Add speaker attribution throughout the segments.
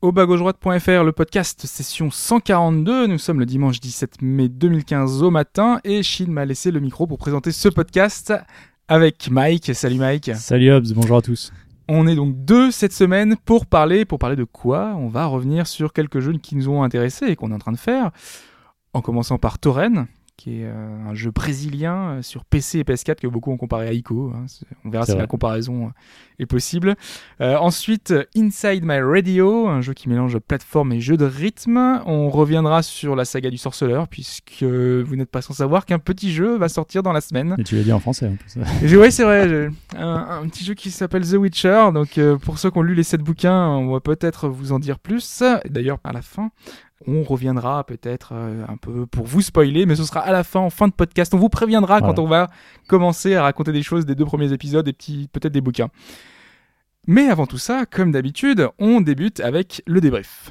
Speaker 1: Au droite.fr, le podcast session 142. Nous sommes le dimanche 17 mai 2015 au matin et Shin m'a laissé le micro pour présenter ce podcast avec Mike. Salut Mike.
Speaker 2: Salut Hobbs, bonjour à tous.
Speaker 1: On est donc deux cette semaine pour parler, pour parler de quoi? On va revenir sur quelques jeux qui nous ont intéressés et qu'on est en train de faire. En commençant par Torren, qui est euh, un jeu brésilien euh, sur PC et PS4 que beaucoup ont comparé à Ico. hein. On verra si
Speaker 2: vrai.
Speaker 1: la comparaison euh, est possible. Euh, ensuite, Inside My Radio, un jeu qui mélange plateforme et jeu de rythme. On reviendra sur la saga du sorceleur, puisque vous n'êtes pas sans savoir qu'un petit jeu va sortir dans la semaine.
Speaker 2: Et tu l'as dit en français en plus.
Speaker 1: Ouais, c'est vrai. Un, un petit jeu qui s'appelle The Witcher. Donc, euh, pour ceux qui ont lu les 7 bouquins, on va peut-être vous en dire plus. D'ailleurs, à la fin, on reviendra peut-être euh, un peu pour vous spoiler, mais ce sera à la fin, en fin de podcast. On vous préviendra quand on va commencer à raconter des choses des deux premiers épisodes et peut-être des bouquins. Mais avant tout ça, comme d'habitude, on débute avec le débrief.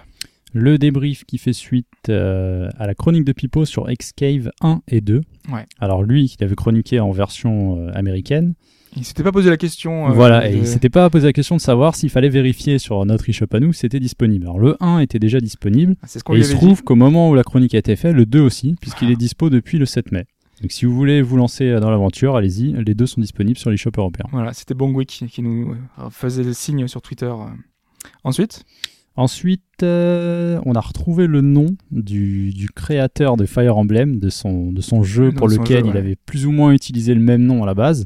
Speaker 2: Le débrief qui fait suite euh, à la chronique de Pipo sur X-Cave 1 et 2.
Speaker 1: Ouais.
Speaker 2: Alors lui, il avait chroniqué en version euh, américaine.
Speaker 1: Il s'était pas posé la question. euh,
Speaker 2: voilà, et
Speaker 1: de-
Speaker 2: il s'était pas posé la question de savoir s'il fallait vérifier sur notre eShop à nous si c'était disponible. Alors le 1 était déjà disponible,
Speaker 1: ce qu'on
Speaker 2: et il se trouve qu'au moment où la chronique a été faite, le 2 aussi, puisqu'il est dispo depuis le 7 mai. Donc si vous voulez vous lancer dans l'aventure, allez-y, les deux sont disponibles sur l'eShop européen.
Speaker 1: Voilà, c'était Bongwick qui, qui nous euh, faisait le signe sur Twitter. euh. Ensuite,
Speaker 2: Ensuite, euh, on a retrouvé le nom du, du créateur de Fire Emblem, de son, de son jeu pour lequel
Speaker 1: jeu,
Speaker 2: il avait plus ou moins utilisé le même nom à la base.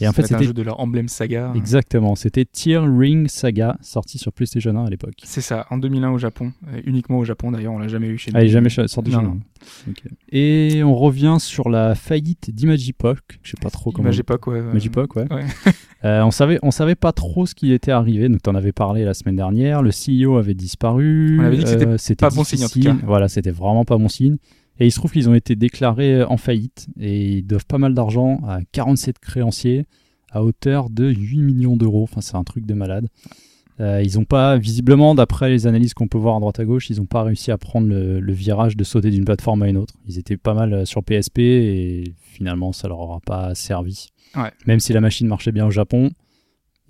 Speaker 2: Et en fait,
Speaker 1: être un
Speaker 2: c'était
Speaker 1: jeu de leur emblème saga.
Speaker 2: exactement, c'était Tear Ring Saga, sorti sur PlayStation 1 à l'époque.
Speaker 1: C'est ça, en 2001 au Japon, euh, uniquement au Japon d'ailleurs, on l'a jamais eu chez nous.
Speaker 2: Ah, il est jamais sorti chez nous. Et on revient sur la faillite d'Imagipoc, je sais pas trop comment.
Speaker 1: Ouais. euh,
Speaker 2: Imagipoc, ouais.
Speaker 1: ouais.
Speaker 2: Euh, on savait, on savait pas trop ce qui était arrivé, donc t'en avais parlé la semaine dernière. Le CEO avait disparu.
Speaker 1: On avait dit que c'était pas bon signe, en tout cas.
Speaker 2: Voilà, c'était vraiment pas bon signe. Et il se trouve qu'ils ont été déclarés en faillite et ils doivent pas mal d'argent à 47 créanciers à hauteur de 8 millions d'euros. Enfin, c'est un truc de malade. Euh, ils ont pas, visiblement, d'après les analyses qu'on peut voir à droite à gauche, ils ont pas réussi à prendre le, le virage de sauter d'une plateforme à une autre. Ils étaient pas mal euh, sur PSP et finalement, ça leur aura pas servi.
Speaker 1: Ouais.
Speaker 2: Même si la machine marchait bien au Japon,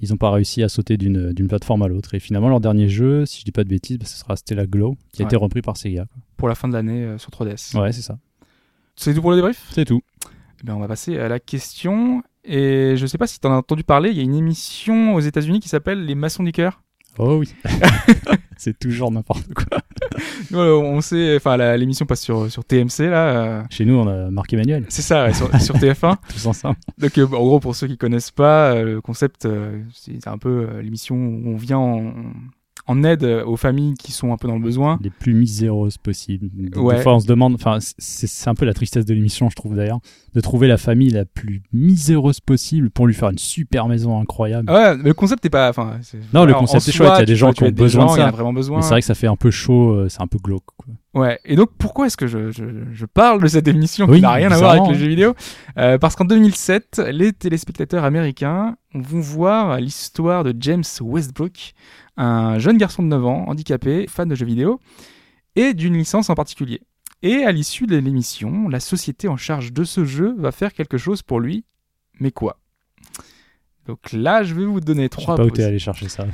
Speaker 2: ils n'ont pas réussi à sauter d'une plateforme à l'autre. Et finalement, leur dernier jeu, si je dis pas de bêtises, bah, ce sera Stella Glow, qui a
Speaker 1: Ouais.
Speaker 2: été repris par Sega.
Speaker 1: Pour la fin de l'année euh, sur 3DS.
Speaker 2: Ouais, c'est ça.
Speaker 1: C'est tout pour le débrief?
Speaker 2: C'est tout.
Speaker 1: Eh bien, On va passer à la question. Et je sais pas si tu en as entendu parler, il y a une émission aux États-Unis qui s'appelle Les Maçons du Cœur.
Speaker 2: Oh oui. c'est toujours n'importe quoi.
Speaker 1: Nous, on sait, enfin, l'émission passe sur, sur TMC là. euh,
Speaker 2: Chez nous, on a Marc Emmanuel,
Speaker 1: C'est ça, ouais, sur, sur TF1.
Speaker 2: tous ensemble.
Speaker 1: Donc, euh, en gros, pour ceux qui connaissent pas, euh, le concept, c'est un peu l'émission où on vient en, en aide euh, aux familles qui sont un peu dans le besoin.
Speaker 2: Les plus miséreuses possibles. Donc,
Speaker 1: Ouais.
Speaker 2: Des fois, on se demande, enfin, c'est c'est un peu la tristesse de l'émission, je trouve d'ailleurs, de trouver la famille la plus miséreuse possible pour lui faire une super maison incroyable.
Speaker 1: Ouais, mais le concept est pas. Enfin,
Speaker 2: Non, le concept est chouette, il y a des gens qui ont
Speaker 1: des
Speaker 2: besoin de
Speaker 1: gens, Il y en a
Speaker 2: ça.
Speaker 1: vraiment besoin.
Speaker 2: Mais c'est vrai que ça fait un peu chaud, euh, c'est un peu glauque. Quoi.
Speaker 1: Ouais. Et donc, pourquoi est-ce que je, je, je parle de cette émission
Speaker 2: Oui,
Speaker 1: qui n'a rien à voir avec les jeux vidéo Euh, Parce qu'en 2007, les téléspectateurs américains vont voir l'histoire de James Westbrook, un jeune garçon de 9 ans, handicapé, fan de jeux vidéo, et d'une licence en particulier. Et à l'issue de l'émission, la société en charge de ce jeu va faire quelque chose pour lui. Mais quoi? Donc là, je vais vous donner
Speaker 2: Je sais
Speaker 1: trois
Speaker 2: pas où t'es allé chercher ça.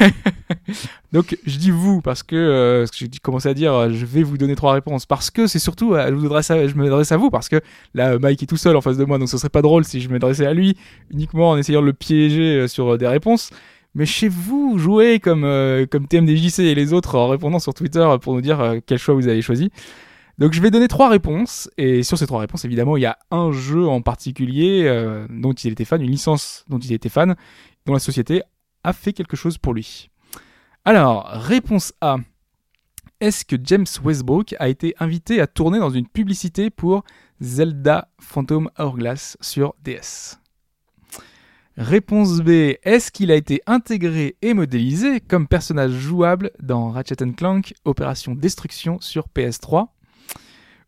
Speaker 1: donc je dis vous parce que, euh, que j'ai commencé à dire euh, je vais vous donner trois réponses parce que c'est surtout euh, je, vous adresse à, m'adresse à vous parce que là euh, Mike est tout seul en face de moi donc ce serait pas drôle si je m'adressais à lui uniquement en essayant de le piéger euh, sur euh, des réponses. Mais chez vous, jouez comme, euh, comme TMDJC et les autres en répondant sur Twitter pour nous dire euh, quel choix vous avez choisi. Donc je vais donner trois réponses et sur ces trois réponses évidemment il y a un jeu en particulier euh, dont il était fan, une licence dont il était fan, dont la société a fait quelque chose pour lui. Alors, réponse A. Est-ce que James Westbrook a été invité à tourner dans une publicité pour Zelda Phantom Hourglass sur DS Réponse B. Est-ce qu'il a été intégré et modélisé comme personnage jouable dans Ratchet Clank Opération Destruction sur PS3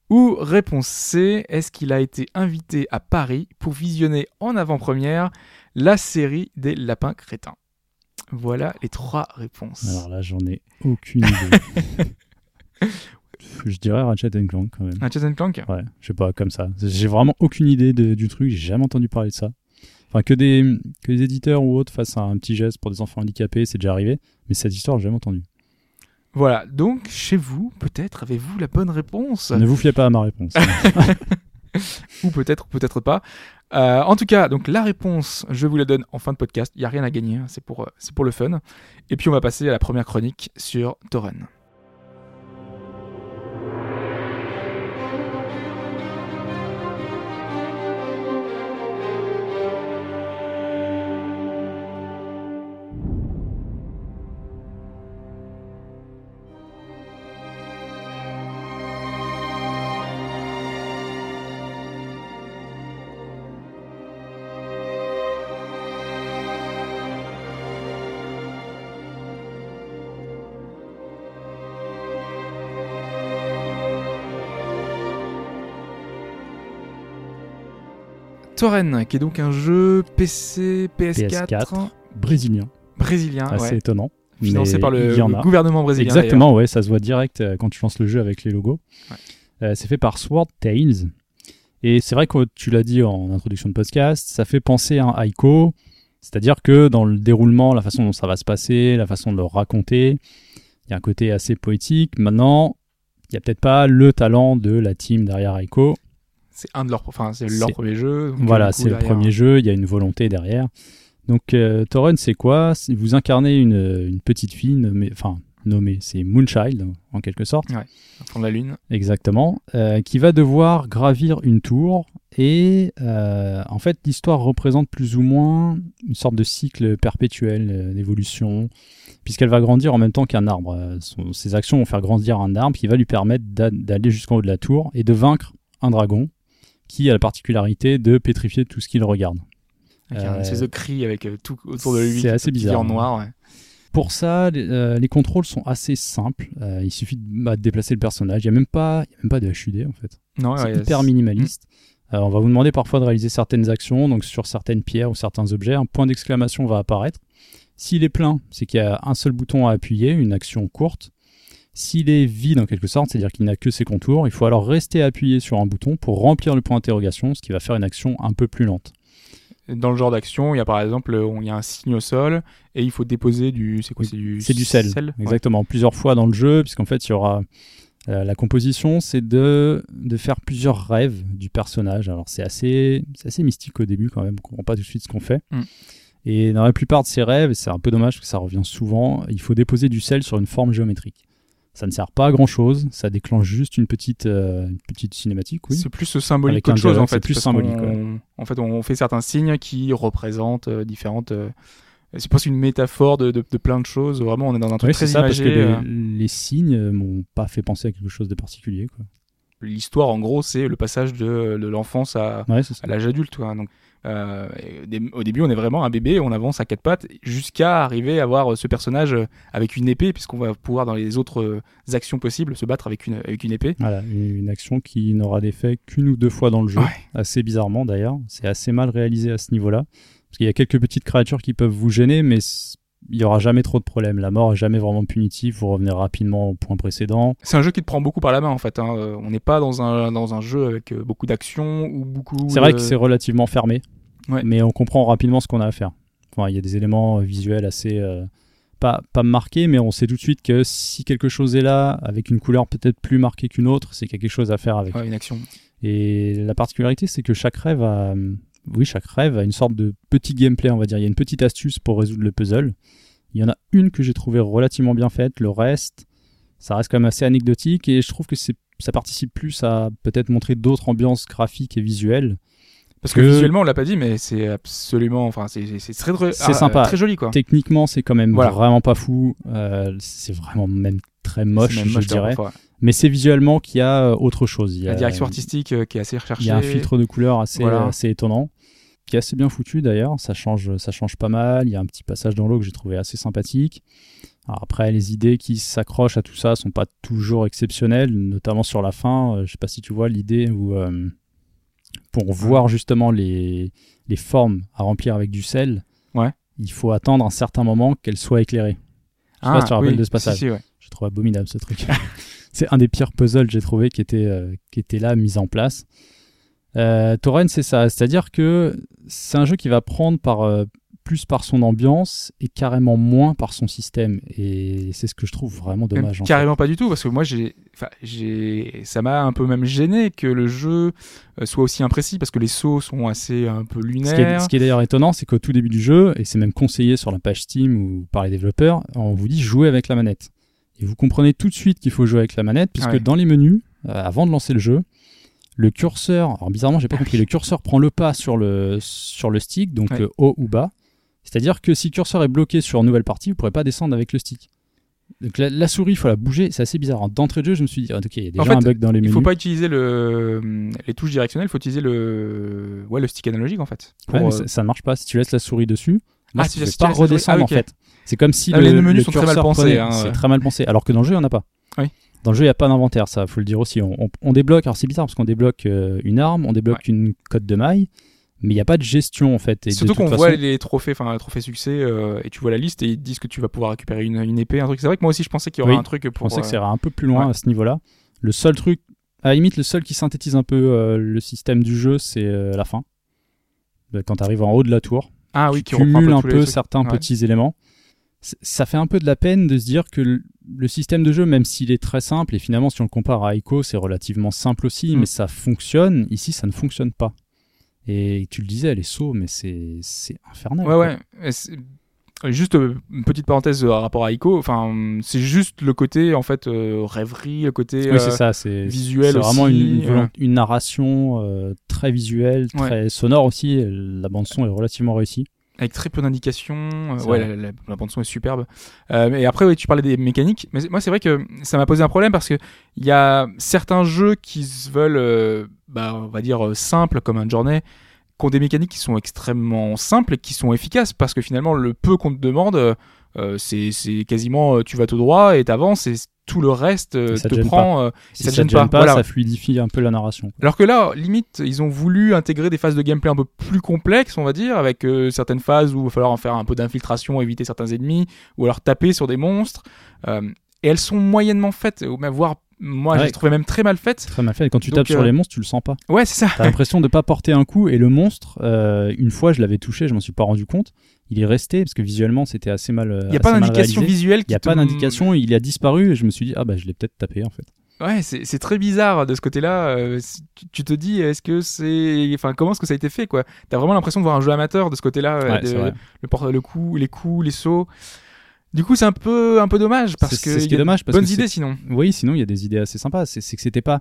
Speaker 1: Ou réponse C, est-ce qu'il a été invité à Paris pour visionner en avant-première la série des lapins crétins? Voilà les trois réponses.
Speaker 2: Alors là, j'en ai aucune idée. je dirais Ratchet Clank quand même.
Speaker 1: Ratchet Clank
Speaker 2: Ouais, je sais pas, comme ça. J'ai vraiment aucune idée de- du truc, j'ai jamais entendu parler de ça. Enfin, que des, que des éditeurs ou autres fassent un petit geste pour des enfants handicapés, c'est déjà arrivé, mais cette histoire, j'ai jamais entendu.
Speaker 1: Voilà, donc chez vous, peut-être avez-vous la bonne réponse?
Speaker 2: Ne vous fiez pas à ma réponse.
Speaker 1: ou peut-être peut-être pas. Euh, en tout cas, donc la réponse, je vous la donne en fin de podcast. Il y a rien à gagner, hein, c'est pour euh, c'est pour le fun. Et puis on va passer à la première chronique sur Torren. Torren, qui est donc un jeu PC, PS4,
Speaker 2: PS4. Brésilien,
Speaker 1: brésilien,
Speaker 2: assez
Speaker 1: ouais,
Speaker 2: étonnant.
Speaker 1: financé par le,
Speaker 2: il y en
Speaker 1: le
Speaker 2: a.
Speaker 1: gouvernement brésilien.
Speaker 2: Exactement, ouais, ça se voit direct euh, quand tu lances le jeu avec les logos.
Speaker 1: Ouais.
Speaker 2: Euh, c'est fait par Sword Tales. Et c'est vrai que tu l'as dit en introduction de podcast, ça fait penser à un Ico. C'est-à-dire que dans le déroulement, la façon dont ça va se passer, la façon de le raconter, il y a un côté assez poétique. Maintenant, il n'y a peut-être pas le talent de la team derrière Ico.
Speaker 1: C'est un de leurs, enfin c'est leur premier jeu. donc,
Speaker 2: Voilà, c'est le premier jeu, il y a une volonté derrière. Donc, euh, Torren, c'est quoi? Vous incarnez une, une petite fille nommée, enfin, nommée, c'est Moonchild, en quelque sorte.
Speaker 1: au fond de la lune.
Speaker 2: Exactement, euh, qui va devoir gravir une tour et euh, en fait l'histoire représente plus ou moins une sorte de cycle perpétuel euh, d'évolution puisqu'elle va grandir en même temps qu'un arbre. Euh, son- ses actions vont faire grandir un arbre qui va lui permettre d'a- d'aller jusqu'en haut de la tour et de vaincre un dragon qui a la particularité de pétrifier tout ce qu'il regarde.
Speaker 1: Avec un
Speaker 2: Euh,
Speaker 1: espèce de cri avec euh, tout autour de lui.
Speaker 2: c'est assez bizarre,
Speaker 1: en
Speaker 2: hein.
Speaker 1: noir. ouais.
Speaker 2: Pour ça, les, euh, les contrôles sont assez simples. Euh, il suffit de, bah, de déplacer le personnage. Il n'y a, même pas- il y a même pas de HUD en fait.
Speaker 1: Non,
Speaker 2: C'est
Speaker 1: ouais,
Speaker 2: hyper minimaliste. Euh, on va vous demander parfois de réaliser certaines actions, donc sur certaines pierres ou certains objets, un point d'exclamation va apparaître. S'il est plein, c'est qu'il y a un seul bouton à appuyer, une action courte. S'il est vide en quelque sorte, c'est-à-dire qu'il n'a que ses contours, il faut alors rester appuyé sur un bouton pour remplir le point d'interrogation, ce qui va faire une action un peu plus lente.
Speaker 1: Dans le genre d'action, il y a par exemple, euh, il y a un signe au sol et il faut déposer du, c'est quoi, c'est du,
Speaker 2: sel,
Speaker 1: Ouais.
Speaker 2: exactement, plusieurs fois dans le jeu, puisqu'en fait, il y aura euh, la composition, c'est de, de faire plusieurs rêves du personnage. Alors, c'est assez, c'est assez mystique au début quand même, on comprend pas tout de suite ce qu'on fait.
Speaker 1: Mm.
Speaker 2: Et dans la plupart de ces rêves, et c'est un peu dommage parce que ça revient souvent, il faut déposer du sel sur une forme géométrique. Ça ne sert pas à grand chose, ça déclenche juste une petite, euh, une petite cinématique, oui.
Speaker 1: C'est plus symbolique qu'autre chose en fait.
Speaker 2: c'est plus symbolique,
Speaker 1: qu'on- En fait, on fait certains signes qui représentent euh, différentes. euh, c'est presque une métaphore de, de, de plein de choses. Vraiment, on est dans un truc très
Speaker 2: ça, parce
Speaker 1: imagé.
Speaker 2: que les,
Speaker 1: euh.
Speaker 2: les signes euh, m'ont pas fait penser à quelque chose de particulier.
Speaker 1: L'histoire, en gros, c'est le passage de, de l'enfance à,
Speaker 2: Ouais,
Speaker 1: l'âge adulte. quoi. Donc, euh, au début, on est vraiment un bébé, on avance à quatre pattes jusqu'à arriver à avoir ce personnage euh, avec une épée, puisqu'on va pouvoir, dans les autres euh, actions possibles, se battre avec une, avec une épée.
Speaker 2: Voilà, une, action qui n'aura d'effet qu'une ou deux fois dans le jeu.
Speaker 1: Ouais.
Speaker 2: assez bizarrement d'ailleurs. C'est assez mal réalisé à ce niveau-là. Parce qu'il y a quelques petites créatures qui peuvent vous gêner, mais il n'y aura jamais trop de problèmes. La mort est jamais vraiment punitive, vous revenez rapidement au point précédent.
Speaker 1: C'est un jeu qui te prend beaucoup par la main, en fait. hein. Euh, On n'est pas dans un, dans un jeu avec euh, beaucoup d'action ou beaucoup.
Speaker 2: C'est vrai
Speaker 1: de-
Speaker 2: que c'est relativement fermé,
Speaker 1: Ouais.
Speaker 2: mais on comprend rapidement ce qu'on a à faire. Enfin, il y a des éléments euh, visuels assez... euh, pas, pas marqués, mais on sait tout de suite que si quelque chose est là, avec une couleur peut-être plus marquée qu'une autre, c'est qu'il y a quelque chose à faire avec.
Speaker 1: Ouais, une action.
Speaker 2: Et la particularité, c'est que chaque rêve a, oui, chaque rêve a une sorte de petit gameplay, on va dire. Il y a une petite astuce pour résoudre le puzzle. Il y en a une que j'ai trouvée relativement bien faite. Le reste, ça reste quand même assez anecdotique et je trouve que c'est, ça participe plus à peut-être montrer d'autres ambiances graphiques et visuelles.
Speaker 1: Parce que,
Speaker 2: Que-
Speaker 1: visuellement, on l'a pas dit, mais c'est absolument. Enfin, c'est c'est très, très,
Speaker 2: C'est
Speaker 1: ah,
Speaker 2: sympa.
Speaker 1: très joli, quoi.
Speaker 2: Techniquement, c'est quand même
Speaker 1: Voilà.
Speaker 2: vraiment pas fou. Euh, c'est vraiment même très moche,
Speaker 1: même
Speaker 2: je
Speaker 1: moche,
Speaker 2: dirais. Mais c'est visuellement qu'il y a euh, autre chose. Il y a,
Speaker 1: La direction artistique euh, qui est assez recherchée.
Speaker 2: il y a un filtre de couleur assez,
Speaker 1: Voilà.
Speaker 2: assez étonnant. Qui est assez bien foutu d'ailleurs. Ça change, ça change pas mal. Il y a un petit passage dans l'eau que j'ai trouvé assez sympathique. Alors après, les idées qui s'accrochent à tout ça sont pas toujours exceptionnelles, notamment sur la fin. Euh, je sais pas si tu vois l'idée où euh, pour voir justement les, les formes à remplir avec du sel,
Speaker 1: Ouais.
Speaker 2: il faut attendre un certain moment qu'elles soient éclairées. Je sais pas si tu te rappelles
Speaker 1: oui,
Speaker 2: de ce
Speaker 1: si,
Speaker 2: passage.
Speaker 1: si, ouais.
Speaker 2: Je trouve abominable ce truc. c'est un des pires puzzles que j'ai trouvé qui était, euh, qui était là, mis en place. Euh, Torrent, c'est ça. C'est-à-dire que c'est un jeu qui va prendre par, euh, plus par son ambiance et carrément moins par son système. Et c'est ce que je trouve vraiment dommage. en fait.
Speaker 1: carrément pas du tout parce que moi j'ai ça m'a un peu même gêné que le jeu euh, soit aussi imprécis parce que les sauts sont assez un peu
Speaker 2: Ce qui est,
Speaker 1: lunaires
Speaker 2: ce qui est d'ailleurs étonnant, c'est qu'au tout début du jeu, et c'est même conseillé sur la page Steam ou par les développeurs, on vous dit jouer avec la manette. Et vous comprenez tout de suite qu'il faut jouer avec la manette, puisque
Speaker 1: ouais.
Speaker 2: dans les menus, euh, avant de lancer le jeu, le curseur, alors bizarrement, j'ai pas compris, le curseur prend le pas sur le, sur le stick, donc
Speaker 1: Ouais.
Speaker 2: euh, haut ou bas. C'est-à-dire que si le curseur est bloqué sur une nouvelle partie, vous pourrez pas descendre avec le stick. Donc la, la souris, il faut la bouger, c'est assez bizarre. D'entrée de jeu, je me suis dit, ah, ok, il y a déjà
Speaker 1: En fait,
Speaker 2: un bug dans les
Speaker 1: il
Speaker 2: menus.
Speaker 1: faut pas utiliser le les touches directionnelles il faut utiliser le ouais le stick analogique en fait pour,
Speaker 2: Ouais, mais
Speaker 1: euh,
Speaker 2: ça, ça ne marche pas. Si tu laisses la souris dessus, moi,
Speaker 1: Ah,
Speaker 2: je
Speaker 1: si-
Speaker 2: pas
Speaker 1: souris-
Speaker 2: redescendre
Speaker 1: ah,
Speaker 2: en
Speaker 1: ok.
Speaker 2: fait. C'est comme si
Speaker 1: Ah,
Speaker 2: le,
Speaker 1: les menus
Speaker 2: le
Speaker 1: sont très mal
Speaker 2: curseur
Speaker 1: pensés, hein,
Speaker 2: C'est
Speaker 1: ouais.
Speaker 2: très mal pensé. Alors que dans le jeu, il n'y en a pas.
Speaker 1: Oui.
Speaker 2: Dans le jeu, il n'y a pas d'inventaire, ça, faut le dire aussi. On, on- on débloque, alors c'est bizarre parce qu'on débloque euh, une arme, on débloque une cote de maille, mais il n'y a pas de gestion en fait. Et
Speaker 1: Surtout qu'on
Speaker 2: façon-
Speaker 1: voit les trophées, enfin les trophées succès, euh, et tu vois la liste et ils te disent que tu vas pouvoir récupérer une, une épée, un truc. C'est vrai que moi aussi je pensais qu'il y aurait
Speaker 2: Oui,
Speaker 1: un truc
Speaker 2: Je
Speaker 1: pour.
Speaker 2: pensais que
Speaker 1: euh,
Speaker 2: ça irait un peu plus loin
Speaker 1: ouais.
Speaker 2: à ce niveau-là. Le seul truc, à la limite, le seul qui synthétise un peu euh, le système du jeu, c'est euh, la fin. Euh, Quand tu arrives en haut de la tour,
Speaker 1: Ah oui,
Speaker 2: tu
Speaker 1: qui
Speaker 2: cumules un peu certains
Speaker 1: Ouais.
Speaker 2: petits éléments. Ça fait un peu de la peine de se dire que le, système de jeu, même s'il est très simple, et finalement si on le compare à Ico, c'est relativement simple aussi,
Speaker 1: Mm.
Speaker 2: mais ça fonctionne. Ici, ça ne fonctionne pas. Et tu le disais, les sauts, mais c'est infernal.
Speaker 1: Ouais,
Speaker 2: quoi.
Speaker 1: ouais. Juste euh, une petite parenthèse euh, à rapport à Ico. Enfin, c'est juste le côté en fait euh, rêverie, le côté.
Speaker 2: Oui, c'est ça. C'est
Speaker 1: visuel
Speaker 2: c'est vraiment une, une, volont- une narration euh, très visuelle,
Speaker 1: Ouais.
Speaker 2: très sonore aussi. La bande son est relativement réussie.
Speaker 1: Avec très peu d'indications. Euh, ouais, la, la- la bande son est superbe. Euh, et après, ouais, tu parlais des mécaniques. Mais moi, c'est vrai que ça m'a posé un problème parce que il y a certains jeux qui se veulent, euh, bah, on va dire euh, simples comme un Journey, qui ont des mécaniques qui sont extrêmement simples et qui sont efficaces parce que finalement, le peu qu'on te demande, euh, euh, c'est quasiment euh, tu vas tout droit et t'avances et tout le reste euh,
Speaker 2: ça te
Speaker 1: prend. euh,
Speaker 2: Si
Speaker 1: ça te
Speaker 2: ne
Speaker 1: gêne
Speaker 2: gêne
Speaker 1: pas,
Speaker 2: pas,
Speaker 1: voilà.
Speaker 2: ça fluidifie un peu la narration.
Speaker 1: Alors que là, limite, ils ont voulu intégrer des phases de gameplay un peu plus complexes, on va dire, avec euh, certaines phases où il va falloir en faire un peu d'infiltration, éviter certains ennemis, ou alors taper sur des monstres. Euh, et elles sont moyennement faites, ou même voire, moi,
Speaker 2: Ouais.
Speaker 1: j'ai trouvé même très mal faites.
Speaker 2: Très mal fait. Et quand tu
Speaker 1: Donc,
Speaker 2: tapes sur
Speaker 1: euh,
Speaker 2: les monstres, tu le sens pas.
Speaker 1: Ouais, c'est ça.
Speaker 2: T'as l'impression de pas porter un coup et le monstre, euh, une fois je l'avais touché, je m'en suis pas rendu compte. Il est resté parce que visuellement c'était assez mal.
Speaker 1: Il n'y a pas d'indication visuelle
Speaker 2: Il
Speaker 1: qui
Speaker 2: y a
Speaker 1: te-
Speaker 2: pas d'indication, il a disparu et je me suis dit ah bah je l'ai peut-être tapé en fait.
Speaker 1: Ouais, c'est très bizarre de ce côté-là. euh, tu, te dis, est-ce que c'est, enfin, comment est-ce que ça a été fait, quoi? T'as vraiment l'impression de voir un jeu amateur de ce côté-là, euh,
Speaker 2: Ouais,
Speaker 1: le, coup, les coups, les sauts. Du coup, c'est un peu, un peu dommage parce que
Speaker 2: c'est ce dommage parce
Speaker 1: bonnes
Speaker 2: que
Speaker 1: idées sinon.
Speaker 2: Oui, sinon il y a des idées assez sympas. C'est c'est que c'était pas,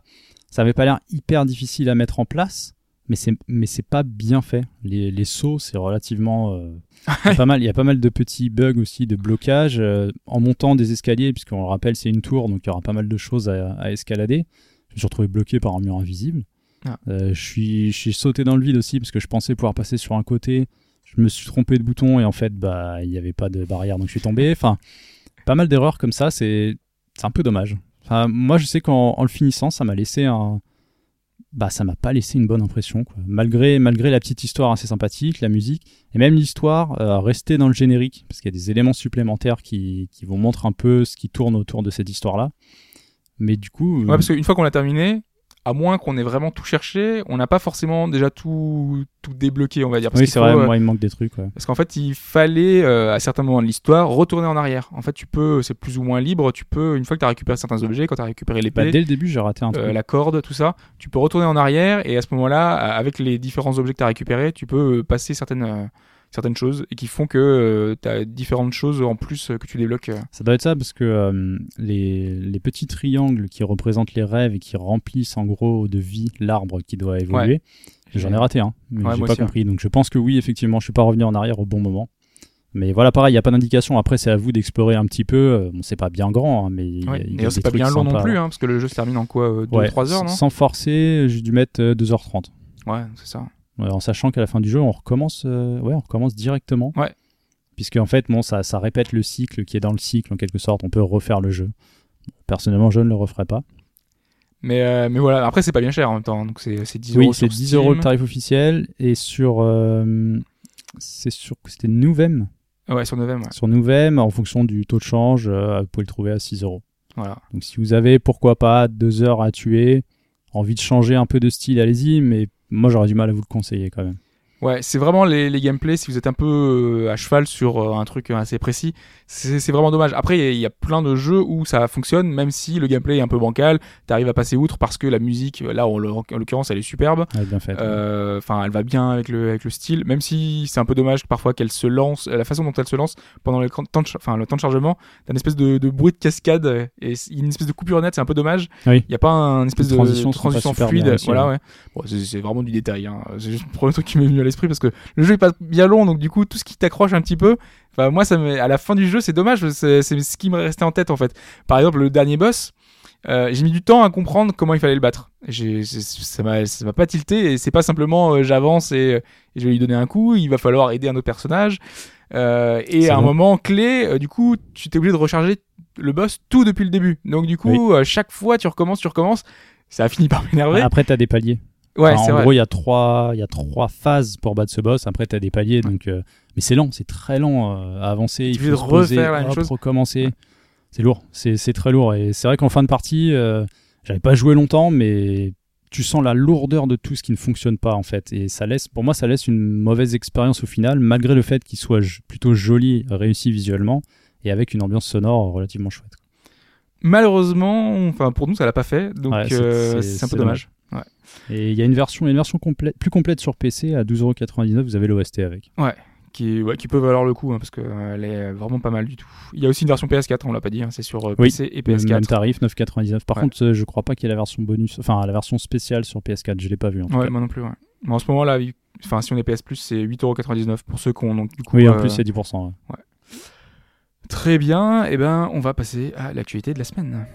Speaker 2: ça avait pas l'air hyper difficile à mettre en place, mais c'est mais c'est pas bien fait. Les, les sauts c'est relativement euh, il y a pas mal. Il y a pas mal de petits bugs aussi de blocage euh, en montant des escaliers puisqu'on le rappelle c'est une tour donc il y aura pas mal de choses à, à escalader. Je me suis retrouvé bloqué par un mur invisible.
Speaker 1: Ah.
Speaker 2: Euh, je suis je suis sauté dans le vide aussi parce que je pensais pouvoir passer sur un côté. Je me suis trompé de bouton et en fait bah il n'y avait pas de barrière donc je suis tombé. Enfin pas mal d'erreurs comme ça, c'est c'est un peu dommage. Enfin, moi, je sais qu'en en le finissant, ça m'a laissé un. Bah, ça m'a pas laissé une bonne impression, quoi. Malgré, malgré la petite histoire assez sympathique, la musique, et même l'histoire, euh, rester dans le générique, parce qu'il y a des éléments supplémentaires qui, qui vont montrer un peu ce qui tourne autour de cette histoire-là. Mais du coup.
Speaker 1: Ouais, parce qu'une fois qu'on l'a terminé, à moins qu'on ait vraiment tout cherché, on n'a pas forcément déjà tout, tout débloqué, on va dire. Parce
Speaker 2: oui, c'est vrai,
Speaker 1: euh,
Speaker 2: moi, il me manque des trucs, ouais.
Speaker 1: Parce qu'en fait, il fallait, euh, à certains moments de l'histoire, retourner en arrière. En fait, tu peux, c'est plus ou moins libre, tu peux, une fois que tu as récupéré certains objets, quand tu as récupéré
Speaker 2: Bah,
Speaker 1: l'épée,
Speaker 2: dès le début, j'ai raté un truc.
Speaker 1: euh, la corde, tout ça, tu peux retourner en arrière et à ce moment-là, euh, avec les différents objets que tu as récupérés, tu peux euh, passer certaines, euh, certaines choses et qui font que tu as différentes choses en plus euh, que tu débloques. euh.
Speaker 2: Ça doit être ça parce que euh, les, les petits triangles qui représentent les rêves et qui remplissent en gros de vie l'arbre qui doit évoluer, j'en ai raté un, mais
Speaker 1: Ouais,
Speaker 2: j'ai pas
Speaker 1: aussi, hein.
Speaker 2: compris. Donc je pense que oui, effectivement, je suis pas revenu en arrière au bon moment. Mais voilà, pareil, il n'y a pas d'indication. Après, c'est à vous d'explorer un petit peu. Euh, Bon, c'est pas bien grand, hein, mais il y a-
Speaker 1: Ouais.
Speaker 2: y a
Speaker 1: c'est pas bien long non plus, hein, parce que le jeu se termine en quoi 2-3
Speaker 2: Ouais,
Speaker 1: heures, non?
Speaker 2: Sans forcer, j'ai dû mettre euh, 2h30.
Speaker 1: Ouais, c'est ça.
Speaker 2: Euh, en sachant qu'à la fin du jeu, on recommence, euh, ouais, on recommence directement.
Speaker 1: Ouais.
Speaker 2: Puisque en fait, bon, ça, ça répète le cycle qui est dans le cycle en quelque sorte. On peut refaire le jeu. Personnellement, je ne le referai pas.
Speaker 1: Mais, euh, mais voilà, après, c'est pas bien cher en même temps. Donc, c'est c'est 10
Speaker 2: Oui,
Speaker 1: euros
Speaker 2: c'est
Speaker 1: sur
Speaker 2: 10
Speaker 1: Steam.
Speaker 2: euros le tarif officiel et sur, euh, c'est sur, c'était Nouvem.
Speaker 1: Ouais, sur Novem, ouais.
Speaker 2: Sur Nouvem, en fonction du taux de change, euh, vous pouvez le trouver à 6 euros.
Speaker 1: Voilà.
Speaker 2: Donc si vous avez, pourquoi pas, deux heures à tuer, envie de changer un peu de style, allez-y, mais moi j'aurais du mal à vous le conseiller quand même.
Speaker 1: Ouais, c'est vraiment les, les gameplays, si vous êtes un peu euh, à cheval sur euh, un truc assez précis, c'est vraiment dommage. Après, il y a- il y, a plein de jeux où ça fonctionne, même si le gameplay est un peu bancal, t'arrives à passer outre parce que la musique, là en l'oc- en l'occurrence, elle est superbe.
Speaker 2: Ouais, bien fait.
Speaker 1: Euh, Enfin, elle va bien avec le, avec le style, même si c'est un peu dommage parfois qu'elle se lance, la façon dont elle se lance pendant le temps de, le temps de chargement, t'as une espèce de, de bruit de cascade et une espèce de coupure nette, c'est un peu dommage.
Speaker 2: Oui.
Speaker 1: Il y a pas un espèce de transition fluide,
Speaker 2: bien
Speaker 1: voilà,
Speaker 2: ouais.
Speaker 1: Bon, c'est vraiment du détail. Hein. C'est juste le premier truc qui m'est venu à l'esprit parce que le jeu est pas bien long, donc du coup tout ce qui t'accroche un petit peu, enfin moi ça à la fin du jeu c'est dommage, c'est ce qui me restait en tête en fait. Par exemple le dernier boss. euh, j'ai mis du temps à comprendre comment il fallait le battre. C'est- ça m'a, ça m'a pas tilté et c'est pas simplement euh, j'avance et, et je vais lui donner un coup. Il va falloir aider un autre personnage. Euh, et à un moment clé, euh, du coup, tu t'es obligé de recharger le boss tout depuis le début. Donc du coup, euh, chaque fois tu recommences, tu recommences. Ça a fini par m'énerver.
Speaker 2: Après, t'as des paliers.
Speaker 1: Ouais,
Speaker 2: Enfin, en
Speaker 1: vrai.
Speaker 2: gros, il y a trois, il y a trois phases pour battre ce boss. Après, t'as des paliers, donc, euh, mais c'est lent, c'est très lent euh, à avancer. Il faut se poser,
Speaker 1: la
Speaker 2: hop,
Speaker 1: chose.
Speaker 2: recommencer. C'est lourd, c'est très lourd. Et c'est vrai qu'en fin de partie, euh, j'avais pas joué longtemps, mais tu sens la lourdeur de tout ce qui ne fonctionne pas en fait. Et ça laisse, pour moi, ça laisse une mauvaise expérience au final, malgré le fait qu'il soit plutôt joli, réussi visuellement, et avec une ambiance sonore relativement chouette.
Speaker 1: Malheureusement, enfin pour nous ça l'a pas fait, donc
Speaker 2: Ouais, c'est-
Speaker 1: un peu dommage.
Speaker 2: Et il y a une version, une version complète, plus complète sur PC à 12,99€. Vous avez l'OST avec.
Speaker 1: Qui, ouais, qui peut valoir le coup hein, parce qu'elle est vraiment pas mal du tout. Il y a aussi une version PS4, on l'a pas dit, hein, c'est sur euh,
Speaker 2: Oui,
Speaker 1: PC et
Speaker 2: Le Même
Speaker 1: PS4.
Speaker 2: tarif, 9,99. Par
Speaker 1: Ouais.
Speaker 2: contre, euh, je crois pas qu'il y ait la version bonus, enfin la version spéciale sur PS4. Je l'ai pas vu en tout
Speaker 1: Ouais,
Speaker 2: cas.
Speaker 1: moi non plus. Ouais. Mais en ce moment là, enfin si on est PS Plus, c'est 8,99€ pour ceux qui ont donc du coup.
Speaker 2: Oui, en
Speaker 1: euh,
Speaker 2: plus, c'est 10%. ouais.
Speaker 1: Très bien, et ben on va passer à l'actualité de la semaine.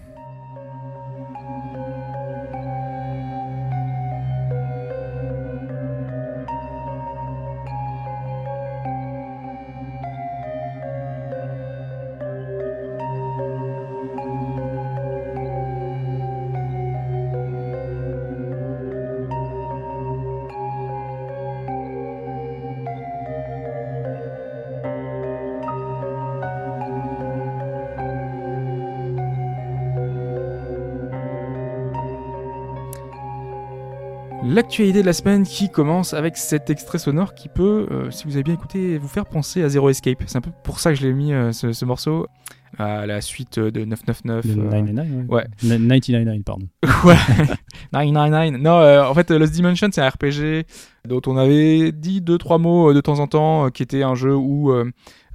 Speaker 1: L'actualité de la semaine qui commence avec cet extrait sonore qui peut, euh, si vous avez bien écouté, vous faire penser à Zero Escape. C'est un peu pour ça que je l'ai mis euh, ce, ce morceau à la suite de 999.
Speaker 2: Le
Speaker 1: euh,
Speaker 2: 999, ouais.
Speaker 1: ouais.
Speaker 2: Na- 999, pardon.
Speaker 1: ouais. 999. Non, euh, en fait, Lost Dimension, c'est un RPG dont on avait dit deux trois mots de temps en temps, qui était un jeu où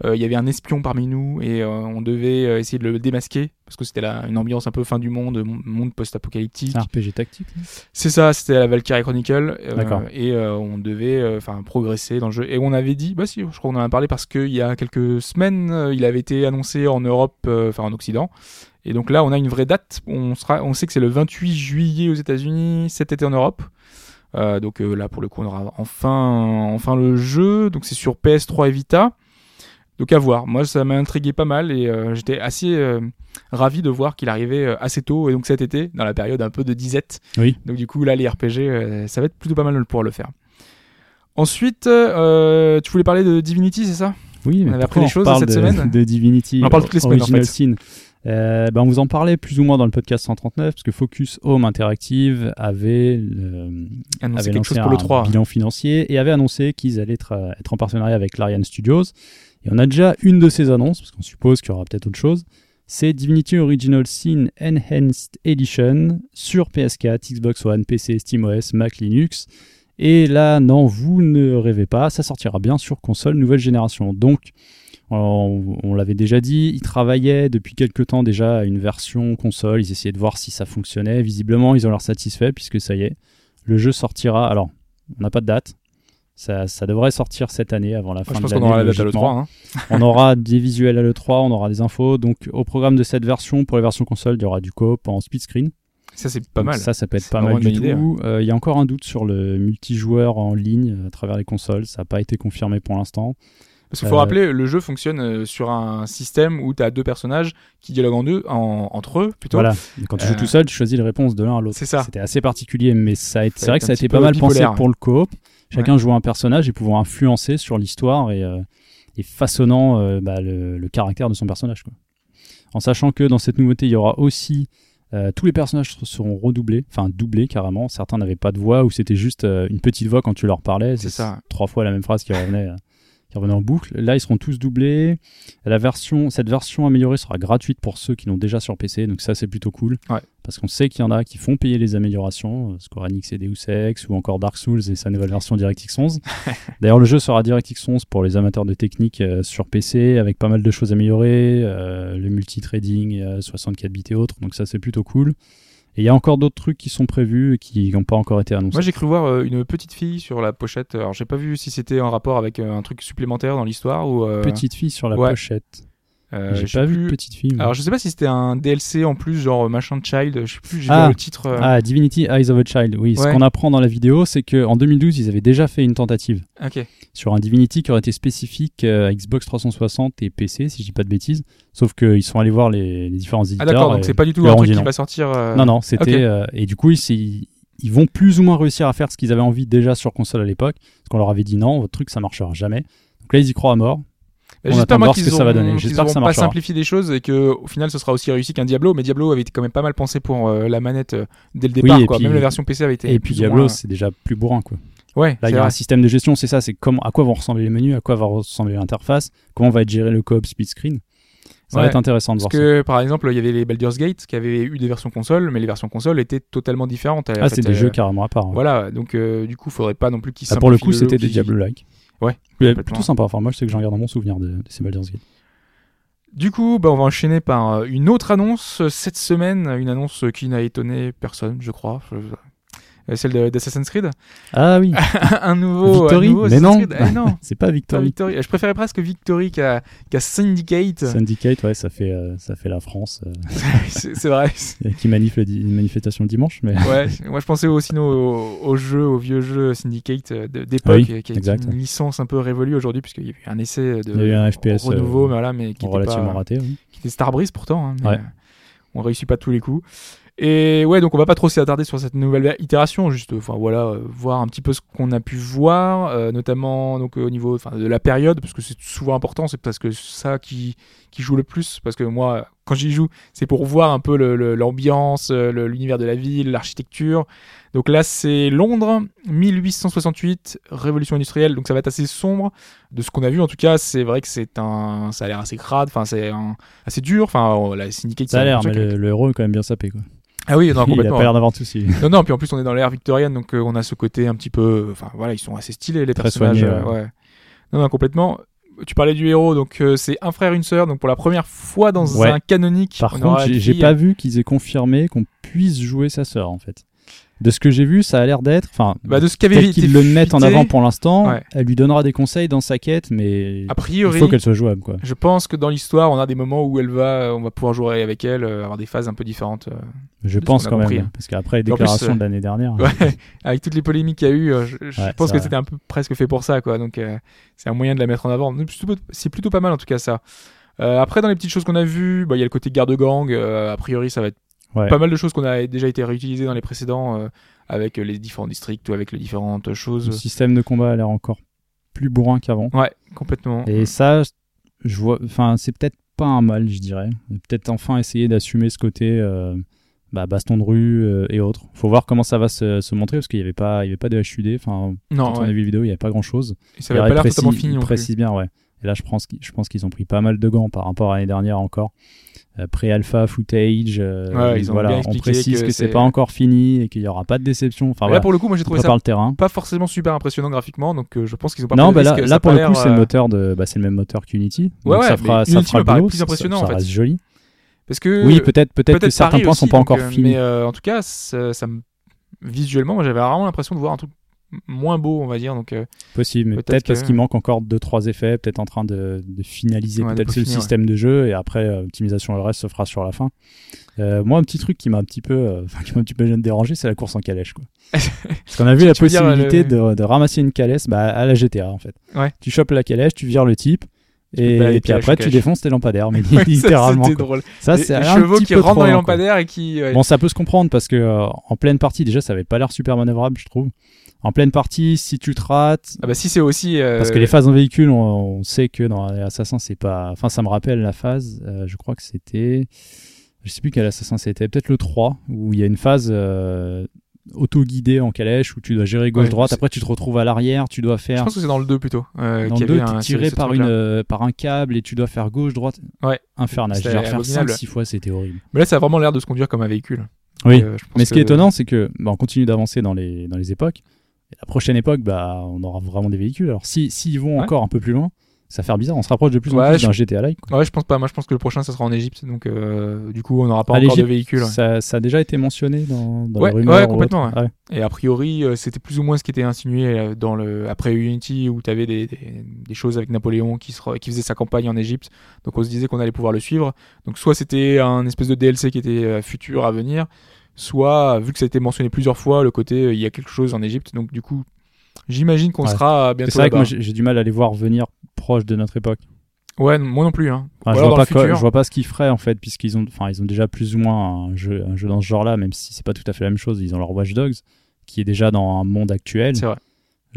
Speaker 1: il y avait un espion parmi nous et euh, on devait euh, essayer de le démasquer parce que c'était là une ambiance un peu fin du monde, mon- monde post-apocalyptique.
Speaker 2: Un RPG tactique.
Speaker 1: C'est ça, c'était la Valkyrie Chronicle. euh, et euh, on devait euh, enfin progresser dans le jeu. Et on avait dit, bah si, je crois qu'on en a parlé parce qu'il y a quelques semaines, euh, il avait été annoncé en Europe, euh, enfin en Occident. Et donc là, on a une vraie date. On, sera, on sait que c'est le 28 juillet aux États-Unis, cet été en Europe. Euh, donc euh, là, pour le coup, on aura enfin, enfin le jeu. Donc c'est sur PS3 et Vita. Donc à voir. Moi, ça m'a intrigué pas mal et euh, j'étais assez euh, ravi de voir qu'il arrivait euh, assez tôt et donc cet été, dans la période un peu de disette.
Speaker 2: Oui.
Speaker 1: Donc du coup, là, les RPG, euh, ça va être plutôt pas mal de pouvoir le faire. Ensuite, euh, tu voulais parler de Divinity, c'est ça?
Speaker 2: Oui, mais
Speaker 1: avait appris des
Speaker 2: on
Speaker 1: choses
Speaker 2: parle
Speaker 1: cette
Speaker 2: de,
Speaker 1: semaine
Speaker 2: de Divinity
Speaker 1: On en parle toutes les semaines, en fait.
Speaker 2: Euh, ben, on vous en parlait plus ou moins dans le podcast 139 parce que Focus Home Interactive avait, le-
Speaker 1: Annoncer
Speaker 2: avait
Speaker 1: quelque chose pour le
Speaker 2: un
Speaker 1: 3.
Speaker 2: bilan financier et avait annoncé qu'ils allaient être, être en partenariat avec Larian Studios. Et on a déjà une de ces annonces parce qu'on suppose qu'il y aura peut-être autre chose. C'est Divinity Original Sin Enhanced Edition sur PS4, Xbox One, PC, SteamOS, Mac, Linux. Et là, non, vous ne rêvez pas, ça sortira bien sur console nouvelle génération. Donc, on, l'avait déjà dit, ils travaillaient depuis quelques temps déjà à une version console, ils essayaient de voir si ça fonctionnait. Visiblement, ils ont l'air satisfaits puisque ça y est, le jeu sortira. Alors, on n'a pas de date. Ça, ça devrait sortir cette année avant la fin
Speaker 1: je
Speaker 2: de
Speaker 1: pense
Speaker 2: l'année.
Speaker 1: qu'on aura la date à
Speaker 2: logiquement.
Speaker 1: l'E3. Hein.
Speaker 2: On aura des visuels à l'E3, on aura des infos. Donc, au programme de cette version, pour les versions console, il y aura du coop en split screen.
Speaker 1: Ça, c'est pas mal.
Speaker 2: Ça, ça peut être pas mal du tout. Euh, Il y a encore un doute sur le multijoueur en ligne euh, à travers les consoles. Ça n'a pas été confirmé pour l'instant.
Speaker 1: Parce qu'il faut
Speaker 2: Euh,
Speaker 1: rappeler, le jeu fonctionne sur un système où tu as deux personnages qui dialoguent en deux, en- entre eux plutôt.
Speaker 2: Voilà. Et quand tu joues tout seul, tu choisis les réponses de l'un à l'autre.
Speaker 1: C'est ça.
Speaker 2: C'était assez particulier, mais ça a été-
Speaker 1: Ça
Speaker 2: c'est vrai que ça a été pas mal pensé pour le coop. Chacun jouait un personnage et pouvant influencer sur l'histoire et, euh, et façonnant euh, bah, le, le caractère de son personnage. quoi. En sachant que dans cette nouveauté, il y aura aussi euh, tous les personnages seront redoublés, enfin doublés carrément. Certains n'avaient pas de voix ou c'était juste euh, une petite voix quand tu leur parlais.
Speaker 1: C'est ça.
Speaker 2: Trois fois la même phrase qui revenait. Qui revenait en boucle. Là, ils seront tous doublés. La version, cette version améliorée sera gratuite pour ceux qui l'ont déjà sur PC, donc ça c'est plutôt cool.
Speaker 1: Ouais.
Speaker 2: Parce qu'on sait qu'il y en a qui font payer les améliorations, euh, Square Enix et Deus Ex, ou encore Dark Souls et sa nouvelle version DirectX 11. D'ailleurs, le jeu sera DirectX 11 pour les amateurs de technique euh, sur PC, avec pas mal de choses améliorées, euh, le multitrading, euh, 64 bits et autres, donc ça c'est plutôt cool. Et il y a encore d'autres trucs qui sont prévus et qui n'ont pas encore été annoncés.
Speaker 1: Moi, j'ai cru voir euh, une petite fille sur la pochette. Alors, j'ai pas vu si c'était en rapport avec euh, un truc supplémentaire dans l'histoire ou. euh,
Speaker 2: Petite fille sur la
Speaker 1: ouais.
Speaker 2: pochette.
Speaker 1: Euh,
Speaker 2: j'ai pas vu de petite fille. moi.
Speaker 1: Alors, je sais pas si c'était un DLC en plus, genre euh, machin child. Je sais plus, j'ai
Speaker 2: Ah.
Speaker 1: vu le titre. euh,
Speaker 2: Ah, Divinity Eyes of a Child. Oui, ce qu'on apprend dans la vidéo, c'est qu'en 2012, ils avaient déjà fait une tentative sur un Divinity qui aurait été spécifique à Xbox 360 et PC, si je dis pas de bêtises. Sauf qu'ils sont allés voir les, les différents
Speaker 1: Ah,
Speaker 2: éditeurs.
Speaker 1: d'accord,
Speaker 2: et
Speaker 1: donc c'est pas du tout un truc qui
Speaker 2: non.
Speaker 1: va sortir. euh,
Speaker 2: Non, non, c'était. et du coup, ils, ils vont plus ou moins réussir à faire ce qu'ils avaient envie déjà sur console à l'époque. Parce qu'on leur avait dit non, votre truc ça marchera jamais. Donc là, ils y croient à mort.
Speaker 1: Bah,
Speaker 2: On
Speaker 1: J'espère moi qu'ils
Speaker 2: que ça va donner. J'espère que ça
Speaker 1: pas simplifié des choses et que au final ce sera aussi réussi qu'un Diablo. Mais Diablo avait été quand même pas mal pensé pour euh, la manette euh, dès le
Speaker 2: Oui,
Speaker 1: départ. quoi.
Speaker 2: puis-
Speaker 1: Même la version PC avait été.
Speaker 2: Et puis Diablo,
Speaker 1: moins-
Speaker 2: c'est déjà plus bourrin, quoi.
Speaker 1: Ouais,
Speaker 2: Là, il y a
Speaker 1: vrai.
Speaker 2: un système de gestion, c'est ça, c'est comment, à quoi vont ressembler les menus, à quoi va ressembler l'interface, comment va être géré le coop split screen. Ça va être intéressant de
Speaker 1: Parce
Speaker 2: voir
Speaker 1: que par exemple, il y avait les Baldur's Gate qui avaient eu des versions console, mais les versions console étaient totalement différentes.
Speaker 2: Ah, c'est des
Speaker 1: euh,
Speaker 2: jeux carrément à part.
Speaker 1: Voilà, donc euh, du coup, faudrait pas non plus qu'ils
Speaker 2: Ah, pour le coup, c'était des Diablo-like.
Speaker 1: Ouais,
Speaker 2: Mais plutôt sympa. Enfin, moi, je sais que j'en garde dans mon souvenir de, de ces Baldur's Gate.
Speaker 1: Du coup, bah, on va enchaîner par euh, une autre annonce euh, cette semaine, une annonce qui n'a étonné personne, je crois. Euh, Celle de- d'Assassin's Creed.
Speaker 2: Ah oui,
Speaker 1: un nouveau.
Speaker 2: Victory
Speaker 1: un nouveau
Speaker 2: Mais non.
Speaker 1: Eh non.
Speaker 2: c'est pas
Speaker 1: pas
Speaker 2: Victory.
Speaker 1: Je préférais presque Victory qu'à qu'à Syndicate.
Speaker 2: Syndicate, ouais, ça fait, euh, ça fait la France euh,
Speaker 1: c'est vrai.
Speaker 2: qui manifeste une manifestation le dimanche. Mais...
Speaker 1: Ouais, moi je pensais aussi au, au, au jeu, au vieux jeu Syndicate d'époque,
Speaker 2: Oui,
Speaker 1: qui est une licence un peu révolue aujourd'hui, puisqu'il y a eu un essai de
Speaker 2: Il y a eu un FPS,
Speaker 1: renouveau,
Speaker 2: euh,
Speaker 1: mais voilà, mais qui était,
Speaker 2: relativement
Speaker 1: pas,
Speaker 2: raté. oui.
Speaker 1: qui était Starbreeze pourtant. hein, mais,
Speaker 2: Ouais.
Speaker 1: on réussit pas tous les coups. Et ouais, donc on va pas trop s'y attarder sur cette nouvelle itération, juste, enfin voilà, euh, voir un petit peu ce qu'on a pu voir, euh, notamment donc au niveau, enfin de la période, parce que c'est souvent important, c'est parce que ça qui qui joue le plus, parce que moi, quand j'y joue, c'est pour voir un peu l'ambiance, euh, l'univers de la ville, l'architecture. Donc là, c'est Londres, 1868, révolution industrielle, donc ça va être assez sombre. De ce qu'on a vu, en tout cas, c'est vrai que c'est un, ça a l'air assez crade, enfin c'est assez dur. Enfin, oh, la Syndicate,
Speaker 2: Ça a l'air, mais le, le héros est quand même bien sapé. Quoi.
Speaker 1: Ah oui, non,
Speaker 2: Il a
Speaker 1: complètement.
Speaker 2: pas l'air d'avoir de soucis.
Speaker 1: Non, non, puis en plus on est dans l'ère victorienne, donc euh, on a ce côté un petit peu, enfin voilà, ils sont assez stylés les
Speaker 2: Très
Speaker 1: personnages.
Speaker 2: soignés,
Speaker 1: euh,
Speaker 2: ouais.
Speaker 1: ouais. Non, non, complètement. Tu parlais du héros, donc euh, c'est un frère, une sœur, donc pour la première fois dans
Speaker 2: Ouais.
Speaker 1: un canonique.
Speaker 2: Par
Speaker 1: on
Speaker 2: contre, j'ai pas vu qu'ils aient confirmé qu'on puisse jouer sa sœur, en fait. De ce que j'ai vu, ça a l'air d'être. Enfin,
Speaker 1: Bah, de ce qu'avait
Speaker 2: qu'ils le mettent en avant pour l'instant,
Speaker 1: Ouais.
Speaker 2: elle lui donnera des conseils dans sa quête, mais
Speaker 1: A
Speaker 2: il
Speaker 1: priori,
Speaker 2: faut qu'elle soit jouable, quoi.
Speaker 1: je pense que dans l'histoire, on a des moments où elle va, on va pouvoir jouer avec elle, euh, avoir des phases un peu différentes. euh.
Speaker 2: Je pense quand même, parce qu'après les
Speaker 1: plus,
Speaker 2: déclarations
Speaker 1: euh,
Speaker 2: de l'année dernière,
Speaker 1: Ouais, avec toutes les polémiques qu'il y a eu, euh, je, je
Speaker 2: Ouais,
Speaker 1: pense que c'était un peu presque fait pour ça, quoi. Donc euh, c'est un moyen de la mettre en avant. C'est plutôt- pas mal en tout cas ça. Euh, après, dans les petites choses qu'on a vues, bah, il y a le côté garde-gang. euh, a priori, ça va être
Speaker 2: ouais.
Speaker 1: pas mal de choses qu'on a déjà été réutilisées dans les précédents, euh, avec les différents districts ou avec les différentes
Speaker 2: le
Speaker 1: choses.
Speaker 2: système de combat a l'air encore plus bourrin qu'avant.
Speaker 1: Ouais, complètement.
Speaker 2: Et ça, je vois. Enfin, c'est peut-être pas un mal, je dirais. Peut-être enfin essayer d'assumer ce côté. euh, bah, baston de rue euh, et autres. Faut voir comment ça va se, se montrer parce qu'il n'y avait pas, il y avait pas de HUD. Enfin,
Speaker 1: non,
Speaker 2: quand on a
Speaker 1: ouais.
Speaker 2: vu la vidéo, il n'y avait pas grand chose.
Speaker 1: Et ça va pas l'air totalement fini
Speaker 2: précise bien, ouais. Et là, je pense je pense qu'ils ont pris pas mal de gants par rapport à l'année dernière encore. Euh, Pré-alpha, footage. euh,
Speaker 1: Ouais, ils ont
Speaker 2: voilà,
Speaker 1: bien
Speaker 2: on précise
Speaker 1: que
Speaker 2: que, c'est pas encore fini et qu'il n'y aura pas de déception. Enfin,
Speaker 1: Et
Speaker 2: voilà,
Speaker 1: Là, pour le coup, moi j'ai trouvé ça
Speaker 2: le terrain.
Speaker 1: pas forcément super impressionnant graphiquement, donc euh, je pense qu'ils ont pas
Speaker 2: Non, bah là,
Speaker 1: risque, ça
Speaker 2: là pour
Speaker 1: pas
Speaker 2: le coup, c'est le moteur de, bah, c'est le même moteur qu'Unity.
Speaker 1: Ouais,
Speaker 2: donc
Speaker 1: ouais,
Speaker 2: ça fera, ça fera boulot,
Speaker 1: plus
Speaker 2: ça-
Speaker 1: impressionnant,
Speaker 2: ça
Speaker 1: fait.
Speaker 2: reste joli.
Speaker 1: Parce que
Speaker 2: Oui, peut-être, peut-être que certains points sont
Speaker 1: aussi,
Speaker 2: pas
Speaker 1: donc,
Speaker 2: encore finis.
Speaker 1: Mais euh, en tout cas, ça, ça me- visuellement, moi j'avais vraiment l'impression de voir un truc moins beau, on va dire. Donc, euh,
Speaker 2: Possible, mais
Speaker 1: Peut-être
Speaker 2: peut-être parce qu'il manque encore deux trois effets, peut-être en train de, de finaliser
Speaker 1: Ouais,
Speaker 2: peut-être le
Speaker 1: peaufiner,
Speaker 2: système de jeu et après euh, optimisation le reste se fera sur la fin. Euh, moi, un petit truc qui m'a un petit peu, euh, qui m'a un petit peu dérangé, c'est la course en calèche, quoi. Parce qu'on a vu la
Speaker 1: dire,
Speaker 2: possibilité
Speaker 1: le-
Speaker 2: de, de ramasser une calèche bah, à la GTA en fait.
Speaker 1: Ouais.
Speaker 2: Tu chopes la calèche, tu vires le type. Et, puis après, tu défonces tes lampadaires, mais
Speaker 1: ouais,
Speaker 2: littéralement.
Speaker 1: Drôle.
Speaker 2: Ça,
Speaker 1: Les-
Speaker 2: c'est
Speaker 1: les
Speaker 2: un
Speaker 1: chevaux qui rentrent dans les
Speaker 2: quoi.
Speaker 1: lampadaires et qui. ouais.
Speaker 2: Bon, ça peut se comprendre parce que euh, en pleine partie, déjà, ça avait pas l'air super manœuvrable, je trouve. En pleine partie, si tu te rates,
Speaker 1: Ah bah si c'est aussi. euh,
Speaker 2: parce que les phases en véhicule, on, on sait que dans Assassin, c'est pas. Enfin, ça me rappelle la phase, euh, je crois que c'était. Je sais plus quel Assassin c'était, peut-être le 3, où il y a une phase euh, auto-guidée en calèche où tu dois gérer gauche-droite. Après, tu te retrouves à l'arrière, tu dois
Speaker 1: Je
Speaker 2: faire.
Speaker 1: pense que c'est dans le 2 plutôt. euh,
Speaker 2: Dans le
Speaker 1: y
Speaker 2: 2,
Speaker 1: avait
Speaker 2: t'es
Speaker 1: un-
Speaker 2: tiré par, une, euh, par un câble et tu dois faire gauche-droite.
Speaker 1: Ouais.
Speaker 2: Infernal. Je dois refaire
Speaker 1: abominable.
Speaker 2: 5-6 fois, c'était horrible.
Speaker 1: Mais là, ça a vraiment l'air de se conduire comme un véhicule.
Speaker 2: Oui.
Speaker 1: Euh, je
Speaker 2: Mais ce qui est étonnant, c'est que bah, on continue d'avancer dans les, dans les époques. Et la prochaine époque, bah, on aura vraiment des véhicules. Alors, si s'ils vont
Speaker 1: Ouais.
Speaker 2: encore un peu plus loin, ça va faire bizarre. On se rapproche de plus en
Speaker 1: Ouais,
Speaker 2: plus d'un GTA-like.
Speaker 1: Ouais, je pense pas. Moi, je pense que le prochain, ça sera en Égypte. Donc, euh, du coup, on n'aura pas encore de
Speaker 2: l'Égypte,
Speaker 1: véhicule. ouais.
Speaker 2: Ça, ça a déjà été mentionné dans, dans
Speaker 1: Ouais, ouais,
Speaker 2: ou
Speaker 1: complètement. Et a priori, euh, c'était plus ou moins ce qui était insinué euh, dans le après Unity où tu avais des, des, des choses avec Napoléon qui, se, qui faisait sa campagne en Égypte. Donc on se disait qu'on allait pouvoir le suivre. Donc soit c'était un espèce de DLC qui était futur à venir, soit vu que ça a été mentionné plusieurs fois, le côté euh, il y a quelque chose en Égypte. Donc du coup, j'imagine qu'on
Speaker 2: Ouais.
Speaker 1: sera bientôt
Speaker 2: C'est vrai que moi, j'ai du mal à les voir venir proche de notre époque.
Speaker 1: Ouais, moi non plus. Hein.
Speaker 2: Enfin, je, vois pas quoi- je vois pas ce qu'ils feraient en fait, puisqu'ils ont, enfin, ils ont déjà plus ou moins un jeu, un jeu dans ce genre-là, même si c'est pas tout à fait la même chose. Ils ont leur Watch Dogs, qui est déjà dans un monde actuel.
Speaker 1: C'est vrai.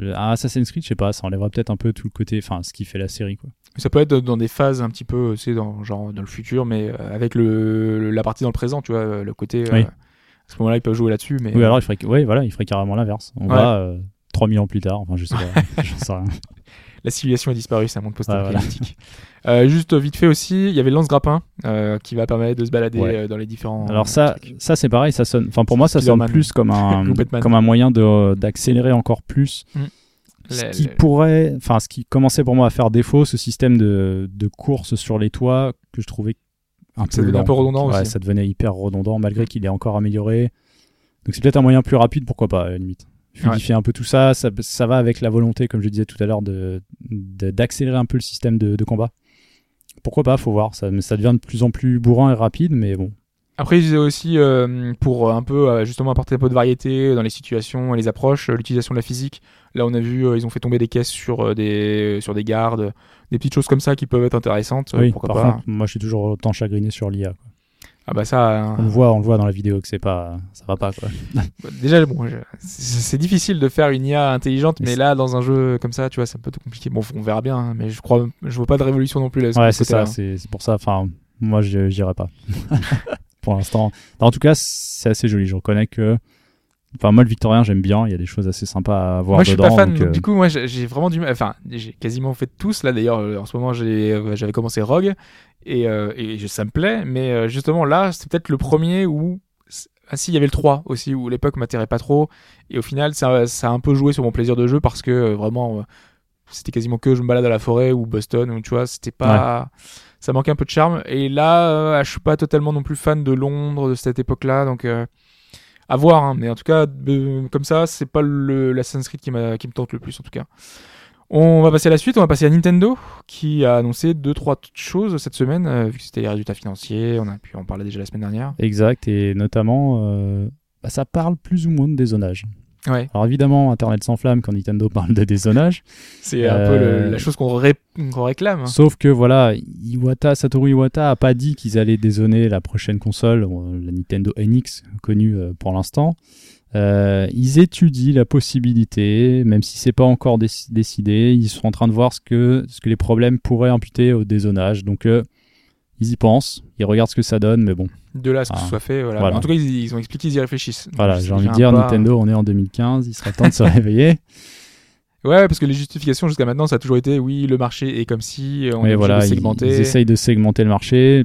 Speaker 2: Un Assassin's Creed, je sais pas, ça enlèvera peut-être un peu tout le côté, enfin, ce qui fait la série, quoi.
Speaker 1: Ça peut être dans des phases un petit peu, c'est dans genre dans le futur, mais euh, avec le, la partie dans le présent, tu vois, le côté.
Speaker 2: Oui.
Speaker 1: Ce moment-là, ils peuvent jouer là-dessus, mais.
Speaker 2: Oui, alors il ferait, ouais, voilà, il ferait carrément l'inverse. On
Speaker 1: Ouais.
Speaker 2: va euh, 3000 ans plus tard, enfin, je sais pas, j'en sais rien.
Speaker 1: La civilisation a disparu, c'est un monde
Speaker 2: voilà.
Speaker 1: post-apocalyptique. Euh, juste vite fait aussi, il y avait le lance-grappin euh, qui va permettre de se balader
Speaker 2: Ouais.
Speaker 1: euh, dans les différents.
Speaker 2: Alors ça,
Speaker 1: trucs.
Speaker 2: ça c'est pareil, ça sonne. Enfin pour moi ça sonne plus comme un comme un moyen de d'accélérer encore plus. Ce
Speaker 1: Le-
Speaker 2: qui
Speaker 1: le-
Speaker 2: pourrait, enfin ce qui commençait pour moi à faire défaut, ce système de, de course sur les toits que je trouvais un
Speaker 1: Ça
Speaker 2: peu
Speaker 1: devenait un peu redondant
Speaker 2: Ouais,
Speaker 1: aussi.
Speaker 2: ça devenait hyper redondant malgré qu'il est encore amélioré. Donc c'est peut-être un moyen plus rapide, pourquoi pas à la limite. Fluidifier un peu tout ça, ça, ça va avec la volonté, comme je disais tout à l'heure, de de- d'accélérer un peu le système de, de combat. Pourquoi pas, faut voir. Ça, mais ça devient de plus en plus bourrin et rapide, mais bon.
Speaker 1: Après, ils disaient aussi euh, pour un peu euh, justement apporter un peu de variété dans les situations et les approches, euh, l'utilisation de la physique. Là, on a vu, euh, ils ont fait tomber des caisses sur euh, des sur des gardes, des petites choses comme ça qui peuvent être intéressantes. euh,
Speaker 2: oui, par
Speaker 1: pas.
Speaker 2: contre, moi je suis toujours autant chagriné sur l'IA.
Speaker 1: Ah bah ça.
Speaker 2: On
Speaker 1: euh,
Speaker 2: le voit, on le voit dans la vidéo que c'est pas, ça va pas quoi.
Speaker 1: Déjà, bon, je- c'est difficile de faire une IA intelligente,
Speaker 2: Mais
Speaker 1: là, dans un jeu comme ça, tu vois, c'est un peu compliqué. Bon, on verra bien, hein, mais je crois, je vois pas de révolution non plus là.
Speaker 2: Ouais, c'est ça,
Speaker 1: côté-là.
Speaker 2: c'est pour ça. Enfin, moi je- j'irai pas. pour l'instant. En tout cas, c'est assez joli. Je reconnais que. Enfin, moi, le Victorien, j'aime bien. Il y a des choses assez sympas à voir
Speaker 1: Moi, je suis pas fan.
Speaker 2: donc, euh,
Speaker 1: Du coup, moi, j'ai vraiment du mal. Enfin, j'ai quasiment fait tous là. D'ailleurs, euh, en ce moment, euh, j'avais commencé Rogue et, euh, ça me plaît. Mais justement, là, c'était peut-être le premier où. Ah si, il y avait le 3 aussi, où l'époque m'attirait pas trop. Et au final, ça, ça a un peu joué sur mon plaisir de jeu parce que vraiment, c'était quasiment que je me balade à la forêt ou Boston, ou tu vois, c'était pas. Ça manquait un peu de charme. Et là, euh, je suis pas totalement non plus fan de Londres, de cette époque-là. Donc. euh, à voir, hein, mais en tout cas, comme ça, c'est pas le l'Assassin's Creed qui, m'a- qui me tente le plus en tout cas. On va passer à la suite, on va passer à Nintendo qui a annoncé deux trois choses cette semaine, euh, vu que c'était les résultats financiers, on a pu en parler déjà la semaine dernière.
Speaker 2: Exact. Et notamment, euh, bah, ça parle plus ou moins de dézonage.
Speaker 1: Ouais,
Speaker 2: Alors évidemment, Internet sans flamme quand Nintendo parle de dézonage.
Speaker 1: c'est un peu
Speaker 2: Euh,
Speaker 1: le- la chose qu'on ré- qu'on réclame.
Speaker 2: Sauf que voilà, Iwata, Satoru Iwata a pas dit qu'ils allaient dézoner la prochaine console, euh, la Nintendo NX connue euh, pour l'instant. Euh, ils étudient la possibilité, même si c'est pas encore déc- décidé, ils sont en train de voir ce que, ce que les problèmes pourraient imputer au dézonage. Donc euh, ils y pensent, ils regardent ce que ça donne, mais bon,
Speaker 1: De là à ce que
Speaker 2: Ah,
Speaker 1: ce soit fait, voilà.
Speaker 2: voilà.
Speaker 1: En tout cas, ils, ils ont expliqué qu'ils y réfléchissent. Donc,
Speaker 2: voilà, j'ai envie de dire,
Speaker 1: pas-
Speaker 2: Nintendo, on est en 2015, il serait temps de se réveiller.
Speaker 1: Ouais, parce que les justifications jusqu'à maintenant, ça a toujours été oui, le marché est comme si, on est
Speaker 2: voilà,
Speaker 1: de
Speaker 2: ils, ils essayent de segmenter le marché.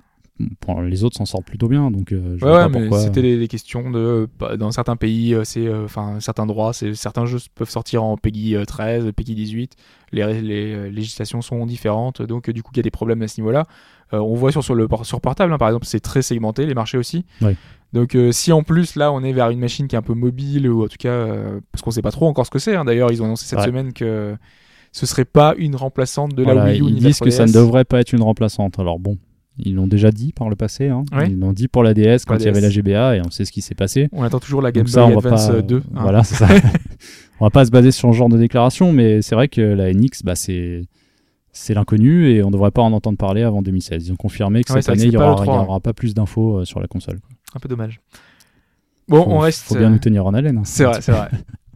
Speaker 2: Bon, les autres s'en sortent plutôt bien, donc euh, je
Speaker 1: Ouais,
Speaker 2: vois
Speaker 1: ouais,
Speaker 2: pas
Speaker 1: mais
Speaker 2: pourquoi.
Speaker 1: c'était des, des questions de bah, dans certains pays, euh, c'est euh, enfin certains droits, c'est certains jeux peuvent sortir en PEGI euh, 13, PEGI 18. Les, les euh, législations sont différentes, donc euh, du coup il y a des problèmes à ce niveau-là. Euh, on voit sur sur le sur portable, hein, par exemple, c'est très segmenté les marchés aussi.
Speaker 2: Oui.
Speaker 1: Donc euh, si en plus là on est vers une machine qui est un peu mobile ou en tout cas euh, parce qu'on sait pas trop encore ce que c'est. hein. D'ailleurs ils ont annoncé cette
Speaker 2: Ouais.
Speaker 1: semaine que ce serait pas une remplaçante de la Wii U.
Speaker 2: ils
Speaker 1: ni de la
Speaker 2: disent que ça ne
Speaker 1: 3DS.
Speaker 2: devrait pas être une remplaçante. Alors bon, ils l'ont déjà dit par le passé. Hein.
Speaker 1: Ouais.
Speaker 2: Ils l'ont dit pour la DS quand
Speaker 1: la
Speaker 2: il y avait la. GBA et on sait ce qui s'est passé.
Speaker 1: On attend toujours la Game Boy Advance
Speaker 2: pas,
Speaker 1: euh, 2. hein.
Speaker 2: Voilà, c'est ça. on va pas se baser sur ce genre de déclaration, mais c'est vrai que la NX, bah, c'est c'est l'inconnu et on devrait pas en entendre parler avant 2016. Ils ont confirmé que
Speaker 1: Ouais,
Speaker 2: cette année, il y
Speaker 1: c'est pas
Speaker 2: aura,
Speaker 1: le
Speaker 2: il y
Speaker 1: 3,
Speaker 2: aura pas plus d'infos euh, sur la console.
Speaker 1: Un peu dommage. Bon,
Speaker 2: Faut-
Speaker 1: on reste.
Speaker 2: Faut bien
Speaker 1: euh,
Speaker 2: nous tenir en haleine. hein.
Speaker 1: C'est vrai, c'est vrai.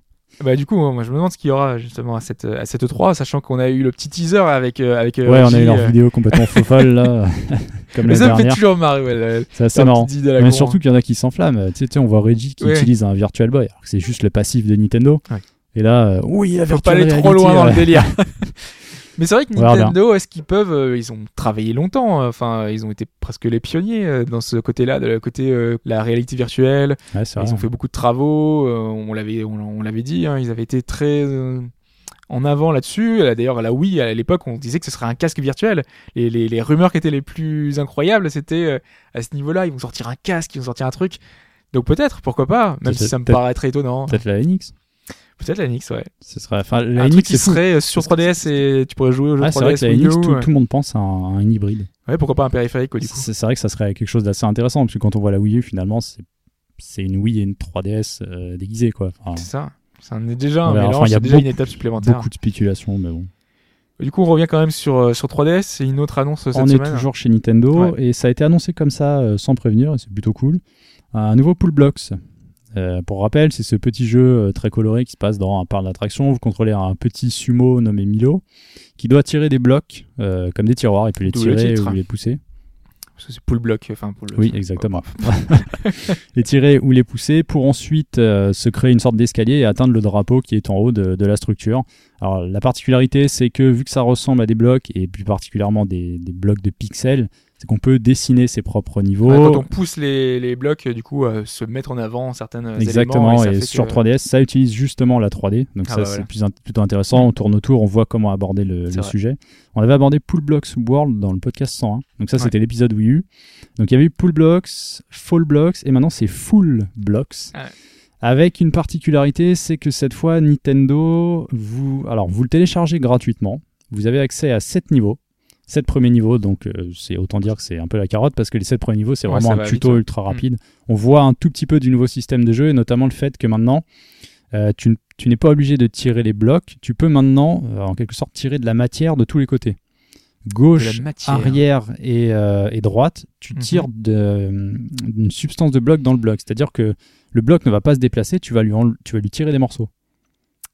Speaker 1: Bah du coup, moi je me demande ce qu'il y aura justement à cette à cette 3, sachant qu'on a eu le petit teaser avec euh, avec. euh,
Speaker 2: Ouais, on a eu leur
Speaker 1: euh,
Speaker 2: vidéo complètement folle là, comme
Speaker 1: Mais ça me fait
Speaker 2: dernière.
Speaker 1: toujours marrer, ouais.
Speaker 2: C'est assez marrant. Mais surtout
Speaker 1: hein.
Speaker 2: qu'il y en a qui s'enflamment. Tu sais, on voit Reggie qui
Speaker 1: Ouais.
Speaker 2: utilise un Virtual Boy, alors que c'est juste le passif de Nintendo.
Speaker 1: Ouais.
Speaker 2: Et là, euh, oui, la
Speaker 1: Faut pas aller trop loin dans le délire. Mais c'est vrai que. Nintendo, est-ce qu'ils peuvent euh, Ils ont travaillé longtemps. euh, Enfin, ils ont été presque les pionniers euh, dans ce côté-là, de le côté euh, la réalité virtuelle.
Speaker 2: Ouais,
Speaker 1: Ils
Speaker 2: vrai.
Speaker 1: ont fait beaucoup de travaux. on l'avait, on, on l'avait dit. hein, ils avaient été très euh, en avant là-dessus. Là, D'ailleurs, la Wii, à l'époque, on disait que ce serait un casque virtuel. Et les, les rumeurs qui étaient les plus incroyables, c'était euh, à ce niveau-là, ils vont sortir un casque, ils vont sortir un truc. Donc peut-être, pourquoi pas, même si ça me paraît très étonnant.
Speaker 2: Peut-être la NX.
Speaker 1: Peut-être la NX, ouais.
Speaker 2: Ce serait, enfin, la
Speaker 1: un
Speaker 2: NX,
Speaker 1: truc qui
Speaker 2: fou.
Speaker 1: serait euh, sur 3DS et tu pourrais jouer au jeu
Speaker 2: Ah, c'est vrai
Speaker 1: 3DS
Speaker 2: que la NX,
Speaker 1: U,
Speaker 2: tout,
Speaker 1: ouais.
Speaker 2: tout le monde pense à un, à un hybride.
Speaker 1: Ouais, pourquoi pas un périphérique, quoi, du coup.
Speaker 2: C'est vrai que ça serait quelque chose d'assez intéressant, parce que quand on voit la Wii U, finalement, c'est une Wii et une 3DS euh, déguisées, quoi. Enfin,
Speaker 1: C'est ça. Ça en est déjà un mélange,
Speaker 2: enfin, il y a
Speaker 1: c'est déjà
Speaker 2: beaucoup-
Speaker 1: une étape supplémentaire.
Speaker 2: beaucoup de spéculation, mais bon.
Speaker 1: Du coup, on revient quand même sur, euh, sur 3DS. C'est une autre annonce euh, cette
Speaker 2: on est
Speaker 1: semaine.
Speaker 2: toujours chez Nintendo
Speaker 1: Ouais.
Speaker 2: et ça a été annoncé comme ça euh, sans prévenir et c'est plutôt cool. Un nouveau Pool Blocks. Euh, pour rappel, c'est ce petit jeu euh, très coloré qui se passe dans un parc d'attractions. Vous contrôlez un petit sumo nommé Milo qui doit tirer des blocs euh, comme des tiroirs et puis les
Speaker 1: le
Speaker 2: tirer ou les pousser.
Speaker 1: Parce que c'est pull block. Enfin, pour le...
Speaker 2: Oui, exactement. les tirer ou les pousser pour ensuite euh, se créer une sorte d'escalier et atteindre le drapeau qui est en haut de, de la structure. Alors la particularité c'est que vu que ça ressemble à des blocs et plus particulièrement des, des blocs de pixels, c'est qu'on peut dessiner ses propres niveaux.
Speaker 1: Ouais, quand on pousse les, les blocs, euh, du coup, euh, se mettre en avant certains euh,
Speaker 2: Exactement,
Speaker 1: éléments.
Speaker 2: et,
Speaker 1: ça fait
Speaker 2: sur
Speaker 1: que-
Speaker 2: 3DS, ça utilise justement la 3D, donc
Speaker 1: Ah
Speaker 2: ça
Speaker 1: bah
Speaker 2: c'est plus plutôt intéressant. On tourne autour, on voit comment aborder le, sujet. On avait abordé Pool Blocks World dans le podcast 101, donc ça
Speaker 1: Ouais.
Speaker 2: c'était l'épisode Wii U. Donc il y avait eu Pool Blocks, Fall Blocks, et maintenant c'est Full Blocks.
Speaker 1: Ouais.
Speaker 2: Avec une particularité, c'est que cette fois Nintendo, vous, alors vous le téléchargez gratuitement. Vous avez accès à 7 niveaux. 7 premiers niveaux, donc euh, c'est autant dire que c'est un peu la carotte parce que les 7 premiers niveaux c'est
Speaker 1: Ouais,
Speaker 2: vraiment un tuto
Speaker 1: vite, ouais.
Speaker 2: ultra rapide. On voit un tout petit peu du nouveau système de jeu et notamment le fait que maintenant euh, tu, tu n'es pas obligé de tirer les blocs, tu peux maintenant euh, en quelque sorte tirer de la matière de tous les côtés. Gauche, arrière et, et droite, tu
Speaker 1: Mhm.
Speaker 2: tires d'une substance de bloc dans le bloc. C'est-à-dire que le bloc ne va pas se déplacer, tu vas lui, tu vas lui tirer des morceaux.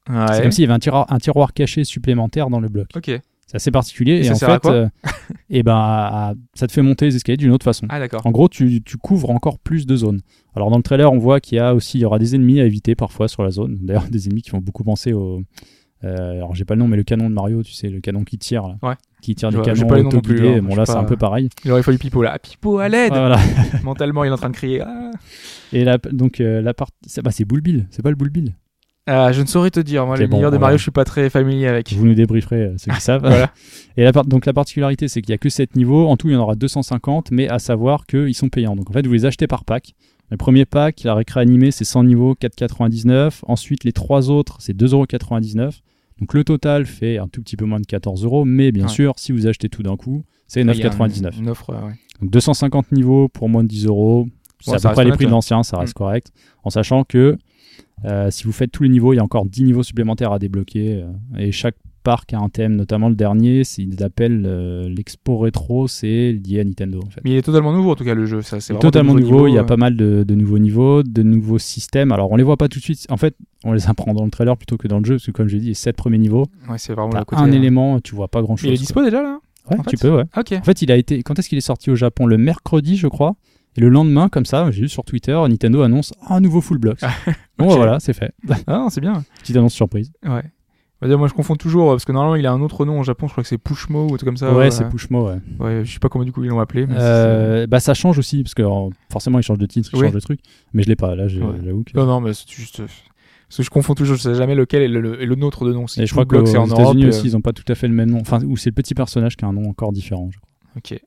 Speaker 2: C'est comme s'il y avait un tiroir, un tiroir caché supplémentaire dans le bloc.
Speaker 1: Ok.
Speaker 2: C'est assez particulier
Speaker 1: Et
Speaker 2: en
Speaker 1: sert à
Speaker 2: fait,
Speaker 1: quoi
Speaker 2: euh, eh ben, à- ça te fait monter les escaliers d'une autre façon.
Speaker 1: Ah, d'accord.
Speaker 2: En gros, tu, tu couvres encore plus de zones. Alors dans le trailer, on voit qu'il y a aussi, il y aura des ennemis à éviter parfois sur la zone. D'ailleurs, des ennemis qui font beaucoup penser au. euh, alors j'ai pas le nom, mais le canon de Mario, tu sais, le canon qui tire, là.
Speaker 1: Ouais.
Speaker 2: qui tire
Speaker 1: Je
Speaker 2: des
Speaker 1: vois- j'ai
Speaker 2: canons
Speaker 1: pas les noms non plus,
Speaker 2: autoguidés.
Speaker 1: hein.
Speaker 2: Bon là, c'est un peu pareil.
Speaker 1: Il aurait fallu Pipo là. Ah, Pipo à l'aide
Speaker 2: Ouais, voilà.
Speaker 1: Mentalement, il est en train de crier. Ah.
Speaker 2: Et là, donc euh, la part, c'est bah, c'est Bull Bill, c'est pas le Bull Bill.
Speaker 1: Ah, je ne saurais te dire. Moi, les
Speaker 2: bon,
Speaker 1: meilleurs de. Mario, je suis pas très familier avec.
Speaker 2: Vous nous débrieferez euh, ceux qui savent.
Speaker 1: Voilà.
Speaker 2: Et la, donc la particularité, c'est qu'il y a que 7 niveaux. En tout, il y en aura 250, mais à savoir qu'ils sont payants. Donc en fait, vous les achetez par pack. Le premier pack, la récré animée, c'est 100 niveaux, 4,99. Ensuite, les trois autres, c'est 2,99€. Donc le total fait un tout petit peu moins de 14 euros, mais bien
Speaker 1: Ouais.
Speaker 2: sûr, si vous achetez tout d'un coup, c'est
Speaker 1: Il y a
Speaker 2: 9,99.
Speaker 1: Une offre, ouais.
Speaker 2: Donc 250 niveaux pour moins de 10 euros. C'est
Speaker 1: Ouais,
Speaker 2: à peu près
Speaker 1: reste
Speaker 2: les prix de l'ancien, ça reste
Speaker 1: Mm.
Speaker 2: correct. En sachant que euh, si vous faites tous les niveaux, il y a encore 10 niveaux supplémentaires à débloquer. euh, et chaque parc a un thème, notamment le dernier, c'est- ils l'appellent euh, l'Expo Rétro, c'est lié à Nintendo en fait.
Speaker 1: Mais il est totalement nouveau en tout cas le jeu. Ça, c'est
Speaker 2: totalement nouveau, il y a pas mal de, de nouveaux niveaux, de nouveaux systèmes. Alors on les voit pas tout de suite, en fait on les apprend dans le trailer plutôt que dans le jeu, parce que comme je l'ai dit, les 7 premiers niveaux,
Speaker 1: euh, Ouais, c'est vraiment le côté.
Speaker 2: un
Speaker 1: euh,
Speaker 2: élément, tu vois pas grand chose.
Speaker 1: Il est dispo déjà là?
Speaker 2: Ouais,
Speaker 1: en
Speaker 2: tu
Speaker 1: fait
Speaker 2: peux, ouais. En fait, il a été. Quand est-ce qu'il est sorti au Japon? Le mercredi, je crois. Et le lendemain, comme ça, j'ai vu sur Twitter, Nintendo annonce un nouveau Full Blocks. Bon, bah, voilà, c'est fait.
Speaker 1: Ah, non, c'est bien.
Speaker 2: Petite annonce surprise.
Speaker 1: Ouais. Dire, moi je confonds toujours euh, parce que normalement il a un autre nom au Japon, je crois que c'est Pushmo ou truc comme ça.
Speaker 2: ouais, c'est Pushmo, ouais.
Speaker 1: Ouais, je sais pas comment du coup ils l'ont appelé. Mais
Speaker 2: Euh, bah, ça change aussi, parce que forcément, ils changent de titre, ils
Speaker 1: Oui.
Speaker 2: changent de truc. Mais je l'ai pas, là, j'ai-
Speaker 1: Ouais.
Speaker 2: j'avoue que.
Speaker 1: Non, non, mais c'est juste. euh, Parce que je confonds toujours, je sais jamais lequel est le, le- nôtre de nom.
Speaker 2: Et je crois qu'aux
Speaker 1: c'est en Europe.
Speaker 2: États-Unis
Speaker 1: euh,
Speaker 2: aussi, ils ont pas tout à fait le même nom. Enfin, ou c'est le petit personnage qui a un nom encore différent. je crois.
Speaker 1: Ok.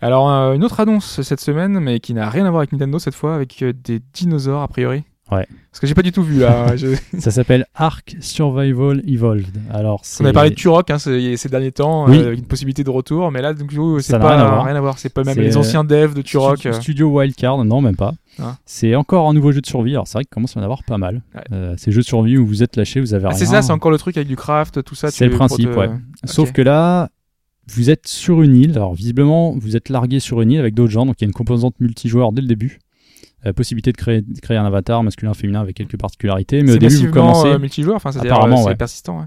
Speaker 1: Alors, euh, une autre annonce cette semaine, mais qui n'a rien à voir avec Nintendo cette fois, avec euh, des dinosaures a priori.
Speaker 2: Ouais.
Speaker 1: Parce que j'ai pas du tout vu là. Je-
Speaker 2: Ça s'appelle Ark Survival Evolved. Alors.
Speaker 1: On avait parlé de Turok hein, ces, ces derniers temps,
Speaker 2: Oui.
Speaker 1: euh, avec une possibilité de retour, mais là, du coup, c'est
Speaker 2: Ça n'a
Speaker 1: pas
Speaker 2: rien à voir.
Speaker 1: C'est pas même les
Speaker 2: euh,
Speaker 1: anciens devs de Turok.
Speaker 2: Stu- Studio Wildcard, non, même pas.
Speaker 1: Ah.
Speaker 2: C'est encore un nouveau jeu de survie. Alors, c'est vrai qu'il commence à y en avoir pas mal.
Speaker 1: Ouais.
Speaker 2: Ces jeux de survie où vous êtes lâché, vous avez
Speaker 1: Ah,
Speaker 2: rien.
Speaker 1: c'est ça, c'est encore le truc avec du craft, tout ça.
Speaker 2: C'est le principe, ouais. Sauf que là, vous êtes sur une île. Alors, visiblement, vous êtes largué sur une île avec d'autres gens. Donc, il y a une composante multijoueur dès le début. Euh, possibilité de créer, de créer un avatar masculin, féminin avec quelques particularités. Mais au début, vous commencez.
Speaker 1: euh, multijoueur, enfin,
Speaker 2: Apparemment,
Speaker 1: euh, c'est
Speaker 2: ouais.
Speaker 1: persistant. ouais.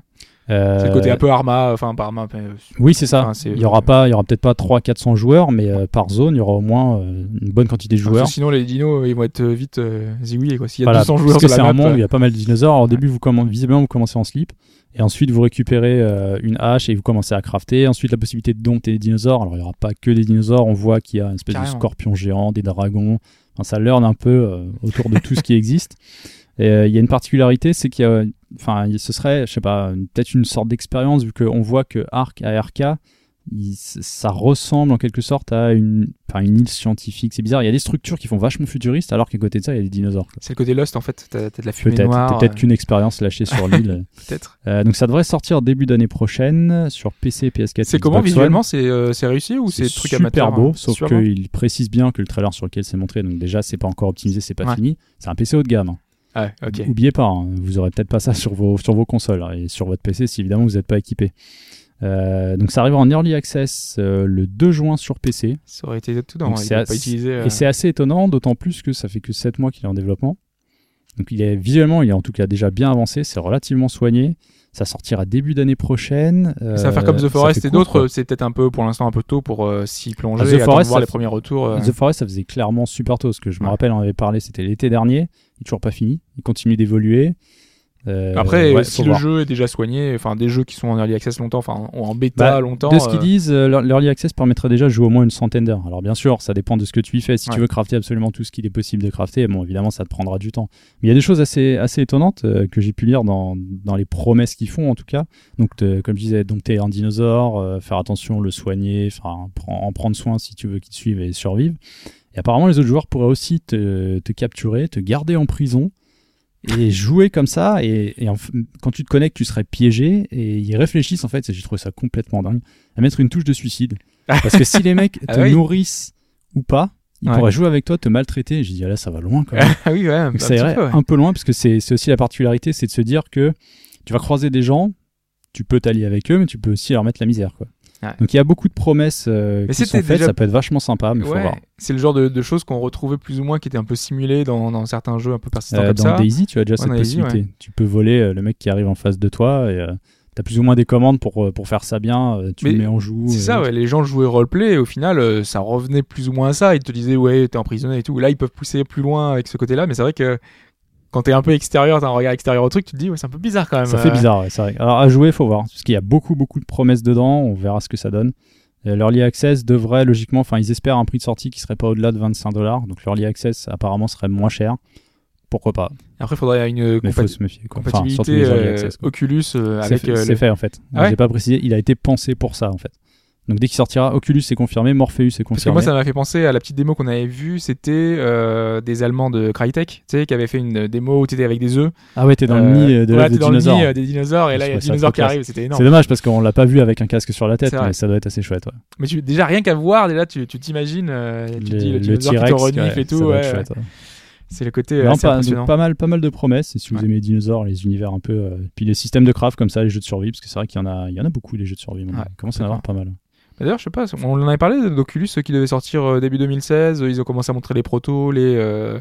Speaker 2: Euh,
Speaker 1: C'est le côté un peu Arma, enfin, pas Arma. mais, euh,
Speaker 2: Oui, c'est ça.
Speaker 1: Enfin,
Speaker 2: il y aura pas, il y aura peut-être pas 300-400 joueurs, mais euh, par zone, il y aura au moins euh, une bonne quantité de joueurs.
Speaker 1: sinon, les dinos, ils vont être vite zigouillés, quoi. S'il y a
Speaker 2: Voilà,
Speaker 1: 200
Speaker 2: parce que c'est un monde où il y a pas mal de dinosaures. Alors, au début, vous commen- visiblement, vous commencez en slip. Et ensuite, vous récupérez une hache et vous commencez à crafter. Ensuite, la possibilité de dompter des dinosaures. Alors, il n'y aura pas que des dinosaures. On voit qu'il y a une espèce
Speaker 1: Carrément.
Speaker 2: de scorpion géant, des dragons. Enfin, ça learn un peu autour de tout ce qui existe. Et euh, il y a une particularité, c'est qu'il y a, enfin, ce serait, je sais pas, peut-être une sorte d'expérience vu qu'on voit que Ark ARK, il- ça ressemble en quelque sorte à une, enfin, une île scientifique. C'est bizarre. Il y a des structures qui font vachement futuristes, alors qu'à côté de ça, il y a des dinosaures.
Speaker 1: c'est le côté Lost, en fait. T'as de la fumée
Speaker 2: Peut-être,
Speaker 1: noire.
Speaker 2: peut-être
Speaker 1: euh,
Speaker 2: qu'une expérience lâchée sur l'île.
Speaker 1: Peut-être.
Speaker 2: Euh, donc ça devrait sortir début d'année prochaine sur PC, PS4.
Speaker 1: C'est comment visuellement C'est euh, c'est réussi ou c'est truc
Speaker 2: super
Speaker 1: amateur
Speaker 2: beau,
Speaker 1: hein
Speaker 2: sauf
Speaker 1: Super
Speaker 2: qu'il précise bien que le trailer sur lequel c'est montré, donc déjà c'est pas encore optimisé, c'est pas
Speaker 1: Ouais.
Speaker 2: fini. C'est un PC haut de gamme. hein.
Speaker 1: Ah.
Speaker 2: Oubliez pas, hein, vous aurez peut-être pas ça sur vos, sur vos consoles hein, et sur votre PC si évidemment vous n'êtes pas équipé. Euh, donc ça arrivera en early access euh, le 2 juin sur PC.
Speaker 1: Ça aurait été tout dans.
Speaker 2: Donc
Speaker 1: pas utilisé. euh,
Speaker 2: Et c'est assez étonnant, d'autant plus que ça fait que 7 mois qu'il est en développement. Donc il est visuellement, il est en tout cas déjà bien avancé, c'est relativement soigné. Ça sortira début d'année prochaine.
Speaker 1: Ça va faire comme
Speaker 2: Euh,
Speaker 1: The Forest et d'autres, c'est peut-être un peu pour l'instant un peu tôt pour euh, s'y plonger
Speaker 2: Ah, The
Speaker 1: et
Speaker 2: Forest,
Speaker 1: voir les premiers retours. euh.
Speaker 2: The Forest, ça faisait clairement super tôt. Ce que je me rappelle, on avait parlé, c'était l'été dernier. Il est toujours pas fini. Il continue d'évoluer. Euh,
Speaker 1: Après,
Speaker 2: ouais,
Speaker 1: si le
Speaker 2: voir.
Speaker 1: jeu est déjà soigné, enfin des jeux qui sont en early access longtemps, enfin en bêta
Speaker 2: Bah,
Speaker 1: longtemps.
Speaker 2: De ce qu'ils
Speaker 1: euh,
Speaker 2: disent, euh, l'ear- l'early access permettrait déjà de jouer au moins une centaine d'heures. Alors bien sûr, ça dépend de ce que tu y fais. Si
Speaker 1: Ouais.
Speaker 2: tu veux crafter absolument tout ce qu'il est possible de crafter, bon évidemment ça te prendra du temps. Mais il y a des choses assez, assez étonnantes que j'ai pu lire dans, dans les promesses qu'ils font en tout cas. Donc comme je disais, dompter un dinosaure, faire attention, le soigner, enfin en prendre soin si tu veux qu'il te suive et survive. Et apparemment les autres joueurs pourraient aussi te, te capturer, te garder en prison et jouer comme ça et, et en f- quand tu te connectes tu serais piégé et ils réfléchissent en fait et j'ai trouvé ça complètement dingue à mettre une touche de suicide parce que si les mecs te
Speaker 1: Ah oui.
Speaker 2: nourrissent ou pas ils
Speaker 1: Ouais.
Speaker 2: pourraient jouer avec toi te maltraiter j'ai dit ah là ça va loin quand même
Speaker 1: ah oui, ouais, un
Speaker 2: donc ça irait
Speaker 1: peu, ouais.
Speaker 2: un peu loin parce que c'est c'est aussi la particularité c'est de se dire que tu vas croiser des gens tu peux t'allier avec eux mais tu peux aussi leur mettre la misère quoi
Speaker 1: Ouais.
Speaker 2: donc il y a beaucoup de promesses euh,
Speaker 1: Mais
Speaker 2: qui sont faites
Speaker 1: déjà-
Speaker 2: ça peut être vachement sympa mais faut
Speaker 1: Ouais,
Speaker 2: voir
Speaker 1: c'est le genre de, de choses qu'on retrouvait plus ou moins qui étaient un peu simulées dans, dans certains jeux un peu persistants
Speaker 2: Euh,
Speaker 1: comme
Speaker 2: dans
Speaker 1: ça.
Speaker 2: Daisy, tu as déjà
Speaker 1: Ouais,
Speaker 2: cette
Speaker 1: dans Daisy,
Speaker 2: possibilité. Tu peux voler euh, le mec qui arrive en face de toi et tu as plus ou moins des commandes pour, euh, pour faire ça bien. euh, tu
Speaker 1: Mais
Speaker 2: le mets en joue.
Speaker 1: C'est ça, ouais, les gens jouaient roleplay et au final, euh, ça revenait plus ou moins à ça. Ils te disaient, ouais, t'es emprisonné et tout. Là, ils peuvent pousser plus loin avec ce côté-là, mais c'est vrai que quand t'es un peu extérieur, t'as un regard extérieur au truc, tu te dis, ouais, c'est un peu bizarre quand même.
Speaker 2: Ça fait
Speaker 1: Euh,
Speaker 2: bizarre, ouais, c'est vrai. Alors à jouer, faut voir. Parce qu'il y a beaucoup, beaucoup de promesses dedans. On verra ce que ça donne. Euh, L'early access devrait logiquement, enfin ils espèrent un prix de sortie qui serait pas au-delà de 25 dollars. Donc l'early access apparemment serait moins cher. Pourquoi pas?
Speaker 1: Après, il faudrait une compati-
Speaker 2: se méfier. Enfin,
Speaker 1: compatibilité
Speaker 2: les early
Speaker 1: euh,
Speaker 2: access.
Speaker 1: Oculus euh, avec. euh,
Speaker 2: c'est
Speaker 1: le-
Speaker 2: fait, en fait.
Speaker 1: Ah ouais?
Speaker 2: J'ai pas précisé. Il a été pensé pour ça en fait. Donc dès qu'il sortira, Oculus est confirmé, Morpheus est
Speaker 1: Parce que
Speaker 2: confirmé.
Speaker 1: moi, ça m'a fait penser à la petite démo qu'on avait vue. C'était euh, des Allemands de Crytek, tu sais, qui avaient fait une démo où t'étais avec des œufs.
Speaker 2: Ah ouais, t'es dans le
Speaker 1: Euh,
Speaker 2: nid euh, de
Speaker 1: voilà,
Speaker 2: l'œuf
Speaker 1: t'es
Speaker 2: de
Speaker 1: dans le nid euh, des dinosaures et là, il y a des dinosaures qui arrivent. C'était énorme.
Speaker 2: C'est dommage parce qu'on l'a pas vu avec un casque sur la tête, mais ça doit être assez chouette. Ouais.
Speaker 1: Mais tu, déjà, rien qu'à voir, déjà, tu tu t'imagines, euh, tu te dis le, dinosaure qui te
Speaker 2: T-Rex,
Speaker 1: renifle
Speaker 2: ouais,
Speaker 1: et tout. ouais,
Speaker 2: ouais.
Speaker 1: C'est le côté euh,
Speaker 2: Non,
Speaker 1: assez
Speaker 2: pas, donc pas mal, pas mal de promesses. Et si vous
Speaker 1: Ouais.
Speaker 2: aimez les dinosaures, les univers un peu, euh, puis les systèmes de craft comme ça, les jeux de survie, parce que c'est vrai qu'il y en a, il y en a beaucoup les jeux de survie.
Speaker 1: Ouais,
Speaker 2: il commence à y en avoir pas mal.
Speaker 1: D'ailleurs, je sais pas, on en avait parlé d'Oculus qui devait sortir euh, début 2016. Ils ont commencé à montrer les protos, les. euh,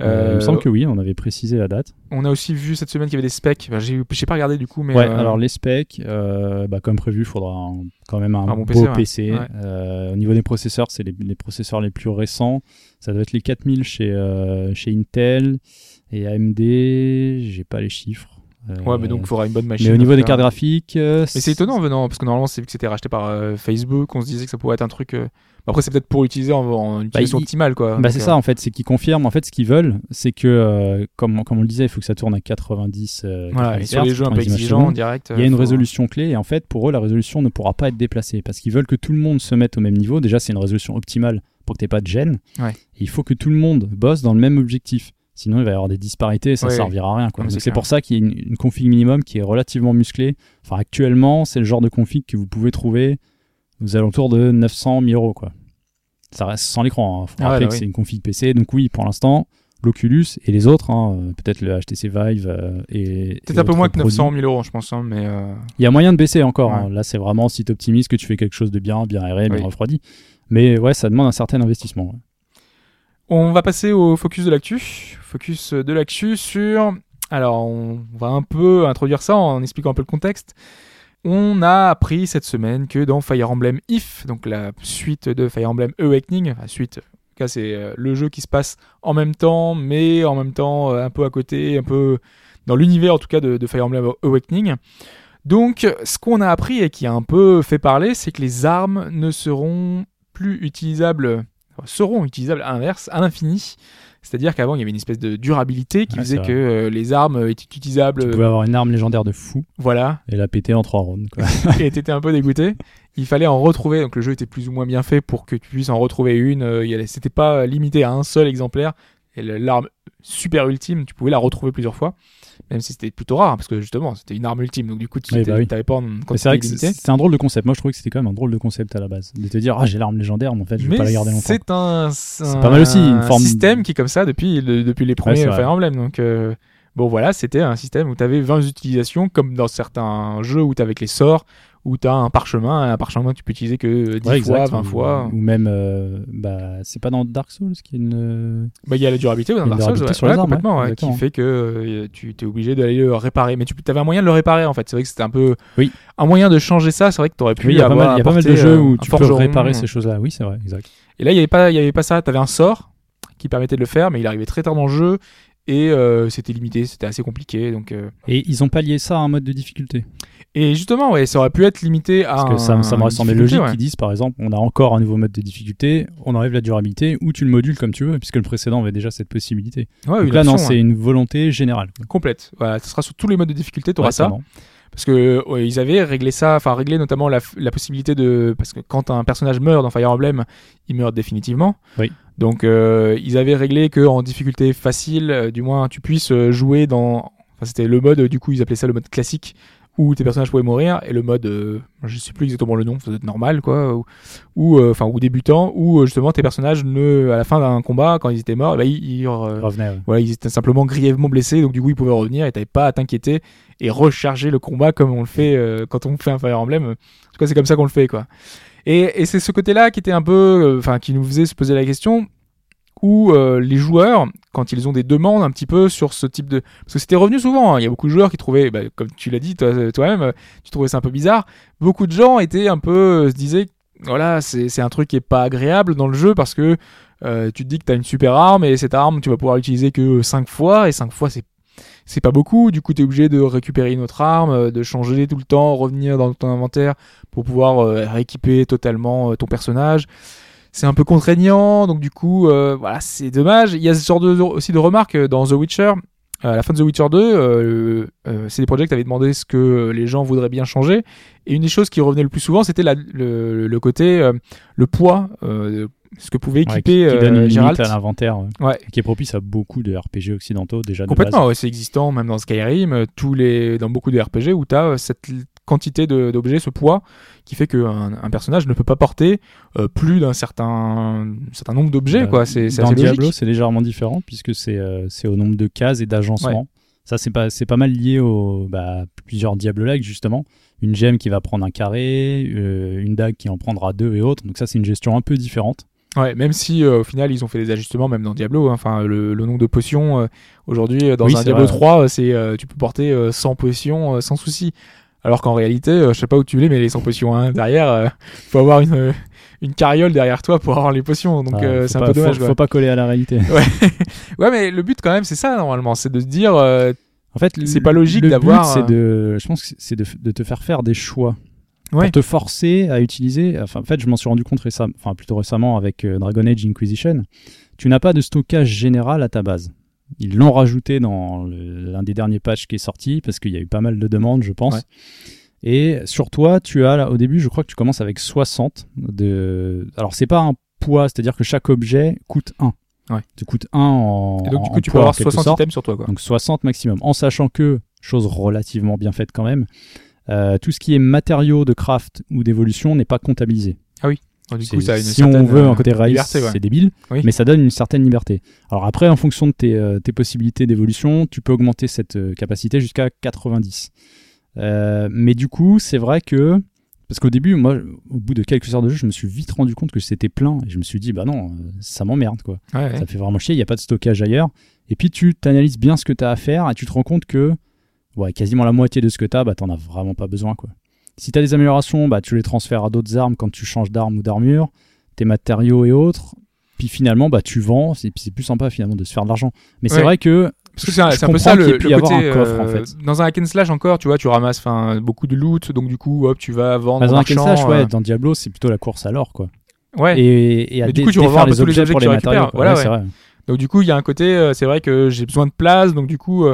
Speaker 2: Euh, il me
Speaker 1: euh,
Speaker 2: semble que oui, on avait précisé la date.
Speaker 1: On a aussi vu cette semaine qu'il y avait des specs. Enfin, j'ai j'ai pas regardé du coup, mais.
Speaker 2: ouais,
Speaker 1: euh,
Speaker 2: alors les specs, euh, bah, comme prévu, il faudra un- quand même un,
Speaker 1: bon
Speaker 2: beau
Speaker 1: PC, ouais.
Speaker 2: Euh, au niveau des processeurs, c'est les, les processeurs les plus récents. Ça doit être les 4000 chez, euh, chez Intel et AMD. J'ai pas les chiffres.
Speaker 1: Ouais, mais donc il faudra une bonne machine.
Speaker 2: mais au niveau des cartes graphiques, euh,
Speaker 1: Mais c'est étonnant venant, parce que normalement, c'est vu que c'était racheté par euh, Facebook, on se disait que ça pourrait être un truc. euh, Après, c'est peut-être pour utiliser en, en utilisation
Speaker 2: il-
Speaker 1: optimale, quoi.
Speaker 2: Bah c'est
Speaker 1: euh,
Speaker 2: ça en fait, c'est qu'ils confirment en fait ce qu'ils veulent, c'est que euh, comme, comme on le disait, il faut que ça tourne à 90. euh,
Speaker 1: Voilà,
Speaker 2: 90
Speaker 1: et sur les jeux un peu
Speaker 2: 90 images
Speaker 1: exigeants en direct.
Speaker 2: Il y a une
Speaker 1: faut-
Speaker 2: résolution clé et en fait pour eux la résolution ne pourra pas être déplacée parce qu'ils veulent que tout le monde se mette au même niveau. Déjà c'est une résolution optimale pour que tu pas de gêne.
Speaker 1: Ouais.
Speaker 2: Et il faut que tout le monde bosse dans le même objectif. Sinon il va y avoir des disparités et ça
Speaker 1: Ouais,
Speaker 2: servira à rien. Quoi.
Speaker 1: Non,
Speaker 2: Donc
Speaker 1: c'est
Speaker 2: pour ça qu'il y a une, une config minimum qui est relativement musclée. Enfin actuellement c'est le genre de config que vous pouvez trouver aux alentours de 900 1000 euros. Quoi. Ça reste sans l'écran. Faut
Speaker 1: Ah
Speaker 2: rappeler
Speaker 1: bah
Speaker 2: que
Speaker 1: oui.
Speaker 2: c'est une config PC. Donc oui pour l'instant l'Oculus et les autres, hein, euh, peut-être le HTC Vive euh, et
Speaker 1: Peut-être un peu moins que
Speaker 2: produits.
Speaker 1: 900 000 euros, je pense, hein, mais. euh,
Speaker 2: Il y a moyen de baisser encore.
Speaker 1: Ouais.
Speaker 2: hein. Là, c'est vraiment si tu optimises que tu fais quelque chose de bien, bien aéré, bien refroidi. Mais ouais, ça demande un certain investissement. ouais.
Speaker 1: On va passer au focus de l'actu. Focus de l'actu sur. Alors, on va un peu introduire ça en expliquant un peu le contexte. On a appris cette semaine que dans Fire Emblem If, donc la suite de Fire Emblem Awakening, enfin suite, en tout cas c'est euh, le jeu qui se passe en même temps, mais en même temps euh, un peu à côté, un peu dans l'univers en tout cas de, de Fire Emblem Awakening. Donc, ce qu'on a appris et qui a un peu fait parler, c'est que les armes ne seront plus utilisables seront utilisables à l'inverse, à l'infini. C'est-à-dire qu'avant, il y avait une espèce de durabilité qui
Speaker 2: Ouais,
Speaker 1: faisait que euh, les armes étaient utilisables.
Speaker 2: Tu pouvais avoir une arme légendaire de fou
Speaker 1: Voilà,
Speaker 2: et la péter en trois rounds. Quoi.
Speaker 1: et t'étais un peu dégoûté. Il fallait en retrouver, donc le jeu était plus ou moins bien fait pour que tu puisses en retrouver une. Euh, C'était pas limité à un seul exemplaire. Et l'arme super ultime, tu pouvais la retrouver plusieurs fois. Même si c'était plutôt rare, parce que justement, c'était une arme ultime. Donc du coup, tu
Speaker 2: Oui,
Speaker 1: t'avais
Speaker 2: bah oui.
Speaker 1: pas en
Speaker 2: c'est vrai que c'est un drôle de concept. Moi, je trouvais que c'était quand même un drôle de concept à la base. De te dire, ah, j'ai l'arme légendaire, mais en fait, je vais
Speaker 1: Mais
Speaker 2: pas la garder longtemps.
Speaker 1: c'est un, c'est
Speaker 2: pas mal aussi, une
Speaker 1: un
Speaker 2: forme-
Speaker 1: système qui est comme ça depuis, le- depuis les premiers
Speaker 2: vrai.
Speaker 1: Fire Emblem. Donc, euh, bon, voilà, c'était un système où tu avais 20 utilisations, comme dans certains jeux où tu avec les sorts, où tu as un parchemin. Un parchemin, tu peux utiliser que 10
Speaker 2: Ouais,
Speaker 1: fois,
Speaker 2: exact.
Speaker 1: 20
Speaker 2: Ou-
Speaker 1: fois.
Speaker 2: Ou même, euh, bah, c'est pas dans Dark Souls qu'il y a une.
Speaker 1: Bah, Il y a la durabilité dans Dark Souls, ouais.
Speaker 2: sur les
Speaker 1: Ouais,
Speaker 2: armes,
Speaker 1: complètement, qui fait que euh, tu es obligé d'aller le réparer. Mais tu avais un moyen de le réparer en fait. C'est vrai que c'était un peu.
Speaker 2: Oui.
Speaker 1: Un moyen de changer ça, c'est vrai que tu aurais pu
Speaker 2: Oui, il y a pas mal, il y a pas mal de jeux
Speaker 1: euh,
Speaker 2: où tu peux réparer
Speaker 1: euh,
Speaker 2: ces choses-là. Oui, c'est vrai, exact.
Speaker 1: Et là, il n'y avait, pas- il y avait pas ça. Tu avais un sort qui permettait de le faire, mais il arrivait très tard dans le jeu et euh, c'était limité, c'était assez compliqué. Donc, euh,
Speaker 2: Et ils ont pas lié ça à un mode de difficulté.
Speaker 1: Et justement, ouais, ça aurait pu être limité à.
Speaker 2: Parce que ça, ça me ressemblait logique
Speaker 1: ouais.
Speaker 2: qu'ils disent par exemple on a encore un nouveau mode de difficulté, on enlève la durabilité ou tu le modules comme tu veux, puisque le précédent avait déjà cette possibilité.
Speaker 1: Ouais,
Speaker 2: Donc là, non, c'est une volonté générale. quoi.
Speaker 1: complète. Voilà, ce sera sur tous les modes de difficulté, tu auras ça. Parce que ouais, ils avaient réglé ça, enfin réglé notamment la, la possibilité de. Parce que quand un personnage meurt dans Fire Emblem, il meurt définitivement.
Speaker 2: Oui.
Speaker 1: Donc euh, ils avaient réglé que en difficulté facile, euh, du moins, tu puisses euh, jouer dans. Enfin, c'était le mode, du coup, ils appelaient ça le mode classique, où tes personnages pouvaient mourir, et le mode, euh, je sais plus exactement le nom, ça doit être normal, quoi, ou, ou, euh, enfin, ou débutant, où euh, justement tes personnages, ne, à la fin d'un combat, quand ils étaient morts, eh ben, ils, ils, euh,
Speaker 2: ouais.
Speaker 1: voilà, ils étaient simplement grièvement blessés, donc du coup ils pouvaient revenir et t'avais pas à t'inquiéter et recharger le combat comme on le fait euh, quand on fait un Fire Emblem. En tout cas, c'est comme ça qu'on le fait, quoi. Et, et c'est ce côté-là qui était un peu, enfin, qui nous faisait se poser la question où euh, les joueurs, quand ils ont des demandes un petit peu sur ce type de, parce que c'était revenu souvent, hein, il y a beaucoup de joueurs qui trouvaient, bah, comme tu l'as dit toi- toi-même, euh, tu trouvais ça un peu bizarre. Beaucoup de gens étaient un peu, euh, se disaient, voilà, c'est un truc qui est pas agréable dans le jeu parce que euh, tu te dis que tu as une super arme et cette arme tu vas pouvoir l'utiliser que 5 fois et 5 fois c'est c'est pas beaucoup. Du coup tu es obligé de récupérer une autre arme euh, de changer tout le temps revenir dans ton inventaire pour pouvoir euh, rééquiper totalement euh, ton personnage c'est un peu contraignant donc du coup euh, voilà c'est dommage il y a ce genre de, aussi de remarques euh, dans The Witcher à la fin de The Witcher 2, euh, euh, CD Projekt avait demandé ce que les gens voudraient bien changer. Et une des choses qui revenait le plus souvent, c'était le, le côté, euh, le poids, euh, ce que pouvait
Speaker 2: Ouais, qui,
Speaker 1: équiper
Speaker 2: qui donne
Speaker 1: euh,
Speaker 2: une
Speaker 1: Geralt.
Speaker 2: limite à l'inventaire, euh,
Speaker 1: Ouais.
Speaker 2: qui est propice à beaucoup de RPG occidentaux déjà
Speaker 1: Complètement, ouais, c'est existant même dans Skyrim, euh, tous les, dans beaucoup de RPG où tu as cette quantité d'objets, ce poids, qui fait qu'un un personnage ne peut pas porter euh, plus d'un certain, certain nombre d'objets.
Speaker 2: Euh,
Speaker 1: quoi. C'est
Speaker 2: Dans Diablo, c'est légèrement différent puisque c'est euh, c'est au nombre de cases et d'agencements. Ça, c'est pas, c'est pas mal lié au bah, plusieurs Diablo-like, justement. Une gemme qui va prendre un carré, euh, une dague qui en prendra deux et autres. Donc ça, c'est une gestion un peu différente.
Speaker 1: Ouais, même si euh, au final ils ont fait des ajustements même dans Diablo. hein. Enfin, le, le nombre de potions euh, aujourd'hui dans
Speaker 2: Oui,
Speaker 1: un Diablo
Speaker 2: vrai.
Speaker 1: 3, euh, c'est euh, tu peux porter euh, 100 potions sans souci. Alors qu'en réalité, euh, je sais pas où tu les, mais les 100 potions hein, derrière, euh, faut avoir une, euh, une carriole derrière toi pour avoir les potions. Donc euh, c'est un peu dommage.
Speaker 2: Faut,
Speaker 1: quoi.
Speaker 2: faut pas coller à la réalité.
Speaker 1: Ouais, mais le but quand même, c'est ça normalement, c'est de se dire, euh,
Speaker 2: En fait,
Speaker 1: C'est pas logique
Speaker 2: le
Speaker 1: d'avoir,
Speaker 2: but, c'est de, je pense que c'est de, de te faire faire des choix.
Speaker 1: Ouais.
Speaker 2: Pour te forcer à utiliser. Enfin, en fait, je m'en suis rendu compte récemment, enfin plutôt récemment avec Dragon Age Inquisition. Tu n'as pas de stockage général à ta base. Ils l'ont rajouté dans l'un des derniers patchs qui est sorti parce qu'il y a eu pas mal de demandes, je pense.
Speaker 1: Ouais.
Speaker 2: Et sur toi, tu as là, au début, je crois que tu commences avec 60 de. Alors, c'est pas un poids, c'est-à-dire que chaque objet coûte 1.
Speaker 1: Ouais.
Speaker 2: Tu coûtes 1 en.
Speaker 1: Et donc, du coup, tu peux avoir
Speaker 2: en quelque
Speaker 1: 60
Speaker 2: sorte.
Speaker 1: items sur toi, quoi.
Speaker 2: Donc 60 maximum. En sachant que, chose relativement bien faite quand même, euh, tout ce qui est matériaux de craft ou d'évolution n'est pas comptabilisé.
Speaker 1: Donc, du
Speaker 2: C'est-
Speaker 1: coup, ça a une
Speaker 2: si on veut
Speaker 1: euh,
Speaker 2: un côté race,
Speaker 1: liberté, ouais.
Speaker 2: c'est débile,
Speaker 1: Oui.
Speaker 2: mais ça donne une certaine liberté. Alors après, en fonction de tes, euh, tes possibilités d'évolution, tu peux augmenter cette euh, capacité jusqu'à 90. Euh, mais du coup, c'est vrai que parce qu'au début, moi, au bout de quelques heures de jeu, je me suis vite rendu compte que c'était plein et je me suis dit, bah non, euh, ça m'emmerde quoi.
Speaker 1: Ouais, ouais.
Speaker 2: Ça fait vraiment chier, il n'y a pas de stockage ailleurs. Et puis tu t'analyses bien ce que tu as à faire et tu te rends compte que ouais, quasiment la moitié de ce que tu as, bah, t'en as vraiment pas besoin. Quoi. Si tu as des améliorations, bah, tu les transfères à d'autres armes quand tu changes d'arme ou d'armure, tes matériaux et autres. Puis finalement, bah, tu vends, et puis c'est plus sympa finalement de se faire de l'argent. Mais c'est vrai que
Speaker 1: Parce que c'est un, un peu ça le, le côté.
Speaker 2: un coffre, en
Speaker 1: euh,
Speaker 2: fait.
Speaker 1: Dans un hack and slash encore, tu vois, tu ramasses 'fin, beaucoup de loot, donc du coup, hop, tu vas vendre.
Speaker 2: dans un hack and slash, ouais,
Speaker 1: euh,
Speaker 2: dans Diablo, c'est plutôt la course à l'or. quoi.
Speaker 1: ouais.
Speaker 2: Et, et à
Speaker 1: Mais du coup, tu revends
Speaker 2: les objets pour les matériaux.
Speaker 1: Voilà,
Speaker 2: Ouais, c'est
Speaker 1: ouais.
Speaker 2: vrai.
Speaker 1: Donc du coup, il y a un côté, euh, c'est vrai que j'ai besoin de place, donc du coup,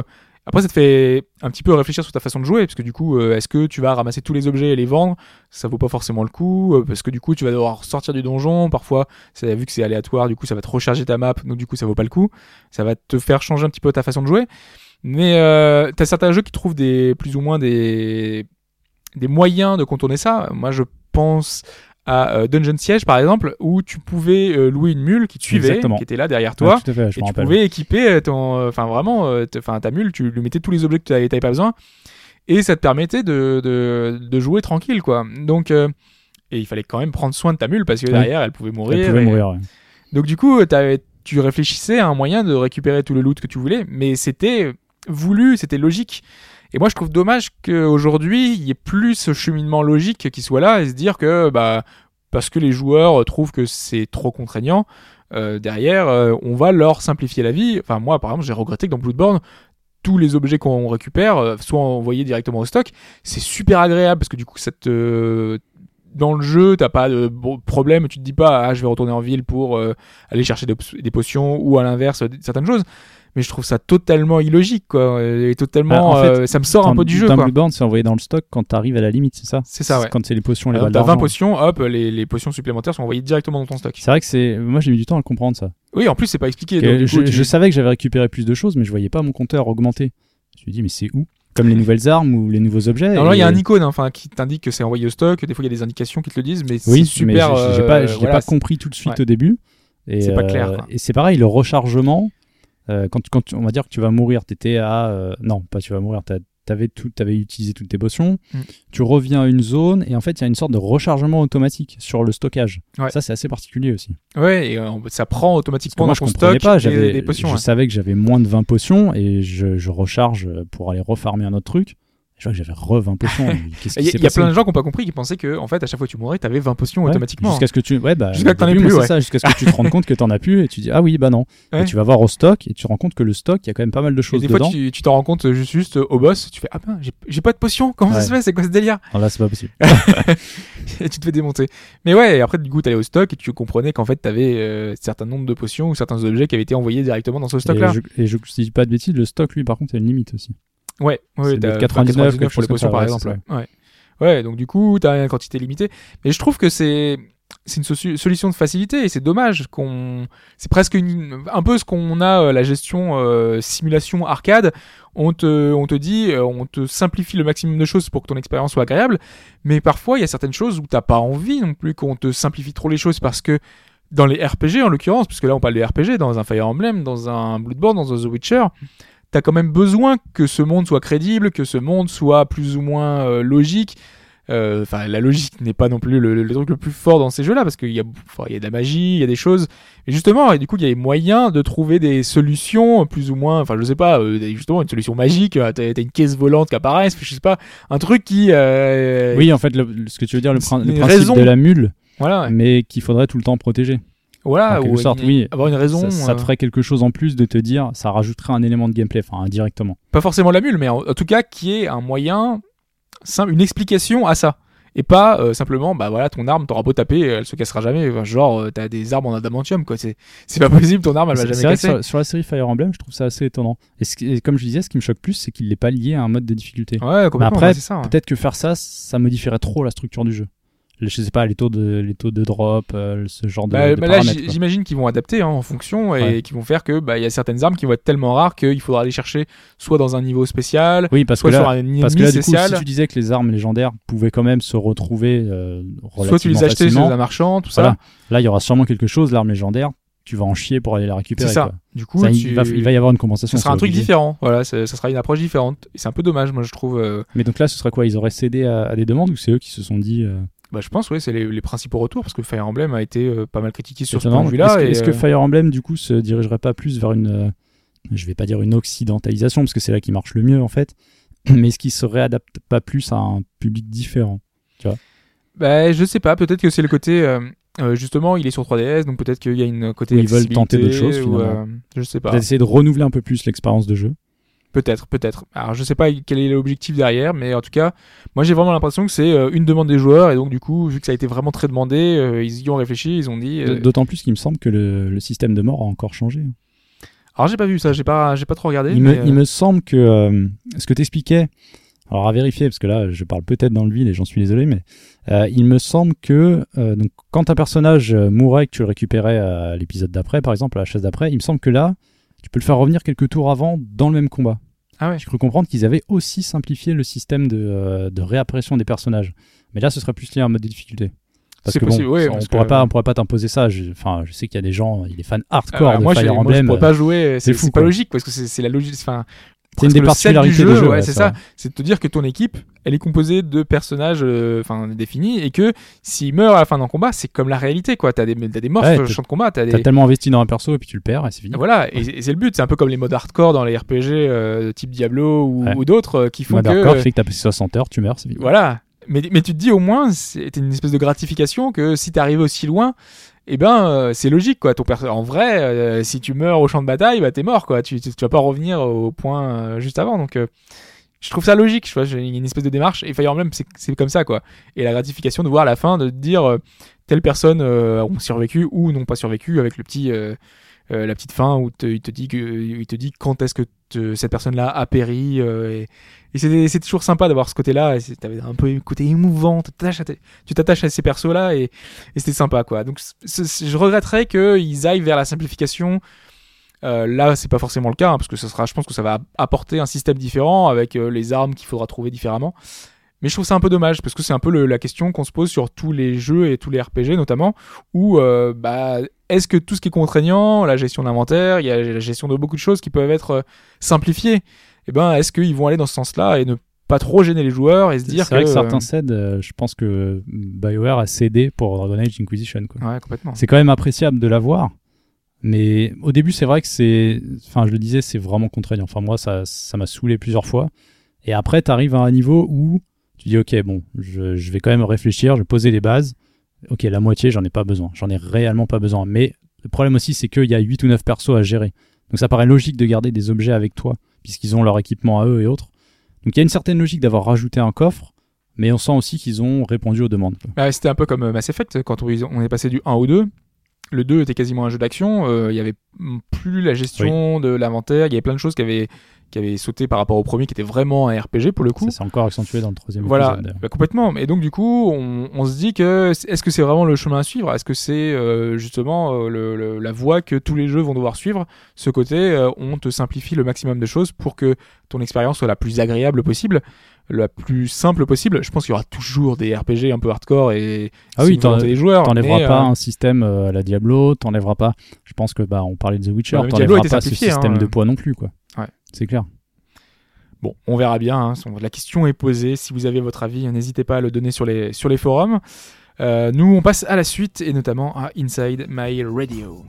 Speaker 1: après ça te fait un petit peu réfléchir sur ta façon de jouer, parce que du coup, euh, est-ce que tu vas ramasser tous les objets et les vendre? Ça vaut pas forcément le coup, euh, parce que du coup, tu vas devoir sortir du donjon. Parfois, vu que c'est aléatoire, du coup, ça va te recharger ta map, donc du coup, ça vaut pas le coup. Ça va te faire changer un petit peu ta façon de jouer. Mais euh, t'as certains jeux qui trouvent des plus ou moins des des moyens de contourner ça. Moi, je pense à euh, Dungeon Siege par exemple, où tu pouvais euh, louer une mule qui te suivait,
Speaker 2: Exactement.
Speaker 1: qui était là derrière toi
Speaker 2: Ouais, fait,
Speaker 1: et tu
Speaker 2: rappelle.
Speaker 1: pouvais équiper euh, ton enfin vraiment euh, enfin ta mule tu lui mettais tous les objets que tu avais pas besoin et ça te permettait de, de, de jouer tranquille quoi donc euh, et il fallait quand même prendre soin de ta mule parce que
Speaker 2: Oui.
Speaker 1: derrière elle pouvait mourir,
Speaker 2: Elle pouvait
Speaker 1: et-
Speaker 2: mourir. ouais.
Speaker 1: donc du coup t'avais- tu réfléchissais à un moyen de récupérer tout le loot que tu voulais mais c'était voulu c'était logique et moi je trouve dommage qu'aujourd'hui il y ait plus ce cheminement logique qui soit là et se dire que bah parce que les joueurs trouvent que c'est trop contraignant euh, derrière, euh, on va leur simplifier la vie. Enfin, moi, par exemple, j'ai regretté que dans Bloodborne, tous les objets qu'on récupère euh, soient envoyés directement au stock. C'est super agréable parce que du coup, dans le jeu, t'as pas de problème. Tu te dis pas, ah, je vais retourner en ville pour aller chercher des, potions ou à l'inverse certaines choses. Mais je trouve ça totalement illogique, quoi. Et totalement,
Speaker 2: Bah, en fait,
Speaker 1: euh, ça me sort un peu du jeu, quoi.
Speaker 2: Bloodborne, c'est envoyé dans le stock quand t'arrives à la limite, c'est ça
Speaker 1: C'est ça, ouais.
Speaker 2: Quand c'est les potions, les
Speaker 1: Alors,
Speaker 2: balles
Speaker 1: T'as 20
Speaker 2: d'argent.
Speaker 1: potions, hop, les, les potions supplémentaires sont envoyées directement dans ton stock.
Speaker 2: C'est vrai que c'est. Moi, j'ai mis du temps à le comprendre ça.
Speaker 1: Oui, en plus, c'est pas expliqué. Donc,
Speaker 2: je,
Speaker 1: tu-
Speaker 2: savais que j'avais récupéré plus de choses, mais je voyais pas mon compteur augmenter. Je me suis dit, mais c'est où? Comme les nouvelles armes ou les nouveaux objets.
Speaker 1: Alors là, il y a un icône hein, enfin, qui t'indique que c'est envoyé au stock. Des fois, il y a des indications qui te le disent, mais
Speaker 2: Oui,
Speaker 1: c'est super.
Speaker 2: mais j'ai-
Speaker 1: euh,
Speaker 2: pas,
Speaker 1: voilà,
Speaker 2: pas compris tout de suite
Speaker 1: ouais.
Speaker 2: au début. Et,
Speaker 1: C'est pas
Speaker 2: euh,
Speaker 1: clair, quoi.
Speaker 2: Et c'est pareil, le rechargement, euh, quand, on va dire que tu vas mourir, t'étais à. euh, non, pas tu vas mourir, t'avais tout, t'avais utilisé toutes tes potions.
Speaker 1: Mm.
Speaker 2: Tu reviens à une zone et en fait, il y a une sorte de rechargement automatique sur le stockage.
Speaker 1: Ouais.
Speaker 2: Ça, c'est assez particulier aussi.
Speaker 1: Ouais, et euh, ça prend automatiquement
Speaker 2: moi,
Speaker 1: dans
Speaker 2: je comprenais pas. J'avais,
Speaker 1: des potions.
Speaker 2: je savais que j'avais moins de 20 potions et je, je recharge pour aller refarmer un autre truc. Je vois que j'avais re 20 potions.
Speaker 1: Il y, a- y plein de gens qui n'ont pas compris, qui pensaient que, en fait, à chaque fois que tu mourais, t'avais 20 potions
Speaker 2: Ouais,
Speaker 1: automatiquement.
Speaker 2: Jusqu'à ce que tu, ouais, bah,
Speaker 1: Jusqu'à que
Speaker 2: début,
Speaker 1: plus,
Speaker 2: moi,
Speaker 1: ouais.
Speaker 2: ça, jusqu'à ce que tu te rendes compte que t'en as plus et tu dis ah oui bah non.
Speaker 1: Ouais.
Speaker 2: Et tu vas voir au stock et tu te rends compte que le stock, il y a quand même pas mal de
Speaker 1: Et
Speaker 2: choses
Speaker 1: des fois,
Speaker 2: dedans.
Speaker 1: tu tu t'en rends compte juste, juste au boss, tu fais Ah ben, j'ai- pas de potions, comment ça se fait C'est quoi ce délire?
Speaker 2: Ah, là, c'est pas possible.
Speaker 1: Et tu te fais démonter. Mais ouais, et après, du coup, t'allais au stock et tu comprenais qu'en fait, t'avais euh, un certain nombre de potions ou certains objets qui avaient été envoyés directement dans ce
Speaker 2: et,
Speaker 1: stock-là.
Speaker 2: je, et je si je dis pas de bêtises, le stock lui par contre, a une limite aussi.
Speaker 1: Ouais, ouais,
Speaker 2: C'est de
Speaker 1: t'as-
Speaker 2: 99,
Speaker 1: enfin,
Speaker 2: quelque
Speaker 1: pour les potions par exemple. Ouais. ouais. Donc du coup, t'as une quantité limitée. Mais je trouve que c'est c'est une solution de facilité et c'est dommage qu'on c'est presque une... un peu ce qu'on a euh, la gestion euh, simulation arcade on te on te dit euh, on te simplifie le maximum de choses pour que ton expérience soit agréable mais parfois il y a certaines choses où t'as pas envie non plus qu'on te simplifie trop les choses parce que dans les RPG en l'occurrence puisque là on parle de RPG dans un Fire Emblem dans un Bloodborne dans un The Witcher t'as quand même besoin que ce monde soit crédible, que ce monde soit plus ou moins euh, logique. Euh, Enfin, la logique n'est pas non plus le, le truc le plus fort dans ces jeux-là, parce qu'il y a, enfin, il y a de la magie, il y a des choses. Et justement, et du coup, il y a les moyens de trouver des solutions plus ou moins. Enfin, je sais pas, euh, justement, une solution magique. euh, T'as t'as une caisse volante qui apparaît, je sais pas, un truc qui. euh,
Speaker 2: oui, en fait, le- ce que tu veux dire, le, prin- le principe
Speaker 1: raison.
Speaker 2: de la mule,
Speaker 1: Voilà. ouais.
Speaker 2: mais qu'il faudrait tout le temps protéger.
Speaker 1: Voilà,
Speaker 2: En quelque
Speaker 1: ou
Speaker 2: sorte,
Speaker 1: une-
Speaker 2: oui.
Speaker 1: avoir une raison.
Speaker 2: ça, ça te
Speaker 1: euh,
Speaker 2: ferait quelque chose en plus de te dire, ça rajouterait un élément de gameplay, enfin indirectement.
Speaker 1: pas forcément la mule, mais en, en tout cas qui est un moyen, simple, une explication à ça. Et pas euh, simplement, bah voilà, ton arme, t'auras beau taper, elle se cassera jamais. Enfin, genre, euh, t'as des armes en adamantium, quoi. C'est, c'est pas possible, ton arme, elle va jamais casser.
Speaker 2: sur, sur la série Fire Emblem, je trouve ça assez étonnant. Et, ce et comme je disais, ce qui me choque plus, c'est qu'il n'est pas lié à un mode de difficulté.
Speaker 1: Ouais, complètement,
Speaker 2: après,
Speaker 1: ouais, ouais.
Speaker 2: Peut-être que faire ça, ça modifierait trop la structure du jeu. Je sais pas, les taux de, les taux de drop, euh, ce genre de,
Speaker 1: Bah,
Speaker 2: de
Speaker 1: bah là, j'imagine qu'ils vont adapter hein, en fonction et
Speaker 2: Ouais.
Speaker 1: qu'ils vont faire que bah il y a certaines armes qui vont être tellement rares qu'il faudra aller chercher soit dans un niveau spécial,
Speaker 2: Oui, parce que
Speaker 1: soit sur
Speaker 2: là,
Speaker 1: un ennemi
Speaker 2: parce que là, du coup,
Speaker 1: spécial,
Speaker 2: si tu disais que les armes légendaires pouvaient quand même se retrouver euh,
Speaker 1: soit tu les
Speaker 2: relativement
Speaker 1: achetais chez un marchand, tout
Speaker 2: voilà.
Speaker 1: ça.
Speaker 2: Là, il y aura sûrement quelque chose, l'arme légendaire, tu vas en chier pour aller la récupérer.
Speaker 1: C'est ça.
Speaker 2: quoi.
Speaker 1: Du coup,
Speaker 2: Ça,
Speaker 1: tu-
Speaker 2: il, va, il va y avoir une compensation.
Speaker 1: ce sera un truc différent. Voilà, ça sera une approche différente. Et c'est un peu dommage, moi je trouve. euh,
Speaker 2: Mais donc là, ce serait quoi? Ils auraient cédé à, à des demandes ou c'est eux qui se sont dit euh,
Speaker 1: Bah, je pense, oui, c'est les, les principaux retours parce que Fire Emblem a été euh, pas mal critiqué sur ce
Speaker 2: étonnant
Speaker 1: point de vue-là.
Speaker 2: Est-ce que,
Speaker 1: euh,
Speaker 2: Fire Emblem, du coup, se dirigerait pas plus vers une. euh, je vais pas dire une occidentalisation parce que c'est là qui marche le mieux en fait. Mais est-ce qu'il se réadapte pas plus à un public différent
Speaker 1: bah, je sais pas, peut-être que c'est le côté. euh, justement, il est sur 3DS, donc peut-être qu'il y a une côté.
Speaker 2: Ils veulent tenter d'autres choses,
Speaker 1: ou, je sais pas.
Speaker 2: Essayer de renouveler un peu plus l'expérience de jeu.
Speaker 1: Peut-être, peut-être. Alors, je sais pas quel est l'objectif derrière, mais en tout cas, moi j'ai vraiment l'impression que c'est euh, une demande des joueurs, et donc du coup, vu que ça a été vraiment très demandé, euh, ils y ont réfléchi, ils ont dit. euh,
Speaker 2: D'autant plus qu'il me semble que le, le système de mort a encore changé.
Speaker 1: Alors, j'ai pas vu ça, j'ai pas, j'ai pas trop regardé.
Speaker 2: Il
Speaker 1: mais,
Speaker 2: me,
Speaker 1: euh,
Speaker 2: il me semble que ce que t'expliquais, alors à vérifier parce que là je parle peut-être dans le vide et j'en suis désolé, mais il me semble que donc quand un personnage mourait et que tu le récupérais à l'épisode d'après, par exemple à la chasse d'après, il me semble que là tu peux le faire revenir quelques tours avant dans le même combat.
Speaker 1: Ah ouais.
Speaker 2: J'ai cru comprendre qu'ils avaient aussi simplifié le système de, euh, de réapparition des personnages. Mais là ce serait plus lié à un mode de difficulté. Parce
Speaker 1: C'est
Speaker 2: que
Speaker 1: possible,
Speaker 2: bon,
Speaker 1: ouais,
Speaker 2: on pourrait
Speaker 1: que-
Speaker 2: pas, on pas t'imposer ça. Je- Enfin, je sais qu'il y a des gens, il y a des fans
Speaker 1: Ah,
Speaker 2: hardcore
Speaker 1: bah,
Speaker 2: de
Speaker 1: moi, j'ai-
Speaker 2: Fire
Speaker 1: moi, je
Speaker 2: Emblem.
Speaker 1: pourrais pas jouer, c'est
Speaker 2: fou,
Speaker 1: c'est pas logique parce que c'est c'est la logique. Enfin,
Speaker 2: C'est une des particularités
Speaker 1: du jeu,
Speaker 2: jeu,
Speaker 1: ouais, c'est ça. C'est de te dire que ton équipe, elle est composée de personnages, euh, enfin définis, et que s'ils meurent à la fin d'un combat, c'est comme la réalité, quoi. T'as des, t'as des morts
Speaker 2: Ouais,
Speaker 1: sur le champ de combat, t'as des.
Speaker 2: tellement investi dans un perso et puis tu le perds et c'est fini.
Speaker 1: Voilà, et, et c'est le but. C'est un peu comme les modes hardcore dans les RPG euh, type Diablo ou, d'autres euh, qui font
Speaker 2: Mode
Speaker 1: que.
Speaker 2: hardcore, fait que t'as passé 60 heures, tu meurs, c'est fini.
Speaker 1: Voilà. Mais, mais tu te dis au moins, c'était une espèce de gratification que si t'es arrivé aussi loin, eh ben euh, c'est logique quoi. Ton en vrai, euh, si tu meurs au champ de bataille, bah t'es mort quoi. Tu, tu, tu vas pas revenir au point euh, juste avant. Donc euh, je trouve ça logique. Je vois, j'ai une espèce de démarche. Et Fire Emblem, c'est comme ça quoi. Et la gratification de voir à la fin de dire euh, telle personne euh, ont survécu ou n'ont pas survécu avec le petit euh, euh, la petite fin où te- il te dit que il te dit quand est-ce que te- cette personne-là a péri euh, et, et c'est toujours sympa d'avoir ce côté-là t'avais un peu côté émouvant tu t'attaches à, ces persos-là et, et c'était sympa quoi. Donc je regretterais qu'ils aillent vers la simplification. Euh, là c'est pas forcément le cas hein, parce que ça sera je pense que ça va apporter un système différent avec euh, les armes qu'il faudra trouver différemment mais je trouve ça un peu dommage parce que c'est un peu le- la question qu'on se pose sur tous les jeux et tous les RPG notamment où euh, bah, est-ce que tout ce qui est contraignant, la gestion d'inventaire, il y a la gestion de beaucoup de choses qui peuvent être euh, simplifiées, et ben est-ce qu'ils vont aller dans ce sens-là et ne pas trop gêner les joueurs et se dire
Speaker 2: C'est vrai que
Speaker 1: euh,
Speaker 2: certains cèdent, euh, je pense que BioWare a cédé pour Dragon Age Inquisition. Quoi.
Speaker 1: Ouais, complètement.
Speaker 2: C'est quand même appréciable de l'avoir. Mais au début, c'est vrai que c'est. Enfin, je le disais, c'est vraiment contraignant. Enfin, moi, ça ça m'a saoulé plusieurs fois. Et après, tu arrives à un niveau où tu dis, OK, bon, je, je vais quand même réfléchir, je vais poser les bases. OK, la moitié, j'en ai pas besoin. J'en ai réellement pas besoin. Mais le problème aussi, c'est qu'il y a 8 ou 9 persos à gérer. Donc, ça paraît logique de garder des objets avec toi, puisqu'ils ont leur équipement à eux et autres. Donc, il y a une certaine logique d'avoir rajouté un coffre. Mais on sent aussi qu'ils ont répondu aux demandes.
Speaker 1: Bah, C'était un peu comme euh, Mass Effect quand on, est passé du 1 au 2. Le 2 était quasiment un jeu d'action. euh, Il y avait plus la gestion de l'inventaire. Il y avait plein de choses qui avaient, qui avaient sauté par rapport au premier qui était vraiment un RPG pour le coup.
Speaker 2: Ça s'est encore accentué dans le troisième
Speaker 1: Voilà, bah, complètement. Et donc du coup, on, on se dit que est-ce que c'est vraiment le chemin à suivre? Est-ce que c'est euh, justement euh, le- le- la voie que tous les jeux vont devoir suivre? Ce côté, euh, on te simplifie le maximum de choses pour que ton expérience soit la plus agréable possible, la plus simple possible. Je pense qu'il y aura toujours des RPG un peu hardcore et
Speaker 2: Ah oui,
Speaker 1: des joueurs.
Speaker 2: T'enlèveras pas
Speaker 1: euh,
Speaker 2: un système à la Diablo, t'enlèveras pas. Je pense que bah on parlait de The Witcher,
Speaker 1: Diablo
Speaker 2: t'enlèveras pas ce système
Speaker 1: hein.
Speaker 2: de poids non plus quoi. C'est clair.
Speaker 1: Bon, on verra bien. hein. La question est posée. Si vous avez votre avis, n'hésitez pas à le donner sur les, sur les forums. Euh, nous, on passe à la suite et notamment à Inside My Radio.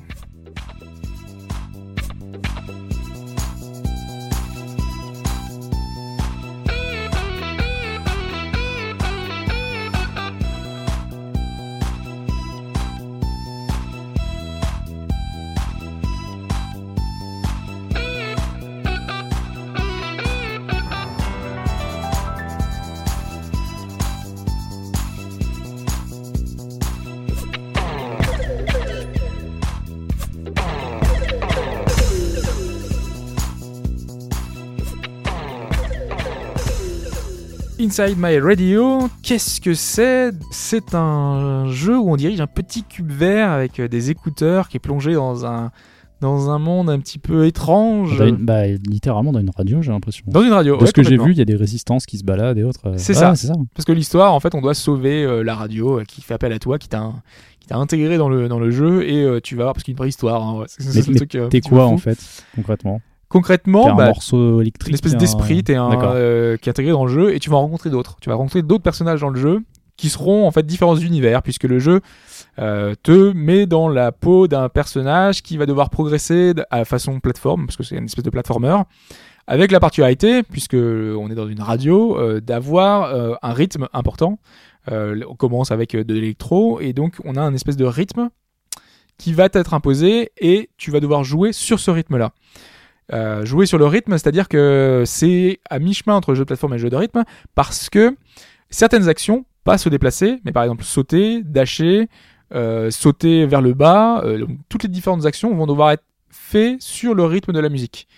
Speaker 1: Inside My Radio, qu'est-ce que c'est? C'est un jeu où on dirige un petit cube vert avec euh, des écouteurs qui est plongé dans un dans un monde un petit peu étrange.
Speaker 2: Dans une- bah, littéralement dans une radio, j'ai l'impression.
Speaker 1: Dans une radio.
Speaker 2: De
Speaker 1: ouais,
Speaker 2: ce que j'ai vu, il y a des résistances qui se baladent et autres.
Speaker 1: C'est ça.
Speaker 2: Ça.
Speaker 1: Parce que l'histoire, en fait, on doit sauver euh, la radio euh, qui fait appel à toi, qui t'a intégré dans le dans le jeu et euh, tu vas voir parce qu'il y a une vraie histoire. hein, ouais.
Speaker 2: T'es quoi en fait, concrètement?
Speaker 1: Concrètement,
Speaker 2: T'es un
Speaker 1: bah,
Speaker 2: morceau électrique
Speaker 1: une espèce
Speaker 2: un-
Speaker 1: d'esprit t'es un,
Speaker 2: D'accord.
Speaker 1: euh, qui est intégré dans le jeu et tu vas en rencontrer d'autres. Tu vas rencontrer d'autres personnages dans le jeu qui seront en fait différents univers puisque le jeu euh, te met dans la peau d'un personnage qui va devoir progresser à façon plateforme parce que c'est une espèce de platformer avec la particularité puisque on est dans une radio euh, d'avoir euh, un rythme important. Euh, on commence avec euh, de l'électro et donc on a un espèce de rythme qui va t'être imposé et tu vas devoir jouer sur ce rythme-là. Euh, jouer sur le rythme, c'est-à-dire que c'est à mi-chemin entre jeu de plateforme et jeu de rythme, parce que certaines actions, pas se déplacer, mais par exemple sauter, dasher, euh, sauter vers le bas, euh, toutes les différentes actions vont devoir être faites sur le rythme de la musique.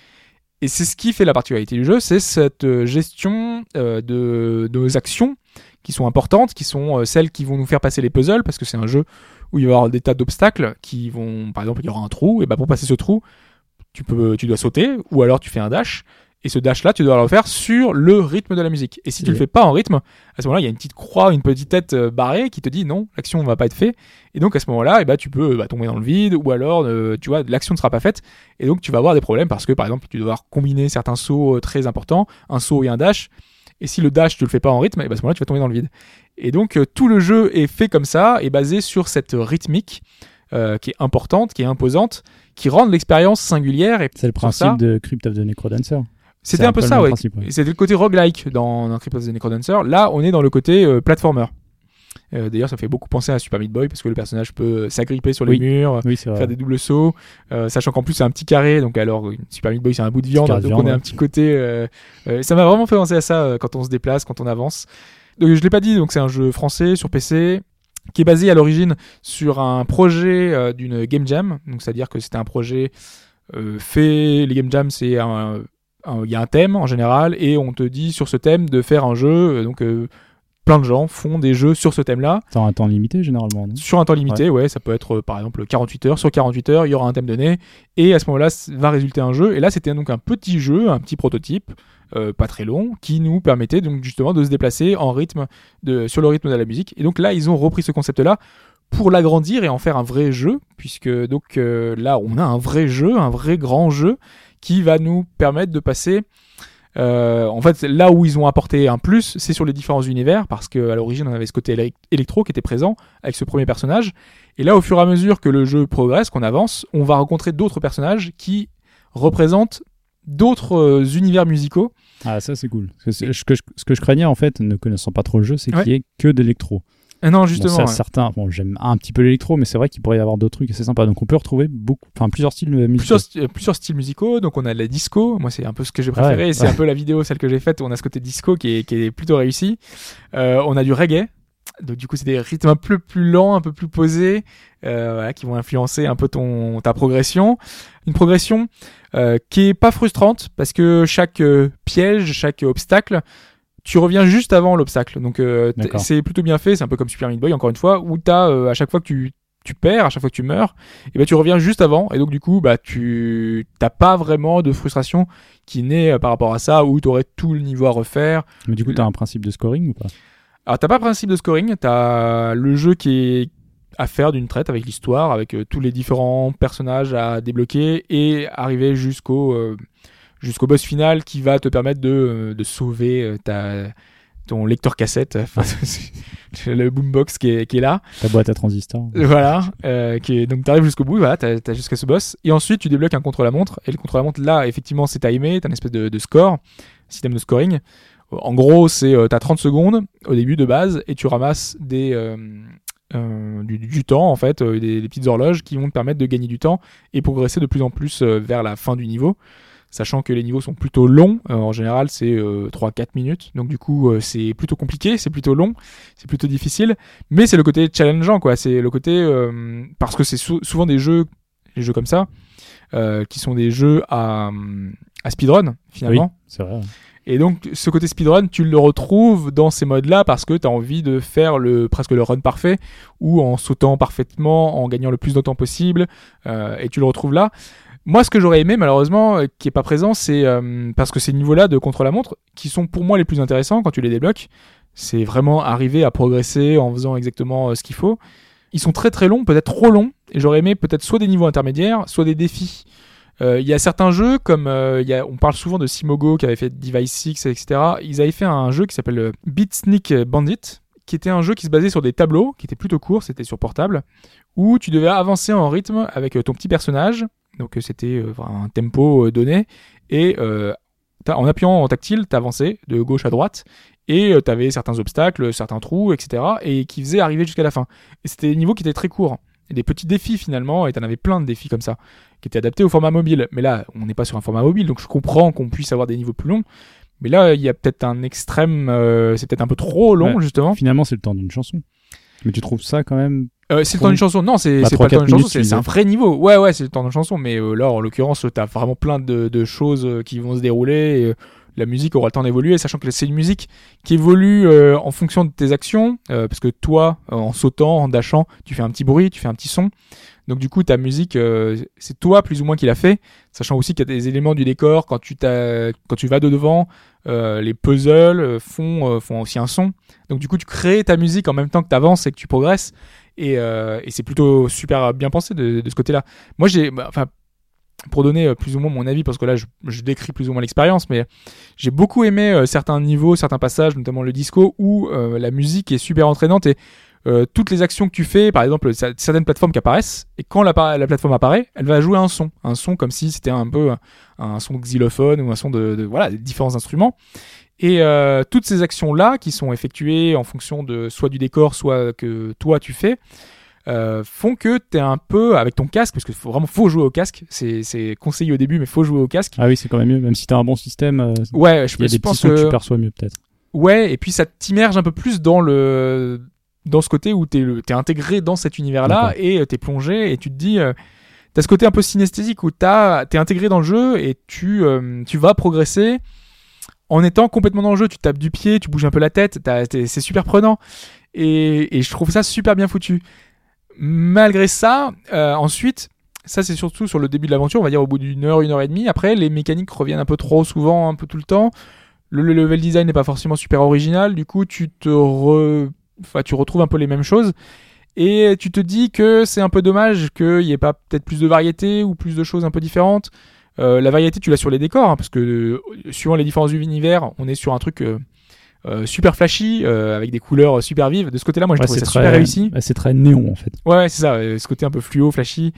Speaker 1: Et c'est ce qui fait la particularité du jeu, c'est cette euh, gestion euh, de, de nos actions qui sont importantes, qui sont celles qui vont nous faire passer les puzzles, parce que c'est un jeu où il va y avoir des tas d'obstacles qui vont, par exemple, il y aura un trou, et bah pour passer ce trou, tu peux, tu dois sauter, ou alors tu fais un dash, et ce dash là, tu dois le faire sur le rythme de la musique. Et si tu
Speaker 2: Et-
Speaker 1: le fais pas en rythme, à ce moment-là, il y a une petite croix, une petite tête euh, barrée qui te dit non, l'action ne va pas être faite. Et donc à ce moment-là, eh ben, tu peux bah, tomber dans le vide, ou alors, euh, tu vois, l'action ne sera pas faite. Et donc tu vas avoir des problèmes parce que, par exemple, tu dois combiner certains sauts euh, très importants, un saut et un dash. Et si le dash, tu le fais pas en rythme, et ben, à ce moment-là, tu vas tomber dans le vide. Et donc euh, tout le jeu est fait comme ça, est basé sur cette rythmique euh, qui est importante, qui est imposante, qui rend l'expérience singulière. Et
Speaker 2: C'est le principe
Speaker 1: ça,
Speaker 2: de Crypt of the Necrodancer.
Speaker 1: c'était un peu ça, ouais.
Speaker 2: principe, ouais.
Speaker 1: C'était le côté roguelike dans, dans Crypt of the Necrodancer. Là, on est dans le côté euh, platformer. Euh, D'ailleurs, ça fait beaucoup penser à Super Meat Boy parce que le personnage peut euh, s'agripper sur les
Speaker 2: Oui.
Speaker 1: murs,
Speaker 2: Oui,
Speaker 1: faire des doubles sauts, euh, sachant qu'en plus c'est un petit carré. Donc alors, Super Meat Boy c'est un bout de viande, donc on a un petit côté. euh, euh, ça m'a vraiment fait penser à ça quand on se déplace, quand on avance. Donc, je l'ai pas dit, donc c'est un jeu français sur PC qui est basé à l'origine sur un projet euh, d'une game jam. Donc c'est-à-dire que c'était un projet euh, fait. Les game jams c'est il y a un thème en général et on te dit sur ce thème de faire un jeu. euh, Donc plein de gens font des jeux sur ce thème-là
Speaker 2: C'est un temps limité généralement. non?
Speaker 1: Sur un temps limité. Ouais, ça peut être euh, par exemple 48 heures. Sur 48 heures, il y aura un thème donné et à ce moment-là va résulter un jeu. Et là, c'était donc un petit jeu, un petit prototype. euh, pas très long, qui nous permettait donc justement de se déplacer en rythme de, sur le rythme de la musique. Et donc là, ils ont repris ce concept-là pour l'agrandir et en faire un vrai jeu, puisque donc euh, là, on a un vrai jeu, un vrai grand jeu qui va nous permettre de passer. Euh, en fait, là où ils ont apporté un plus, c'est sur les différents univers, parce que à l'origine, on avait ce côté élec- électro qui était présent avec ce premier personnage. Et là, au fur et à mesure que le jeu progresse, qu'on avance, on va rencontrer d'autres personnages qui représentent d'autres euh, univers musicaux.
Speaker 2: Ah, ça c'est cool. Ce, que je, ce que je craignais en fait, ne connaissant pas trop le jeu, c'est
Speaker 1: Ouais.
Speaker 2: qu'il y ait que d'électro.
Speaker 1: Ah non,
Speaker 2: Bon,
Speaker 1: justement.
Speaker 2: ça,
Speaker 1: ouais.
Speaker 2: certains, bon, j'aime un petit peu l'électro, mais c'est vrai qu'il pourrait y avoir d'autres trucs assez sympas. Donc on peut retrouver beaucoup, enfin plusieurs styles
Speaker 1: plusieurs, sti- euh, plusieurs styles musicaux. Donc on a de la disco. Moi, c'est un peu ce que j'ai préféré.
Speaker 2: Ouais,
Speaker 1: c'est
Speaker 2: ouais.
Speaker 1: un peu la vidéo, celle que j'ai faite. où On a ce côté disco qui est, qui est plutôt réussi. Euh, on a du reggae. Donc du coup, c'est des rythmes un peu plus lents, un peu plus posés, euh, voilà, qui vont influencer un peu ton ta progression. Une progression euh, qui est pas frustrante parce que chaque euh, piège, chaque obstacle, tu reviens juste avant l'obstacle. Donc euh, c'est plutôt bien fait. C'est un peu comme Super Meat Boy encore une fois, où t'as euh, à chaque fois que tu tu perds, à chaque fois que tu meurs, et ben tu reviens juste avant et donc du coup bah tu t'as pas vraiment de frustration qui naît euh, par rapport à ça où tu aurais tout le niveau à refaire.
Speaker 2: Mais du coup, t'as un principe de scoring ou pas?
Speaker 1: Alors t'as pas principe de scoring, t'as le jeu qui est à faire d'une traite avec l'histoire, avec euh, tous les différents personnages à débloquer et arriver jusqu'au euh, jusqu'au boss final qui va te permettre de, euh, de sauver euh, ta ton lecteur cassette, enfin, le boombox qui est, qui est là.
Speaker 2: Ta boîte à transistors.
Speaker 1: Voilà, euh, qui est, donc t'arrives jusqu'au bout, voilà, t'as t'as jusqu'à ce boss, et ensuite tu débloques un contre-la-montre, et le contre-la-montre là, effectivement, c'est timé, t'as une espèce de, de score, système de scoring. En gros, c'est euh, t'as 30 secondes au début de base, et tu ramasses des euh, euh, du, du temps en fait, euh, des, des petites horloges qui vont te permettre de gagner du temps et progresser de plus en plus vers la fin du niveau. Sachant que les niveaux sont plutôt longs, euh, en général c'est euh, 3-4 minutes, donc du coup euh, c'est plutôt compliqué, c'est plutôt long, c'est plutôt difficile, mais c'est le côté challengeant quoi, c'est le côté euh, parce que c'est sou- souvent des jeux, des jeux comme ça, qui sont des jeux à, à speedrun
Speaker 2: Oui,
Speaker 1: finalement.
Speaker 2: c'est vrai.
Speaker 1: Et donc ce côté speedrun, tu le retrouves dans ces modes-là parce que tu as envie de faire le presque le run parfait ou en sautant parfaitement, en gagnant le plus de temps possible, et tu le retrouves là. Moi, ce que j'aurais aimé, malheureusement, euh, qui est pas présent, c'est euh, parce que ces niveaux-là de contre-la-montre, qui sont pour moi les plus intéressants quand tu les débloques, c'est vraiment arriver à progresser en faisant exactement euh, ce qu'il faut. Ils sont très très longs, peut-être trop longs, et j'aurais aimé peut-être soit des niveaux intermédiaires, soit des défis. Euh, Il y a certains jeux, comme y a, on parle souvent de Simogo qui avait fait Device 6, etc. Ils avaient fait un jeu qui s'appelle Beat Sneak Bandit, qui était un jeu qui se basait sur des tableaux, qui était plutôt court, c'était sur portable, où tu devais avancer en rythme avec ton petit personnage. Donc euh, c'était euh, un tempo euh, donné, et en appuyant en tactile, t'avançais de gauche à droite, et tu t'avais certains obstacles, certains trous, etc. et qui faisaient arriver jusqu'à la fin. Et c'était des niveaux qui étaient très courts. Et des petits défis finalement, et t'en avais plein de défis comme ça, qui étaient adaptés au format mobile. Mais là, on n'est pas sur un format mobile, donc je comprends qu'on puisse avoir des niveaux plus longs. Mais là, il y a peut-être un extrême, euh, c'est peut-être un peu trop long
Speaker 2: Ouais.
Speaker 1: justement.
Speaker 2: Finalement, c'est le temps d'une chanson. Mais tu trouves ça quand même
Speaker 1: Euh, c'est le temps d'une chanson. Non, c'est
Speaker 2: Bah,
Speaker 1: pas le temps
Speaker 2: 3-4
Speaker 1: d'une chanson, c'est un vrai niveau. Ouais, ouais, c'est le temps d'une chanson. Mais euh, là, en l'occurrence, t'as vraiment plein de, de choses euh, qui vont se dérouler. Et, euh, la musique aura le temps d'évoluer, sachant que c'est une musique qui évolue euh, en fonction de tes actions. euh, parce que toi, en sautant, en dashant, tu fais un petit bruit, tu fais un petit son. Donc du coup, ta musique, euh, c'est toi plus ou moins qui l'a fait, sachant aussi qu'il y a des éléments du décor quand tu t'as- quand tu vas de devant, euh, les puzzles font font aussi un son. Donc du coup, tu crées ta musique en même temps que tu avances et que tu progresses. Et, euh, et c'est plutôt super bien pensé de, de ce côté-là. Moi, j'ai, bah, enfin, pour donner euh, plus ou moins mon avis, parce que là, je, décris plus ou moins l'expérience, mais j'ai beaucoup aimé euh, certains niveaux, certains passages, notamment le disco, où la musique est super entraînante et toutes les actions que tu fais, par exemple, cer- certaines plateformes qui apparaissent, et quand la, la plateforme apparaît, elle va jouer un son, un son comme si c'était un peu un, son de xylophone ou un son de, de voilà, des différents instruments. Et euh, toutes ces actions-là, qui sont effectuées en fonction de soit du décor, soit que toi tu fais, euh, font que t'es un peu avec ton casque, parce que faut, vraiment faut jouer au casque. C'est c'est conseillé au début, mais faut jouer au casque.
Speaker 2: Ah oui, c'est quand même mieux, même si t'as un bon système. euh,
Speaker 1: Ouais, je,
Speaker 2: y a
Speaker 1: je
Speaker 2: des
Speaker 1: pense
Speaker 2: que...
Speaker 1: que
Speaker 2: tu perçois mieux peut-être.
Speaker 1: ouais, et puis ça t'immerge un peu plus dans le dans ce côté où t'es le- t'es intégré dans cet univers-là et euh, t'es plongé et tu te dis euh, t'as ce côté un peu synesthésique où t'as t'es intégré dans le jeu et tu euh, tu vas progresser en étant complètement dans le jeu. Tu tapes du pied, tu bouges un peu la tête, t'es- c'est super prenant et, et je trouve ça super bien foutu. Malgré ça, euh, ensuite, ça c'est surtout sur le début de l'aventure, on va dire au bout d'une heure, une heure et demie. Après, les mécaniques reviennent un peu trop souvent, un peu tout le temps. Le, le level design n'est pas forcément super original, du coup tu te re... enfin, tu retrouves un peu les mêmes choses. Et tu te dis que c'est un peu dommage qu'il n'y ait pas peut-être plus de variété ou plus de choses un peu différentes. Euh, la variété, tu l'as sur les décors, hein, parce que euh, suivant les différents univers, on est sur un truc euh, super flashy, avec des couleurs super vives. De ce côté-là, moi, je
Speaker 2: Ouais,
Speaker 1: trouve
Speaker 2: c'est
Speaker 1: ça
Speaker 2: très
Speaker 1: super réussi.
Speaker 2: c'est très néon en fait.
Speaker 1: Ouais, c'est ça, ce côté un peu fluo, flashy,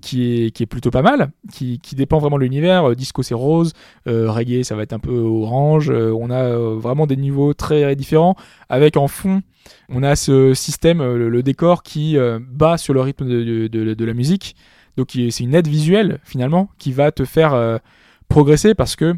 Speaker 1: qui, est, qui est plutôt pas mal, qui, qui dépend vraiment de l'univers. Disco, c'est rose, reggae, ça va être un peu orange. On a vraiment des niveaux très différents, avec en fond, on a ce système, le, le décor qui bat sur le rythme de, de, de- de la musique. Donc, c'est une aide visuelle, finalement, qui va te faire euh, progresser parce que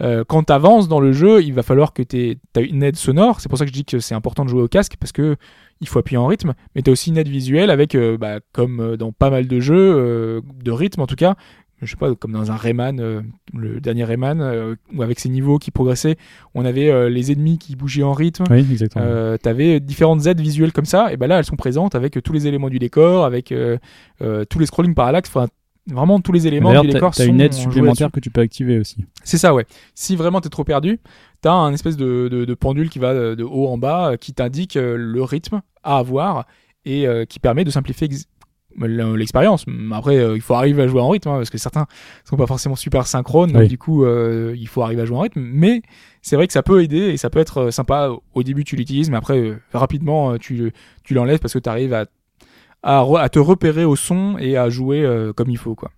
Speaker 1: euh, quand tu avances dans le jeu, il va falloir que tu aies une aide sonore. C'est pour ça que je dis que c'est important de jouer au casque parce que il faut appuyer en rythme, mais tu as aussi une aide visuelle avec, euh, bah, comme dans pas mal de jeux, de rythme en tout cas, je sais pas, comme dans un Rayman, euh, le dernier Rayman, euh, où avec ses niveaux qui progressaient, on avait euh, les ennemis qui bougeaient en rythme.
Speaker 2: Oui, exactement.
Speaker 1: T'avais différentes aides visuelles comme ça, et ben là elles sont présentes avec tous les éléments du décor, avec tous les scrolling parallaxe, enfin vraiment tous les éléments du décor.
Speaker 2: t'as une aide supplémentaire que tu peux activer aussi.
Speaker 1: C'est ça, ouais. Si vraiment t'es trop perdu, t'as un espèce de, de, de pendule qui va de, haut en bas, qui t'indique le rythme à avoir et qui permet de simplifier ex- l'expérience. Après, euh, il faut arriver à jouer en rythme, hein, parce que certains sont pas forcément super synchrones, donc du coup, euh, il faut arriver à jouer en rythme. Mais c'est vrai que ça peut aider et ça peut être euh, sympa. Au début, tu l'utilises, mais après, euh, rapidement, tu, tu l'enlèves parce que tu arrives à, à, re- à te repérer au son et à jouer euh, comme il faut, quoi.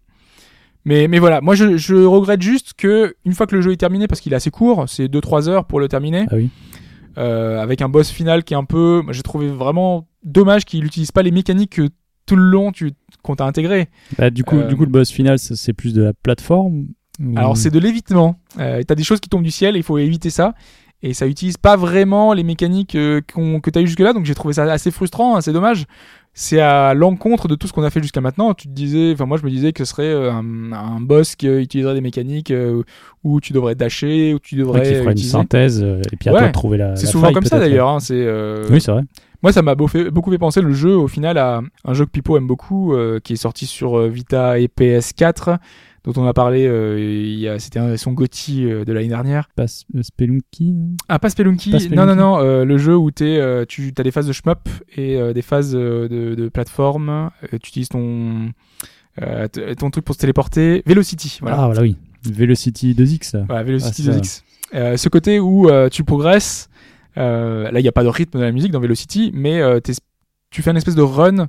Speaker 1: Mais, mais voilà, moi je, je regrette juste que une fois que le jeu est terminé, parce qu'il est assez court, c'est 2-3 heures pour le terminer,
Speaker 2: Ah oui.
Speaker 1: euh, avec un boss final qui est un peu, j'ai trouvé vraiment dommage qu'il n'utilise pas les mécaniques que tout le long tu qu'on t'a intégré.
Speaker 2: Bah, du coup,
Speaker 1: Euh,
Speaker 2: du coup, le boss final, c'est c'est plus de la plateforme. ou-
Speaker 1: Alors c'est de l'évitement. Euh, t'as des choses qui tombent du ciel, il faut éviter ça. Et ça utilise pas vraiment les mécaniques euh, qu'on- que t'as eu jusque là, donc j'ai trouvé ça assez frustrant, assez dommage. C'est à l'encontre de tout ce qu'on a fait jusqu'à maintenant. Tu te disais, enfin moi je me disais que ce serait euh, un, un boss qui euh, utiliserait des mécaniques euh, où tu devrais dasher, où tu devrais
Speaker 2: Ouais, qui fera une synthèse et puis à
Speaker 1: Ouais.
Speaker 2: toi de trouver la.
Speaker 1: C'est souvent
Speaker 2: faille,
Speaker 1: comme ça d'ailleurs. hein, c'est euh,
Speaker 2: Oui, c'est vrai.
Speaker 1: moi ça m'a beaucoup fait penser le jeu au final à un jeu que Pipo aime beaucoup, euh, qui est sorti sur Vita et PS4, dont on a parlé. euh, C'était son GOTY euh, de l'année dernière.
Speaker 2: Pas euh, Spelunky.
Speaker 1: Ah, pas Spelunky.
Speaker 2: Pas
Speaker 1: Non,
Speaker 2: Spelunky.
Speaker 1: non, non. euh, le jeu où t'es, euh, tu as des phases de shmup et euh, des phases de, de plateforme. Tu utilises ton, euh, ton truc pour se téléporter. Velocity. Voilà.
Speaker 2: Ah, voilà, oui. Velocity 2X. là.
Speaker 1: Voilà, Velocity
Speaker 2: Ah, c'est
Speaker 1: 2X. Euh, ce côté où euh, tu progresses. euh, là, il n'y a pas de rythme de la musique dans Velocity, mais euh, tu fais une espèce de run.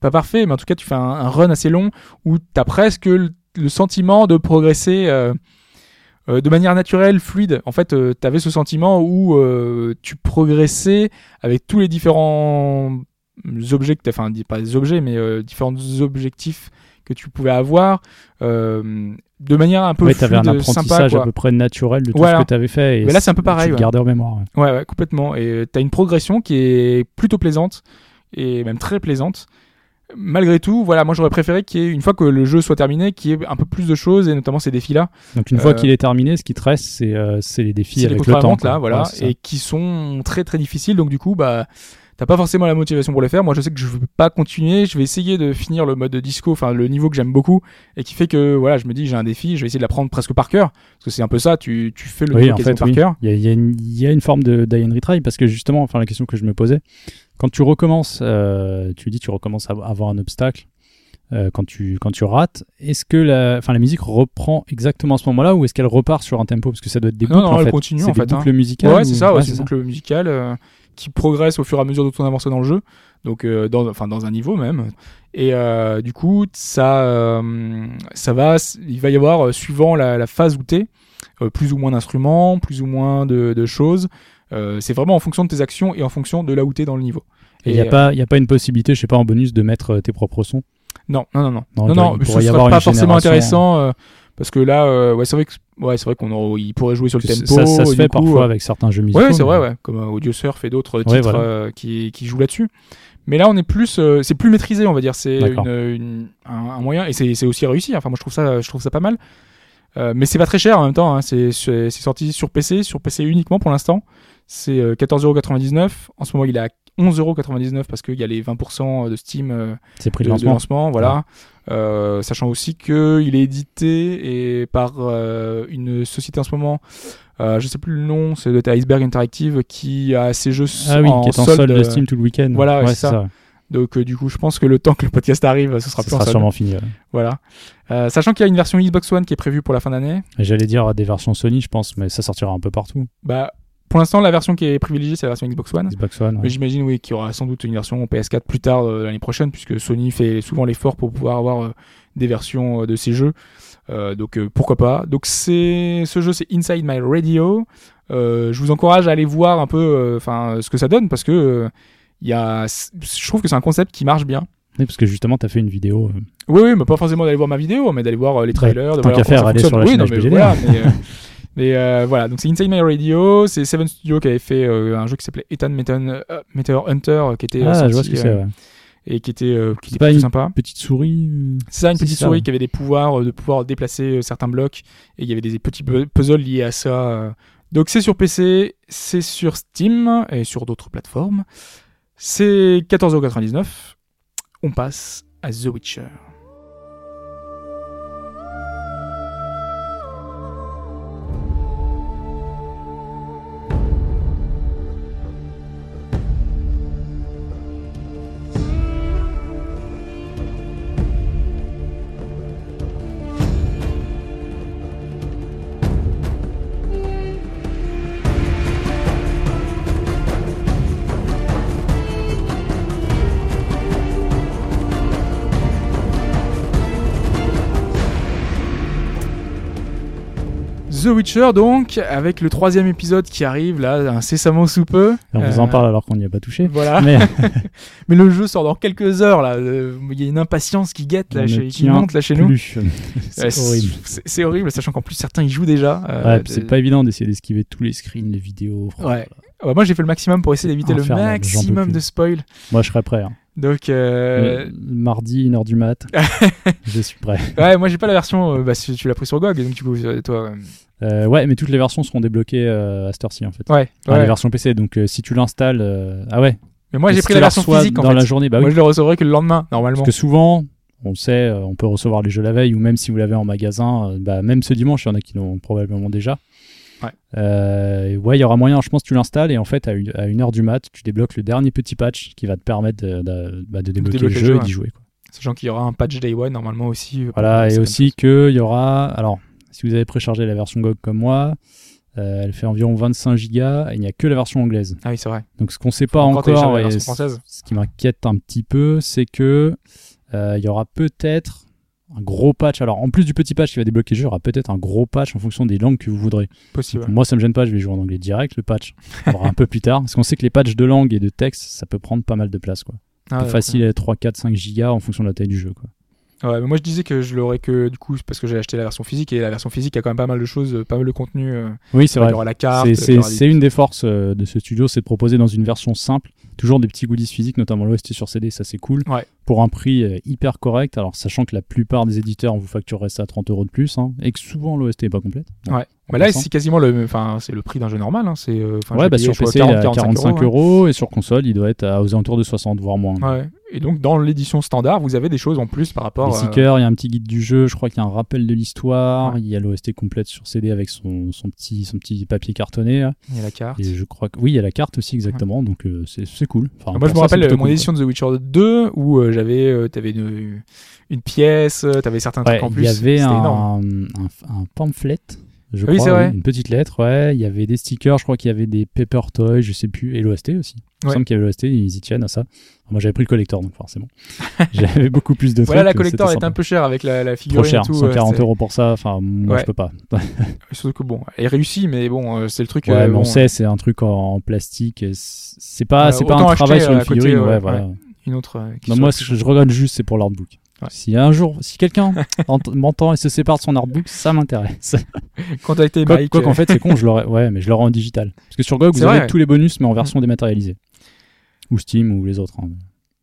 Speaker 1: Pas parfait, mais en tout cas, tu fais un, un run assez long où tu as presque le, sentiment de progresser. euh, euh, de manière naturelle, fluide. En fait, tu avais ce sentiment où euh, tu progressais avec tous les différents objets, enfin pas des objets, mais euh, différents objectifs que tu pouvais avoir, euh, de manière un peu
Speaker 2: Ouais, t'avais un
Speaker 1: fluide,
Speaker 2: apprentissage
Speaker 1: sympa.
Speaker 2: à peu près naturel de tout
Speaker 1: Voilà.
Speaker 2: ce que t'avais fait. Et
Speaker 1: Mais là, c'est un peu pareil,
Speaker 2: Tu
Speaker 1: ouais.
Speaker 2: gardais en mémoire. ouais.
Speaker 1: Ouais, ouais, complètement. Et tu as une progression qui est plutôt plaisante et même très plaisante. Malgré tout, voilà, moi j'aurais préféré qu'il y ait, une fois que le jeu soit terminé, qu'il y ait un peu plus de choses et notamment ces défis-là.
Speaker 2: Donc une fois
Speaker 1: Euh,
Speaker 2: qu'il est terminé, ce qui te reste, c'est euh, c'est les défis
Speaker 1: C'est les
Speaker 2: avec le temps.
Speaker 1: là, voilà,
Speaker 2: Ouais,
Speaker 1: et qui sont très très difficiles. Donc du coup, bah, t'as pas forcément la motivation pour les faire. Moi, je sais que je veux pas continuer. Je vais essayer de finir le mode disco, enfin le niveau que j'aime beaucoup et qui fait que voilà, je me dis j'ai un défi, je vais essayer de l'apprendre presque par cœur parce que c'est un peu ça. Tu, tu fais le
Speaker 2: Oui,
Speaker 1: niveau
Speaker 2: en fait,
Speaker 1: par
Speaker 2: oui.
Speaker 1: cœur.
Speaker 2: Il y y a une forme de die and retry parce que justement, enfin la question que je me posais, quand tu recommences, euh, tu dis tu recommences à avoir un obstacle. euh, quand tu quand tu rates, est-ce que la, enfin la musique reprend exactement à ce moment-là ou est-ce qu'elle repart sur un tempo? Parce que ça doit être des
Speaker 1: Non,
Speaker 2: boucles
Speaker 1: non,
Speaker 2: en
Speaker 1: elle
Speaker 2: fait.
Speaker 1: continue, en
Speaker 2: des
Speaker 1: fait, hein.
Speaker 2: boucles musicales.
Speaker 1: Ouais,
Speaker 2: ou-
Speaker 1: c'est ça, ouais,
Speaker 2: ouais,
Speaker 1: c'est une boucle musicale euh, qui progresse au fur et à mesure dont on avance dans le jeu, donc euh, dans, enfin dans un niveau même. Et du coup, ça, ça va, il va y avoir suivant la, la phase où t'es, euh, plus ou moins d'instruments, plus ou moins de, de choses. Euh, c'est vraiment en fonction de tes actions et en fonction de là où t'es dans le niveau.
Speaker 2: Et il n'y a
Speaker 1: euh,
Speaker 2: pas y a pas une possibilité, je sais pas en bonus de mettre euh, tes propres sons?
Speaker 1: Non, non, non, non,
Speaker 2: Non,
Speaker 1: non, non, ce
Speaker 2: avoir
Speaker 1: pas forcément intéressant euh, parce que là, euh, ouais, c'est vrai que, ouais, c'est vrai qu'on il pourrait jouer sur le tempo.
Speaker 2: ça, ça se fait
Speaker 1: coup,
Speaker 2: parfois
Speaker 1: euh,
Speaker 2: avec certains jeux musicaux.
Speaker 1: Ouais, c'est vrai, ouais, comme euh, Audio Surf et d'autres titres
Speaker 2: voilà.
Speaker 1: euh, qui, qui jouent là-dessus. Mais là, on est plus, euh, c'est plus maîtrisé, on va dire. C'est
Speaker 2: D'accord.
Speaker 1: une, une- un, un moyen et c'est aussi réussi. Enfin, moi, je trouve ça, je trouve ça pas mal. Euh, mais c'est pas très cher en même temps. hein. C'est sorti sur PC, sur PC uniquement pour l'instant. C'est euh, 14,99€. En ce moment, il est à 11,99€ parce qu'il y a les 20% de Steam euh,
Speaker 2: C'est prix
Speaker 1: de,
Speaker 2: de
Speaker 1: de
Speaker 2: lancement.
Speaker 1: voilà. Euh, sachant aussi que il est édité et par euh, une société en ce moment, euh, je sais plus le nom, c'est de Iceberg Interactive qui a ses jeux
Speaker 2: Ah oui,
Speaker 1: en
Speaker 2: qui est en
Speaker 1: solde.
Speaker 2: de
Speaker 1: euh,
Speaker 2: Steam tout le week-end.
Speaker 1: voilà,
Speaker 2: ouais,
Speaker 1: c'est ça.
Speaker 2: ça.
Speaker 1: Donc euh, du coup, je pense que le temps que le podcast arrive, ce sera plus
Speaker 2: sera sûrement fini. ouais.
Speaker 1: Voilà. Euh, sachant qu'il y a une version Xbox One qui est prévue pour la fin d'année.
Speaker 2: J'allais dire des versions Sony, je pense, mais ça sortira un peu partout.
Speaker 1: Bah, pour l'instant, la version qui est privilégiée, c'est la version Xbox One.
Speaker 2: Xbox One. ouais.
Speaker 1: Mais j'imagine oui qu'il y aura sans doute une version PS4 plus tard euh, l'année prochaine puisque Sony fait souvent l'effort pour pouvoir avoir euh, des versions euh, de ces jeux. Donc pourquoi pas. Donc c'est ce jeu c'est Inside My Radio. Je vous encourage à aller voir un peu enfin ce que ça donne parce que il y a je trouve que c'est un concept qui marche bien.
Speaker 2: Oui, parce que justement, tu as fait une vidéo.
Speaker 1: Oui oui, mais pas forcément d'aller voir ma vidéo, mais d'aller voir les trailers, de
Speaker 2: tant
Speaker 1: voir
Speaker 2: qu'à faire, aller sur la
Speaker 1: oui,
Speaker 2: chaîne
Speaker 1: non, mais voilà, mais, mais, euh, voilà, donc c'est Inside My Radio, c'est Seven Studio qui avait fait euh, un jeu qui s'appelait Ethan Meteor, euh, Meteor Hunter euh, qui était
Speaker 2: Ah, je vois ce
Speaker 1: sorti,
Speaker 2: que c'est. ouais.
Speaker 1: et qui était, euh, qui était
Speaker 2: pas
Speaker 1: plutôt
Speaker 2: une-
Speaker 1: sympa.
Speaker 2: Petite souris.
Speaker 1: C'est ça, une petite
Speaker 2: ça,
Speaker 1: souris qui avait des pouvoirs de pouvoir déplacer certains blocs et il y avait des petits pu- puzzles liés à ça. Donc c'est sur PC, c'est sur Steam et sur d'autres plateformes. C'est 14,99€. On passe à The Witcher. The Witcher donc, avec le troisième épisode qui arrive là, incessamment sous peu.
Speaker 2: On vous en
Speaker 1: Euh,
Speaker 2: parle alors qu'on n'y a pas touché.
Speaker 1: Voilà.
Speaker 2: Mais
Speaker 1: Mais le jeu sort dans quelques heures là. Euh, Il y a une impatience qui guette là, chez, qui monte là chez nous.
Speaker 2: plus.
Speaker 1: Ouais,
Speaker 2: c'est horrible.
Speaker 1: C'est horrible, sachant qu'en plus certains y jouent déjà. euh,
Speaker 2: Ouais, c'est pas évident d'essayer d'esquiver tous les screens, les vidéos.
Speaker 1: Ouais. Moi j'ai fait le maximum pour essayer d'éviter le maximum de spoil.
Speaker 2: Moi, je serais prêt. hein.
Speaker 1: Donc, euh,
Speaker 2: Mardi, 1h du mat. je suis prêt.
Speaker 1: ouais, moi j'ai pas la version. euh, bah, si tu l'as pris sur GOG, donc du coup, euh, toi. euh,
Speaker 2: ouais, mais toutes les versions seront débloquées à cette heure-ci en fait.
Speaker 1: Ouais,
Speaker 2: Enfin,
Speaker 1: ouais.
Speaker 2: les versions PC, donc si tu l'installes. Ah ouais,
Speaker 1: Mais moi j'ai pris la version physique en
Speaker 2: dans
Speaker 1: fait.
Speaker 2: la journée? Bah
Speaker 1: moi
Speaker 2: oui.
Speaker 1: je le recevrai que le lendemain, normalement.
Speaker 2: Parce que souvent, on sait, on peut recevoir les jeux la veille ou même si vous l'avez en magasin, bah, même ce dimanche, il y en a qui l'ont probablement déjà.
Speaker 1: Ouais.
Speaker 2: Euh, ouais, il y aura moyen, je pense, tu l'installes et en fait, à une, à une heure du mat, tu débloques le dernier petit patch qui va te permettre de, de- bah, de débloquer, le jeu
Speaker 1: jeu,
Speaker 2: et d'y jouer. quoi.
Speaker 1: Sachant qu'il y aura un patch Day One normalement aussi. euh,
Speaker 2: Voilà, et aussi qu'il y aura. Alors, si vous avez préchargé la version GOG comme moi, euh, elle fait environ 25 gigas et il n'y a que la version anglaise.
Speaker 1: Ah oui, c'est vrai.
Speaker 2: Donc, ce qu'on sait pas
Speaker 1: Faut encore
Speaker 2: et ce qui m'inquiète un petit peu, c'est que euh, il y aura peut-être un gros patch. Alors, en plus du petit patch qui va débloquer le jeu, il y aura peut-être un gros patch en fonction des langues que vous voudrez.
Speaker 1: Possible.
Speaker 2: Moi, ça me gêne pas, je vais jouer en anglais direct. Le patch, on un peu plus tard. Parce qu'on sait que les patchs de langue et de texte, ça peut prendre pas mal de place. Quoi.
Speaker 1: Ah, ouais,
Speaker 2: facile à 3, 4, 5 gigas en fonction de la taille du jeu. Quoi.
Speaker 1: Ouais, mais moi je disais que je l'aurais que du coup parce que j'ai acheté la version physique et la version physique a quand même pas mal de choses, euh, pas mal de contenu. euh,
Speaker 2: Oui, c'est
Speaker 1: il
Speaker 2: vrai.
Speaker 1: y aura la carte.
Speaker 2: C'est-
Speaker 1: il des-
Speaker 2: une des forces euh, de ce studio, c'est de proposer dans une version simple toujours des petits goodies physiques, notamment l'OST sur CD, ça c'est cool.
Speaker 1: Ouais.
Speaker 2: Pour un prix euh, hyper correct, alors sachant que la plupart des éditeurs vous factureraient ça à 30 euros de plus, hein, et que souvent l'OST est pas complète. Bon,
Speaker 1: Ouais. Mais là c'est quasiment le, enfin c'est le prix d'un jeu normal. Hein. C'est
Speaker 2: ouais, bah
Speaker 1: payé,
Speaker 2: sur PC il est à
Speaker 1: 40,
Speaker 2: 45
Speaker 1: euros.
Speaker 2: euros, et sur console il doit être à- aux alentours de 60, voire moins.
Speaker 1: ouais. Et donc dans l'édition standard, vous avez des choses en plus par rapport.
Speaker 2: Les
Speaker 1: euh,
Speaker 2: stickers, il y a un petit guide du jeu, je crois qu'il y a un rappel de l'histoire,
Speaker 1: Ouais.
Speaker 2: il y a l'OST complète sur CD avec son, son, petit, son petit papier cartonné.
Speaker 1: Il y a la carte.
Speaker 2: Et je crois que oui, il y a la carte aussi exactement, donc euh, c'est c'est cool. Enfin,
Speaker 1: Moi, je me
Speaker 2: ça,
Speaker 1: rappelle mon
Speaker 2: cool,
Speaker 1: édition de The Witcher 2 où euh, j'avais, euh, t'avais une, une pièce, t'avais certains
Speaker 2: Ouais,
Speaker 1: trucs en
Speaker 2: il
Speaker 1: plus.
Speaker 2: y avait un pamphlet, je
Speaker 1: oui,
Speaker 2: crois,
Speaker 1: c'est vrai.
Speaker 2: une petite lettre, ouais. Il y avait des stickers, je crois qu'il y avait des paper toys, je sais plus, et l'OST aussi. Il me
Speaker 1: Ouais.
Speaker 2: semble qu'il y avait l'OST, ils y tiennent à ça. Moi, j'avais pris le collector, donc forcément. j'avais beaucoup plus de
Speaker 1: Voilà,
Speaker 2: trucs,
Speaker 1: la
Speaker 2: euh,
Speaker 1: collector est un peu chère avec la, la
Speaker 2: Trop
Speaker 1: figurine
Speaker 2: cher,
Speaker 1: et tout. euh,
Speaker 2: 140
Speaker 1: c'est-
Speaker 2: euros pour ça. Enfin, moi,
Speaker 1: Ouais.
Speaker 2: je peux pas.
Speaker 1: Surtout que bon, elle réussit, mais bon, euh, c'est le truc.
Speaker 2: Ouais,
Speaker 1: euh,
Speaker 2: mais on
Speaker 1: bon,
Speaker 2: sait, c'est un truc en, en plastique. C'est pas, c'est pas un travail sur
Speaker 1: euh,
Speaker 2: une
Speaker 1: à côté,
Speaker 2: figurine.
Speaker 1: ouais,
Speaker 2: voilà.
Speaker 1: Une autre. euh,
Speaker 2: Non, moi, je regarde juste, c'est pour l'artbook.
Speaker 1: Ouais.
Speaker 2: Si un jour, si quelqu'un ent- m'entend et se sépare de son artbook, ça m'intéresse. Quoi
Speaker 1: Mike,
Speaker 2: quoi qu'en
Speaker 1: euh,
Speaker 2: fait, c'est con, je l'aurais, ouais, mais je l'aurais en digital. Parce que sur GOG, vous avez
Speaker 1: vrai.
Speaker 2: tous les bonus, mais en version dématérialisée. Ou Steam, ou les autres. hein.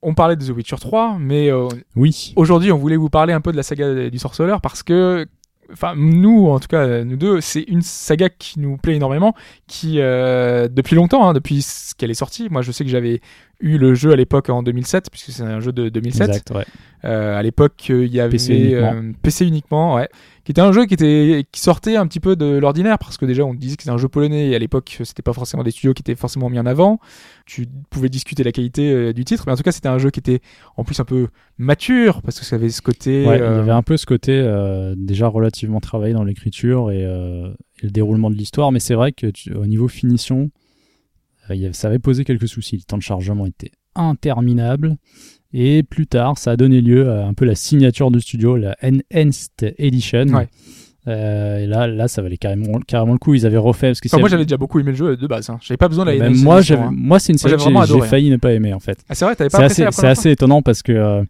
Speaker 1: on parlait de The Witcher 3, mais euh,
Speaker 2: Oui.
Speaker 1: aujourd'hui, on voulait vous parler un peu de la saga du sorceleur parce que, enfin, nous, en tout cas, nous deux, c'est une saga qui nous plaît énormément, qui, euh, depuis longtemps, hein, depuis qu'elle est sortie, moi, je sais que j'avais eu le jeu à l'époque en 2007, puisque c'est un jeu de 2007.
Speaker 2: Exact, ouais.
Speaker 1: Euh, à l'époque, euh, il y avait
Speaker 2: PC uniquement.
Speaker 1: euh, PC uniquement, ouais, qui était un jeu qui était qui sortait un petit peu de l'ordinaire parce que déjà on disait que c'était un jeu polonais et à l'époque c'était pas forcément des studios qui étaient forcément mis en avant. Tu pouvais discuter la qualité euh, du titre, mais en tout cas c'était un jeu qui était en plus un peu mature parce que ça avait ce côté.
Speaker 2: Ouais, il y
Speaker 1: euh,
Speaker 2: avait un peu ce côté euh, déjà relativement travaillé dans l'écriture et, euh, et le déroulement de l'histoire, mais c'est vrai que tu- au niveau finition, euh, il y avait- ça avait posé quelques soucis. Le temps de chargement était interminable. Et plus tard, ça a donné lieu à un peu la signature du studio, la Enhanced Edition.
Speaker 1: Ouais.
Speaker 2: Euh, et là, là, ça valait carrément, carrément le coup. Ils avaient refait. Parce que
Speaker 1: enfin,
Speaker 2: c'est-
Speaker 1: moi j'avais déjà beaucoup aimé le jeu de base. Hein. J'avais pas besoin de la Enhanced
Speaker 2: moi,
Speaker 1: hein.
Speaker 2: moi, c'est une série que j'ai-
Speaker 1: adoré, hein.
Speaker 2: failli ne pas aimer en fait.
Speaker 1: Ah c'est vrai, t'avais pas
Speaker 2: C'est assez étonnant parce que euh,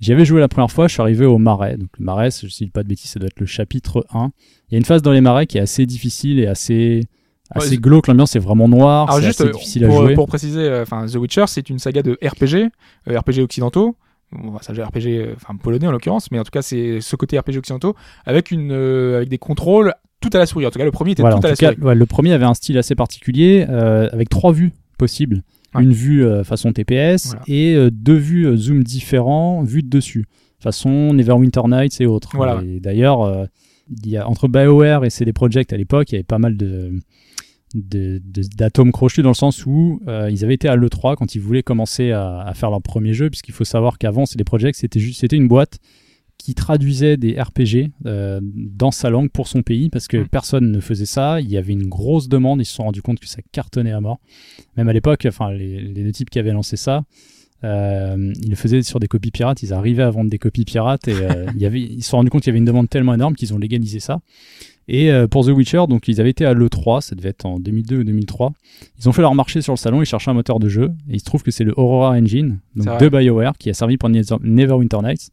Speaker 2: j'y avais joué la première fois, je suis arrivé au marais. Donc le marais, si je dis pas de bêtises, ça doit être le chapitre 1. Il y a une phase dans les marais qui est assez difficile et assez, assez glauque. L'ambiance est vraiment noire,
Speaker 1: Alors
Speaker 2: c'est
Speaker 1: juste
Speaker 2: assez
Speaker 1: euh,
Speaker 2: difficile à
Speaker 1: pour,
Speaker 2: jouer.
Speaker 1: pour préciser, euh, enfin The Witcher c'est une saga de RPG, euh, RPG occidentaux. Bon, ça RPG, enfin polonais en l'occurrence, mais en tout cas c'est ce côté RPG occidentaux avec une avec des contrôles tout à la souris. En tout cas le premier était
Speaker 2: Voilà,
Speaker 1: tout à la
Speaker 2: cas,
Speaker 1: souris.
Speaker 2: ouais, le premier avait un style assez particulier euh, avec trois vues possibles.
Speaker 1: Ouais.
Speaker 2: Une vue euh, façon TPS
Speaker 1: Voilà.
Speaker 2: et euh, deux vues zoom différents, vues de dessus, façon Neverwinter Nights et autres.
Speaker 1: Voilà.
Speaker 2: Et d'ailleurs, il y a, entre BioWare et CD Projekt à l'époque, il y avait pas mal de- d'atomes crochus dans le sens où euh, ils avaient été à l'E3 quand ils voulaient commencer à, à faire leur premier jeu, puisqu'il faut savoir qu'avant, CD Projekt, c'était juste c'était une boîte qui traduisait des RPG euh, dans sa langue pour son pays parce que
Speaker 1: Mm.
Speaker 2: personne ne faisait ça. Il y avait une grosse demande. Ils se sont rendus compte que ça cartonnait à mort. Même à l'époque, enfin, les, les deux types qui avaient lancé ça, euh, ils le faisaient sur des copies pirates. Ils arrivaient à vendre des copies pirates et euh, il y avait, ils se sont rendus compte qu'il y avait une demande tellement énorme qu'ils ont légalisé ça. Et euh, pour The Witcher, donc ils avaient été à l'E3, ça devait être en 2002 ou 2003. Ils ont fait leur marché sur le salon, ils cherchaient un moteur de jeu, et il se trouve que c'est le Aurora Engine, donc de BioWare, qui a servi pour Neverwinter Nights,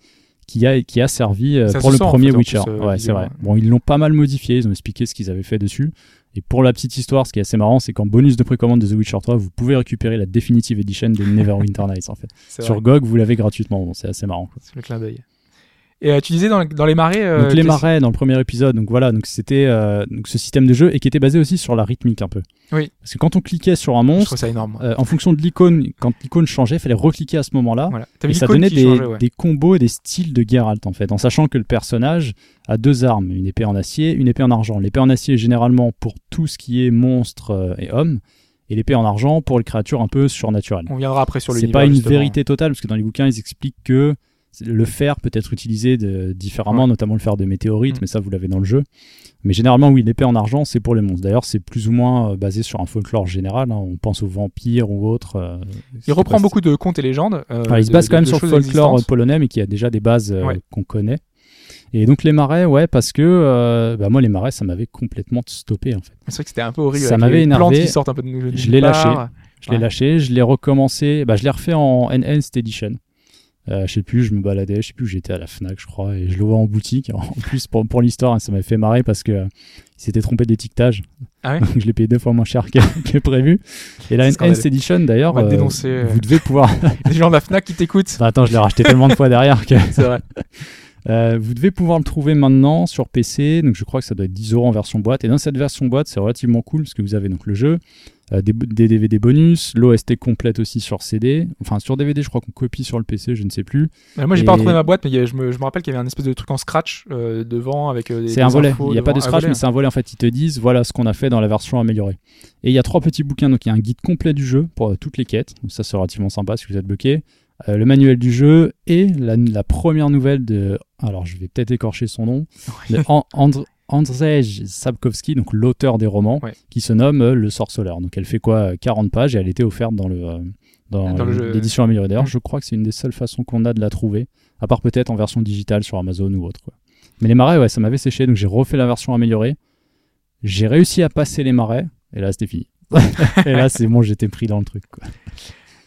Speaker 2: qui a, qui a servi euh,
Speaker 1: Ça
Speaker 2: pour
Speaker 1: se
Speaker 2: le
Speaker 1: sent, en
Speaker 2: premier
Speaker 1: fait,
Speaker 2: Witcher.
Speaker 1: plus, euh,
Speaker 2: ouais, c'est vrai. Bon, ils l'ont pas mal modifié, ils ont expliqué ce qu'ils avaient fait dessus. Et pour la petite histoire, ce qui est assez marrant, c'est qu'en bonus de précommande de The Witcher 3, vous pouvez récupérer la Definitive Edition de Neverwinter Nights en fait. Sur
Speaker 1: vrai,
Speaker 2: GOG, vous l'avez gratuitement. Bon, c'est assez marrant.
Speaker 1: c'est le clin d'œil. Et euh, tu disais dans, dans les marais. euh,
Speaker 2: donc les marais dans le premier épisode, donc voilà, donc c'était euh, donc ce système de jeu et qui était basé aussi sur la rythmique un peu.
Speaker 1: Oui.
Speaker 2: Parce que quand on cliquait sur un monstre,
Speaker 1: trouve ça énorme.
Speaker 2: en fonction de l'icône, quand l'icône changeait, il fallait recliquer à ce moment-là.
Speaker 1: Voilà.
Speaker 2: Et ça donnait des,
Speaker 1: changeait, ouais.
Speaker 2: des combos et des styles de Geralt en fait, en sachant que le personnage a deux armes, une épée en acier, une épée en argent. L'épée en acier est généralement pour tout ce qui est monstre et homme, et l'épée en argent pour les créatures un peu surnaturelles.
Speaker 1: On viendra après sur
Speaker 2: C'est
Speaker 1: l'univers.
Speaker 2: pas une vérité totale, parce que dans les bouquins, ils expliquent que le fer peut être utilisé de- différemment,
Speaker 1: Ouais.
Speaker 2: notamment le fer de météorite,
Speaker 1: Mm.
Speaker 2: mais ça vous l'avez dans le jeu. Mais généralement, oui, l'épée en argent, c'est pour les monstres. D'ailleurs, c'est plus ou moins euh, basé sur un folklore général. hein. On pense aux vampires ou autres. euh,
Speaker 1: Il reprend beaucoup de contes et légendes. euh,
Speaker 2: Enfin, il se base
Speaker 1: de-
Speaker 2: quand même sur le folklore
Speaker 1: existantes.
Speaker 2: polonais, mais qui a déjà des bases euh,
Speaker 1: Ouais.
Speaker 2: qu'on connaît. Et donc les marais, ouais, parce que euh, bah, moi les marais, ça m'avait complètement stoppé en fait.
Speaker 1: C'est vrai que c'était un peu horrible.
Speaker 2: Ça m'avait énervé.
Speaker 1: plantes qui sortent un peu de
Speaker 2: Je l'ai lâché. Je l'ai lâché, je l'ai recommencé, bah, je l'ai refait en Enhanced Edition. Euh, je sais plus, je me baladais, je sais plus où j'étais à la Fnac, je crois, et je le vois en boutique. En plus, pour, pour l'histoire, hein, ça m'avait fait marrer parce que euh, il s'était trompé d'étiquetage.
Speaker 1: Ah ouais
Speaker 2: Donc je l'ai payé deux fois moins cher que, que prévu. Et la. Enhanced Edition, d'ailleurs, euh,
Speaker 1: euh.
Speaker 2: vous devez pouvoir.
Speaker 1: Les gens de la Fnac qui t'écoutent.
Speaker 2: Enfin, attends, je l'ai racheté tellement de fois derrière que.
Speaker 1: C'est vrai.
Speaker 2: Euh, vous devez pouvoir le trouver maintenant sur PC, donc je crois que ça doit être 10 euros en version boîte. Et dans cette version boîte, c'est relativement cool parce que vous avez donc le jeu, euh, des, des DVD bonus, l'OST complète aussi sur CD. Enfin, sur DVD, je crois qu'on copie sur le PC, je ne sais plus.
Speaker 1: Euh, Moi, j'ai
Speaker 2: Et-
Speaker 1: pas retrouvé ma boîte, mais il y a- je me, je me rappelle qu'il y avait un espèce de truc en scratch devant avec des.
Speaker 2: C'est un volet.
Speaker 1: infos
Speaker 2: Il n'y a pas de
Speaker 1: Un
Speaker 2: scratch,
Speaker 1: volet,
Speaker 2: mais c'est un volet. En fait, ils te disent voilà ce qu'on a fait dans la version améliorée. Et il y a trois petits bouquins. Donc, il y a un guide complet du jeu pour toutes les quêtes. Donc, ça, c'est relativement sympa si vous êtes bloqué. Euh, le manuel du jeu et la, la première nouvelle de. Alors, je vais peut-être écorcher son nom. de Andrzej Sapkowski, donc l'auteur des romans,
Speaker 1: Ouais.
Speaker 2: qui se nomme euh, Le Sorceleur. Donc, elle fait quoi euh, 40 pages et elle était offerte dans le. euh, dans l'édition améliorée. D'ailleurs,
Speaker 1: Mm.
Speaker 2: je crois que c'est une des seules façons qu'on a de la trouver, à part peut-être en version digitale sur Amazon ou autre. quoi. Mais les marais, ouais, ça m'avait séché, donc j'ai refait la version améliorée. J'ai réussi à passer les marais, et là, c'était fini. et là, c'est bon, j'étais pris dans le truc. Quoi.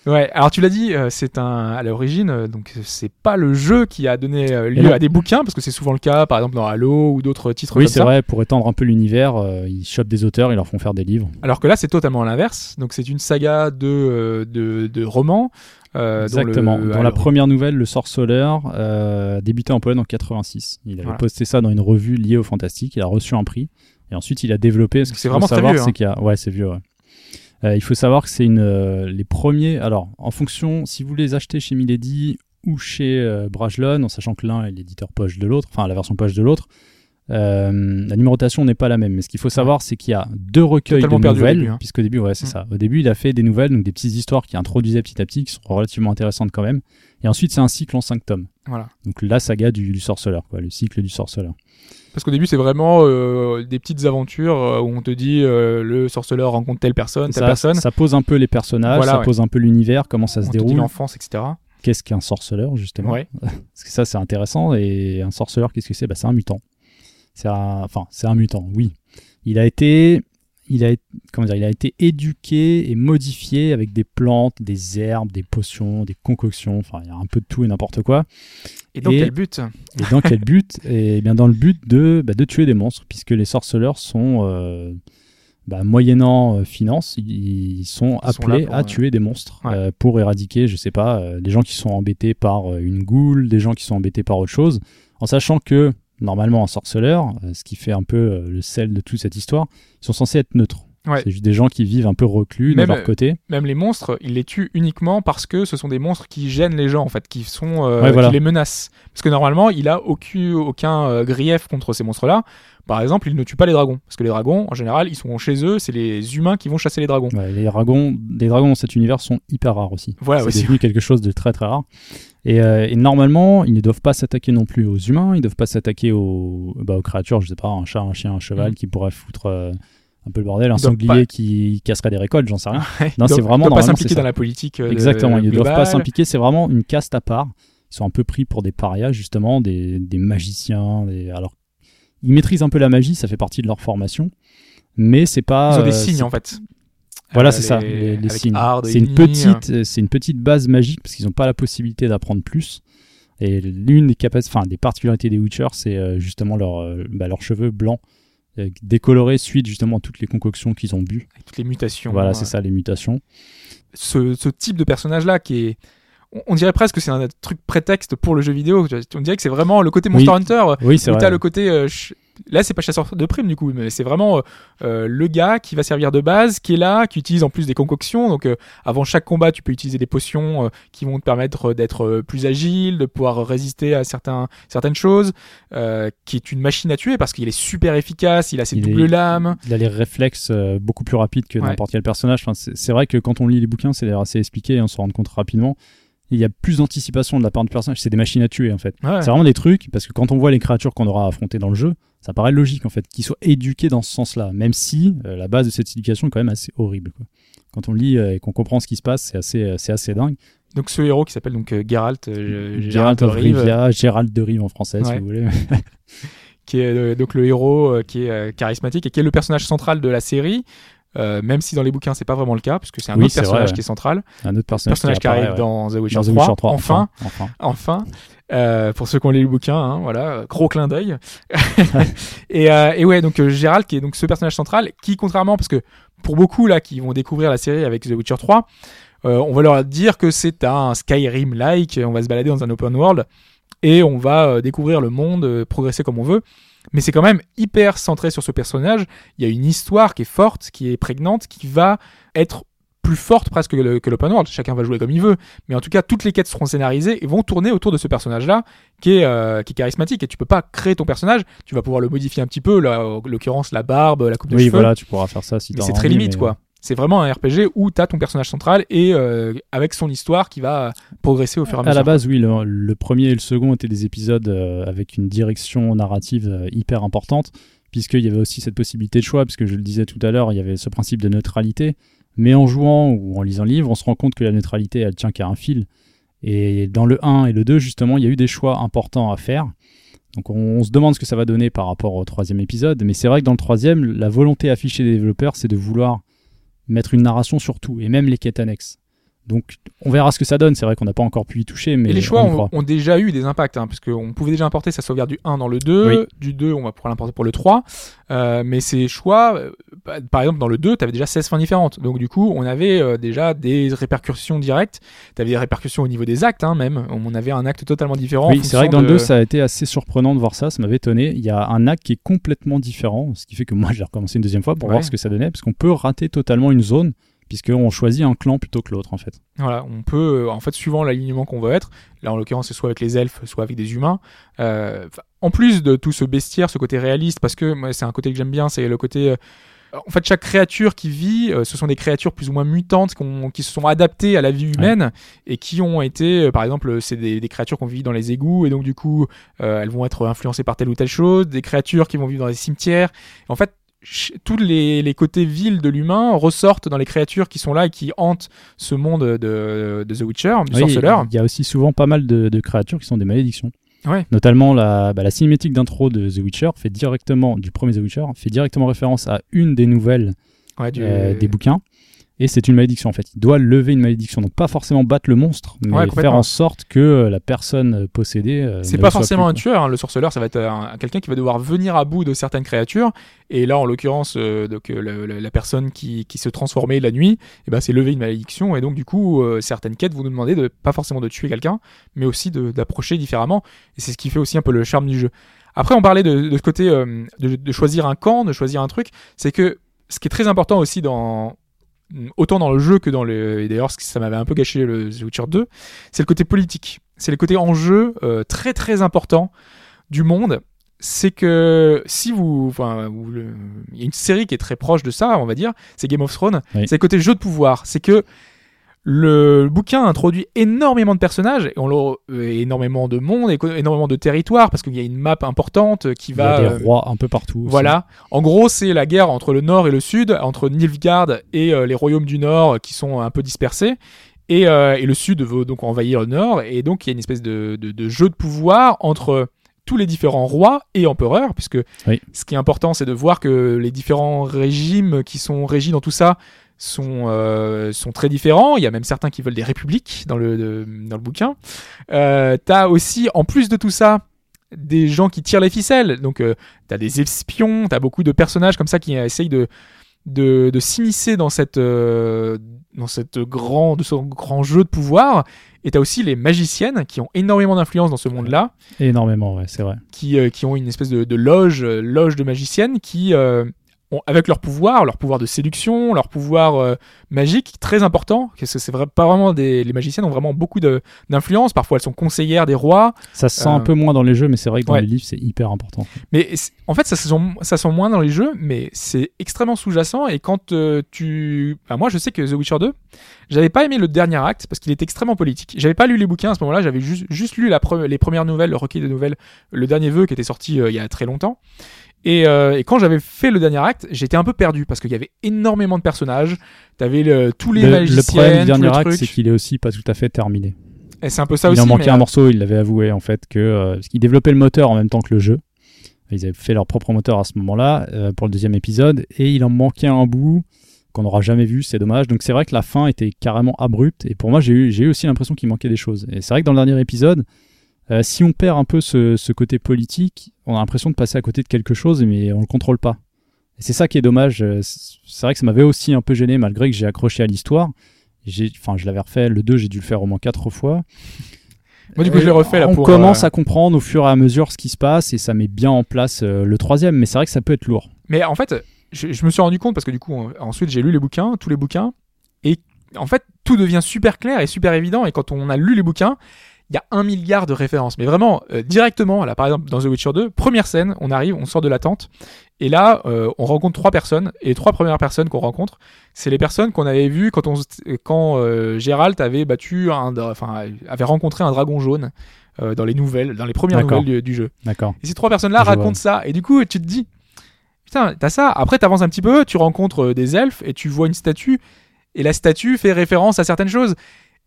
Speaker 1: Ouais, alors tu l'as dit, euh, c'est un à l'origine, euh, donc c'est pas le jeu qui a donné euh, lieu à des bouquins, parce que c'est souvent le cas, par exemple dans Halo ou d'autres titres
Speaker 2: Oui, c'est vrai, pour étendre un peu l'univers, euh, ils chopent des auteurs, ils leur font faire des livres.
Speaker 1: Alors que là, c'est totalement l'inverse. Donc c'est une saga de de, de romans. euh, dont le-
Speaker 2: Exactement. Dans la première nouvelle, Le Sorceleur euh, débutait en Pologne en 86. Il avait
Speaker 1: Voilà.
Speaker 2: posté ça dans une revue liée au fantastique. Il a reçu un prix. Et ensuite, il a développé. Ce qu'il
Speaker 1: c'est
Speaker 2: faut savoir,
Speaker 1: vieux, hein.
Speaker 2: c'est qu'il y a. Ouais, c'est vieux. ouais. Euh, il faut savoir que c'est une euh, les premiers. Alors, en fonction, si vous les achetez chez Milady ou chez euh, Brajlon, en sachant que l'un est l'éditeur poche de l'autre, enfin la version poche de l'autre, euh, la numérotation n'est pas la même. Mais ce qu'il faut savoir, c'est qu'il y a deux recueils
Speaker 1: Totalement
Speaker 2: de
Speaker 1: au
Speaker 2: nouvelles,
Speaker 1: début, hein.
Speaker 2: puisqu'au début, ouais, c'est
Speaker 1: Mm.
Speaker 2: ça. Au début, il a fait des nouvelles, donc des petites histoires qui introduisaient petit à petit, qui sont relativement intéressantes quand même. Et ensuite, c'est un cycle en cinq tomes.
Speaker 1: Voilà.
Speaker 2: Donc la saga du, du sorceleur, quoi, le cycle du sorceleur.
Speaker 1: Parce qu'au début, c'est vraiment euh, des petites aventures euh, où on te dit euh, le sorceleur rencontre telle personne, telle
Speaker 2: Ça,
Speaker 1: personne.
Speaker 2: ça pose un peu les personnages,
Speaker 1: Voilà,
Speaker 2: ça
Speaker 1: ouais.
Speaker 2: pose un peu l'univers, comment ça se
Speaker 1: on
Speaker 2: déroule,
Speaker 1: l'enfance, etc.
Speaker 2: qu'est-ce qu'un sorceleur justement.
Speaker 1: Ouais.
Speaker 2: Parce que ça, c'est intéressant. Et un sorceleur, qu'est-ce que c'est? Bah, C'est un mutant. C'est un... Enfin, c'est un mutant, oui. Il a été... Il a, comment dire, il a été éduqué et modifié avec des plantes, des herbes, des potions, des concoctions, enfin il y a un peu de tout et n'importe quoi.
Speaker 1: Et
Speaker 2: Et-
Speaker 1: quel but?
Speaker 2: Et dans quel but? Eh bien dans le but de, bah, de tuer des monstres, puisque les sorceleurs sont, euh, bah, moyennant euh, finance, ils, ils sont
Speaker 1: Ils
Speaker 2: appelés
Speaker 1: pour,
Speaker 2: à
Speaker 1: euh,
Speaker 2: tuer des monstres
Speaker 1: ouais.
Speaker 2: euh, pour éradiquer, je sais pas, euh, des gens qui sont embêtés par une goule, des gens qui sont embêtés par autre chose, en sachant que normalement un sorceleur, euh, ce qui fait un peu euh, le sel de toute cette histoire, ils sont censés être neutres.
Speaker 1: Ouais.
Speaker 2: C'est juste des gens qui vivent un peu reclus
Speaker 1: Même,
Speaker 2: de leur côté.
Speaker 1: Même les monstres, ils les tuent uniquement parce que ce sont des monstres qui gênent les gens, en fait, qui sont, euh,
Speaker 2: Ouais, voilà.
Speaker 1: qui les menacent. Parce que normalement, il a aucun, aucun euh, grief contre ces monstres-là. Par exemple, il ne tue pas les dragons, parce que les dragons, en général, ils sont chez eux. C'est les humains qui vont chasser les dragons.
Speaker 2: Ouais, les dragons, les dragons dans cet univers sont hyper rares aussi.
Speaker 1: Voilà,
Speaker 2: c'est devenu quelque chose de très très rare. Et, euh, et normalement, ils ne doivent pas s'attaquer non plus aux humains, ils ne doivent pas s'attaquer aux, bah, aux créatures, je sais pas, un chat, un chien, un cheval
Speaker 1: Mhm.
Speaker 2: qui pourrait foutre euh, un peu le bordel, un sanglier
Speaker 1: pas-
Speaker 2: qui casserait des récoltes, j'en sais rien.
Speaker 1: Ils
Speaker 2: Non, c'est
Speaker 1: doivent-
Speaker 2: vraiment
Speaker 1: ils doivent pas s'impliquer dans la politique. euh,
Speaker 2: Exactement, ils ne doivent pas s'impliquer, c'est vraiment une caste à part. Ils sont un peu pris pour des parias, justement, des, des magiciens. Des... Alors, ils maîtrisent un peu la magie, ça fait partie de leur formation, mais c'est pas.
Speaker 1: Ils ont des signes en fait.
Speaker 2: Voilà, c'est ça,
Speaker 1: les-
Speaker 2: signes. C'est une petite, euh, c'est une petite base magique parce qu'ils n'ont pas la possibilité d'apprendre plus. Et l'une des, enfin, des particularités des Witcher, c'est euh, justement leur, euh, bah, leurs cheveux blancs. euh, décoloré suite justement à toutes les concoctions qu'ils ont bu.
Speaker 1: Toutes les mutations.
Speaker 2: Voilà, c'est ça, les mutations.
Speaker 1: ce, ce type de personnage-là qui est. on- dirait presque que c'est un truc prétexte pour le jeu vidéo. On dirait que c'est vraiment le côté Monster
Speaker 2: Oui.
Speaker 1: Hunter.
Speaker 2: Oui, c'est
Speaker 1: où
Speaker 2: vrai.
Speaker 1: t'as le côté. euh, Là, c'est pas chasseur de primes du coup, mais c'est vraiment euh, euh, le gars qui va servir de base, qui est là, qui utilise en plus des concoctions. Donc, euh, avant chaque combat, tu peux utiliser des potions euh, qui vont te permettre d'être plus agile, de pouvoir résister à certains, certaines choses, qui est une machine à tuer parce qu'il est super efficace, il a ses
Speaker 2: Il
Speaker 1: doubles
Speaker 2: est-
Speaker 1: lames.
Speaker 2: Il a les réflexes beaucoup plus rapides que
Speaker 1: Ouais.
Speaker 2: n'importe quel personnage. Enfin, c'est vrai que quand on lit les bouquins, c'est assez expliqué et on se rend compte rapidement. Il y a plus d'anticipation de la part du personnage. C'est des machines à tuer en fait.
Speaker 1: Ouais.
Speaker 2: C'est vraiment des trucs parce que quand on voit les créatures qu'on aura affrontées dans le jeu, ça paraît logique en fait qu'ils soient éduqués dans ce sens-là. Même si euh, la base de cette éducation est quand même assez horrible. quoi. Quand on lit euh, et qu'on comprend ce qui se passe, c'est assez, euh, c'est assez dingue.
Speaker 1: Donc, ce héros qui s'appelle donc Geralt,
Speaker 2: Gérald de
Speaker 1: Rive,
Speaker 2: Rivia, Gérald de Rive en français si vous voulez.
Speaker 1: qui est donc le héros qui est charismatique et qui est le personnage central de la série. euh, même si dans les bouquins c'est pas vraiment le cas, parce que c'est un
Speaker 2: Oui,
Speaker 1: autre
Speaker 2: vrai,
Speaker 1: personnage
Speaker 2: ouais.
Speaker 1: qui est central,
Speaker 2: Un autre personnage,
Speaker 1: personnage qui
Speaker 2: apparaît,
Speaker 1: arrive
Speaker 2: ouais.
Speaker 1: dans The Witcher,
Speaker 2: Dans The
Speaker 1: 3,
Speaker 2: Witcher 3.
Speaker 1: enfin,
Speaker 2: enfin.
Speaker 1: enfin, euh, pour ceux qui ont lu le bouquin, hein, voilà, gros clin d'œil. et, euh, et ouais, donc euh, Gérald qui est donc ce personnage central, qui contrairement, parce que pour beaucoup là qui vont découvrir la série avec The Witcher 3, euh, on va leur dire que c'est un Skyrim-like, on va se balader dans un open world et on va découvrir le monde, progresser comme on veut. Mais c'est quand même hyper centré sur ce personnage. Il y a une histoire qui est forte, qui est prégnante, qui va être plus forte presque que le- que l'open world. Chacun va jouer comme il veut. Mais en tout cas, toutes les quêtes seront scénarisées et vont tourner autour de ce personnage-là qui est, euh, qui est charismatique. Et tu peux pas créer ton personnage. Tu vas pouvoir le modifier un petit peu. En l'occurrence, la barbe, la coupe de
Speaker 2: Oui,
Speaker 1: cheveux.
Speaker 2: voilà, tu pourras faire ça si
Speaker 1: mais c'est très
Speaker 2: envie,
Speaker 1: limite,
Speaker 2: mais-
Speaker 1: quoi. C'est vraiment un RPG où tu as ton personnage central et euh, avec son histoire qui va progresser au fur et à
Speaker 2: À
Speaker 1: mesure.
Speaker 2: la base, oui, le, le premier et le second étaient des épisodes euh, avec une direction narrative hyper importante, puisqu'il y avait aussi cette possibilité de choix, puisque je le disais tout à l'heure, il y avait ce principe de neutralité. Mais en jouant ou en lisant le livre, on se rend compte que la neutralité, elle tient qu'à un fil. Et dans le 1 et le 2, justement, il y a eu des choix importants à faire. Donc on, on se demande ce que ça va donner par rapport au troisième épisode, mais c'est vrai que dans le troisième, la volonté affichée des développeurs, c'est de vouloir mettre une narration sur tout, et même les quêtes annexes. Donc on verra ce que ça donne, c'est vrai qu'on n'a pas encore pu y toucher, mais
Speaker 1: et les choix
Speaker 2: on y
Speaker 1: ont, déjà eu des impacts, hein, parce qu'on pouvait déjà importer sa sauvegarde du 1 dans le 2,
Speaker 2: Oui.
Speaker 1: du 2 on va pouvoir l'importer pour le 3, euh, mais ces choix, euh, bah, par exemple dans le 2, tu avais déjà 16 fins différentes, donc du coup on avait euh, déjà des répercussions directes, tu avais des répercussions au niveau des actes hein, même, on avait un acte totalement différent. en
Speaker 2: Oui, c'est vrai que dans le
Speaker 1: de-
Speaker 2: 2, ça a été assez surprenant de voir ça, ça m'avait étonné. Il y a un acte qui est complètement différent, ce qui fait que moi j'ai recommencé une deuxième fois pour
Speaker 1: Ouais.
Speaker 2: voir ce que ça donnait, parce qu'on peut rater totalement une zone, puisqu'on choisit un clan plutôt que l'autre en fait.
Speaker 1: Voilà, on peut, euh, en fait, suivant l'alignement qu'on veut être, là en l'occurrence c'est soit avec les elfes, soit avec des humains, euh, en plus de tout ce bestiaire, ce côté réaliste, parce que moi c'est un côté que j'aime bien, c'est le côté... euh, en fait, chaque créature qui vit, euh, ce sont des créatures plus ou moins mutantes qui se sont adaptées à la vie humaine et qui ont été, euh, par exemple, c'est des, des créatures qu'on vit dans les égouts et donc du coup, euh, elles vont être influencées par telle ou telle chose. Des créatures qui vont vivre dans les cimetières. En fait, tous les, les côtés vils de l'humain ressortent dans les créatures qui sont là et qui hantent ce monde de, de The Witcher, du
Speaker 2: Oui,
Speaker 1: sorceleur.
Speaker 2: il y a aussi souvent pas mal de, de créatures qui sont des malédictions.
Speaker 1: Ouais.
Speaker 2: Notamment la, bah, la cinématique d'intro de The Witcher fait directement, du premier The Witcher, fait directement référence à une des nouvelles
Speaker 1: Ouais, du-
Speaker 2: euh, des bouquins. Et c'est une malédiction en fait. Il doit lever une malédiction. Donc pas forcément battre le monstre, mais
Speaker 1: Ouais,
Speaker 2: faire en sorte que euh, la personne euh, possédée. euh,
Speaker 1: C'est pas forcément
Speaker 2: plus,
Speaker 1: un tueur, hein. le sorceleur, ça va être un- quelqu'un qui va devoir venir à bout de certaines créatures. Et là, en l'occurrence, euh, donc la personne qui, qui se transformait la nuit, eh ben, c'est lever une malédiction. Et donc, du coup, euh, certaines quêtes vont nous demander de pas forcément de tuer quelqu'un, mais aussi de- d'approcher différemment. Et c'est ce qui fait aussi un peu le charme du jeu. Après, on parlait de, de ce côté de, de choisir un camp, de choisir un truc. C'est que ce qui est très important aussi dans autant dans le jeu que dans le et d'ailleurs ça m'avait un peu gâché le The Witcher 2 c'est le côté politique. C'est le côté enjeu euh, très très important du monde. C'est que si vous enfin vous le- il y a une série qui est très proche de ça on va dire c'est Game of Thrones.
Speaker 2: Oui.
Speaker 1: c'est le côté jeu de pouvoir. C'est que le bouquin introduit énormément de personnages et on énormément de monde et énormément de territoires parce qu'il y a une map importante qui
Speaker 2: Il y a
Speaker 1: va
Speaker 2: des
Speaker 1: euh,
Speaker 2: rois un peu partout. aussi.
Speaker 1: voilà. En gros, c'est la guerre entre le nord et le sud, entre Nilfgaard et euh, les royaumes du nord qui sont un peu dispersés. Et, euh, et le sud veut donc envahir le nord. Et donc, il y a une espèce de, de- de jeu de pouvoir entre tous les différents rois et empereurs, puisque
Speaker 2: Oui.
Speaker 1: ce qui est important, c'est de voir que les différents régimes qui sont régis dans tout ça sont, euh, sont très différents. Il y a même certains qui veulent des républiques dans le, de- dans le bouquin. Euh, T'as aussi, en plus de tout ça, des gens qui tirent les ficelles. Donc, euh, t'as des espions, t'as beaucoup de personnages comme ça qui essayent de de, de s'immiscer dans cette euh, dans cette grand de ce grand jeu de pouvoir. Et t'as aussi les magiciennes qui ont énormément d'influence dans ce monde-là,
Speaker 2: Énormément, ouais, c'est vrai.
Speaker 1: qui euh, qui ont une espèce de, de loge euh, loge de magiciennes qui euh, ont, avec leur pouvoir, leur pouvoir de séduction, leur pouvoir euh, magique très important. Parce que c'est vrai, pas vraiment des les magiciennes ont vraiment beaucoup d'influence. Parfois, elles sont conseillères des rois.
Speaker 2: Ça se sent
Speaker 1: Euh,
Speaker 2: un peu moins dans les jeux, mais c'est vrai que dans
Speaker 1: ouais.
Speaker 2: les livres, c'est hyper important.
Speaker 1: Mais en fait, ça se sent, ça se sent moins dans les jeux, mais c'est extrêmement sous-jacent. Et quand euh, tu. Enfin, moi, je sais que The Witcher 2, j'avais pas aimé le dernier acte parce qu'il est extrêmement politique. J'avais pas lu les bouquins à ce moment-là, j'avais juste, juste lu la pre- les premières nouvelles, le recueil de nouvelles, le dernier vœu qui était sorti euh, il y a très longtemps. Et, euh, et quand j'avais fait le dernier acte, j'étais un peu perdu parce qu'il y avait énormément de personnages. T'avais le- tous les
Speaker 2: Le,
Speaker 1: magiciens,
Speaker 2: le problème du dernier acte, c'est qu'il est aussi pas tout à fait terminé.
Speaker 1: Et c'est un peu ça
Speaker 2: il
Speaker 1: aussi.
Speaker 2: en manquait
Speaker 1: mais,
Speaker 2: un
Speaker 1: euh,
Speaker 2: morceau, il l'avait avoué en fait que euh, parce qu'ils développaient le moteur en même temps que le jeu. Ils avaient fait leur propre moteur à ce moment-là euh, pour le deuxième épisode et il en manquait un bout qu'on n'aura jamais vu, c'est dommage. Donc c'est vrai que la fin était carrément abrupte et pour moi j'ai eu, j'ai eu aussi l'impression qu'il manquait des choses. Et c'est vrai que dans le dernier épisode, euh, si on perd un peu ce, ce côté politique, on a l'impression de passer à côté de quelque chose mais on le contrôle pas. Et c'est ça qui est dommage. Euh, C'est vrai que ça m'avait aussi un peu gêné malgré que j'ai accroché à l'histoire. J'ai, enfin, je l'avais refait le 2, j'ai dû le faire au moins quatre fois.
Speaker 1: Moi, du coup, je l'ai refait là
Speaker 2: on
Speaker 1: pour.
Speaker 2: commence
Speaker 1: euh,
Speaker 2: à comprendre au fur et à mesure ce qui se passe et ça met bien en place euh, le troisième, mais c'est vrai que ça peut être lourd.
Speaker 1: Mais en fait, je, je me suis rendu compte parce que du coup, en- ensuite j'ai lu les bouquins, tous les bouquins, et en fait, tout devient super clair et super évident. Et quand on a lu les bouquins, il y a un milliard de références. Mais vraiment, euh, directement, là par exemple, dans The Witcher 2, première scène, on arrive, on sort de la tente, et là, euh, on rencontre trois personnes, et les trois premières personnes qu'on rencontre, c'est les personnes qu'on avait vues quand, on, quand euh, Gérald avait battu un, enfin, avait rencontré un dragon jaune dans les nouvelles, dans les premières nouvelles du- du jeu.
Speaker 2: D'accord.
Speaker 1: Et ces trois personnes-là
Speaker 2: Je
Speaker 1: racontent
Speaker 2: vois.
Speaker 1: ça. Et du coup, tu te dis, putain, t'as ça. Après, t'avances un petit peu, tu rencontres des elfes et tu vois une statue. Et la statue fait référence à certaines choses.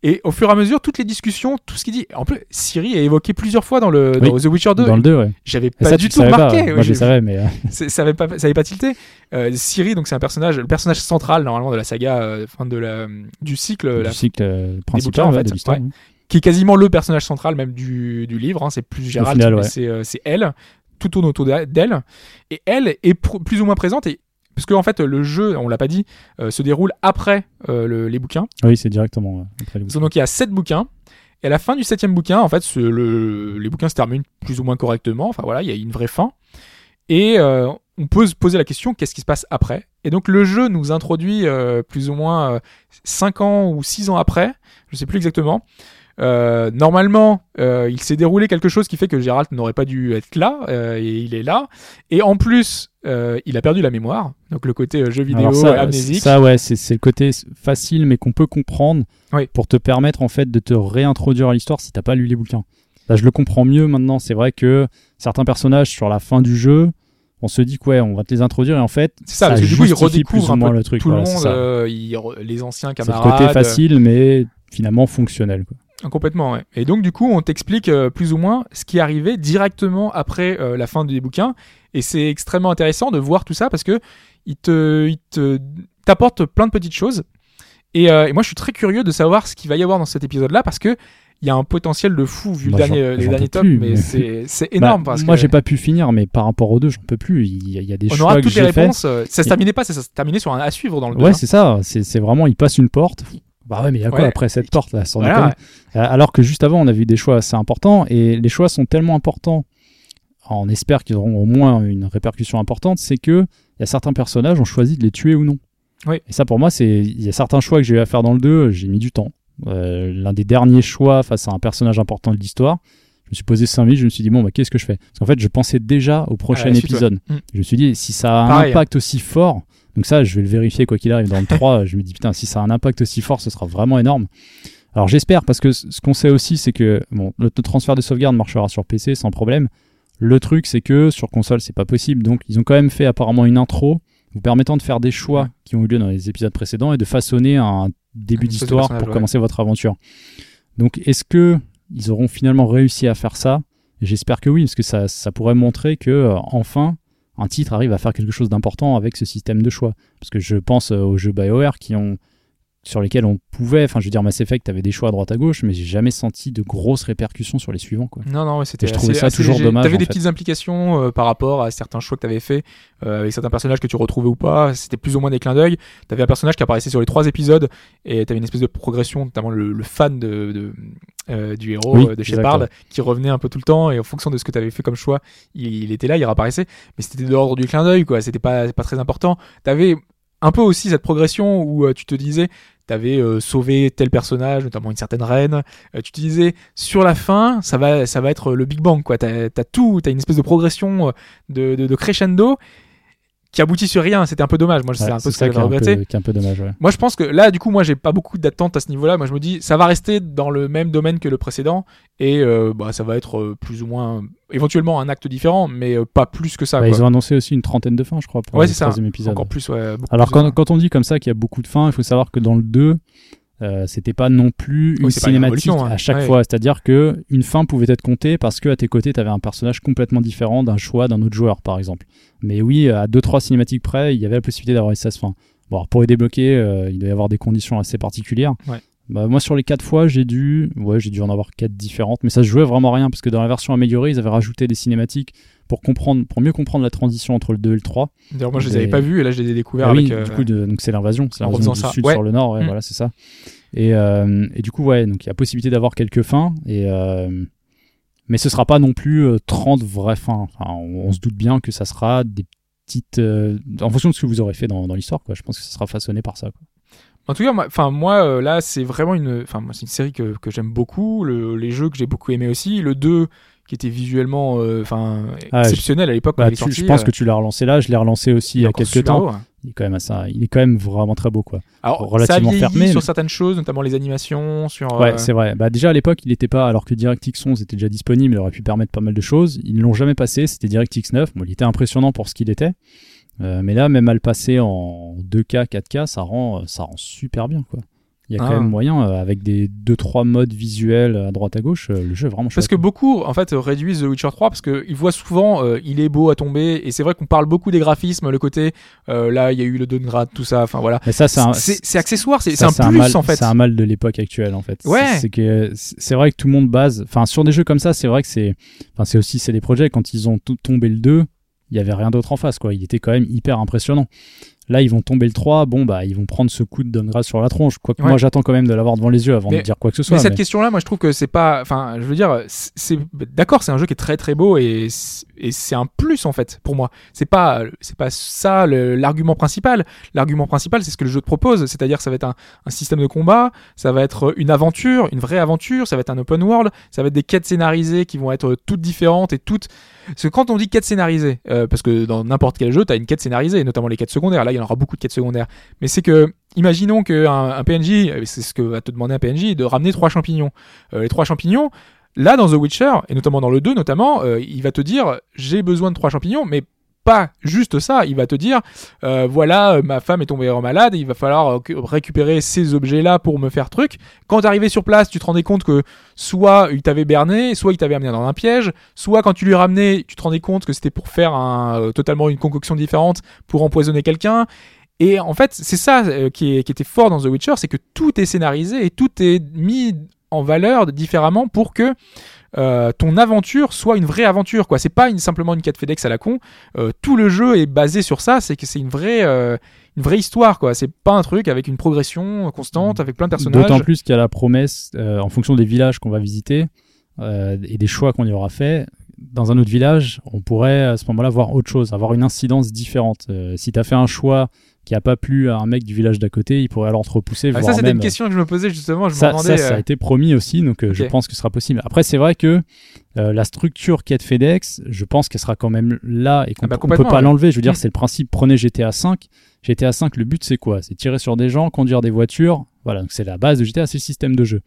Speaker 1: Et au fur et à mesure, toutes les discussions, tout ce qu'il dit. En plus, Siri est évoqué plusieurs fois dans, le, dans The Witcher 2.
Speaker 2: Dans le 2, ouais.
Speaker 1: J'avais
Speaker 2: Et
Speaker 1: pas
Speaker 2: ça,
Speaker 1: du tout remarqué.
Speaker 2: pas. Moi, je savais, mais euh,
Speaker 1: ça avait pas, pas tilté. Euh, Siri, donc c'est un personnage, le personnage central normalement de la saga, euh, fin de la, du cycle,
Speaker 2: du
Speaker 1: la-
Speaker 2: cycle euh, principal
Speaker 1: bouquins, en fait,
Speaker 2: de l'histoire.
Speaker 1: ouais.
Speaker 2: hein.
Speaker 1: qui est quasiment le personnage central même du, du livre. hein. C'est plus Gérald, c'est euh, elle. Tout tourne autour d'elle. Et elle est plus ou moins présente. Et, parce que en fait, le jeu, on l'a pas dit, euh, se déroule après euh, le- les bouquins.
Speaker 2: Oui, c'est directement ouais, après les bouquins.
Speaker 1: Donc il y a sept bouquins. Et à la fin du septième bouquin, en fait, ce- le- les bouquins se terminent plus ou moins correctement. Enfin voilà, il y a une vraie fin. Et euh, on peut se poser la question qu'est-ce qui se passe après? Et donc le jeu nous introduit euh, plus ou moins euh, 5 ans ou 6 ans après, je sais plus exactement. Euh, normalement, euh, il s'est déroulé quelque chose qui fait que Gérald n'aurait pas dû être là, euh, et il est là. Et en plus, il a perdu la mémoire, donc le côté jeu vidéo
Speaker 2: ça,
Speaker 1: amnésique.
Speaker 2: ça, ouais, c'est le côté facile, mais qu'on peut comprendre
Speaker 1: Oui.
Speaker 2: pour te permettre en fait de te réintroduire à l'histoire si t'as pas lu les bouquins. Là, je le comprends mieux maintenant. C'est vrai que certains personnages sur la fin du jeu, on se dit que ouais, on va te les introduire et en fait,
Speaker 1: C'est ça, parce que du coup, il
Speaker 2: justifie plus
Speaker 1: redécouvre
Speaker 2: ou
Speaker 1: un peu
Speaker 2: le truc.
Speaker 1: tout le
Speaker 2: voilà,
Speaker 1: monde,
Speaker 2: ça.
Speaker 1: les anciens
Speaker 2: C'est le
Speaker 1: camarades.
Speaker 2: côté facile, mais finalement fonctionnel. Quoi.
Speaker 1: Complètement, ouais. Et donc, du coup, on t'explique euh, plus ou moins ce qui arrivait directement après euh, la fin des bouquins. Et c'est extrêmement intéressant de voir tout ça parce que il te, il te, t'apporte plein de petites choses. Et, euh, et moi, je suis très curieux de savoir ce qu'il va y avoir dans cet épisode-là parce que il y a un potentiel de fou vu le dernier, les derniers
Speaker 2: plus,
Speaker 1: mais,
Speaker 2: mais-
Speaker 1: c'est, c'est énorme
Speaker 2: Bah,
Speaker 1: parce
Speaker 2: moi,
Speaker 1: que
Speaker 2: j'ai pas pu finir, mais par rapport aux deux, j'en peux plus. Il y a, il y a des
Speaker 1: on
Speaker 2: choix
Speaker 1: aura
Speaker 2: que
Speaker 1: toutes les
Speaker 2: fait.
Speaker 1: réponses. euh, Ça se
Speaker 2: Et-
Speaker 1: terminait pas, ça, se terminait sur un à suivre dans le
Speaker 2: Ouais,
Speaker 1: hein.
Speaker 2: c'est ça. C'est c'est vraiment, il passe une porte. Bah ouais, mais il y a quoi
Speaker 1: Ouais.
Speaker 2: après cette porte là sans
Speaker 1: Voilà,
Speaker 2: déconner?
Speaker 1: ouais.
Speaker 2: Euh, Alors que juste avant, on a vu des choix assez importants et les choix sont tellement importants. On espère qu'ils auront au moins une répercussion importante. C'est que il y a certains personnages ont choisi de les tuer ou non.
Speaker 1: Oui.
Speaker 2: Et ça, pour moi, c'est il y a certains choix que j'ai eu à faire dans le 2. J'ai mis du temps. Euh, L'un des derniers choix face à un personnage important de l'histoire. Je me suis posé 5 minutes, je me suis dit, bon, bah, qu'est-ce que je fais? Parce qu'en fait, je pensais déjà au prochain
Speaker 1: la suite,
Speaker 2: épisode.
Speaker 1: ouais. Mm.
Speaker 2: Je me suis dit, si ça a un
Speaker 1: Pareil.
Speaker 2: impact aussi fort, donc ça, je vais le vérifier quoi qu'il arrive dans le 3, je me dis, putain, si ça a un impact aussi fort, ce sera vraiment énorme. Alors j'espère, parce que ce qu'on sait aussi, c'est que bon, le transfert de sauvegarde marchera sur PC sans problème. Le truc, c'est que sur console, c'est pas possible. Donc ils ont quand même fait apparemment une intro vous permettant de faire des choix qui ont eu lieu dans les épisodes précédents et de façonner un début d'histoire pour
Speaker 1: ouais.
Speaker 2: commencer votre aventure. Donc est-ce que ils auront finalement réussi à faire ça J'espère que oui, parce que ça, ça pourrait montrer que euh, enfin un titre arrive à faire quelque chose d'important avec ce système de choix. Parce que je pense euh, aux jeux BioWare qui ont sur lesquels on pouvait, enfin je veux dire Mass Effect, t'avais des choix à droite à gauche, mais j'ai jamais senti de grosses répercussions sur les suivants quoi.
Speaker 1: Non, non, ouais, c'était.
Speaker 2: Et je trouvais
Speaker 1: assez-
Speaker 2: ça
Speaker 1: assez
Speaker 2: toujours
Speaker 1: léger.
Speaker 2: dommage,
Speaker 1: T'avais des
Speaker 2: fait.
Speaker 1: petites implications euh, par rapport à certains choix que t'avais fait euh, avec certains personnages que tu retrouvais ou pas. C'était plus ou moins des clins d'œil. T'avais un personnage qui apparaissait sur les trois épisodes et t'avais une espèce de progression, notamment le, le fan de, de, euh, du héros
Speaker 2: Oui,
Speaker 1: euh, de Shepard qui revenait un peu tout le temps et en fonction de ce que t'avais fait comme choix, il, il était là, il réapparaissait. Mais c'était de l'ordre du clin d'œil, quoi. C'était pas, pas très important. T'avais un peu aussi cette progression où euh, tu te disais t'avais euh, sauvé tel personnage, notamment une certaine reine. Euh, tu te disais sur la fin, ça va, ça va être le Big Bang, quoi. T'as as tout, t'as une espèce de progression de, de, de crescendo qui aboutit sur rien. C'était un peu dommage. Moi, c'est un peu ce que j'avais regretté.
Speaker 2: peu, qui est un peu dommage. Ouais.
Speaker 1: Moi, je pense que là, du coup, moi, j'ai pas beaucoup d'attentes à ce niveau-là. Moi, je me dis, ça va rester dans le même domaine que le précédent et euh, bah, ça va être euh, plus ou moins, éventuellement, un acte différent, mais euh, pas plus que ça.
Speaker 2: Bah,
Speaker 1: quoi.
Speaker 2: ils ont annoncé aussi une trentaine de fins, je crois, pour
Speaker 1: Ouais,
Speaker 2: le
Speaker 1: ça.
Speaker 2: troisième épisode.
Speaker 1: Encore plus, ouais.
Speaker 2: Alors
Speaker 1: plus,
Speaker 2: quand, quand on dit comme ça qu'il y a beaucoup de fins, il faut savoir que dans le 2, euh, c'était pas non plus une
Speaker 1: Oui, une
Speaker 2: cinématique
Speaker 1: hein.
Speaker 2: à chaque
Speaker 1: Ouais.
Speaker 2: fois. C'est-à-dire que une fin pouvait être comptée parce que à tes côtés, tu avais un personnage complètement différent d'un choix d'un autre joueur, par exemple. Mais oui, à deux trois cinématiques près, il y avait la possibilité d'avoir les 16 fins. Bon, alors pour les débloquer, euh, il doit y avoir des conditions assez particulières.
Speaker 1: Ouais.
Speaker 2: Bah, moi, sur les quatre fois, j'ai dû, ouais, j'ai dû en avoir quatre différentes, mais ça se jouait vraiment rien parce que dans la version améliorée, ils avaient rajouté des cinématiques pour comprendre, pour mieux comprendre la transition entre le 2 et le 3.
Speaker 1: D'ailleurs, moi, je les avais pas vus et là, je les ai découverts
Speaker 2: Ah oui,
Speaker 1: avec. euh,
Speaker 2: du coup, de- donc c'est l'invasion, c'est l'invasion du
Speaker 1: ça.
Speaker 2: sud
Speaker 1: Ouais.
Speaker 2: sur le nord, ouais,
Speaker 1: Mm.
Speaker 2: voilà, c'est ça. Et, euh, et du coup, ouais, donc il y a possibilité d'avoir quelques fins, et euh, mais ce sera pas non plus euh, 30 vraies fins. Enfin, on, on se doute bien que ça sera des petites, en fonction de ce que vous aurez fait dans, dans l'histoire, quoi. Je pense que ça sera façonné par ça. Quoi.
Speaker 1: En tout cas, moi, enfin moi là, c'est vraiment une, enfin c'est une série que, que j'aime beaucoup. Le- les jeux que j'ai beaucoup aimé aussi. Le 2 qui était visuellement, euh,
Speaker 2: Ah,
Speaker 1: exceptionnel à l'époque
Speaker 2: Bah, je pense
Speaker 1: euh,
Speaker 2: que tu l'as relancé là, je l'ai relancé aussi il y a quelques temps.
Speaker 1: hein.
Speaker 2: Il est quand même assez, il est quand même vraiment très beau, quoi.
Speaker 1: Alors,
Speaker 2: relativement
Speaker 1: ça a vieilli
Speaker 2: fermé,
Speaker 1: sur certaines choses, notamment les animations, sur.
Speaker 2: Ouais,
Speaker 1: euh,
Speaker 2: c'est vrai. Bah, déjà à l'époque, il n'était pas, alors que DirectX 11 était déjà disponible, il aurait pu permettre pas mal de choses. Ils ne l'ont jamais passé, c'était DirectX 9. Bon, il était impressionnant pour ce qu'il était. Euh, mais là, même à le passer en 2K, 4K, ça rend, ça rend super bien, quoi. Il y a
Speaker 1: Ah.
Speaker 2: quand même moyen, euh, avec des 2-3 modes visuels à droite à gauche, euh, le jeu est vraiment chouette.
Speaker 1: Parce que beaucoup, en fait, réduisent The Witcher 3 parce qu'ils voient souvent, euh, il est beau à tomber, et c'est vrai qu'on parle beaucoup des graphismes, le côté, euh, là, il y a eu le downgrade, tout ça, enfin voilà.
Speaker 2: Mais ça, c'est un,
Speaker 1: C'est c'est accessoire, c'est
Speaker 2: ça,
Speaker 1: c'est un plus
Speaker 2: mal,
Speaker 1: en fait.
Speaker 2: C'est un mal de l'époque actuelle en fait.
Speaker 1: Ouais.
Speaker 2: C'est- que c'est vrai que tout le monde base. Enfin, sur des jeux comme ça, c'est vrai que c'est. Enfin, c'est aussi c'est des projets quand ils ont tout tombé le 2, il y avait rien d'autre en face quoi. Il était quand même hyper impressionnant. Là, ils vont tomber le 3, bon bah ils vont prendre ce coup de downgrade sur la tronche. Quoique
Speaker 1: Ouais.
Speaker 2: moi j'attends quand même de l'avoir devant les yeux avant
Speaker 1: Mais-
Speaker 2: de dire quoi que ce soit.
Speaker 1: Mais cette
Speaker 2: mais-
Speaker 1: question-là, moi, je trouve que c'est pas, enfin, je veux dire, c'est d'accord, c'est un jeu qui est très très beau et c'est- et c'est un plus en fait pour moi. C'est pas, c'est pas ça l'argument principal. L'argument principal, c'est ce que le jeu te propose, c'est-à-dire ça va être un, un système de combat, ça va être une aventure, une vraie aventure, ça va être un open world, ça va être des quêtes scénarisées qui vont être toutes différentes et toutes. Parce que quand on dit quête scénarisée, euh, parce que dans n'importe quel jeu, t'as une quête scénarisée, notamment les quêtes secondaires. Là, y en aura beaucoup de quêtes secondaires. Mais c'est que, imaginons qu'un un PNJ, c'est ce que va te demander un PNJ, de ramener trois champignons. Euh, les trois champignons, là, dans The Witcher, et notamment dans le 2 notamment, euh, il va te dire, j'ai besoin de trois champignons, mais pas juste ça, il va te dire, euh, voilà, euh, ma femme est tombée en malade, il va falloir euh, récupérer ces objets-là pour me faire truc. Quand t'arrivais sur place, tu te rendais compte que soit il t'avait berné, soit il t'avait amené dans un piège, soit quand tu lui ramenais, tu te rendais compte que c'était pour faire un, euh, totalement une concoction différente pour empoisonner quelqu'un. Et en fait, c'est ça qui, qui était fort dans The Witcher, c'est que tout est scénarisé et tout est mis en valeur différemment pour que euh, ton aventure soit une vraie aventure. quoi. C'est pas une, simplement une quête FedEx à la con. Euh, tout le jeu est basé sur ça, c'est que c'est une vraie, euh, une vraie histoire. quoi. C'est pas un truc avec une progression constante, avec plein de personnages.
Speaker 2: D'autant plus qu'il y a la promesse, en fonction des villages qu'on va visiter et des choix qu'on y aura fait, dans un autre village, on pourrait à ce moment-là voir autre chose, avoir une incidence différente. Euh, si tu as fait un choix qui a pas plu à un mec du village d'à côté, il pourrait alors te repousser.
Speaker 1: Ah, ça, c'était
Speaker 2: même,
Speaker 1: une question que je me posais justement. Je
Speaker 2: ça,
Speaker 1: me demandais.
Speaker 2: ça, ça
Speaker 1: euh,
Speaker 2: a été promis aussi, donc euh, je pense que ce sera possible. Après, c'est vrai que euh, la structure quête FedEx, je pense qu'elle sera quand même là et qu'on
Speaker 1: Ah bah,
Speaker 2: on peut pas
Speaker 1: ouais.
Speaker 2: l'enlever. Je veux dire,
Speaker 1: Mm.
Speaker 2: c'est le principe. Prenez GTA 5. GTA 5, le but c'est quoi? C'est tirer sur des gens, conduire des voitures. Voilà, donc c'est la base de GTA, c'est le système de jeu.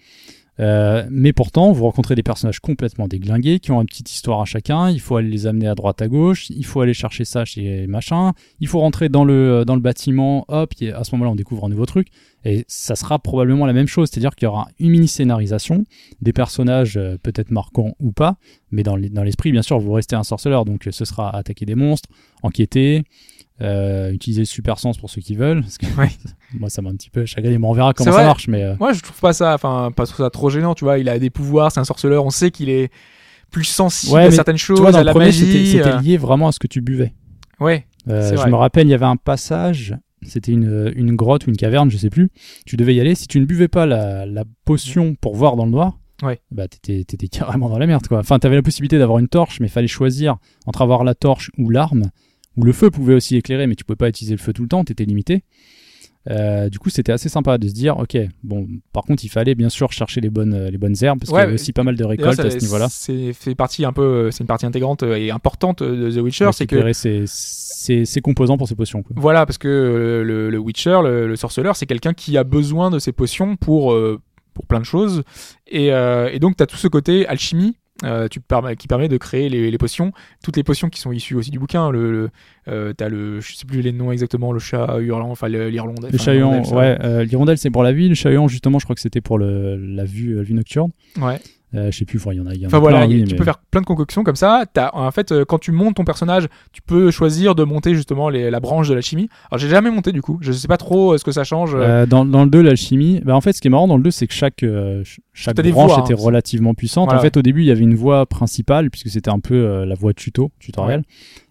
Speaker 2: Euh, mais pourtant, vous rencontrez des personnages complètement déglingués qui ont une petite histoire à chacun. Il faut aller les amener à droite à gauche. Il faut aller chercher ça chez machin. Il faut rentrer dans le dans le bâtiment. Hop, et à ce moment-là, on découvre un nouveau truc. Et ça sera probablement la même chose, c'est-à-dire qu'il y aura une mini scénarisation, des personnages euh, peut-être marquants ou pas, mais dans les- dans l'esprit, bien sûr, vous restez un sorceleur, donc euh, ce sera attaquer des monstres, enquêter, Euh, utiliser le super sens pour ceux qui veulent. Parce que
Speaker 1: Ouais.
Speaker 2: moi, ça m'a un petit peu chagriné. Mais on verra comment ça marche. Mais euh,
Speaker 1: Moi, je trouve pas ça, enfin, pas trouve ça trop gênant, tu vois. Il a des pouvoirs, c'est un sorceleur, on sait qu'il est plus sensible
Speaker 2: Ouais,
Speaker 1: à certaines choses,
Speaker 2: vois, dans
Speaker 1: à la
Speaker 2: premier,
Speaker 1: magie.
Speaker 2: c'était
Speaker 1: euh,
Speaker 2: lié vraiment à ce que tu buvais.
Speaker 1: Ouais,
Speaker 2: Euh, je me rappelle, il y avait un passage, c'était une, une grotte ou une caverne, je sais plus. Tu devais y aller. Si tu ne buvais pas la, la potion pour voir dans le noir,
Speaker 1: Ouais.
Speaker 2: bah t'étais, carrément dans la merde, quoi. Enfin, t'avais la possibilité d'avoir une torche, mais il fallait choisir entre avoir la torche ou l'arme, ou le feu pouvait aussi éclairer, mais tu pouvais pas utiliser le feu tout le temps, t'étais limité. Euh, du coup, c'était assez sympa de se dire, ok, bon, par contre, il fallait bien sûr chercher les bonnes, euh, les bonnes herbes, parce
Speaker 1: Ouais,
Speaker 2: qu'il y avait aussi pas mal de récoltes
Speaker 1: ça-
Speaker 2: à ce niveau-là.
Speaker 1: C'est fait partie un peu, c'est une partie intégrante et importante de The Witcher, c'est que
Speaker 2: ses, ses, ses composants pour ses potions, quoi.
Speaker 1: Voilà, parce que euh, le, le Witcher, le, le sorceleur, c'est quelqu'un qui a besoin de ses potions pour, euh, pour plein de choses. Et, euh, et donc, tu as tout ce côté alchimie. Euh, tu qui permet de créer les, les potions, toutes les potions qui sont issues aussi du bouquin. Le, le, euh, t'as le, je sais plus les noms exactement, le chat hurlant, enfin le- l'irlandais.
Speaker 2: Le
Speaker 1: l'hirondelle, ça.
Speaker 2: ouais, euh, l'hirondelle c'est pour la vie, le chahuan justement je crois que c'était pour le, la vue, euh, vue nocturne.
Speaker 1: Ouais.
Speaker 2: Euh, je sais plus, il y en a, y en a
Speaker 1: Enfin
Speaker 2: plein,
Speaker 1: voilà, tu
Speaker 2: mais-
Speaker 1: peux faire plein de concoctions comme ça. T'as, en fait, euh, quand tu montes ton personnage, tu peux choisir de monter justement les, la branche de la chimie. Alors j'ai jamais monté du coup, je sais pas trop euh, ce que ça change.
Speaker 2: Euh, dans, dans le 2, l'alchimie, bah, en fait, ce qui est marrant dans le 2, c'est que chaque, euh, branche
Speaker 1: hein.
Speaker 2: était relativement puissante.
Speaker 1: Voilà.
Speaker 2: En fait, au début, il y avait une voie principale, puisque c'était un peu la voie tuto, tutoriel.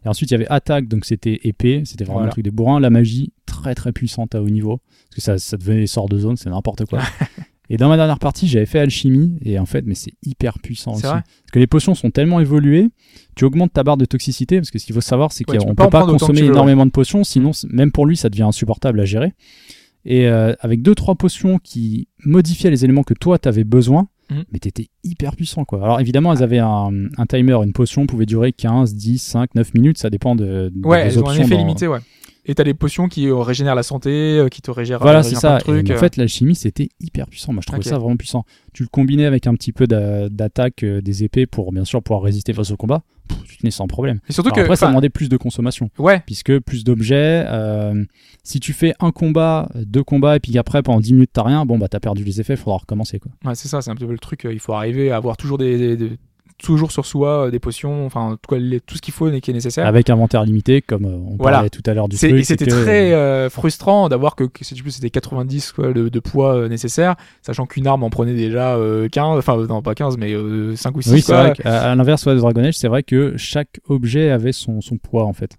Speaker 2: Et ensuite, il y avait attaque, donc c'était épée, c'était vraiment
Speaker 1: Voilà.
Speaker 2: le truc des bourrins. La magie, très très puissante à haut niveau, parce que ça, ça devenait des sorts de zone, c'est n'importe quoi. Et dans ma dernière partie, j'avais fait alchimie, et en fait, mais c'est hyper puissant aussi.
Speaker 1: vrai
Speaker 2: Parce que les potions sont tellement évoluées, tu augmentes ta barre de toxicité, parce que ce qu'il faut savoir, c'est
Speaker 1: Ouais, tu
Speaker 2: qu'on
Speaker 1: pas
Speaker 2: peut pas consommer
Speaker 1: tu
Speaker 2: énormément de potions, sinon, même pour lui, ça devient insupportable à gérer. Et euh, avec deux trois potions qui modifiaient les éléments que toi t'avais besoin,
Speaker 1: Mhm.
Speaker 2: mais t'étais hyper puissant quoi. Alors évidemment, elles avaient un, un timer, une potion pouvait durer 15, 10, 5, 9 minutes, ça dépend de, de
Speaker 1: Ouais,
Speaker 2: vos
Speaker 1: elles ont un
Speaker 2: options
Speaker 1: effet
Speaker 2: dans-
Speaker 1: limité, ouais. Et t'as des potions qui euh, régénèrent la santé, euh, qui te régénèrent,
Speaker 2: Voilà,
Speaker 1: régénèrent
Speaker 2: c'est ça.
Speaker 1: de trucs.
Speaker 2: Et en
Speaker 1: euh.
Speaker 2: fait, l'alchimie, c'était hyper puissant. Moi, je trouvais ça vraiment puissant. Tu le combinais avec un petit peu d'a- d'attaque euh, des épées pour, bien sûr, pouvoir résister face au combat. Pff, tu tenais sans problème.
Speaker 1: Et surtout
Speaker 2: Alors
Speaker 1: que,
Speaker 2: après, ça demandait plus de consommation.
Speaker 1: ouais,
Speaker 2: puisque plus d'objets. euh, si tu fais un combat, deux combats, et puis après pendant 10 minutes t'as rien, bon bah t'as perdu les effets, faudra recommencer quoi.
Speaker 1: ouais, c'est ça, c'est un petit peu le truc. euh, Il faut arriver à avoir toujours des, des- des- toujours sur soi euh, des potions, enfin en tout tout ce qu'il faut et qui est nécessaire.
Speaker 2: Avec inventaire limité, comme euh, on
Speaker 1: Voilà.
Speaker 2: parlait tout à l'heure du truc.
Speaker 1: et c'était très euh, frustrant d'avoir que, que, si tu veux, c'était 90 quoi, de, de poids euh, nécessaire, sachant qu'une arme en prenait déjà euh, 15, enfin euh, non pas 15, mais euh, 5 ou 6.
Speaker 2: Oui, c'est vrai à l'inverse ouais, de Dragon Age, c'est vrai que chaque objet avait son, son poids en fait.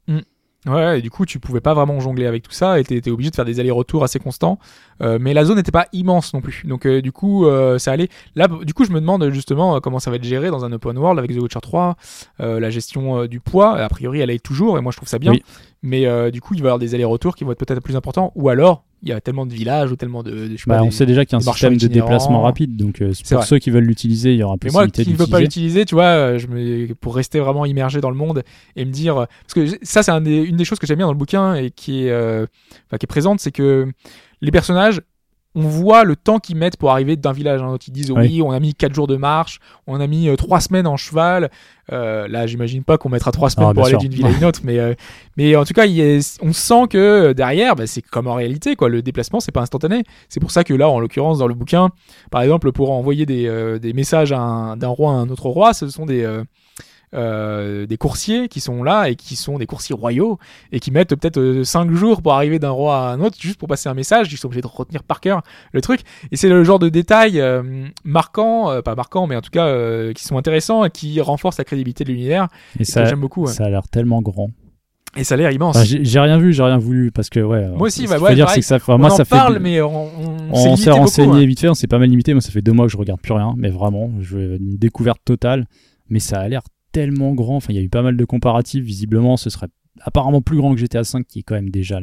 Speaker 1: Ouais, et du coup, tu pouvais pas vraiment jongler avec tout ça et t'étais obligé de faire des allers-retours assez constants. Euh, mais la zone n'était pas immense non plus. Donc, euh, du coup, euh, ça allait. Là, du coup, je me demande justement euh, comment ça va être géré dans un open world avec The Witcher 3. euh, la gestion du poids, a priori, elle est toujours, et moi, je trouve ça bien.
Speaker 2: Oui.
Speaker 1: Mais euh, du coup, il va y avoir des allers-retours qui vont être peut-être plus importants. Ou alors, il y a tellement de villages ou tellement de. de- je sais pas,
Speaker 2: Bah, on
Speaker 1: des-
Speaker 2: sait déjà qu'il y a un système de déplacement rapide, donc euh, pour
Speaker 1: vrai.
Speaker 2: ceux qui veulent l'utiliser, il y aura
Speaker 1: Mais moi qui ne veux pas l'utiliser, tu vois, euh, je me, pour rester vraiment immergé dans le monde et me dire, parce que ça c'est un une des choses que j'aime bien dans le bouquin et qui est, euh, enfin, qui est présente, c'est que les personnages, on voit le temps qu'ils mettent pour arriver d'un village à un autre. Ils disent oui,
Speaker 2: Oui.
Speaker 1: on a mis 4 jours de marche, on a mis 3 semaines en cheval. Euh, là, j'imagine pas qu'on mettra 3 semaines
Speaker 2: Ah,
Speaker 1: pour aller d'une ville à une autre, mais, euh, mais en tout cas, il on sent que derrière, bah, c'est comme en réalité, quoi. Le déplacement, c'est pas instantané. C'est pour ça que là, en l'occurrence, dans le bouquin, par exemple, pour envoyer des, euh, des messages d'un roi à un autre roi, ce sont des, euh, euh, des coursiers qui sont là et qui sont des coursiers royaux et qui mettent peut-être 5 jours pour arriver d'un roi à un autre juste pour passer un message. Ils sont obligés de retenir par cœur le truc. Et c'est le genre de détails euh, marquants, euh, pas marquants, mais en tout cas euh, qui sont intéressants et qui renforcent la crédibilité de l'univers
Speaker 2: Et ça,
Speaker 1: j'aime beaucoup.
Speaker 2: ça a l'air tellement grand.
Speaker 1: Et ça a l'air immense.
Speaker 2: Enfin, j'ai rien vu, j'ai rien voulu parce que ouais.
Speaker 1: Moi aussi, bah ouais,
Speaker 2: faut dire, c'est que ça, enfin,
Speaker 1: on
Speaker 2: moi
Speaker 1: en
Speaker 2: ça fait
Speaker 1: parle, mais on, s'est
Speaker 2: renseigné
Speaker 1: hein.
Speaker 2: vite fait, on s'est pas mal limité. Moi, ça fait deux mois que je regarde plus rien, mais vraiment, je une découverte totale. Mais ça a l'air tellement grand. Enfin, il y a eu pas mal de comparatifs. Visiblement, ce serait apparemment plus grand que GTA 5, qui est quand même déjà.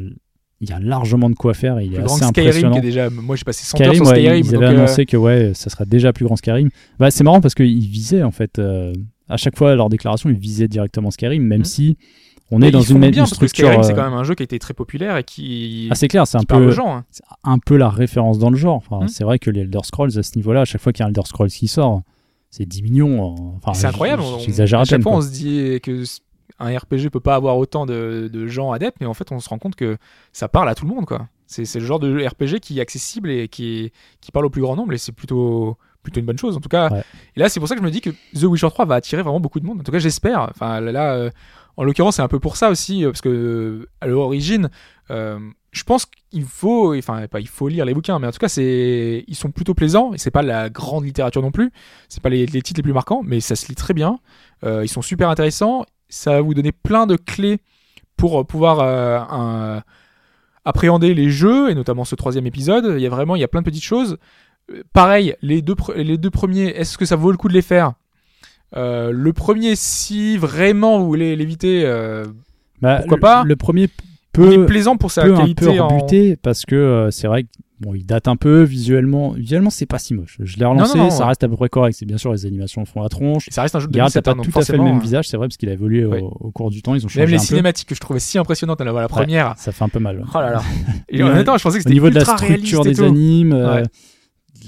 Speaker 2: Il y a largement de quoi faire et il est
Speaker 1: Plus grand
Speaker 2: assez
Speaker 1: que Skyrim, qui est déjà. Moi, j'ai passé 100 heures
Speaker 2: Skyrim,
Speaker 1: sur
Speaker 2: ouais,
Speaker 1: Skyrim.
Speaker 2: ils
Speaker 1: donc,
Speaker 2: avaient
Speaker 1: euh,
Speaker 2: annoncé que ouais, ça sera déjà plus grand Skyrim. Bah, c'est marrant parce qu'ils visaient en fait. euh, à chaque fois, à leur déclaration, ils visaient directement Skyrim, même
Speaker 1: Mhm.
Speaker 2: si on
Speaker 1: mais
Speaker 2: est dans une, même
Speaker 1: bien
Speaker 2: une structure.
Speaker 1: C'est
Speaker 2: euh,
Speaker 1: quand même un jeu qui a été très populaire et qui,
Speaker 2: Ah, c'est clair, c'est un peu,
Speaker 1: hein.
Speaker 2: un peu la référence dans le genre. Enfin,
Speaker 1: Hmm.
Speaker 2: C'est vrai que les Elder Scrolls, à ce niveau-là, à chaque fois qu'il y a un Elder Scrolls qui sort, c'est 10 millions. Enfin,
Speaker 1: c'est incroyable.
Speaker 2: J'exagère
Speaker 1: à chaque fois, on se dit que un RPG peut pas avoir autant de, de gens adeptes, mais en fait, on se rend compte que ça parle à tout le monde, quoi. C'est le genre de RPG qui est accessible et qui, qui parle au plus grand nombre, et c'est plutôt, plutôt une bonne chose en tout cas.
Speaker 2: Ouais.
Speaker 1: Et là, c'est pour ça que je me dis que The Witcher 3 va attirer vraiment beaucoup de monde. En tout cas, j'espère. Enfin, là, là, euh, en l'occurrence, c'est un peu pour ça aussi, euh, parce que euh, à l'origine, je pense qu'il faut, enfin, pas il faut lire les bouquins, mais en tout cas, c'est, ils sont plutôt plaisants. Et c'est pas la grande littérature non plus. C'est pas les, les titres les plus marquants, mais ça se lit très bien. Euh, ils sont super intéressants. Ça va vous donner plein de clés pour pouvoir euh, un- appréhender les jeux et notamment ce troisième épisode. Il y a vraiment, il y a plein de petites choses. Euh, Pareil, les deux, les deux premiers, est-ce que ça vaut le coup de les faire? Euh, Le premier, si vraiment vous voulez l'éviter, euh,
Speaker 2: Bah,
Speaker 1: Pourquoi
Speaker 2: le-
Speaker 1: pas?
Speaker 2: Le premier p-
Speaker 1: il est plaisant pour sa
Speaker 2: peut un
Speaker 1: qualité
Speaker 2: peu
Speaker 1: en...
Speaker 2: rebuter parce que euh, c'est vrai que bon, il date un peu visuellement. Visuellement, c'est pas si moche. Je l'ai relancé,
Speaker 1: Non, non, non,
Speaker 2: ça
Speaker 1: ouais.
Speaker 2: reste à peu près correct. C'est bien sûr les animations font la tronche.
Speaker 1: Ça reste un jeu de
Speaker 2: Gareth,
Speaker 1: 2007,
Speaker 2: t'as
Speaker 1: hein,
Speaker 2: pas
Speaker 1: donc
Speaker 2: tout à fait le même
Speaker 1: euh,
Speaker 2: visage, c'est vrai, parce qu'il a évolué au-
Speaker 1: Oui.
Speaker 2: au, cours du temps. Ils ont changé
Speaker 1: Même les
Speaker 2: un peu.
Speaker 1: cinématiques que je trouvais si impressionnantes, la, la première.
Speaker 2: Ça fait un peu mal.
Speaker 1: Oh là là. Et
Speaker 2: Ouais.
Speaker 1: en même temps, je pensais que
Speaker 2: Au niveau de la
Speaker 1: ultra
Speaker 2: structure des animes, euh,
Speaker 1: Ouais.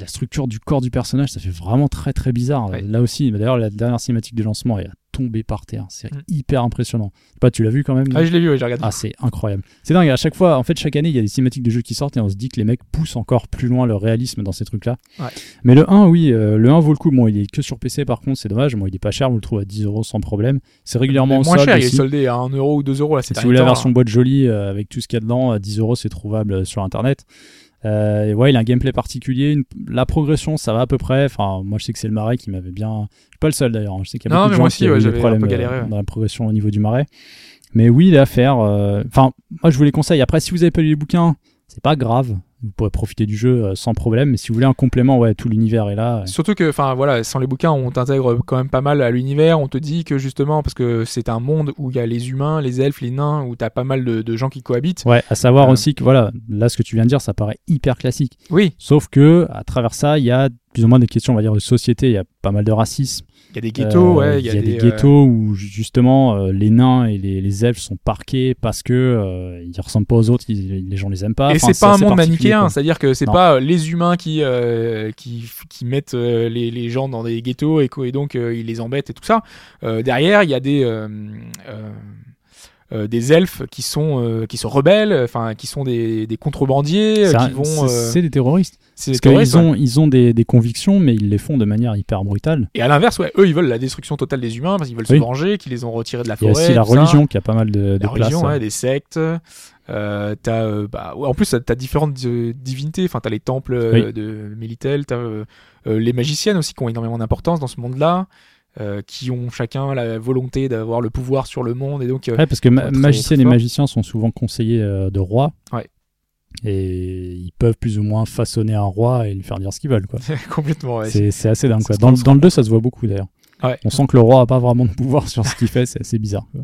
Speaker 2: la structure du corps du personnage, ça fait vraiment très très bizarre.
Speaker 1: Ouais.
Speaker 2: Là aussi, d'ailleurs, la dernière cinématique de lancement est à tomber par terre. C'est
Speaker 1: Mm.
Speaker 2: hyper impressionnant. Je sais Pas, tu l'as vu quand même
Speaker 1: Ah, je l'ai vu, ouais, j'ai regardé.
Speaker 2: Ah, c'est incroyable. C'est dingue. À chaque fois, en fait, chaque année, il y a des cinématiques de jeux qui sortent et on se dit que les mecs poussent encore plus loin le réalisme dans ces trucs-là.
Speaker 1: Ouais.
Speaker 2: Mais le 1, oui, euh, le 1 vaut le coup. Bon, il est que sur PC par contre, c'est dommage. Bon, il est pas cher, vous le trouvez à 10 euros sans problème. C'est régulièrement en
Speaker 1: moins
Speaker 2: solde
Speaker 1: cher, il est soldé à 1 euro ou 2 euros là,
Speaker 2: Si vous voulez la version boîte jolie euh, avec tout ce qu'il y a dedans, à 10 euros, c'est trouvable euh, sur internet. Euh, et ouais, il a un gameplay particulier. une- La progression, ça va à peu près. Enfin, moi, je sais que c'est le marais qui m'avait bien. Je suis pas le seul d'ailleurs. hein. Je sais qu'il y a
Speaker 1: Non,
Speaker 2: beaucoup de gens
Speaker 1: moi
Speaker 2: qui
Speaker 1: aussi,
Speaker 2: avaient
Speaker 1: ouais,
Speaker 2: des problèmes euh,
Speaker 1: galéré, ouais.
Speaker 2: dans la progression au niveau du marais. Mais oui, il est à faire. euh, Enfin, moi, je vous les conseille. Après, si vous avez pas lu les bouquins, c'est pas grave. Vous pourrez profiter du jeu euh, sans problème. Mais si vous voulez un complément, ouais, tout l'univers est là.
Speaker 1: Surtout que, enfin voilà, sans les bouquins, on t'intègre quand même pas mal à l'univers. On te dit que justement, parce que c'est un monde où il y a les humains, les elfes, les nains, où t'as pas mal de, de gens qui cohabitent.
Speaker 2: Ouais, à savoir
Speaker 1: Euh.
Speaker 2: aussi que voilà, là, ce que tu viens de dire, ça paraît hyper classique.
Speaker 1: Oui,
Speaker 2: Sauf que à travers ça, il y a plus ou moins des questions, on va dire, de société. Il y a pas mal de racisme.
Speaker 1: il y a des ghettos,
Speaker 2: Euh,
Speaker 1: ouais, il y a,
Speaker 2: des,
Speaker 1: euh,
Speaker 2: ghettos où ju- justement euh, les nains et les, les elfes sont parqués parce que euh, ils ressemblent pas aux autres, ils- les gens les aiment pas.
Speaker 1: Et
Speaker 2: Enfin,
Speaker 1: c'est pas un monde manichéen, c'est-à-dire que c'est pas euh, les humains qui euh, qui, qui mettent euh, les, les gens dans des ghettos et, et donc euh, ils les embêtent et tout ça. Euh, derrière, il y a des euh, des elfes qui sont euh, qui sont rebelles, enfin qui sont des, des contrebandiers, euh, qui vont.
Speaker 2: c'est- des terroristes.
Speaker 1: c'est terroristes, ouais.
Speaker 2: ont, ils ont des, des convictions, mais ils les font de manière hyper brutale.
Speaker 1: Et à l'inverse, ouais, eux ils veulent la destruction totale des humains parce qu'ils veulent
Speaker 2: Oui.
Speaker 1: se venger, qu'ils les ont retirés de la
Speaker 2: Il y a
Speaker 1: forêt.
Speaker 2: aussi la
Speaker 1: tout ça.
Speaker 2: religion qui a pas mal de, de
Speaker 1: la
Speaker 2: place.
Speaker 1: religion,
Speaker 2: ouais.
Speaker 1: ouais, des sectes. Euh, t'as, euh, bah, en plus, t'as, différentes euh, divinités. Enfin, t'as les temples
Speaker 2: Oui.
Speaker 1: de Mélitel, t'as les magiciennes aussi qui ont énormément d'importance dans ce monde-là, euh, qui ont chacun la volonté d'avoir le pouvoir sur le monde et donc. euh,
Speaker 2: Ouais, parce que ma- magiciennes et magiciens sont souvent conseillers euh, de rois.
Speaker 1: Ouais.
Speaker 2: Et ils peuvent plus ou moins façonner un roi et lui faire dire ce qu'ils veulent. Quoi.
Speaker 1: complètement. Ouais,
Speaker 2: c'est, assez dingue. Quoi. Dans, dans le 2, ça se voit beaucoup d'ailleurs.
Speaker 1: Ouais.
Speaker 2: On sent que le roi a pas vraiment de pouvoir sur ce qu'il fait, c'est assez bizarre. quoi.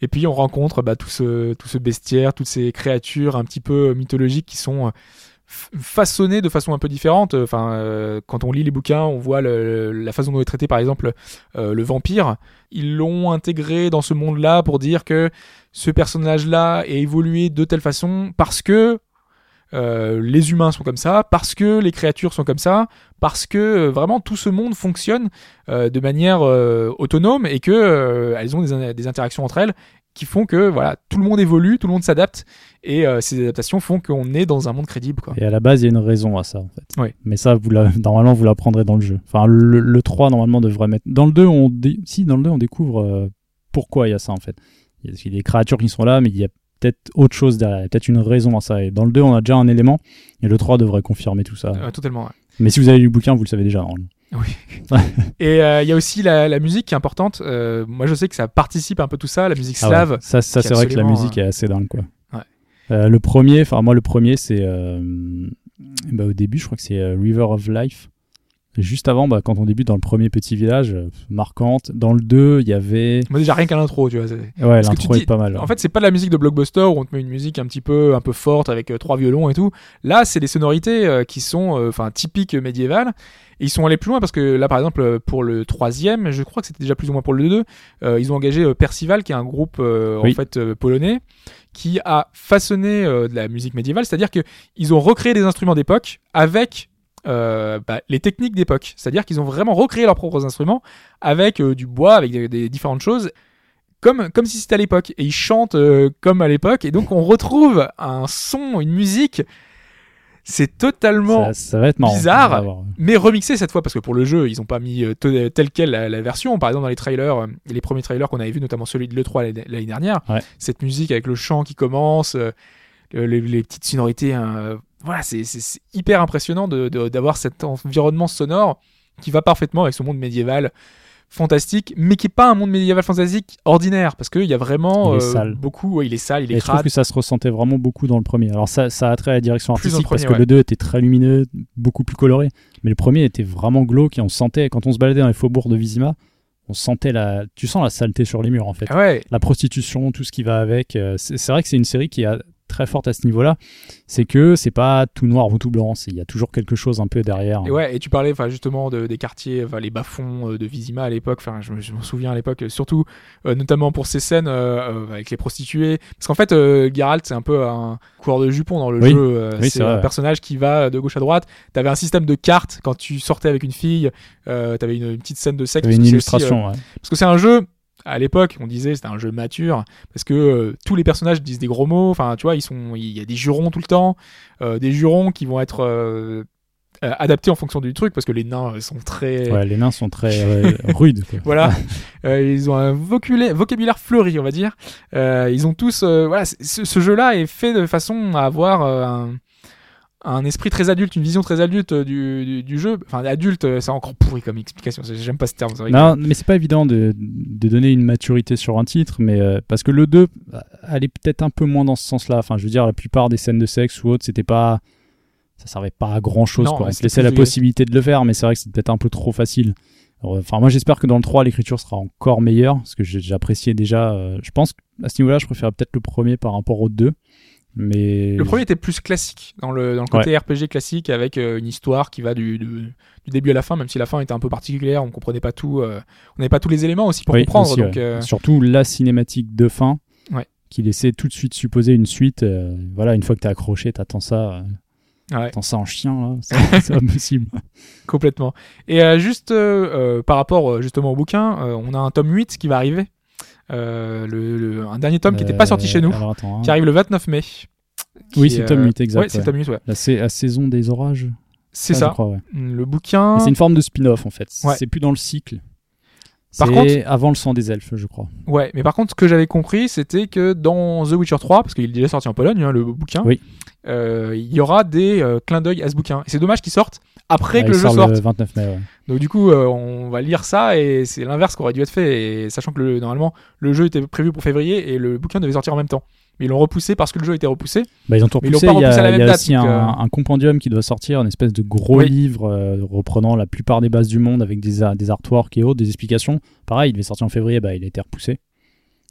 Speaker 1: Et puis on rencontre bah, tout, ce, tout ce bestiaire, toutes ces créatures un petit peu mythologiques qui sont f- façonnées de façon un peu différente. Enfin, euh, quand on lit les bouquins, on voit le- la façon dont est traité par exemple euh, le vampire. Ils l'ont intégré dans ce monde-là pour dire que ce personnage-là est évolué de telle façon parce que euh, les humains sont comme ça, parce que les créatures sont comme ça, parce que euh, vraiment tout ce monde fonctionne euh, de manière euh, autonome et que elles ont des, des interactions entre elles qui font que voilà tout le monde évolue, tout le monde s'adapte et euh, ces adaptations font qu'on est dans un monde crédible quoi.
Speaker 2: Et à la base, il y a une raison à ça, en fait. Mais ça, vous la- normalement, vous l'apprendrez dans le jeu. Enfin, le, le 3, normalement, devrait mettre. Dans le 2, on, dé- si, dans le 2, on découvre euh, pourquoi il y a ça, en fait. Il y a- il y a des créatures qui sont là, mais il y a peut-être autre chose derrière. Il y a peut-être une raison à ça. Et dans le 2, on a déjà un élément, et le 3 devrait confirmer tout ça.
Speaker 1: Euh, totalement. ouais.
Speaker 2: Mais si vous avez lu le bouquin, vous le savez déjà, normalement.
Speaker 1: Et euh, il y a aussi la, la musique qui est importante. Euh, moi je sais que ça participe un peu tout ça, la musique
Speaker 2: Ah ouais.
Speaker 1: slave.
Speaker 2: Ça, ça c'est vrai que la musique est assez dingue, quoi.
Speaker 1: Ouais.
Speaker 2: Euh, le premier, enfin, moi, le premier, c'est. euh, bah, au début, je crois que c'est euh, River of Life. Juste avant, bah, quand on débute dans le premier petit village, euh, marquante. Dans le 2, il y avait.
Speaker 1: Moi déjà rien qu'à l'intro, tu vois.
Speaker 2: Ouais, l'intro
Speaker 1: dis-
Speaker 2: est pas mal.
Speaker 1: En fait, c'est pas de la musique de blockbuster où on te met une musique un petit peu, un peu forte avec euh, trois violons et tout. Là, c'est des sonorités euh, qui sont, enfin, typiques médiévales. Et ils sont allés plus loin parce que là, par exemple, pour le troisième, je crois que c'était déjà plus ou moins pour le 2, euh, ils ont engagé Percival, qui est un groupe
Speaker 2: Oui.
Speaker 1: en fait polonais, qui a façonné de la musique médiévale. C'est-à-dire que ils ont recréé des instruments d'époque avec euh, bah, les techniques d'époque. C'est-à-dire qu'ils ont vraiment recréé leurs propres instruments avec euh, du bois, avec des, des différentes choses comme, comme si c'était à l'époque. Et ils chantent euh, comme à l'époque. Et donc on retrouve un son, une musique. C'est totalement
Speaker 2: Ça, ça va être marrant.
Speaker 1: bizarre. Mais remixé cette fois parce que pour le jeu ils ont pas mis euh, te- tel quel la, la version par exemple dans les trailers les premiers trailers qu'on avait vu notamment celui de l'E3 l'année- dernière
Speaker 2: Ouais.
Speaker 1: cette musique avec le chant qui commence le- les, les petites sonorités hein, voilà c'est hyper impressionnant de- de- d'avoir cet environnement sonore qui va parfaitement avec ce monde médiéval fantastique mais qui est pas un monde médiéval fantastique ordinaire parce qu'il y a vraiment
Speaker 2: Il
Speaker 1: euh, beaucoup ouais, il est sale il est
Speaker 2: Et je trouve
Speaker 1: crade
Speaker 2: que ça se ressentait vraiment beaucoup dans le premier. Alors ça, ça a trait à la direction
Speaker 1: Plus
Speaker 2: artistique parce que
Speaker 1: ouais.
Speaker 2: le 2 était très lumineux, beaucoup plus coloré. Mais le premier était vraiment glauque et on sentait, quand on se baladait dans les faubourgs de Vizima, on sentait la... Tu sens la saleté sur les murs en fait.
Speaker 1: Ah ouais
Speaker 2: La prostitution, tout ce qui va avec. euh, C'est vrai que c'est une série qui est très forte à ce niveau-là. C'est que c'est pas tout noir ou tout blanc. c'est- Il y a toujours quelque chose un peu derrière.
Speaker 1: Et ouais, et tu parlais enfin justement de, des quartiers, les bas-fonds euh, de Vizima à l'époque. Enfin, je, me- je m'en souviens à l'époque, euh, surtout euh, notamment pour ces scènes euh, avec les prostituées. Parce qu'en fait, euh, Geralt c'est un peu un coureur de jupon dans le
Speaker 2: Oui.
Speaker 1: jeu.
Speaker 2: Oui,
Speaker 1: c'est
Speaker 2: vrai,
Speaker 1: un personnage qui va de gauche à droite. T'avais un système de cartes quand tu sortais avec une fille. T'avais une, une petite scène de sexe.
Speaker 2: Une
Speaker 1: aussi,
Speaker 2: illustration. ouais.
Speaker 1: parce que c'est un jeu. À l'époque, on disait c'était un jeu mature parce que euh, tous les personnages disent des gros mots. Enfin, tu vois, ils sont, il y a des jurons tout le temps, euh, des jurons qui vont être euh, euh, adaptés en fonction du truc parce que les nains euh, sont très,
Speaker 2: Ouais, les nains sont très rudes.
Speaker 1: voilà, Euh, ils ont un vocabulaire fleuri, on va dire. Euh, ils ont tous, euh, voilà, ce, jeu-là est fait de façon à avoir euh, un, un esprit très adulte, une vision très adulte euh, du, du, du jeu. Enfin, adulte, euh, c'est encore pourri comme explication. J'aime pas ce terme. vrai que-
Speaker 2: Non, mais c'est pas évident de, de donner une maturité sur un titre, mais euh, parce que le 2 euh, allait peut-être un peu moins dans ce sens-là. Enfin, je veux dire, la plupart des scènes de sexe ou autres, c'était pas. Ça servait pas à grand chose,
Speaker 1: Non,
Speaker 2: quoi. On se
Speaker 1: c'était
Speaker 2: laissait la possibilité de le faire, mais c'est vrai que c'est peut-être un peu trop facile. Enfin, moi, j'espère que dans le 3, l'écriture sera encore meilleure, parce que j'appréciais déjà. euh, je pense qu'à ce niveau-là, je préfère peut-être le premier par rapport au 2. Mais.
Speaker 1: Le premier était plus classique, dans le, dans le côté RPG classique, avec euh, une histoire qui va du, du, du début à la fin, même si la fin était un peu particulière, on comprenait pas tout, euh, on n'avait pas tous les éléments aussi pour
Speaker 2: Oui,
Speaker 1: comprendre.
Speaker 2: aussi,
Speaker 1: donc,
Speaker 2: ouais.
Speaker 1: euh,
Speaker 2: Surtout la cinématique de fin,
Speaker 1: Ouais.
Speaker 2: qui laissait tout de suite supposer une suite. voilà, une fois que t'es accroché, t'attends ça,
Speaker 1: ouais,
Speaker 2: t'attends ça en chien. C'est c'est pas possible.
Speaker 1: complètement. Et euh, juste euh, euh, par rapport justement au bouquin, on a un tome 8 qui va arriver. Euh, le, le- un dernier tome qui n'était pas sorti chez nous,
Speaker 2: Euh, attends, hein.
Speaker 1: qui arrive le 29 mai.
Speaker 2: Oui, c'est
Speaker 1: euh,
Speaker 2: tome 8, exact.
Speaker 1: Ouais, c'est tome 8, ouais.
Speaker 2: La, sa- la saison des orages.
Speaker 1: C'est
Speaker 2: je
Speaker 1: ça.
Speaker 2: crois, ouais.
Speaker 1: Le bouquin.
Speaker 2: C'est une forme de spin-off, en fait.
Speaker 1: Ouais.
Speaker 2: C'est plus dans le cycle.
Speaker 1: Par contre-
Speaker 2: avant le sang des elfes, je crois.
Speaker 1: Ouais, mais par contre, ce que j'avais compris, c'était que dans The Witcher 3, parce qu'il est déjà sorti en Pologne, hein, le bouquin,
Speaker 2: Oui.
Speaker 1: euh, il y aura des euh, clins d'œil à ce bouquin. Et c'est dommage qu'il sorte après
Speaker 2: Ouais,
Speaker 1: que le jeu
Speaker 2: sort
Speaker 1: sorte.
Speaker 2: le 29 mai, ouais.
Speaker 1: Donc du coup, euh, on va lire ça et c'est l'inverse qui aurait dû être fait. Et sachant que le, normalement, le jeu était prévu pour février et le bouquin devait sortir en même temps. Mais ils l'ont repoussé parce que le jeu était repoussé.
Speaker 2: Bah, ils ont tout repoussé.
Speaker 1: pas
Speaker 2: Il y a,
Speaker 1: repoussé à la
Speaker 2: il y a aussi un,
Speaker 1: euh,
Speaker 2: un compendium qui doit sortir, une espèce de gros
Speaker 1: Oui.
Speaker 2: livre euh, reprenant la plupart des bases du monde avec des, des artworks et autres, des explications. Pareil, il devait sortir en février, bah, il a été repoussé.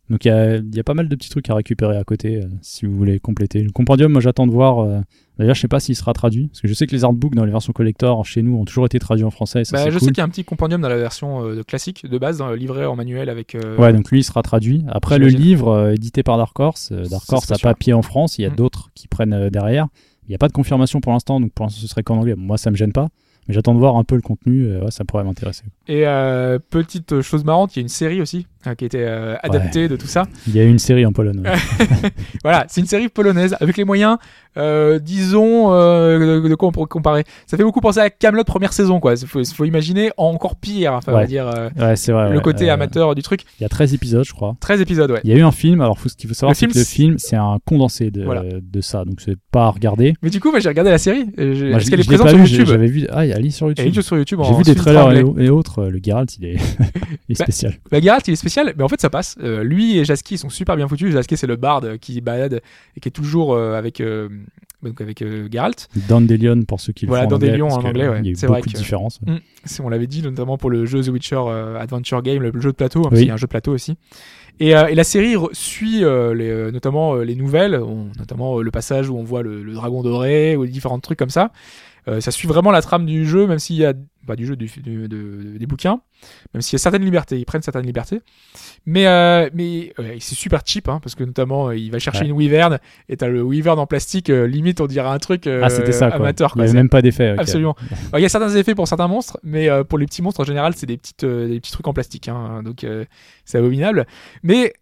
Speaker 2: Donc il y a, il y a pas mal de petits trucs à récupérer à côté euh, si vous voulez compléter. Le compendium, moi j'attends de voir. euh, D'ailleurs, je sais pas s'il sera traduit parce que je sais que les artbooks dans les versions collector chez nous ont toujours été traduits en français. ça,
Speaker 1: Bah, je
Speaker 2: cool.
Speaker 1: sais qu'il y a un petit compendium dans la version euh, classique de base, dans le livret en manuel avec.
Speaker 2: Ouais, donc lui il sera traduit. Après le livre édité par Dark Horse, Dark Horse
Speaker 1: c'est
Speaker 2: a
Speaker 1: pas
Speaker 2: pied en France, il y a
Speaker 1: Mm.
Speaker 2: d'autres qui prennent derrière. Il n'y a pas de confirmation pour l'instant, donc pour l'instant ce serait qu'en anglais. Moi ça me gêne pas, mais j'attends de voir un peu le contenu, euh, ouais, ça pourrait m'intéresser.
Speaker 1: Et euh, petite chose marrante, il y a une série aussi euh, qui a été euh, adaptée de tout ça.
Speaker 2: Il y a une série en Pologne.
Speaker 1: Voilà, c'est une série polonaise avec les moyens, euh, disons, euh, de, quoi on pourrait comparer. Ça fait beaucoup penser à Camelot première saison, quoi. Il faut, faut imaginer encore pire, enfin, on va
Speaker 2: Ouais.
Speaker 1: dire euh,
Speaker 2: Ouais, c'est vrai.
Speaker 1: le côté
Speaker 2: Euh,
Speaker 1: amateur du truc.
Speaker 2: Il y a 13 épisodes, je crois.
Speaker 1: 13 épisodes, ouais.
Speaker 2: Il y a eu un film, alors faut, ce qu'il faut savoir, c'est que le film c'est un condensé de,
Speaker 1: Voilà.
Speaker 2: de ça, donc c'est pas à regarder.
Speaker 1: Mais du coup, moi, j'ai regardé la série. Parce qu'elle est présente sur
Speaker 2: vu,
Speaker 1: YouTube.
Speaker 2: j'avais vu. Ah, sur YouTube.
Speaker 1: est juste sur YouTube.
Speaker 2: J'ai vu des trailers et, et autres. euh, Le Geralt, il est, il est
Speaker 1: Bah,
Speaker 2: spécial.
Speaker 1: Bah, Geralt, il est spécial, mais en fait, ça passe. Euh, lui et Jaski, ils sont super bien foutus. Jaski, c'est le bard euh, qui balade et qui est toujours avec, euh, donc avec euh, Geralt.
Speaker 2: Dandelion pour ceux qui le
Speaker 1: Voilà,
Speaker 2: font en anglais,
Speaker 1: en anglais,
Speaker 2: euh,
Speaker 1: ouais.
Speaker 2: Il y a eu
Speaker 1: C'est vrai
Speaker 2: beaucoup de
Speaker 1: que-
Speaker 2: différences. ouais.
Speaker 1: Mm. On l'avait dit notamment pour le jeu The Witcher euh, Adventure Game, le jeu de plateau, hein, parce
Speaker 2: Oui.
Speaker 1: qu'il y a un jeu de plateau aussi. Et, euh, et la série suit euh, les, euh, notamment euh, les nouvelles, on- notamment euh, le passage où on voit le, le dragon doré ou différents trucs comme ça. Euh, ça suit vraiment la trame du jeu, même s'il y a pas du jeu du, du- de- des bouquins, même s'il y a certaines libertés, ils prennent certaines libertés. Mais euh, mais ouais, c'est super cheap, hein, parce que notamment euh, il va chercher
Speaker 2: Ouais.
Speaker 1: une wyvern et t'as le wyvern en plastique, euh, limite on dirait un truc euh,
Speaker 2: ah, ça, quoi.
Speaker 1: amateur.
Speaker 2: Il
Speaker 1: quoi.
Speaker 2: n'y avait même pas d'effet. ok.
Speaker 1: Absolument. Il y a certains effets pour certains monstres, mais euh, pour les petits monstres en général, c'est des petites, euh, des petits trucs en plastique, hein, donc euh, c'est abominable. Mais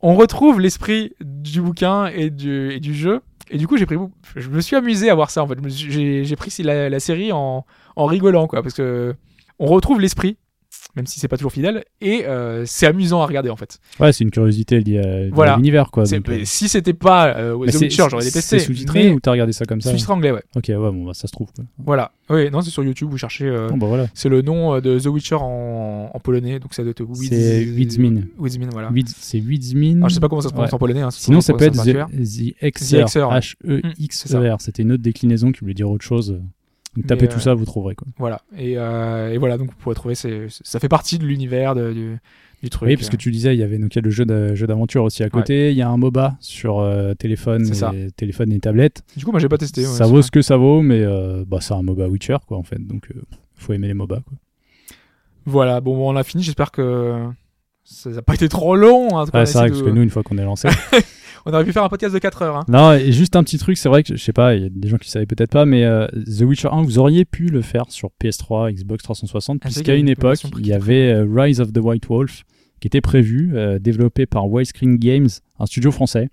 Speaker 1: on retrouve l'esprit du bouquin et du, et du jeu Et du coup, j'ai pris, je me suis amusé à voir ça. En fait, j'ai pris la, la série en, en rigolant, quoi, parce que on retrouve l'esprit, même si c'est pas toujours fidèle, et euh, c'est amusant à regarder en fait.
Speaker 2: Ouais, c'est une curiosité liée à,
Speaker 1: Voilà.
Speaker 2: l'univers, quoi. Donc, euh,
Speaker 1: Si c'était pas euh, The
Speaker 2: c'est-
Speaker 1: Witcher, j'aurais détesté.
Speaker 2: C'est sous-titré ou t'as regardé ça comme ça
Speaker 1: Sous-titré anglais, ouais.
Speaker 2: Ok, ouais, bon, bah, ça se trouve. Quoi.
Speaker 1: Voilà. Oui, non, c'est sur YouTube. Vous cherchez.
Speaker 2: Bon, bah voilà.
Speaker 1: c'est le nom euh, de The Witcher en, en polonais, donc ça doit être Wiz-
Speaker 2: C'est Wiedźmin.
Speaker 1: Wiedźmin, voilà.
Speaker 2: C'est Wiedźmin.
Speaker 1: Alors, je sais pas comment ça se prononce
Speaker 2: Ouais.
Speaker 1: en polonais. hein,
Speaker 2: Sinon, ça peut être The, the Xer,
Speaker 1: ouais.
Speaker 2: H-E-X-E-R. C'était une autre déclinaison qui voulait dire autre chose. Donc, tapez tout
Speaker 1: euh,
Speaker 2: ça, vous trouverez. Quoi.
Speaker 1: Voilà. Et, euh, et voilà, donc vous pourrez trouver. Ça fait partie de l'univers du, du truc.
Speaker 2: Oui, parce que tu disais, il y avait donc, le jeu de- jeu d'aventure aussi à côté. Il y a un MOBA sur euh, téléphone,
Speaker 1: ça.
Speaker 2: et, téléphone et tablette.
Speaker 1: Du coup, moi, j'ai pas testé. ouais,
Speaker 2: ça vaut
Speaker 1: vrai.
Speaker 2: ce que ça vaut, mais euh, bah, c'est un MOBA Witcher, quoi, en fait. Donc, euh, faut aimer les MOBA. Quoi.
Speaker 1: Voilà, bon, on a fini. J'espère que ça n'a pas été trop long. hein, en tout cas, on
Speaker 2: Ouais,
Speaker 1: a
Speaker 2: c'est vrai, parce que nous, une fois qu'on est lancé.
Speaker 1: On aurait pu faire un podcast de 4 heures. hein.
Speaker 2: Non, et juste un petit truc, c'est vrai que je sais pas, il y a des gens qui savaient peut-être pas, mais euh, The Witcher 1, vous auriez pu le faire sur PS3, Xbox 360,
Speaker 1: Ah,
Speaker 2: puisqu'à une
Speaker 1: une
Speaker 2: époque, il y avait euh, Rise of the White Wolf qui était prévu, euh, développé par Widescreen Games, un studio français.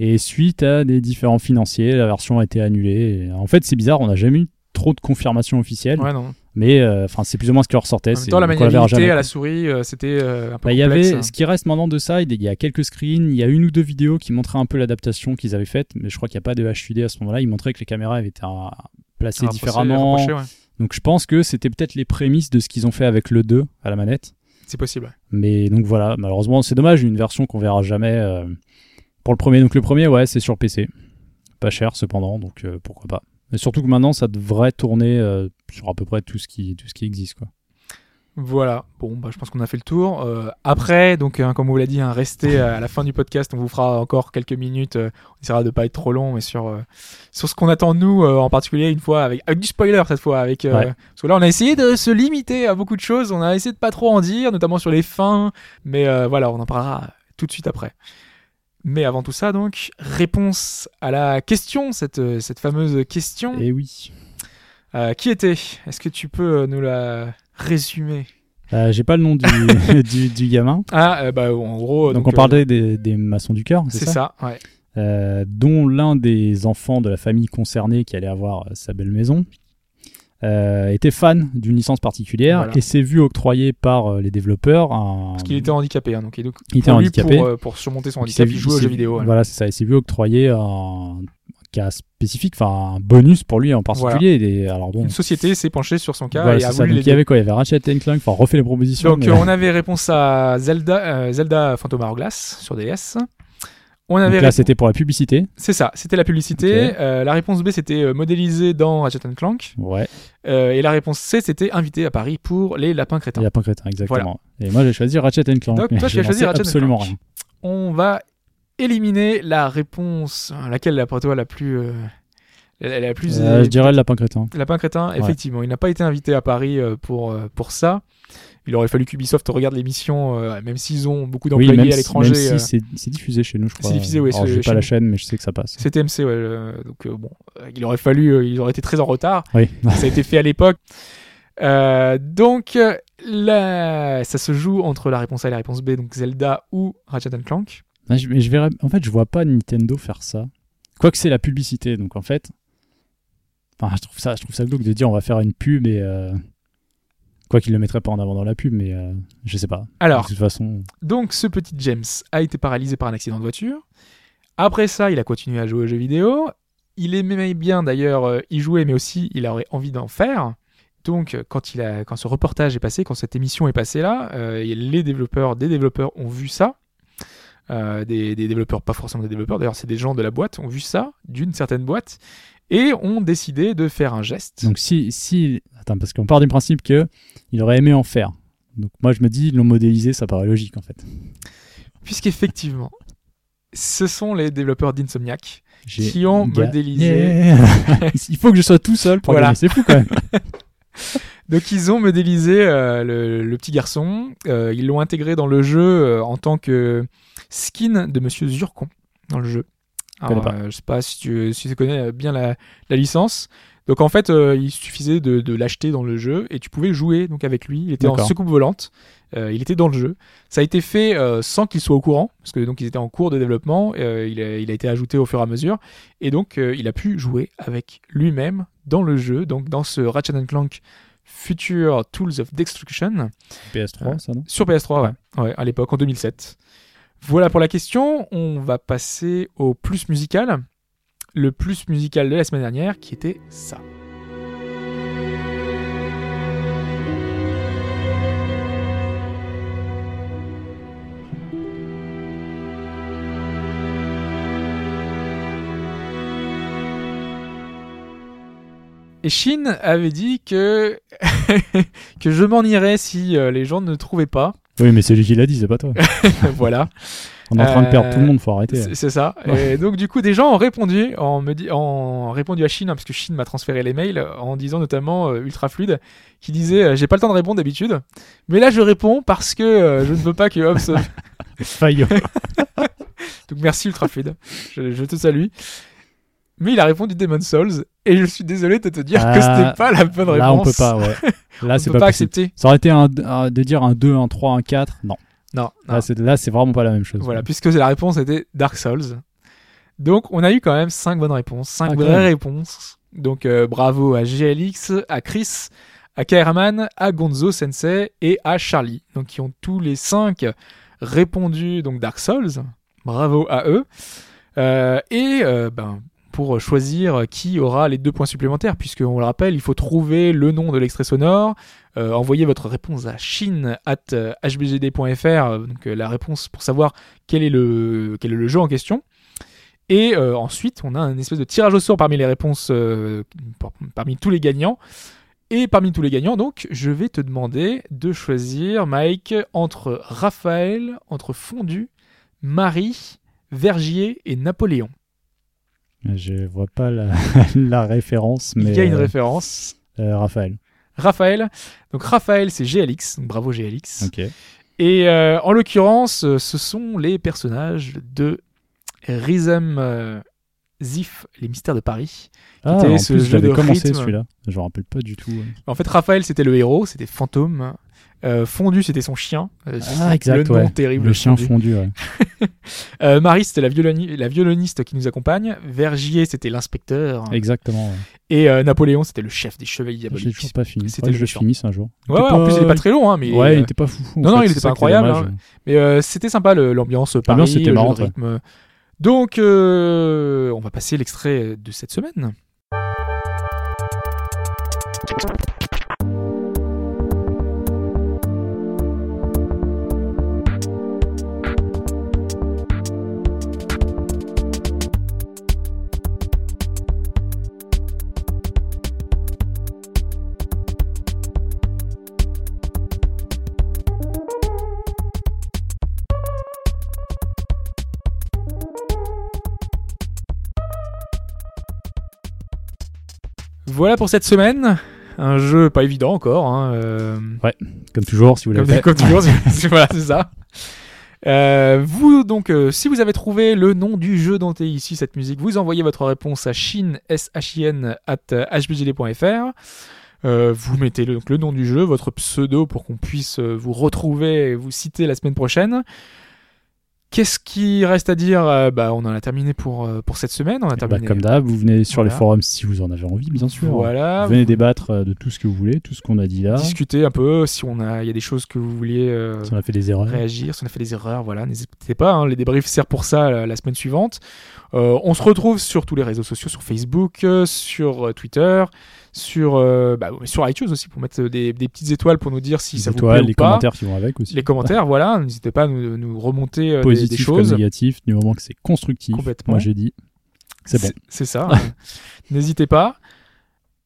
Speaker 2: Et suite à des différents financiers, la version a été annulée. Et en fait, c'est bizarre, on n'a jamais eu trop de confirmation officielle,
Speaker 1: Ouais, non.
Speaker 2: Mais euh, enfin, c'est plus ou moins ce qui ressortait.
Speaker 1: En même
Speaker 2: c'est-
Speaker 1: temps, la maniabilité à la souris, euh, c'était euh, un peu
Speaker 2: Bah, il y avait ce qui reste maintenant de ça, il y a quelques screens, il y a une ou deux vidéos qui montraient un peu l'adaptation qu'ils avaient faite, mais je crois qu'il n'y a pas de HUD à ce moment-là. Ils montraient que les caméras avaient été placées différemment.
Speaker 1: ouais.
Speaker 2: Donc je pense que c'était peut-être les prémices de ce qu'ils ont fait avec le 2 à la manette.
Speaker 1: C'est possible. ouais.
Speaker 2: Mais donc voilà, malheureusement c'est dommage, une version qu'on verra jamais euh, pour le premier. Donc le premier, ouais, c'est sur PC. Pas cher cependant, donc pourquoi pas. Mais surtout que maintenant ça devrait tourner euh, sur à peu près tout ce qui, tout ce qui existe. Quoi.
Speaker 1: Voilà, bon, bah, je pense qu'on a fait le tour. Euh, après, donc, hein, comme on vous l'a dit, hein, restez à la fin du podcast. On vous fera encore quelques minutes. euh, on essaiera de pas être trop long, mais sur, euh, sur ce qu'on attend de nous, en particulier, une fois, avec, avec du spoiler cette fois. Avec,
Speaker 2: Ouais.
Speaker 1: Parce que là, on a essayé de se limiter à beaucoup de choses. On a essayé de pas trop en dire, notamment sur les fins. Mais voilà, on en parlera tout de suite après. Mais avant tout ça, donc, réponse à la question, cette, euh, cette fameuse question.
Speaker 2: Et oui.
Speaker 1: Euh, qui était? Est-ce que tu peux euh, nous la résumer?
Speaker 2: Euh, J'ai pas le nom du, du, du gamin.
Speaker 1: Ah, euh, bah, en gros.
Speaker 2: Donc,
Speaker 1: donc,
Speaker 2: on parlait des, des maçons du cœur,
Speaker 1: C'est ça, ouais.
Speaker 2: Euh, dont l'un des enfants de la famille concernée qui allait avoir sa belle maison euh, était fan d'une licence particulière
Speaker 1: Voilà.
Speaker 2: et s'est vu octroyer par euh, les développeurs un...
Speaker 1: Parce qu'il était handicapé, hein, donc,
Speaker 2: Il était handicapé.
Speaker 1: Pour, euh, pour surmonter son handicap, il joue aux jeux vidéo. voilà.
Speaker 2: C'est ça. Il s'est vu octroyer un cas spécifique, enfin un bonus pour lui en particulier. Et alors donc,
Speaker 1: Une société s'est penchée sur son cas
Speaker 2: voilà,
Speaker 1: et a voulu
Speaker 2: Donc, il y avait quoi? Il y avait Ratchet Clank, enfin refait les propositions.
Speaker 1: Donc
Speaker 2: mais-
Speaker 1: on avait réponse à Zelda, Zelda Phantom Hourglass sur DS. On avait
Speaker 2: Donc là, c'était pour la publicité.
Speaker 1: c'est ça, c'était la publicité. Euh, la réponse B c'était euh, modélisé dans Ratchet Clank.
Speaker 2: Ouais,
Speaker 1: Euh, et la réponse C c'était invité à Paris pour les lapins crétins.
Speaker 2: il y a pas crétin, exactement. Et moi, j'ai choisi Ratchet Clank.
Speaker 1: Donc, toi, tu as choisi Ratchet
Speaker 2: absolument
Speaker 1: Clank.
Speaker 2: rien.
Speaker 1: On va éliminer la réponse, laquelle d'après toi la plus, euh, la, la plus.
Speaker 2: Je dirais le lapin crétin.
Speaker 1: Lapin crétin,
Speaker 2: Ouais.
Speaker 1: effectivement, il n'a pas été invité à Paris pour, pour ça. Il aurait fallu qu'Ubisoft regarde l'émission, euh, même s'ils ont beaucoup d'employés à
Speaker 2: si,
Speaker 1: l'étranger.
Speaker 2: si
Speaker 1: euh,
Speaker 2: c'est c'est diffusé chez nous, je crois.
Speaker 1: C'est diffusé, oui,
Speaker 2: Alors,
Speaker 1: chez
Speaker 2: pas la chaîne, mais je sais que ça passe.
Speaker 1: C'est TMC, ouais. euh, donc euh, bon, euh, il aurait fallu, ils auraient été très en retard.
Speaker 2: Oui.
Speaker 1: Ça a été fait à l'époque. Donc là, ça se joue entre la réponse A et la réponse B, donc Zelda ou Ratchet Clank.
Speaker 2: Ah, je, mais je verrais... En fait, je vois pas Nintendo faire ça. Quoique c'est la publicité, donc en fait. Enfin, je trouve ça, je trouve ça glauque de dire on va faire une pub et. Euh... Quoi qu'il le mettrait pas en avant dans la pub, mais euh, je sais pas.
Speaker 1: Alors,
Speaker 2: De toute façon.
Speaker 1: Donc ce petit James a été paralysé par un accident de voiture. Après ça, il a continué à jouer aux jeux vidéo. Il aimait bien d'ailleurs euh, y jouer, mais aussi il aurait envie d'en faire. Donc euh, quand, il a, quand ce reportage est passé, quand cette émission est passée là, euh, les développeurs, des développeurs ont vu ça. Euh, des, des développeurs, pas forcément des développeurs, d'ailleurs c'est des gens de la boîte, ont vu ça d'une certaine boîte et ont décidé de faire un geste.
Speaker 2: Donc si. si... Attends, parce qu'on part du principe que il aurait aimé en faire. Donc moi, je me dis, ils l'ont modélisé, ça paraît logique en fait.
Speaker 1: Puisqu'effectivement, ce sont les développeurs d'Insomniac qui ont modélisé
Speaker 2: il faut que je sois tout seul pour
Speaker 1: Voilà.
Speaker 2: c'est fou quand même.
Speaker 1: Donc ils ont modélisé euh, le, le petit garçon, euh, ils l'ont intégré dans le jeu euh, en tant que skin de Monsieur Zurkon dans le jeu. Alors, euh, je sais pas si tu, si tu connais bien la, la licence. Donc en fait, euh, il suffisait de, de l'acheter dans le jeu et tu pouvais jouer donc avec lui. Il était en soucoupe volante. Euh, il était dans le jeu. Ça a été fait euh, sans qu'il soit au courant, parce que donc ils étaient en cours de développement. euh, il, a, il a été ajouté au fur et à mesure, et donc euh, il a pu jouer avec lui-même dans le jeu, donc dans ce Ratchet and Clank Future Tools of Destruction
Speaker 2: PS3, ça, non?
Speaker 1: sur PS3, ouais, ouais à l'époque en 2007. Voilà pour la question. On va passer au plus musical. Le plus musical de la semaine dernière, qui était ça. Et Shin avait dit que que je m'en irais si euh, les gens ne trouvaient pas.
Speaker 2: Oui, mais c'est lui qui l'a dit, c'est pas toi.
Speaker 1: voilà.
Speaker 2: On est en train de perdre
Speaker 1: Euh,
Speaker 2: tout le monde, faut arrêter.
Speaker 1: C'est ça. Et donc du coup, des gens ont répondu, en me di- en répondu à Shin, hein, parce que Shin m'a transféré les mails, en disant notamment euh, ultra fluide, qui disait euh, j'ai pas le temps de répondre d'habitude, mais là je réponds parce que euh, je ne veux pas que Hobbs.
Speaker 2: Faillot.
Speaker 1: donc merci ultra fluide, je, je te salue. Mais il a répondu Demon Souls et je suis désolé de te dire que
Speaker 2: Ah,
Speaker 1: c'était pas la bonne réponse.
Speaker 2: Là, on peut pas, ouais. Là,
Speaker 1: on
Speaker 2: c'est
Speaker 1: peut
Speaker 2: pas,
Speaker 1: pas accepter.
Speaker 2: Ça aurait été un, un- de dire un 2, un 3, un 4. Non.
Speaker 1: Non, non.
Speaker 2: Là, c'est, vraiment pas la même chose.
Speaker 1: Voilà, puisque la réponse était Dark Souls. Donc, on a eu quand même 5 bonnes réponses, 5
Speaker 2: Ah,
Speaker 1: vraies réponses. Donc, euh, bravo à GLX, à Chris, à Kairaman, à Gonzo Sensei et à Charlie. Donc, qui ont tous les 5 répondu donc Dark Souls. Bravo à eux. Euh, et euh, ben, pour choisir qui aura les deux points supplémentaires, puisque on le rappelle, il faut trouver le nom de l'extrait sonore, euh, envoyer votre réponse à at euh, euh, donc la réponse pour savoir quel est le, jeu en question. Et ensuite, on a un espèce de tirage au sort parmi les réponses, par- parmi tous les gagnants. Et parmi tous les gagnants, donc, je vais te demander de choisir, Mike, entre Raphaël, entre Fondu, Marie, Vergier et Napoléon.
Speaker 2: Je vois pas la, la référence, mais.
Speaker 1: Il y a une
Speaker 2: euh,
Speaker 1: référence.
Speaker 2: euh, Raphaël.
Speaker 1: Raphaël. Donc Raphaël, c'est GLX. Donc bravo GLX. Et euh, en l'occurrence, ce sont les personnages de Rhythm Zif, les mystères de Paris.
Speaker 2: Ah, en
Speaker 1: ce
Speaker 2: plus,
Speaker 1: jeu de
Speaker 2: commencé celui-là. Je me rappelle pas du tout.
Speaker 1: En fait, Raphaël, c'était le héros, c'était Fantôme. Euh, Fondu, c'était son chien. Euh,
Speaker 2: Ah, exact,
Speaker 1: le nom
Speaker 2: ouais.
Speaker 1: terrible.
Speaker 2: Le chien
Speaker 1: Fondu.
Speaker 2: ouais.
Speaker 1: Euh, Marie, c'était la, violoni- la violoniste qui nous accompagne. Vergier, c'était l'inspecteur.
Speaker 2: Exactement. ouais.
Speaker 1: Et euh, Napoléon, c'était le chef des chevaliers diaboliques.
Speaker 2: toujours pas fini.
Speaker 1: C'était le
Speaker 2: je finisse un jour.
Speaker 1: Ouais, ouais, en plus, il est pas très long, hein, mais.
Speaker 2: Ouais, il était pas en
Speaker 1: non, non, il était pas incroyable,
Speaker 2: dommage.
Speaker 1: hein. Mais c'était sympa l'ambiance Paris,
Speaker 2: était
Speaker 1: le rythme. Donc, on va passer l'extrait de cette semaine. Voilà pour cette semaine. Un jeu pas évident encore. hein, euh,
Speaker 2: Comme toujours, si vous l'avez fait.
Speaker 1: comme toujours, voilà, c'est ça. Euh, vous donc, euh, si vous avez trouvé le nom du jeu dont est ici cette musique, vous envoyez votre réponse à shin s h i n at hbgd.fr. Euh, vous mettez le, donc, le nom du jeu, votre pseudo pour qu'on puisse vous retrouver et vous citer la semaine prochaine. Qu'est-ce qui reste à dire Euh, Bah, on en a terminé pour euh, pour cette semaine. On a
Speaker 2: Bah,
Speaker 1: terminé.
Speaker 2: comme d'hab, vous venez sur
Speaker 1: Voilà.
Speaker 2: les forums si vous en avez envie, bien sûr.
Speaker 1: Voilà.
Speaker 2: Venez débattre euh, de tout ce que vous voulez, tout ce qu'on a dit là.
Speaker 1: discuter un peu si on a il y a des choses que vous vouliez euh,
Speaker 2: Si on a fait des erreurs.
Speaker 1: réagir si on a fait des erreurs voilà n'hésitez pas hein, les débriefs servent pour ça la semaine suivante on se retrouve sur tous les réseaux sociaux sur Facebook sur Twitter sur euh, bah, sur iTunes aussi pour mettre des, des petites étoiles pour nous dire si
Speaker 2: les
Speaker 1: ça vous
Speaker 2: étoiles,
Speaker 1: plaît
Speaker 2: les
Speaker 1: ou pas
Speaker 2: commentaires qui vont avec aussi.
Speaker 1: les commentaires voilà n'hésitez pas à nous, nous remonter euh, des- des,
Speaker 2: Positifs comme
Speaker 1: choses
Speaker 2: négatifs, du moment que c'est constructif.
Speaker 1: Complètement.
Speaker 2: Moi j'ai dit. C'est bon.
Speaker 1: C'est ça. N'hésitez pas.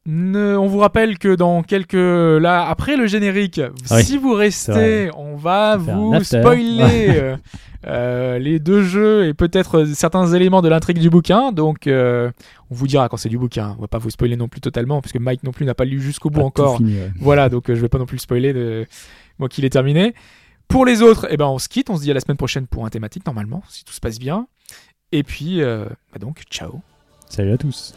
Speaker 1: Ne- on vous rappelle que dans quelques là après le générique,
Speaker 2: Ah oui,
Speaker 1: si vous restez, on va vous spoiler euh, euh, les deux jeux et peut-être euh, certains éléments de l'intrigue du bouquin. Donc euh, on vous dira quand c'est du bouquin. On va pas vous spoiler non plus totalement parce que Mike non plus n'a pas lu jusqu'au bout
Speaker 2: Pas
Speaker 1: encore.
Speaker 2: fini, ouais.
Speaker 1: Voilà, donc euh, je vais pas non plus le spoiler de moi qu'il est terminé. Pour les autres, eh ben on se quitte, on se dit à la semaine prochaine pour un thématique normalement, si tout se passe bien. Et puis bah donc ciao.
Speaker 2: Salut à tous.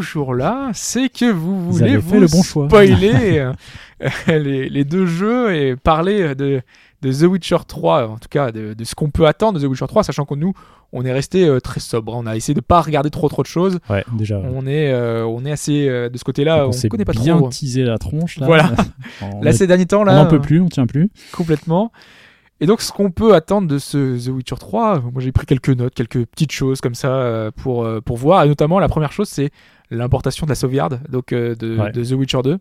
Speaker 1: Toujours là, c'est que vous voulez vous
Speaker 2: le bon
Speaker 1: spoiler euh, les, les deux jeux et parler de, de The Witcher 3, en tout cas de, de ce qu'on peut attendre de The Witcher 3, sachant que nous, on est resté euh, très sobre. On a essayé de pas regarder trop trop de choses.
Speaker 2: Ouais, déjà. ouais.
Speaker 1: On est, euh, on est assez euh, de ce côté-là, on,
Speaker 2: on
Speaker 1: connaît pas
Speaker 2: bien
Speaker 1: trop.
Speaker 2: teasé la tronche. Là.
Speaker 1: Voilà.
Speaker 2: on
Speaker 1: Là, ces derniers temps,
Speaker 2: on
Speaker 1: là,
Speaker 2: n'en peut plus, on tient plus.
Speaker 1: complètement. Et donc, ce qu'on peut attendre de ce The Witcher 3, moi j'ai pris quelques notes, quelques petites choses comme ça euh, pour, euh, pour voir. Et notamment, la première chose, c'est l'importation de la sauvegarde donc, euh, de,
Speaker 2: Ouais.
Speaker 1: de The Witcher 2.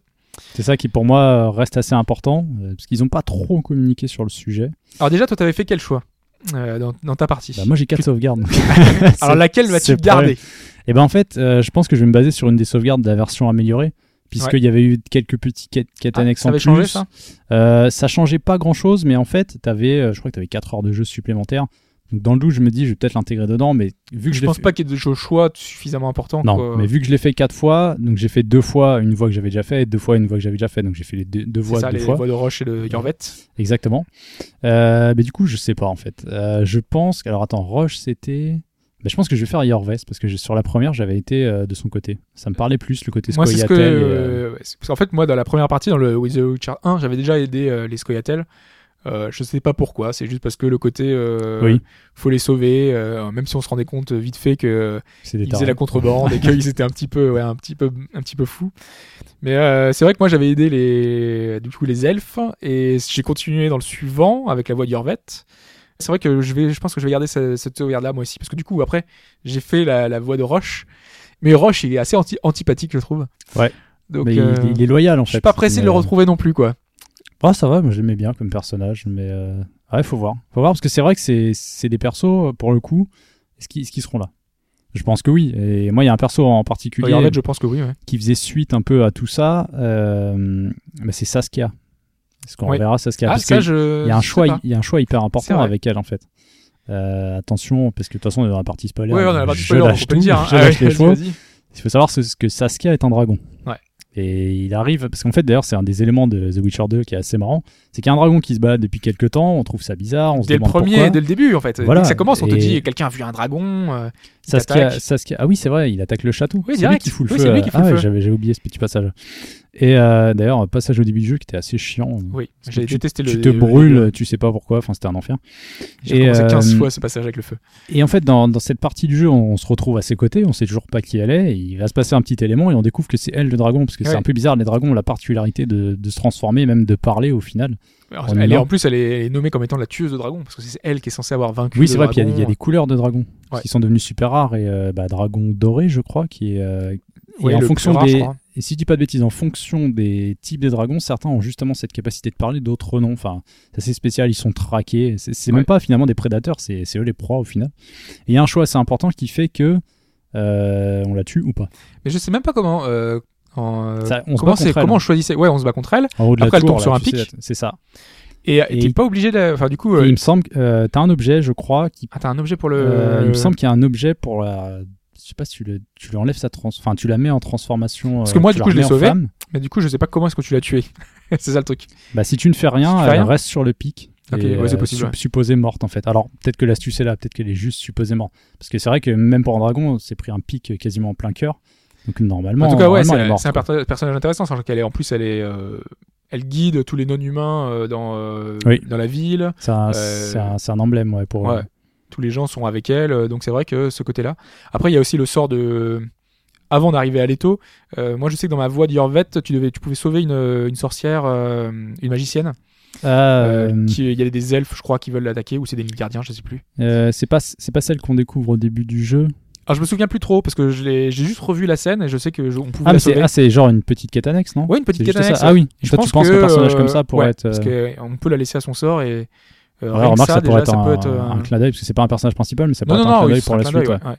Speaker 2: C'est ça qui pour moi reste assez important parce qu'ils n'ont pas trop communiqué sur le sujet.
Speaker 1: Alors, déjà, toi, t'avais fait quel choix euh, dans, dans ta partie?
Speaker 2: Bah, moi j'ai quatre
Speaker 1: Tu-
Speaker 2: sauvegardes. donc.
Speaker 1: Alors, laquelle vas-tu garder?
Speaker 2: Et ben en fait, euh, je pense que je vais me baser sur une des sauvegardes de la version améliorée, puisqu'il y avait eu quelques petits quêtes, quêtes
Speaker 1: Ah,
Speaker 2: annexes
Speaker 1: Ça
Speaker 2: en plus.
Speaker 1: changé ça
Speaker 2: Euh, ça changeait pas grand chose, mais en fait, t'avais, euh, je crois que tu avais 4 heures de jeu supplémentaires. Donc dans le doute, je me dis, je vais peut-être l'intégrer dedans, mais vu que je,
Speaker 1: Je pense
Speaker 2: fait-
Speaker 1: pas qu'il y ait de choix suffisamment importants.
Speaker 2: Non,
Speaker 1: quoi.
Speaker 2: mais vu que je l'ai fait 4 fois, donc j'ai fait deux fois une voix que j'avais déjà fait, et deux fois une voix que j'avais déjà fait, donc j'ai fait les deux, deux voix
Speaker 1: ça,
Speaker 2: deux
Speaker 1: les
Speaker 2: fois.
Speaker 1: voix de Roche et de Yorvet.
Speaker 2: Exactement. Euh, mais du coup, je sais pas en fait. Euh, je pense. Alors attends, Roche, c'était. Bah, je pense que je vais faire Yorves parce que sur la première, j'avais été euh, de son côté. Ça me parlait plus le côté
Speaker 1: Moi, c'est ce que.
Speaker 2: Euh,
Speaker 1: Parce qu'en fait, moi, dans la première partie, dans le With the Witcher 1, j'avais déjà aidé euh, les Scoia'tael. Euh, je sais pas pourquoi, c'est juste parce que le côté
Speaker 2: Oui.
Speaker 1: faut les sauver, même si on se rendait compte vite fait que ils faisaient la contrebande et qu'ils étaient un petit peu, ouais, un petit peu, un petit peu fous. Mais c'est vrai que moi j'avais aidé les, du coup les elfes et j'ai continué dans le suivant avec la voix d'Yorvet. C'est vrai que je vais, je pense que je vais garder ce- cette sauvegarde là moi aussi parce que du coup après j'ai fait la, la voix de Roche, mais Roche il est assez anti- antipathique je trouve.
Speaker 2: Ouais.
Speaker 1: Donc
Speaker 2: Mais
Speaker 1: euh,
Speaker 2: il, est loyal en
Speaker 1: je
Speaker 2: fait.
Speaker 1: suis pas pressé de le
Speaker 2: euh,
Speaker 1: retrouver non plus quoi.
Speaker 2: Ah, ça va, moi j'aimais bien comme personnage, mais euh, ouais, faut voir. Faut voir parce que c'est vrai que c'est c'est des persos, pour le coup, est-ce qu'ils est-ce qu'ils seront là? Je pense que oui. Et moi, il y a un perso en particulier
Speaker 1: Yorvet je pense que oui. ouais.
Speaker 2: qui faisait suite un peu à tout ça. Euh, bah, c'est Saskia. Est-ce qu'on
Speaker 1: Oui.
Speaker 2: verra
Speaker 1: Ah
Speaker 2: Parce
Speaker 1: ça je.
Speaker 2: il y a un choix, il y a un choix hyper important avec elle en fait. Euh, attention, parce que de toute façon, on est dans la partie spoiler.
Speaker 1: Ouais, on a la partie
Speaker 2: je
Speaker 1: spoiler, on
Speaker 2: lâche
Speaker 1: peut le
Speaker 2: tout,
Speaker 1: dire. hein.
Speaker 2: je
Speaker 1: Ah
Speaker 2: lâche les. Il faut savoir ce- que Saskia est un dragon.
Speaker 1: Ouais.
Speaker 2: Et il arrive, parce qu'en fait, d'ailleurs, c'est un des éléments de The Witcher 2 qui est assez marrant. C'est qu'il y a un dragon qui se balade depuis quelques temps, on trouve ça bizarre, on se
Speaker 1: Dès le premier,
Speaker 2: pourquoi.
Speaker 1: dès le début en fait.
Speaker 2: Voilà.
Speaker 1: Dès que ça commence, on te dit quelqu'un a vu un dragon. euh,
Speaker 2: Saskia. Saskia, ah oui, c'est vrai, il attaque le château.
Speaker 1: Oui,
Speaker 2: c'est lui qui fout le
Speaker 1: Oui,
Speaker 2: feu.
Speaker 1: c'est lui qui fout
Speaker 2: ah
Speaker 1: le
Speaker 2: ouais,
Speaker 1: feu.
Speaker 2: j'avais j'avais oublié ce petit passage. Et euh, d'ailleurs, passage au début du jeu qui était assez chiant.
Speaker 1: Oui, j'ai
Speaker 2: tu,
Speaker 1: le.
Speaker 2: tu te
Speaker 1: le-
Speaker 2: brûles, tu sais pas pourquoi, enfin c'était un enfer.
Speaker 1: J'ai
Speaker 2: Et,
Speaker 1: recommencé 15
Speaker 2: euh,
Speaker 1: fois ce passage avec le feu.
Speaker 2: Et en fait, dans, dans cette partie du jeu, on, se retrouve à ses côtés, on sait toujours pas qui elle est, il va se passer un petit élément et on découvre que c'est elle le dragon, parce que c'est
Speaker 1: Ouais.
Speaker 2: un peu bizarre, les dragons ont la particularité de, de se transformer, même de parler au final.
Speaker 1: Alors, elle est, en plus, elle est, elle est nommée comme étant la tueuse de dragons, parce que c'est elle qui est censée avoir vaincu.
Speaker 2: Oui, c'est vrai, puis il y a- y, des couleurs de dragons
Speaker 1: Ouais.
Speaker 2: qui sont devenues super rares, et euh, bah, dragon doré, je crois, qui est... euh, et
Speaker 1: Ouais,
Speaker 2: en
Speaker 1: le
Speaker 2: fonction
Speaker 1: rare,
Speaker 2: des... Et si je dis pas de bêtises, en fonction des types des dragons, certains ont justement cette capacité de parler, d'autres non. Enfin, c'est assez spécial, ils sont traqués. C'est
Speaker 1: Ouais.
Speaker 2: même pas finalement des prédateurs, c'est c'est eux les proies au final. Et il y a un choix assez important qui fait que euh, on la tue ou pas.
Speaker 1: Mais je sais même pas comment. euh, en,
Speaker 2: Ça, on se
Speaker 1: comment
Speaker 2: bat contre elle.
Speaker 1: comment on choisissait? Ouais, on se bat contre elle.
Speaker 2: En haut de
Speaker 1: Après,
Speaker 2: la
Speaker 1: elle
Speaker 2: tour,
Speaker 1: tombe sur un pic.
Speaker 2: C'est ça.
Speaker 1: Et
Speaker 2: Et-
Speaker 1: t'es pas obligé de. Enfin, du coup.
Speaker 2: Et
Speaker 1: euh,
Speaker 2: il me semble que euh, t'as un objet, je crois, qui.
Speaker 1: Ah, t'as un objet pour le.
Speaker 2: euh, il me semble qu'il y a un objet pour la. Je sais pas si tu, le, tu lui enlèves sa trans. Enfin, tu la mets en transformation.
Speaker 1: Parce que
Speaker 2: euh,
Speaker 1: moi, du coup, je l'ai
Speaker 2: remets en
Speaker 1: sauvé.
Speaker 2: femme.
Speaker 1: Mais du coup, je sais pas comment est-ce que tu l'as tué. c'est ça le truc.
Speaker 2: Bah, si tu ne fais rien,
Speaker 1: Si
Speaker 2: elle
Speaker 1: rien
Speaker 2: reste sur le pic.
Speaker 1: Ok, ouais, c'est
Speaker 2: euh,
Speaker 1: possible, ouais.
Speaker 2: supposée morte en fait. Alors peut-être que l'astuce est là, peut-être qu'elle est juste supposée morte. Parce que c'est vrai que même pour un dragon, c'est pris un pic quasiment en plein cœur. Donc normalement,
Speaker 1: en tout cas, ouais, c'est un personnage intéressant, sachant qu'elle est en plus, elle est. euh, Elle guide tous les non-humains euh, dans, euh,
Speaker 2: Oui.
Speaker 1: dans la ville.
Speaker 2: C'est un,
Speaker 1: Euh,
Speaker 2: emblème ouais, pour.
Speaker 1: Ouais. Tous les gens sont avec elle, donc c'est vrai que ce côté-là. Après, il y a aussi le sort de. Avant d'arriver à l'étau, moi je sais que dans ma voie d'Yorvet, tu, devais, tu pouvais sauver une, une sorcière, une magicienne. Qui- Il y a des elfes, je crois, qui veulent l'attaquer, ou c'est des gardiens, je sais plus.
Speaker 2: c'est pas c'est pas celle qu'on découvre au début du jeu.
Speaker 1: Alors je me souviens plus trop, parce que je l'ai- j'ai juste revu la scène et je sais que je- on pouvait
Speaker 2: Ah c'est ah, c'est genre une petite quête annexe non?
Speaker 1: Ouais, une petite quête annexe.
Speaker 2: Ah oui.
Speaker 1: Je
Speaker 2: Toi,
Speaker 1: pense
Speaker 2: tu penses
Speaker 1: que,
Speaker 2: qu'un personnage
Speaker 1: euh,
Speaker 2: comme ça pourrait
Speaker 1: ouais,
Speaker 2: être.
Speaker 1: Parce
Speaker 2: euh,
Speaker 1: qu'on peut la laisser à son sort et. euh,
Speaker 2: ouais, remarque, ça,
Speaker 1: ça,
Speaker 2: pourrait
Speaker 1: déjà,
Speaker 2: être
Speaker 1: ça
Speaker 2: un,
Speaker 1: peut être euh,
Speaker 2: un clin d'œil parce que c'est pas un personnage principal, mais ça peut
Speaker 1: Non,
Speaker 2: être
Speaker 1: non,
Speaker 2: un clin
Speaker 1: oui,
Speaker 2: d'œil
Speaker 1: c'est
Speaker 2: pour
Speaker 1: un
Speaker 2: la suite. ouais.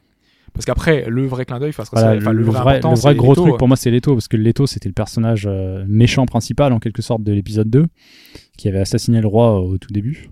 Speaker 1: Parce qu'après, le vrai clin d'œil,
Speaker 2: Voilà, le,
Speaker 1: le vrai
Speaker 2: le vrai gros
Speaker 1: Leto,
Speaker 2: truc pour moi c'est Leto parce que Leto c'était le personnage euh, méchant principal en quelque sorte de l'épisode 2 qui avait assassiné le roi au tout début.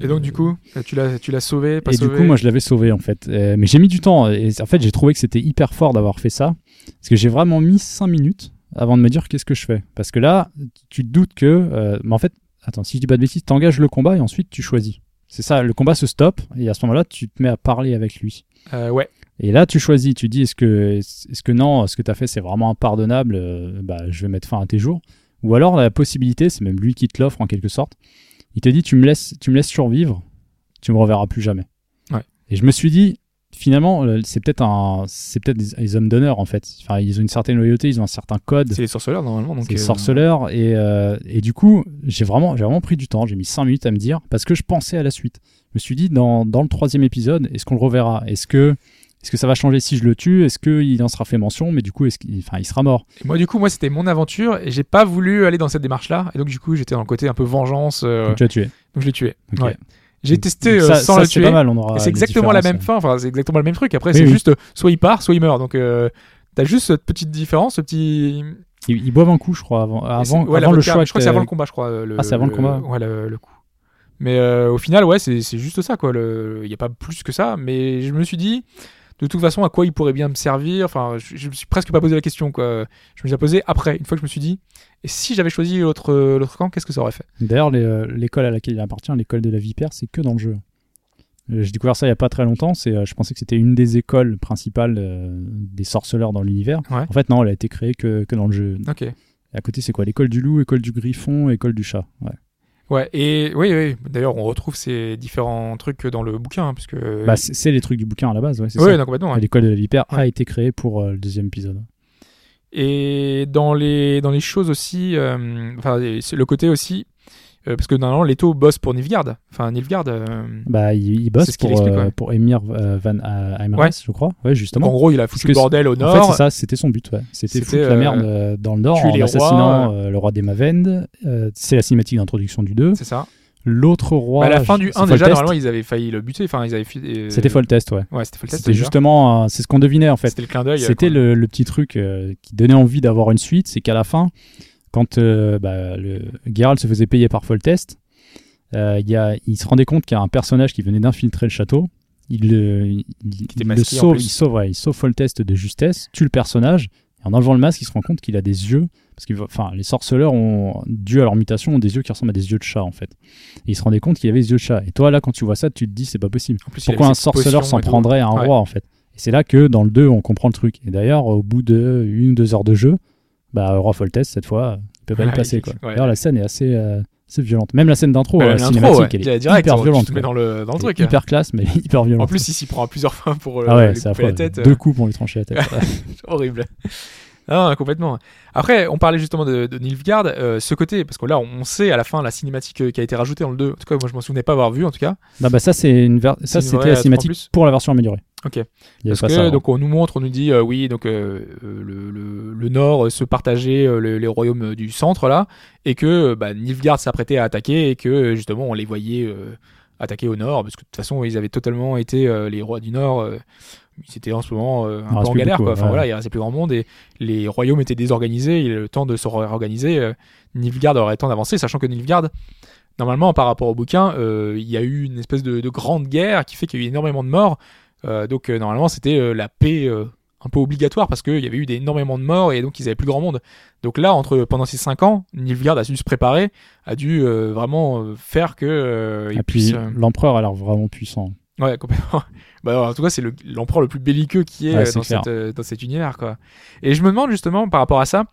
Speaker 1: Et donc, du coup, tu l'as, tu l'as sauvé, pas
Speaker 2: et
Speaker 1: sauvé
Speaker 2: du coup, moi, je l'avais sauvé en fait. Euh, mais j'ai mis du temps. Et en fait, j'ai trouvé que c'était hyper fort d'avoir fait ça. Parce que j'ai vraiment mis 5 minutes avant de me dire qu'est-ce que je fais? Parce que là, tu te doutes que. euh, mais en fait, attends, si je dis pas de bêtises, t'engages le combat et ensuite tu choisis. C'est ça, le combat se stoppe. Et à ce moment-là, tu te mets à parler avec lui.
Speaker 1: Euh, ouais.
Speaker 2: Et là, tu choisis, tu dis est-ce que, est-ce que non, ce que tu as fait c'est vraiment impardonnable, euh, bah, je vais mettre fin à tes jours. Ou alors la possibilité, c'est même lui qui te l'offre en quelque sorte. Il te dit tu me laisses, tu me laisses survivre, tu me reverras plus jamais.
Speaker 1: Ouais.
Speaker 2: Et je me suis dit finalement euh, c'est peut-être un, c'est peut-être des, des hommes d'honneur en fait. Enfin ils ont une certaine loyauté, ils ont un certain code.
Speaker 1: C'est les sorceleurs normalement. Donc
Speaker 2: C'est
Speaker 1: euh,
Speaker 2: sorceleur et, euh, et du coup j'ai vraiment j'ai vraiment pris du temps j'ai mis 5 minutes à me dire parce que je pensais à la suite je me suis dit dans, dans le troisième épisode est-ce qu'on le reverra? Est-ce que est-ce que ça va changer si je le tue? Est-ce qu'il en sera fait mention? Mais du coup est-ce qu'il enfin il sera mort
Speaker 1: Et moi, du coup, moi, c'était mon aventure et j'ai pas voulu aller dans cette démarche-là. Et donc, du coup, j'étais dans le côté un peu vengeance. euh,
Speaker 2: donc tu as tué
Speaker 1: donc, je l'ai tué. Ouais. J'ai testé
Speaker 2: donc
Speaker 1: euh,
Speaker 2: ça,
Speaker 1: sans
Speaker 2: ça,
Speaker 1: le
Speaker 2: c'est
Speaker 1: tuer.
Speaker 2: pas mal on aura
Speaker 1: Et c'est exactement la même fin. Enfin, c'est exactement le même truc. Après,
Speaker 2: Oui,
Speaker 1: c'est
Speaker 2: oui.
Speaker 1: juste euh, soit il part, soit il meurt. Donc, euh, t'as juste cette petite différence, ce petit.
Speaker 2: ils, ils boivent un coup je crois avant
Speaker 1: Et c'est-
Speaker 2: avant,
Speaker 1: ouais, la
Speaker 2: avant le choix
Speaker 1: Je crois que c'est avant le combat, je crois. Le,
Speaker 2: Ah, c'est avant le combat.
Speaker 1: Ouais, le, le coup. Mais euh, au final, ouais, c'est c'est juste ça, quoi. Il n'y a pas plus que ça. Mais je me suis dit, de toute façon, à quoi il pourrait bien me servir Enfin, je, je me suis presque pas posé la question, quoi. Je me suis posé après, une fois que je me suis dit, et si j'avais choisi l'autre l'autre camp, qu'est-ce que ça aurait fait?
Speaker 2: D'ailleurs, euh, l'école à laquelle il appartient, l'école de la Vipère, c'est que dans le jeu. Euh, J'ai découvert ça il y a pas très longtemps. C'est, euh, je pensais que c'était une des écoles principales euh, des sorceleurs dans l'univers.
Speaker 1: Ouais.
Speaker 2: En fait, non, elle a été créée que, que dans le jeu.
Speaker 1: Ok.
Speaker 2: Et à côté, c'est quoi? L'école du loup, école du griffon, école du chat. Ouais.
Speaker 1: Ouais, et oui, oui. D'ailleurs, on retrouve ces différents trucs dans le bouquin, hein, puisque.
Speaker 2: Bah, c'est, les trucs du bouquin à la base. Ouais, ça.
Speaker 1: non, complètement. ouais.
Speaker 2: L'école de la Vipère a été créée pour euh, le deuxième épisode.
Speaker 1: Et dans les, dans les choses aussi, euh, enfin, le côté aussi, euh, parce que normalement, Leto bosse pour Nilfgaard. Enfin, Nilfgaard, euh,
Speaker 2: Bah, il, il bosse pour,
Speaker 1: explique,
Speaker 2: euh,
Speaker 1: ouais.
Speaker 2: pour Emir Van Heimers,
Speaker 1: Ouais.
Speaker 2: je crois. Ouais, justement.
Speaker 1: en gros, il a foutu le bordel au
Speaker 2: En fait,
Speaker 1: nord.
Speaker 2: c'est ça, c'était son but. Ouais. C'était
Speaker 1: C'était,
Speaker 2: foutre la merde dans le nord en assassinant
Speaker 1: rois,
Speaker 2: le roi des Mavend. C'est la cinématique d'introduction du 2.
Speaker 1: c'est ça.
Speaker 2: L'autre roi.
Speaker 1: Bah, à la fin du
Speaker 2: c'est
Speaker 1: 1, déjà, normalement, ils avaient failli le buter. Enfin, ils avaient. euh,
Speaker 2: C'était Foltest, ouais.
Speaker 1: Ouais, c'était Foltest.
Speaker 2: C'était
Speaker 1: déjà.
Speaker 2: justement, euh, c'est ce qu'on devinait en fait.
Speaker 1: C'était le clin d'œil.
Speaker 2: C'était le, le petit truc euh, qui donnait envie d'avoir une suite, c'est qu'à la fin, quand euh, bah, le, Geralt se faisait payer par Foltest, euh, il y a, il se rendait compte qu'il y a un personnage qui venait d'infiltrer le château. Il, il le sauve, il sauve, ouais, il sauve Foltest de justesse, tue le personnage, et en enlevant le masque, il se rend compte qu'il a des yeux. Parce que enfin, les sorceleurs, ont, dû à leur mutation, ont des yeux qui ressemblent à des yeux de chat en fait. Et il se rendait compte qu'il avait des yeux de chat. Et toi, là, quand tu vois ça, tu te dis, c'est pas possible.
Speaker 1: Plus,
Speaker 2: Pourquoi un sorceleur s'en prendrait à un
Speaker 1: Ouais.
Speaker 2: roi en fait? Et c'est là que dans le 2 on comprend le truc. Et d'ailleurs au bout de une ou deux heures de jeu, bah Foltest cette fois, il peut pas
Speaker 1: Ouais,
Speaker 2: y passer quoi.
Speaker 1: ouais.
Speaker 2: D'ailleurs la scène est assez, euh, assez violente. Même la scène d'intro
Speaker 1: Bah,
Speaker 2: cinématique,
Speaker 1: ouais.
Speaker 2: elle est
Speaker 1: Direct,
Speaker 2: hyper
Speaker 1: tu
Speaker 2: violente.
Speaker 1: te mets
Speaker 2: quoi.
Speaker 1: dans le, dans le truc. hein.
Speaker 2: Hyper classe mais hyper violente.
Speaker 1: En plus, il s'y prend plusieurs fois pour euh,
Speaker 2: ah
Speaker 1: lui couper la tête.
Speaker 2: Deux coups pour lui trancher la tête.
Speaker 1: horrible. Ah, complètement. Après, on parlait justement de, de Nilfgaard, euh, ce côté, parce que là, on sait à la fin la cinématique qui a été rajoutée dans le 2. En tout cas, moi, je m'en souvenais pas avoir vu, en tout cas.
Speaker 2: non, bah ça c'est une ver- ça c'était la cinématique pour la version améliorée.
Speaker 1: Ok. Parce que
Speaker 2: avant.
Speaker 1: donc on nous montre, on nous dit euh, oui, donc euh, euh, le, le, le Nord euh, se partageait euh, le- les royaumes du centre là, et que bah, Nilfgaard s'apprêtait à attaquer et que justement on les voyait euh, attaquer au Nord, parce que de toute façon ils avaient totalement été euh, les rois du Nord. euh, ils étaient en ce moment euh, un peu en galère,
Speaker 2: beaucoup,
Speaker 1: quoi. Enfin
Speaker 2: ouais.
Speaker 1: voilà, il restait plus grand monde et les royaumes étaient désorganisés. Il a le temps de se réorganiser. euh, Nilfgaard aurait le temps d'avancer, sachant que Nilfgaard, normalement, par rapport au bouquin, euh, il y a eu une espèce de, de grande guerre qui fait qu'il y a eu énormément de morts. Euh, donc euh, normalement, c'était euh, la paix euh, un peu obligatoire parce qu'il y avait eu des- énormément de morts et donc ils avaient plus grand monde. Donc là, entre pendant ces 5 ans, Nilfgaard a su se préparer, a dû euh, vraiment faire que euh, il
Speaker 2: puis
Speaker 1: puisse,
Speaker 2: l'empereur a l'air vraiment puissant.
Speaker 1: Ouais, complètement. Bah, alors, en tout cas, c'est le- l'empereur le, plus belliqueux qui est
Speaker 2: Ouais,
Speaker 1: dans, cette, euh, dans cet univers, quoi. Et je me demande justement par rapport à ça,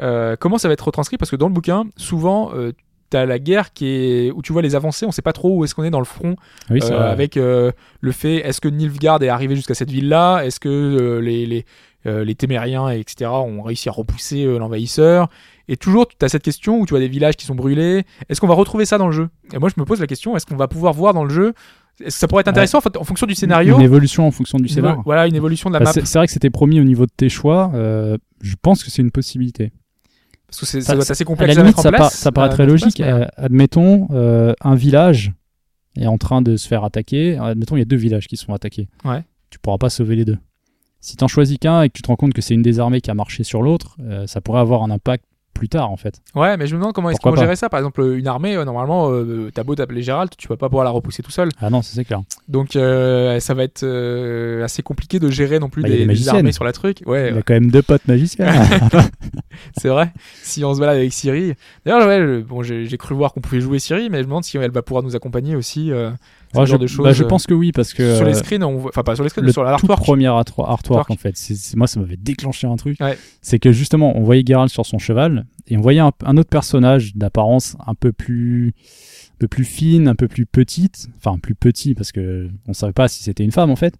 Speaker 1: euh, comment ça va être retranscrit? Parce que dans le bouquin, souvent, euh, t'as la guerre qui est où tu vois les avancées, on sait pas trop où est-ce qu'on est dans le front,
Speaker 2: Oui,
Speaker 1: euh, avec euh, le fait est-ce que Nilfgaard est arrivé jusqu'à cette ville-là, est-ce que euh, les les, euh, les Témériens etc ont réussi à repousser euh, l'envahisseur? Et toujours, tu as cette question où tu vois des villages qui sont brûlés. Est-ce qu'on va retrouver ça dans le jeu? Et moi, je me pose la question est-ce qu'on va pouvoir voir dans le jeu ça pourrait être intéressant en, fonction du scénario?
Speaker 2: Une évolution en fonction du scénario.
Speaker 1: Voilà, une évolution de la
Speaker 2: Bah,
Speaker 1: map.
Speaker 2: c'est c'est vrai que c'était promis au niveau de tes choix. euh, je pense que c'est une possibilité.
Speaker 1: Parce que c'est- ça
Speaker 2: ça-
Speaker 1: doit être assez
Speaker 2: À
Speaker 1: complexe
Speaker 2: la
Speaker 1: à
Speaker 2: limite,
Speaker 1: mettre en
Speaker 2: ça,
Speaker 1: place.
Speaker 2: par- ça paraît
Speaker 1: à
Speaker 2: très logique.
Speaker 1: place, mais-
Speaker 2: Euh, admettons, euh, un village est en train de se faire attaquer. Admettons, il y a deux villages qui sont attaqués.
Speaker 1: Ouais.
Speaker 2: Tu pourras pas sauver les deux. Si t'en choisis qu'un et que tu te rends compte que c'est une des armées qui a marché sur l'autre, euh, ça pourrait avoir un impact plus tard en fait.
Speaker 1: Ouais, mais je me demande comment est-ce
Speaker 2: pas
Speaker 1: gérer ça. Par exemple, une armée, euh, normalement, euh, t'as beau t'appeler Gérald, tu vas pas pouvoir la repousser tout seul.
Speaker 2: Ah non, c'est clair.
Speaker 1: Donc, euh, ça va être euh, assez compliqué de gérer non plus
Speaker 2: Bah,
Speaker 1: des,
Speaker 2: des
Speaker 1: armées sur la truc. Ouais,
Speaker 2: Il a quand même deux potes magiciens.
Speaker 1: c'est vrai. Si on se balade avec Siri. D'ailleurs, ouais, bon, j'ai cru voir qu'on pouvait jouer Siri, mais je me demande si elle va pouvoir nous accompagner aussi. Genre
Speaker 2: je,
Speaker 1: de choses.
Speaker 2: bah, je pense que oui, parce que
Speaker 1: sur les
Speaker 2: euh,
Speaker 1: screens, on voit- enfin pas sur les screens, mais
Speaker 2: le
Speaker 1: sur
Speaker 2: tout
Speaker 1: l'artwork.
Speaker 2: premier artwork, artwork, en fait, moi ça m'avait déclenché un truc.
Speaker 1: Ouais.
Speaker 2: C'est que justement, on voyait Geralt sur son cheval et on voyait un, un autre personnage d'apparence un peu plus, un peu plus fine, un peu plus petite, enfin plus petit parce que on savait pas si c'était une femme en fait,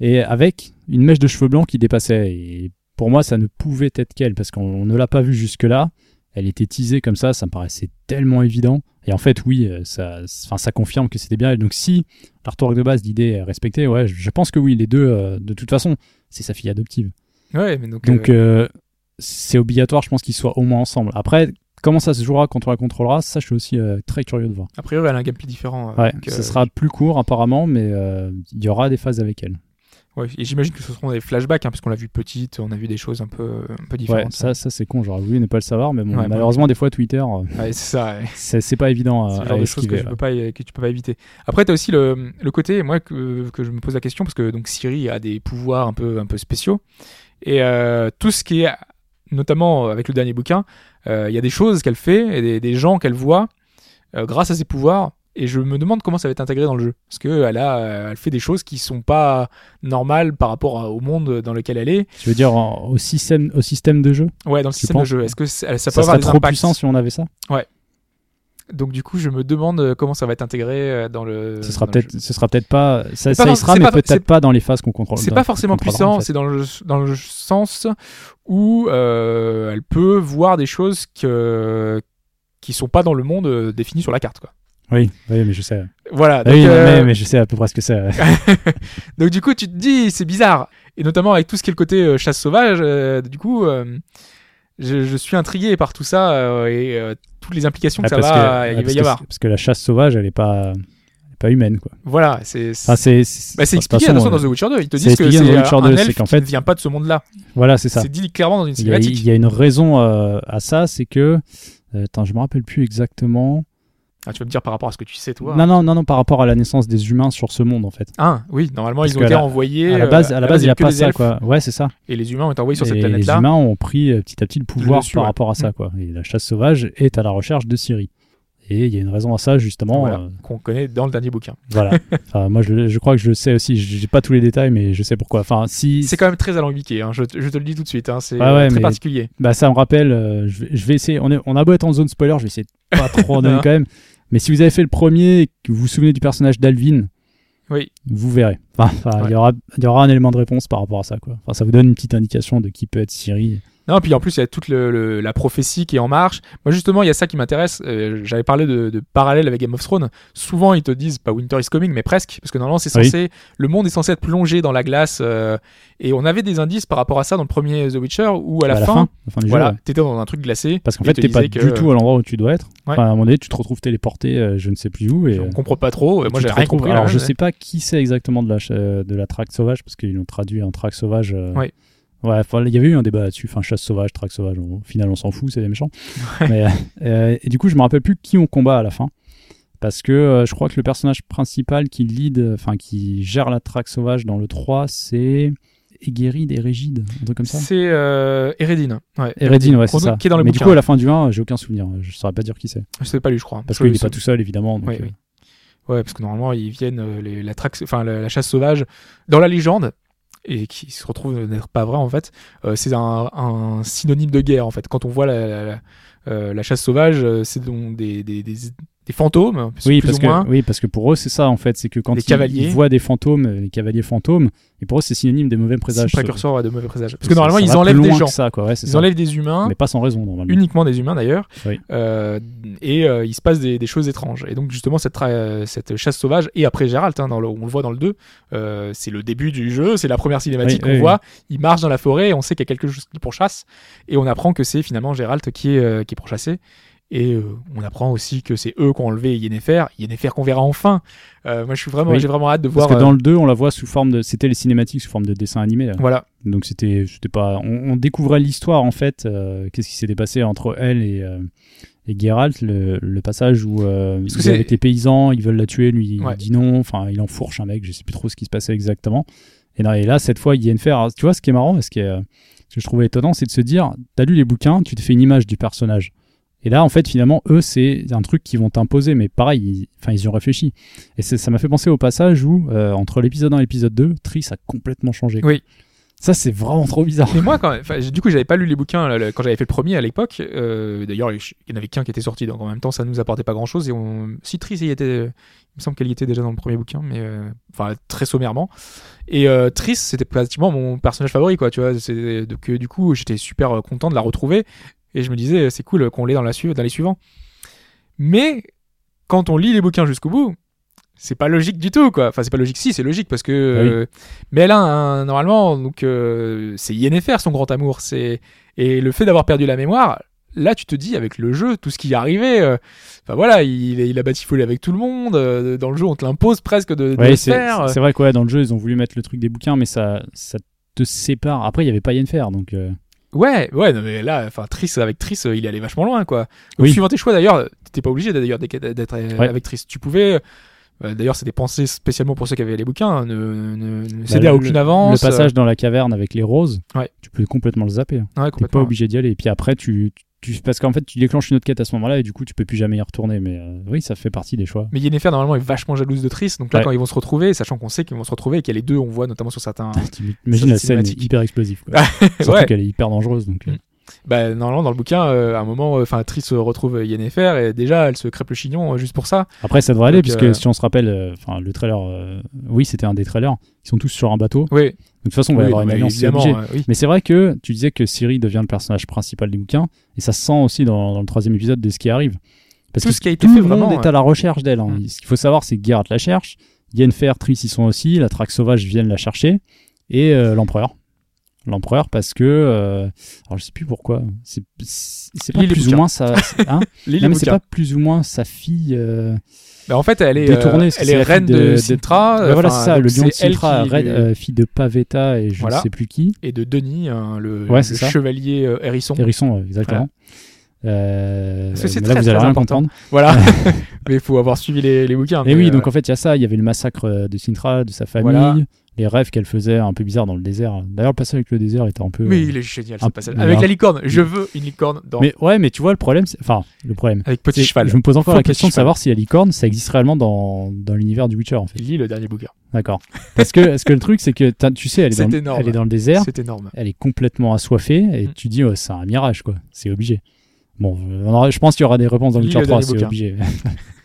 Speaker 2: et avec une mèche de cheveux blancs qui dépassait. Et pour moi, ça ne pouvait être qu'elle parce qu'on ne l'a pas vue jusque là. Elle était teasée comme ça, ça me paraissait tellement évident. Et en fait, oui, euh, ça, enfin, ça confirme que c'était bien elle. Donc si l'artwork de base, l'idée est respectée, ouais, je- pense que oui, les deux, euh, de toute façon, c'est sa fille adoptive.
Speaker 1: Ouais, mais donc.
Speaker 2: Donc
Speaker 1: euh,
Speaker 2: euh, c'est obligatoire, je pense qu'ils soient au moins ensemble. Après, comment ça se jouera quand on la contrôlera, ça je suis aussi très curieux de voir.
Speaker 1: a priori, elle a un gameplay différent.
Speaker 2: Ouais, ça sera plus court apparemment, mais il y aura des phases avec elle.
Speaker 1: Ouais, et j'imagine que ce seront des flashbacks, hein, parce qu'on l'a vu petite, on a vu des choses un peu, un peu
Speaker 2: Ouais,
Speaker 1: différentes.
Speaker 2: ça, ça c'est con, j'aurais voulu ne pas le savoir, mais bon,
Speaker 1: Ouais,
Speaker 2: malheureusement, des fois, Twitter, euh,
Speaker 1: Ouais, c'est ouais.
Speaker 2: c'est c'est pas évident
Speaker 1: C'est
Speaker 2: à,
Speaker 1: le genre de choses que, tu peux pas, que tu peux pas éviter. Après, tu as aussi le, le côté, moi, que, que je me pose la question, parce que donc Siri a des pouvoirs un peu, un peu spéciaux. Et euh, tout ce qui est, notamment avec le dernier bouquin, euh, il y a des choses qu'elle fait et des, des gens qu'elle voit euh, grâce à ses pouvoirs. Et je me demande comment ça va être intégré dans le jeu. Parce qu'elle a, euh, elle fait des choses qui sont pas normales par rapport au monde dans lequel elle est.
Speaker 2: Tu veux dire en- au système, au système de jeu?
Speaker 1: Ouais, dans le système de jeu. Est-ce que ça, ça peut
Speaker 2: Ça
Speaker 1: avoir
Speaker 2: serait
Speaker 1: des
Speaker 2: trop
Speaker 1: impacts?
Speaker 2: puissant si on avait ça?
Speaker 1: Donc du coup, je me demande euh, comment ça va être intégré euh, dans le.
Speaker 2: Ce sera peut-être, ce sera peut-être pas, ça, ça
Speaker 1: pas
Speaker 2: y sera, mais peut-être pas dans les phases qu'on contrôle.
Speaker 1: C'est pas forcément puissant,
Speaker 2: en fait.
Speaker 1: c'est dans le, dans le sens où euh, elle peut voir des choses que, qui sont pas dans le monde défini sur la carte. Quoi.
Speaker 2: Oui, oui, mais je sais.
Speaker 1: Voilà.
Speaker 2: Ah
Speaker 1: Donc,
Speaker 2: oui,
Speaker 1: euh,
Speaker 2: mais, mais je sais à peu près ce que c'est.
Speaker 1: donc du coup, tu te dis, c'est bizarre. Et notamment avec tout ce qui est le côté euh, chasse sauvage, euh, du coup, je, je suis intrigué par tout ça et toutes les implications que
Speaker 2: Ah,
Speaker 1: ça
Speaker 2: parce
Speaker 1: va,
Speaker 2: que-
Speaker 1: il
Speaker 2: ah,
Speaker 1: va y avoir.
Speaker 2: Parce que la chasse sauvage, elle est pas, pas humaine, quoi.
Speaker 1: Voilà, c'est
Speaker 2: Enfin, c'est,
Speaker 1: bah, expliqué
Speaker 2: façon,
Speaker 1: attention, dans The Witcher 2. Ils te disent que c'est
Speaker 2: dans The Witcher
Speaker 1: un
Speaker 2: 2, c'est
Speaker 1: elfe
Speaker 2: qu'en
Speaker 1: qui
Speaker 2: fait-
Speaker 1: ne vient pas de ce monde-là.
Speaker 2: Voilà, c'est ça.
Speaker 1: C'est dit clairement dans une
Speaker 2: Il y, a,
Speaker 1: cinématique.
Speaker 2: il y a une raison euh, à ça, c'est que, euh, attends, je me rappelle plus exactement.
Speaker 1: Ah, tu vas me dire par rapport à ce que tu sais, toi.
Speaker 2: Non, non, non, non, par rapport à la naissance des humains sur ce monde, en fait.
Speaker 1: Ah, oui, normalement,
Speaker 2: Parce
Speaker 1: ils ont été
Speaker 2: la-
Speaker 1: envoyés.
Speaker 2: à la base,
Speaker 1: euh,
Speaker 2: à la base, il y
Speaker 1: y
Speaker 2: a pas ça,
Speaker 1: elfes.
Speaker 2: quoi. Ouais, c'est ça.
Speaker 1: Et les humains ont été envoyés sur cette
Speaker 2: Et les
Speaker 1: planète-là.
Speaker 2: humains ont pris euh, petit à petit le pouvoir
Speaker 1: dessus,
Speaker 2: par
Speaker 1: ouais.
Speaker 2: rapport à ça, quoi. Et la chasse sauvage est à la recherche de Syrie. Et il y a une raison à ça, justement.
Speaker 1: Voilà,
Speaker 2: euh,
Speaker 1: qu'on connaît dans le dernier bouquin.
Speaker 2: voilà. Enfin, moi, je, je crois que je le sais aussi. J'ai pas tous les détails, mais je sais pourquoi. Enfin, si.
Speaker 1: C'est quand même très alambiqué, hein, je, je te le dis tout de suite. Hein, c'est
Speaker 2: ouais,
Speaker 1: très
Speaker 2: mais-
Speaker 1: particulier.
Speaker 2: Bah, ça me rappelle. euh, je, vais, je vais essayer. On, est, on a beau être en zone spoiler, je vais essayer de pas trop en donner quand même. Mais si vous avez fait le premier et que vous vous souvenez du personnage d'Alvin,
Speaker 1: Oui.
Speaker 2: vous verrez. Enfin, enfin, il y aura, il y aura un élément de réponse par rapport à ça, quoi. Enfin, ça vous donne une petite indication de qui peut être Siri.
Speaker 1: Non, puis en plus, il y a toute le- le- la prophétie qui est en marche. Moi, justement, il y a ça qui m'intéresse. Euh, J'avais parlé de, de parallèle avec Game of Thrones. Souvent, ils te disent pas Winter is coming, mais presque. Parce que normalement, c'est
Speaker 2: Oui.
Speaker 1: censé. Le monde est censé être plongé dans la glace. euh, et on avait des indices par rapport à ça dans le premier The Witcher, où à la,
Speaker 2: à
Speaker 1: fin,
Speaker 2: la fin, la fin du
Speaker 1: voilà, t'étais dans un truc glacé.
Speaker 2: Parce qu'en fait, t'es pas du tout à l'endroit où tu dois être.
Speaker 1: Ouais.
Speaker 2: Enfin, à un moment donné, tu te retrouves téléporté, euh, je ne sais plus où. Et,
Speaker 1: On comprend pas trop. Moi, j'ai rien compris.
Speaker 2: Alors,
Speaker 1: là,
Speaker 2: je
Speaker 1: ouais.
Speaker 2: sais pas qui c'est exactement de la, de la traque sauvage, parce qu'ils l'ont traduit en traque sauvage.
Speaker 1: Ouais.
Speaker 2: Ouais, il y avait eu un débat là-dessus, enfin chasse sauvage, traque sauvage, au final on s'en fout, c'est des méchants. Mais, euh, et du coup je me rappelle plus qui on combat à la fin, parce que euh, je crois que le personnage principal qui lead, enfin qui gère la traque sauvage dans le 3, c'est Egeride et Régide, un truc comme ça.
Speaker 1: C'est euh, Eredin. Ouais,
Speaker 2: Eredin, ouais, c'est ça.
Speaker 1: Qui est dans le
Speaker 2: Mais du coup à la fin du 1, j'ai aucun souvenir, je saurais pas dire qui c'est.
Speaker 1: Je sais pas lui, je crois.
Speaker 2: Parce qu'il est
Speaker 1: je-
Speaker 2: pas tout seul évidemment. donc,
Speaker 1: Ouais,
Speaker 2: euh,
Speaker 1: oui. Ouais, parce que normalement, ils viennent, les- la, traque- enfin, la, la chasse sauvage, dans la légende, et qui se retrouve n'être pas vrai en fait, euh, c'est un, un synonyme de guerre en fait. Quand on voit la, la, la- euh, la chasse sauvage, euh, c'est donc des, des, des, des fantômes,
Speaker 2: Oui parce,
Speaker 1: ou moins.
Speaker 2: que, oui, parce que pour eux, c'est ça en fait. C'est que quand
Speaker 1: Les
Speaker 2: ils,
Speaker 1: cavaliers.
Speaker 2: ils voient des fantômes, euh, les cavaliers fantômes, et pour eux, c'est synonyme des mauvais présages.
Speaker 1: précurseur ouais, de mauvais présages. Parce
Speaker 2: Ça-
Speaker 1: que normalement,
Speaker 2: ça
Speaker 1: ils enlèvent des gens.
Speaker 2: que ça, quoi. Ouais, c'est
Speaker 1: Ils
Speaker 2: ça.
Speaker 1: enlèvent des humains,
Speaker 2: Mais pas sans raison, normalement.
Speaker 1: uniquement des humains d'ailleurs,
Speaker 2: Oui.
Speaker 1: euh, et euh, il se passe des, des choses étranges. Et donc justement cette, chasse sauvage, et après Gérald, hein, dans le- on le voit dans le 2, euh, c'est le début du jeu, c'est la première cinématique
Speaker 2: Oui,
Speaker 1: qu'on voit, il marche dans la forêt, on sait qu'il y a quelque chose qui pourchasse, et on apprend que c'est finalement Gérald qui est, qui est pourchassé. Et euh, on apprend aussi que c'est eux qui ont enlevé Yennefer, Yennefer qu'on verra enfin. Euh, moi, je suis vraiment,
Speaker 2: Oui.
Speaker 1: j'ai vraiment hâte de
Speaker 2: Parce
Speaker 1: voir.
Speaker 2: que
Speaker 1: euh,
Speaker 2: dans le 2, on la voit sous forme de. C'était les cinématiques sous forme de dessin animé. là.
Speaker 1: Voilà,
Speaker 2: Donc c'était, c'était pas. On, on découvrait l'histoire en fait. euh, qu'est-ce qui s'était passé entre elle et euh, et Geralt, le, le passage où euh,
Speaker 1: Parce que
Speaker 2: il est avec les paysans, ils veulent la tuer, lui il
Speaker 1: Ouais.
Speaker 2: dit non. Enfin, il enfourche un mec. Je sais plus trop ce qui se passait exactement. Et là, et là cette fois, Yennefer. Tu vois, ce qui est marrant, ce qui est, euh, Ce que je trouvais étonnant, c'est de se dire, t'as lu les bouquins, tu te fais une image du personnage. Et là, en fait, finalement, eux, c'est un truc qu'ils vont t'imposer, mais pareil, ils, ils y ont réfléchi. Et ça m'a fait penser au passage où, euh, entre l'épisode 1 et l'épisode 2, Triss a complètement changé. quoi.
Speaker 1: Oui.
Speaker 2: Ça, c'est vraiment trop bizarre.
Speaker 1: Mais moi, quand, du coup, j'avais pas lu les bouquins là, quand j'avais fait le premier à l'époque. Euh, D'ailleurs, il y en avait qu'un qui était sorti, donc en même temps, ça nous apportait pas grand chose. Et on... si Triss y était, il me semble qu'elle y était déjà dans le premier bouquin, mais euh, enfin très sommairement. Et euh, Triss, c'était pratiquement mon personnage favori, quoi. Tu vois, donc du coup, j'étais super content de la retrouver. Et je me disais, c'est cool qu'on l'ait dans la su- dans les suivants. Mais quand on lit les bouquins jusqu'au bout, c'est pas logique du tout, quoi. Enfin, c'est pas logique, si, c'est logique parce que.
Speaker 2: Ah oui.
Speaker 1: euh, mais elle a un, normalement, donc euh, c'est Yennefer son grand amour. C'est et le fait d'avoir perdu la mémoire. Là, tu te dis avec le jeu, tout ce qui est arrivé. euh, Enfin voilà, il, il a batifolé avec tout le monde. euh, dans le jeu, on te l'impose presque de, de
Speaker 2: Ouais,
Speaker 1: le faire.
Speaker 2: c'est vrai que ouais, dans le jeu, ils ont voulu mettre le truc des bouquins, mais ça, ça te sépare. Après, il y avait pas Yennefer, donc. Euh,
Speaker 1: Ouais, ouais, non, mais là, enfin, Triss avec Triss, euh, il est allé vachement loin, quoi. Donc,
Speaker 2: Oui.
Speaker 1: suivant tes choix, d'ailleurs, t'étais pas obligé d'ailleurs d'être euh,
Speaker 2: Ouais.
Speaker 1: avec Triss. Tu pouvais. euh, d'ailleurs, c'était pensé spécialement pour ceux qui avaient les bouquins. hein, Ne, ne, ne céder
Speaker 2: bah,
Speaker 1: à
Speaker 2: le-
Speaker 1: aucune avance.
Speaker 2: Le passage dans la caverne avec les roses,
Speaker 1: Ouais.
Speaker 2: tu peux complètement le zapper.
Speaker 1: euh, ouais,
Speaker 2: T'es pas
Speaker 1: complètement.
Speaker 2: obligé d'y aller. Et puis après, tu, tu, parce qu'en fait, tu déclenches une autre quête à ce moment-là et du coup, tu peux plus jamais y retourner. Mais euh, oui, ça fait partie des choix.
Speaker 1: Mais Yennefer, normalement, est vachement jalouse de Triss. Donc là,
Speaker 2: Ouais.
Speaker 1: quand ils vont se retrouver, sachant qu'on sait qu'ils vont se retrouver et qu'il y a les deux, on voit notamment sur certains.
Speaker 2: Tu imagines la scène est hyper explosive. Quoi. Surtout
Speaker 1: ouais.
Speaker 2: qu'elle est hyper dangereuse. Donc, euh,
Speaker 1: Mm. Bah, normalement, dans le bouquin, euh, à un moment, euh, enfin, Triss retrouve Yennefer et déjà, elle se crêpe le chignon euh, juste pour ça.
Speaker 2: Après, ça devrait aller,
Speaker 1: Donc,
Speaker 2: puisque si on se rappelle, enfin, le trailer, oui, c'était un des trailers. Ils sont tous sur un bateau.
Speaker 1: Oui,
Speaker 2: de toute façon, on va y
Speaker 1: oui,
Speaker 2: avoir une alliance,
Speaker 1: oui.
Speaker 2: Mais c'est vrai que tu disais que Siri devient le personnage principal des bouquins, et ça se sent aussi dans, dans le troisième épisode de ce qui arrive. Parce
Speaker 1: Tout
Speaker 2: que
Speaker 1: ce qui a été
Speaker 2: tout
Speaker 1: fait
Speaker 2: le monde est à la recherche d'elle. hein.
Speaker 1: Mm.
Speaker 2: Ce qu'il faut savoir, c'est que Geralt la cherche, Yennefer, Triss y sont aussi, la traque sauvage viennent la chercher, et euh, l'empereur. L'empereur parce que euh, alors je sais plus pourquoi c'est c'est pas plus ou moins sa hein non mais c'est pas plus ou moins sa fille euh,
Speaker 1: Bah, en fait, elle est,
Speaker 2: détournée
Speaker 1: euh, elle est reine de, Sintra.
Speaker 2: Ouais, voilà ça le lion de Sintra
Speaker 1: qui-
Speaker 2: reine- fille de Pavetta et je
Speaker 1: Voilà.
Speaker 2: ne sais plus qui
Speaker 1: et de Denis, hein, le,
Speaker 2: Ouais,
Speaker 1: chevalier hérisson.
Speaker 2: Hérisson ouais, exactement Euh,
Speaker 1: Parce que c'est très,
Speaker 2: vous allez
Speaker 1: très
Speaker 2: rien
Speaker 1: important.
Speaker 2: comprendre
Speaker 1: Voilà. mais il faut avoir suivi les, les bouquins.
Speaker 2: et oui
Speaker 1: euh,
Speaker 2: donc en fait il y a ça il y avait le massacre de Sintra de sa famille
Speaker 1: Voilà.
Speaker 2: Les rêves qu'elle faisait un peu bizarres dans le désert d'ailleurs le passage avec le désert était un peu
Speaker 1: Mais
Speaker 2: euh,
Speaker 1: il est génial ce passage. Avec la licorne. Je veux une licorne dans...
Speaker 2: mais ouais mais tu vois le problème c'est- enfin le problème
Speaker 1: avec petit cheval.
Speaker 2: je me pose encore la question de savoir si la licorne ça existe réellement dans, dans l'univers du Witcher en fait
Speaker 1: Lis le dernier bouquin.
Speaker 2: D'accord. Parce que, parce que le truc, c'est que tu sais, elle est, dans,
Speaker 1: énorme.
Speaker 2: elle est dans le désert,
Speaker 1: C'est énorme.
Speaker 2: elle est complètement assoiffée, et
Speaker 1: Mm.
Speaker 2: tu dis, oh, c'est un mirage, quoi. C'est obligé. Bon, aura- je pense qu'il y aura des réponses dans le
Speaker 1: Lis
Speaker 2: Witcher
Speaker 1: le
Speaker 2: 3,
Speaker 1: dernier
Speaker 2: c'est obligé.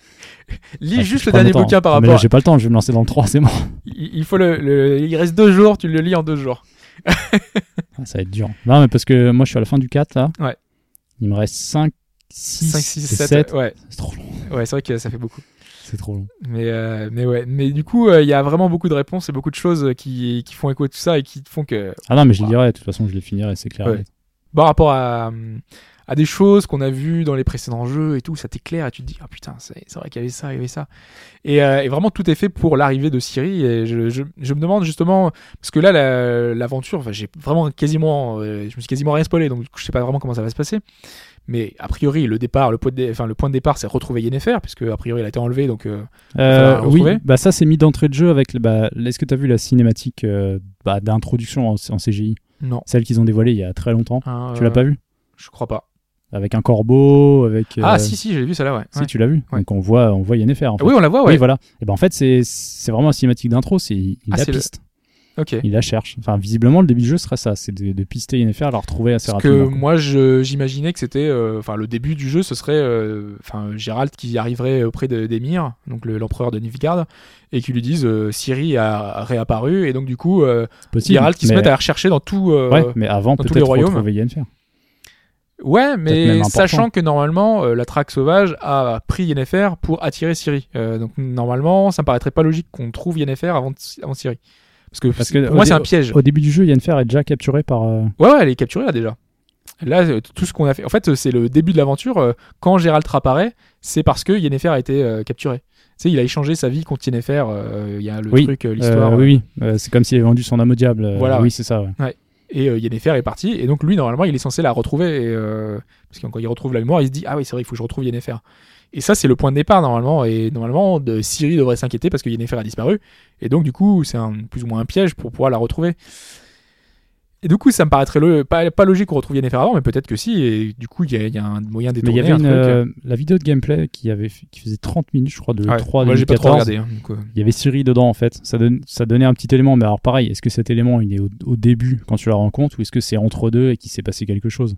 Speaker 1: Lis
Speaker 2: Ah,
Speaker 1: juste le dernier
Speaker 2: temps.
Speaker 1: bouquin par
Speaker 2: Ah, mais
Speaker 1: rapport.
Speaker 2: j'ai pas le temps, je vais me lancer dans le 3, c'est bon.
Speaker 1: Il faut le, le- Il reste deux jours, tu le lis en deux jours.
Speaker 2: Ah, ça va être dur. Non, mais parce que moi, je suis à la fin du 4, là.
Speaker 1: Ouais.
Speaker 2: Il me reste 5, 6,
Speaker 1: 5, 6,
Speaker 2: 7.
Speaker 1: 7. Ouais,
Speaker 2: C'est trop long.
Speaker 1: ouais c'est vrai que ça fait beaucoup.
Speaker 2: C'est trop long.
Speaker 1: Mais, euh, mais ouais. Mais du coup, euh, il y a vraiment beaucoup de réponses et beaucoup de choses qui, qui font écho à tout ça et qui font que.
Speaker 2: Ah non, mais je le
Speaker 1: Wow.
Speaker 2: dirai, de toute façon, je les finirai, c'est clair.
Speaker 1: Ouais. Par rapport à, à des choses qu'on a vues dans les précédents jeux et tout, ça t'éclaire et tu te dis, ah putain, c'est vrai qu'il y avait ça, il y avait ça. Et, euh, et vraiment, tout est fait pour l'arrivée de Siri. Et je, je, je me demande justement, parce que là, la- l'aventure, enfin, j'ai vraiment quasiment, euh, je me suis quasiment rien spoilé, donc je sais pas vraiment comment ça va se passer. Mais a priori, le départ, le point de, dé- enfin, le point de départ, c'est retrouver Yennefer, puisque a priori, elle a été enlevée, donc. euh,
Speaker 2: Euh, oui, bah ça c'est mis d'entrée de jeu avec. Bah, Est-ce que tu as vu la cinématique euh, bah, d'introduction en, en CGI
Speaker 1: non.
Speaker 2: Celle qu'ils ont dévoilée il y a très longtemps.
Speaker 1: Hein,
Speaker 2: Tu l'as pas vu
Speaker 1: Je crois pas.
Speaker 2: Avec un corbeau, avec.
Speaker 1: Ah,
Speaker 2: euh,
Speaker 1: si, si, j'ai vu ça là, ouais.
Speaker 2: Si,
Speaker 1: Ouais.
Speaker 2: tu l'as vu.
Speaker 1: Ouais.
Speaker 2: Donc on voit, on voit Yennefer. En fait.
Speaker 1: Oui, on la voit, ouais.
Speaker 2: Oui, voilà. Et ben en fait, c'est c'est vraiment la cinématique d'intro. C'est il
Speaker 1: Ah,
Speaker 2: la
Speaker 1: le-
Speaker 2: piste,
Speaker 1: Ok.
Speaker 2: il la cherche. Enfin, visiblement, le début du jeu serait ça, c'est de, de pister Yennefer, la retrouver assez
Speaker 1: Parce que
Speaker 2: rapidement. quoi.
Speaker 1: moi, je- j'imaginais que c'était, euh, enfin, le début du jeu, ce serait, euh, enfin, Gérald qui arriverait auprès de d'Emir, donc le- l'empereur de Nilfgaard, et qui lui disent euh, Ciri a réapparu, et donc du coup, euh. Gérald qui se met à la rechercher dans tout. euh,
Speaker 2: Ouais, mais avant peut-être retrouver Yennefer.
Speaker 1: Ouais, mais sachant que normalement, euh, la traque sauvage a pris Yennefer pour attirer Ciri. Euh, donc normalement, ça me paraîtrait pas logique qu'on trouve Yennefer avant, avant Ciri. Parce que,
Speaker 2: Parce que
Speaker 1: pour moi, c'est un piège.
Speaker 2: Au début du jeu, Yennefer est déjà capturé par. euh,
Speaker 1: Ouais, ouais, elle est capturée là déjà. Là, euh, tout ce qu'on a fait. En fait, c'est le début de l'aventure. Quand Gérald apparaît, c'est parce que Yennefer a été euh, capturé. Tu sais, il a échangé sa vie contre Yennefer. Il y a le
Speaker 2: Oui,
Speaker 1: truc, l'histoire.
Speaker 2: oui, oui. C'est comme s'il avait vendu son âme au diable.
Speaker 1: Voilà,
Speaker 2: Oui, c'est ça. ouais.
Speaker 1: Et euh, Yennefer est parti. Et donc, lui, normalement, il est censé la retrouver. et, euh, parce quand il retrouve la mémoire, il se dit Ah oui, c'est vrai, il faut que je retrouve Yennefer. Et ça, c'est le point de départ, normalement. Et normalement, de Ciri devrait s'inquiéter parce que Yennefer a disparu. Et donc, du coup, c'est plus ou moins un piège pour pouvoir la retrouver. Et du coup, ça me paraîtrait le- pas, pas logique qu'on retrouve Yennefer avant, mais peut-être que si. Et du coup, il y, a- il y a un moyen
Speaker 2: Mais il y avait
Speaker 1: un
Speaker 2: une, euh, la vidéo de gameplay qui, avait, qui faisait 30 minutes, je crois, de
Speaker 1: Ouais,
Speaker 2: 3
Speaker 1: moi, j'ai pas trop
Speaker 2: 2014.
Speaker 1: regardé. hein,
Speaker 2: Il y avait Siri dedans en fait. Ça, donne, ça donnait un petit élément, mais alors pareil, est-ce que cet élément il est au, au début quand tu la rencontres ou est-ce que c'est entre deux et qu'il s'est passé quelque chose?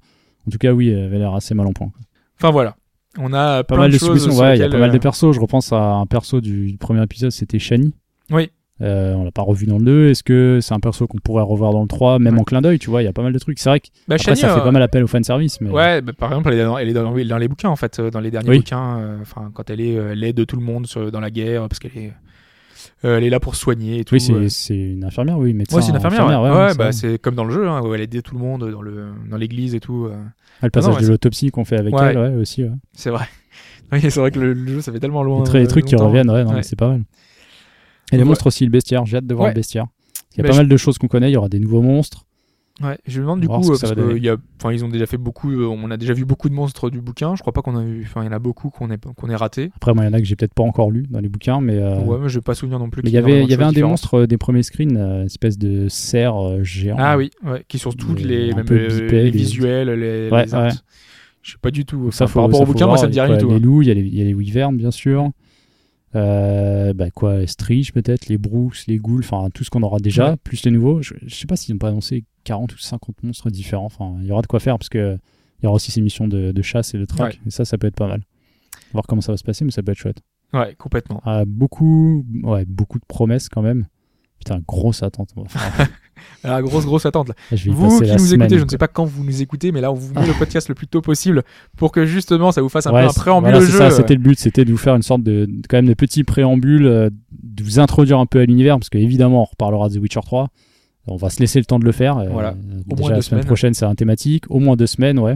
Speaker 2: En tout cas, oui, elle avait l'air assez mal en point. quoi.
Speaker 1: Enfin voilà. On a
Speaker 2: Pas mal
Speaker 1: de
Speaker 2: de
Speaker 1: choses.
Speaker 2: ouais, il y a pas mal de
Speaker 1: euh,
Speaker 2: persos. Je repense à un perso du, du premier épisode, c'était Shani.
Speaker 1: Oui.
Speaker 2: Euh, on l'a pas revu dans le 2. Est-ce que c'est un perso qu'on pourrait revoir dans le 3, même
Speaker 1: Ouais.
Speaker 2: en clin d'œil, tu vois Il y a pas mal de trucs. C'est vrai que
Speaker 1: Bah,
Speaker 2: après,
Speaker 1: Shani,
Speaker 2: ça fait
Speaker 1: euh,
Speaker 2: pas mal appel au fanservice, mais
Speaker 1: Ouais, bah, par exemple, elle est dans, elle est dans, oui, dans les bouquins en fait, euh, dans les derniers
Speaker 2: Oui.
Speaker 1: bouquins. euh, Enfin, quand elle est, euh, elle aide tout le monde sur- dans la guerre parce qu'elle est, euh, elle est là pour soigner et tout.
Speaker 2: oui, c'est
Speaker 1: euh.
Speaker 2: une infirmière, oui, médecin.
Speaker 1: Ouais, c'est une infirmière. ouais.
Speaker 2: ouais,
Speaker 1: Ouais,
Speaker 2: c'est
Speaker 1: bah, c'est comme dans le jeu, hein, où elle aide tout le monde dans le dans l'église et tout. euh.
Speaker 2: Ah, le passage
Speaker 1: non, ouais,
Speaker 2: de l'autopsie qu'on fait avec
Speaker 1: Ouais.
Speaker 2: elle, ouais, aussi. ouais.
Speaker 1: C'est vrai. Oui, c'est vrai que le, le jeu, ça fait tellement loin.
Speaker 2: Les,
Speaker 1: euh,
Speaker 2: trucs qui reviennent, ouais, non,
Speaker 1: Ouais.
Speaker 2: mais c'est pas mal. Et les
Speaker 1: Ouais.
Speaker 2: monstres aussi, le bestiaire. J'ai hâte de voir
Speaker 1: Ouais.
Speaker 2: le bestiaire. Il y a
Speaker 1: Bah,
Speaker 2: pas
Speaker 1: je-
Speaker 2: mal de choses qu'on connaît. Il y aura des nouveaux monstres.
Speaker 1: Ouais, je me demande du coup, euh, parce que y a, ils ont déjà fait beaucoup, euh, on a déjà vu beaucoup de monstres du bouquin. Je crois pas qu'on a vu, enfin, il y en a beaucoup qu'on ait, qu'on ait raté.
Speaker 2: Après, moi, il y en a que j'ai peut-être pas encore lu dans les bouquins, mais. euh,
Speaker 1: Ouais, mais je vais pas souvenir non plus.
Speaker 2: mais il y avait, y un des monstres des premiers screens, une espèce de cerf géant.
Speaker 1: Ah oui, ouais, qui tous
Speaker 2: Euh,
Speaker 1: les, même
Speaker 2: bipède
Speaker 1: les visuels, les,
Speaker 2: Ouais,
Speaker 1: les arts.
Speaker 2: ouais.
Speaker 1: Je sais pas du tout.
Speaker 2: Ça, faut-
Speaker 1: par rapport
Speaker 2: ça
Speaker 1: au bouquin, moi, ça me dit
Speaker 2: Il y a
Speaker 1: rien du tout.
Speaker 2: Les
Speaker 1: hein.
Speaker 2: loups, il y a les, il y a les wyverns, bien sûr. Euh, bah quoi, Striche peut-être, les Brooks, les ghouls, enfin tout ce qu'on aura déjà,
Speaker 1: Ouais.
Speaker 2: plus les nouveaux. Je, je sais pas s'ils n'ont pas annoncé 40 ou 50 monstres différents. Enfin, il y aura de quoi faire parce que il y aura aussi ces missions de, de chasse et de track.
Speaker 1: Ouais.
Speaker 2: Et ça, ça peut être pas mal. Voir comment ça va se passer, mais ça peut être chouette.
Speaker 1: Ouais, complètement.
Speaker 2: Ah, beaucoup, ouais, beaucoup de promesses quand même. Putain, grosse attente. Enfin,
Speaker 1: La grosse, grosse attente. Là. Vous qui nous
Speaker 2: semaine,
Speaker 1: écoutez, je ne sais pas quand vous nous écoutez, mais là, on vous met le podcast le plus tôt possible pour que justement ça vous fasse un
Speaker 2: Ouais,
Speaker 1: peu un préambule
Speaker 2: voilà,
Speaker 1: au
Speaker 2: c'est
Speaker 1: jeu.
Speaker 2: ça, c'était le but, c'était de vous faire une sorte de, quand même de petit préambule, euh, de vous introduire un peu à l'univers, parce qu'évidemment, on reparlera de The Witcher 3. On va se laisser le temps de le faire. euh,
Speaker 1: Voilà.
Speaker 2: euh,
Speaker 1: Au
Speaker 2: déjà,
Speaker 1: moins
Speaker 2: la semaine
Speaker 1: semaines.
Speaker 2: prochaine, c'est un thématique. Au moins deux semaines, ouais.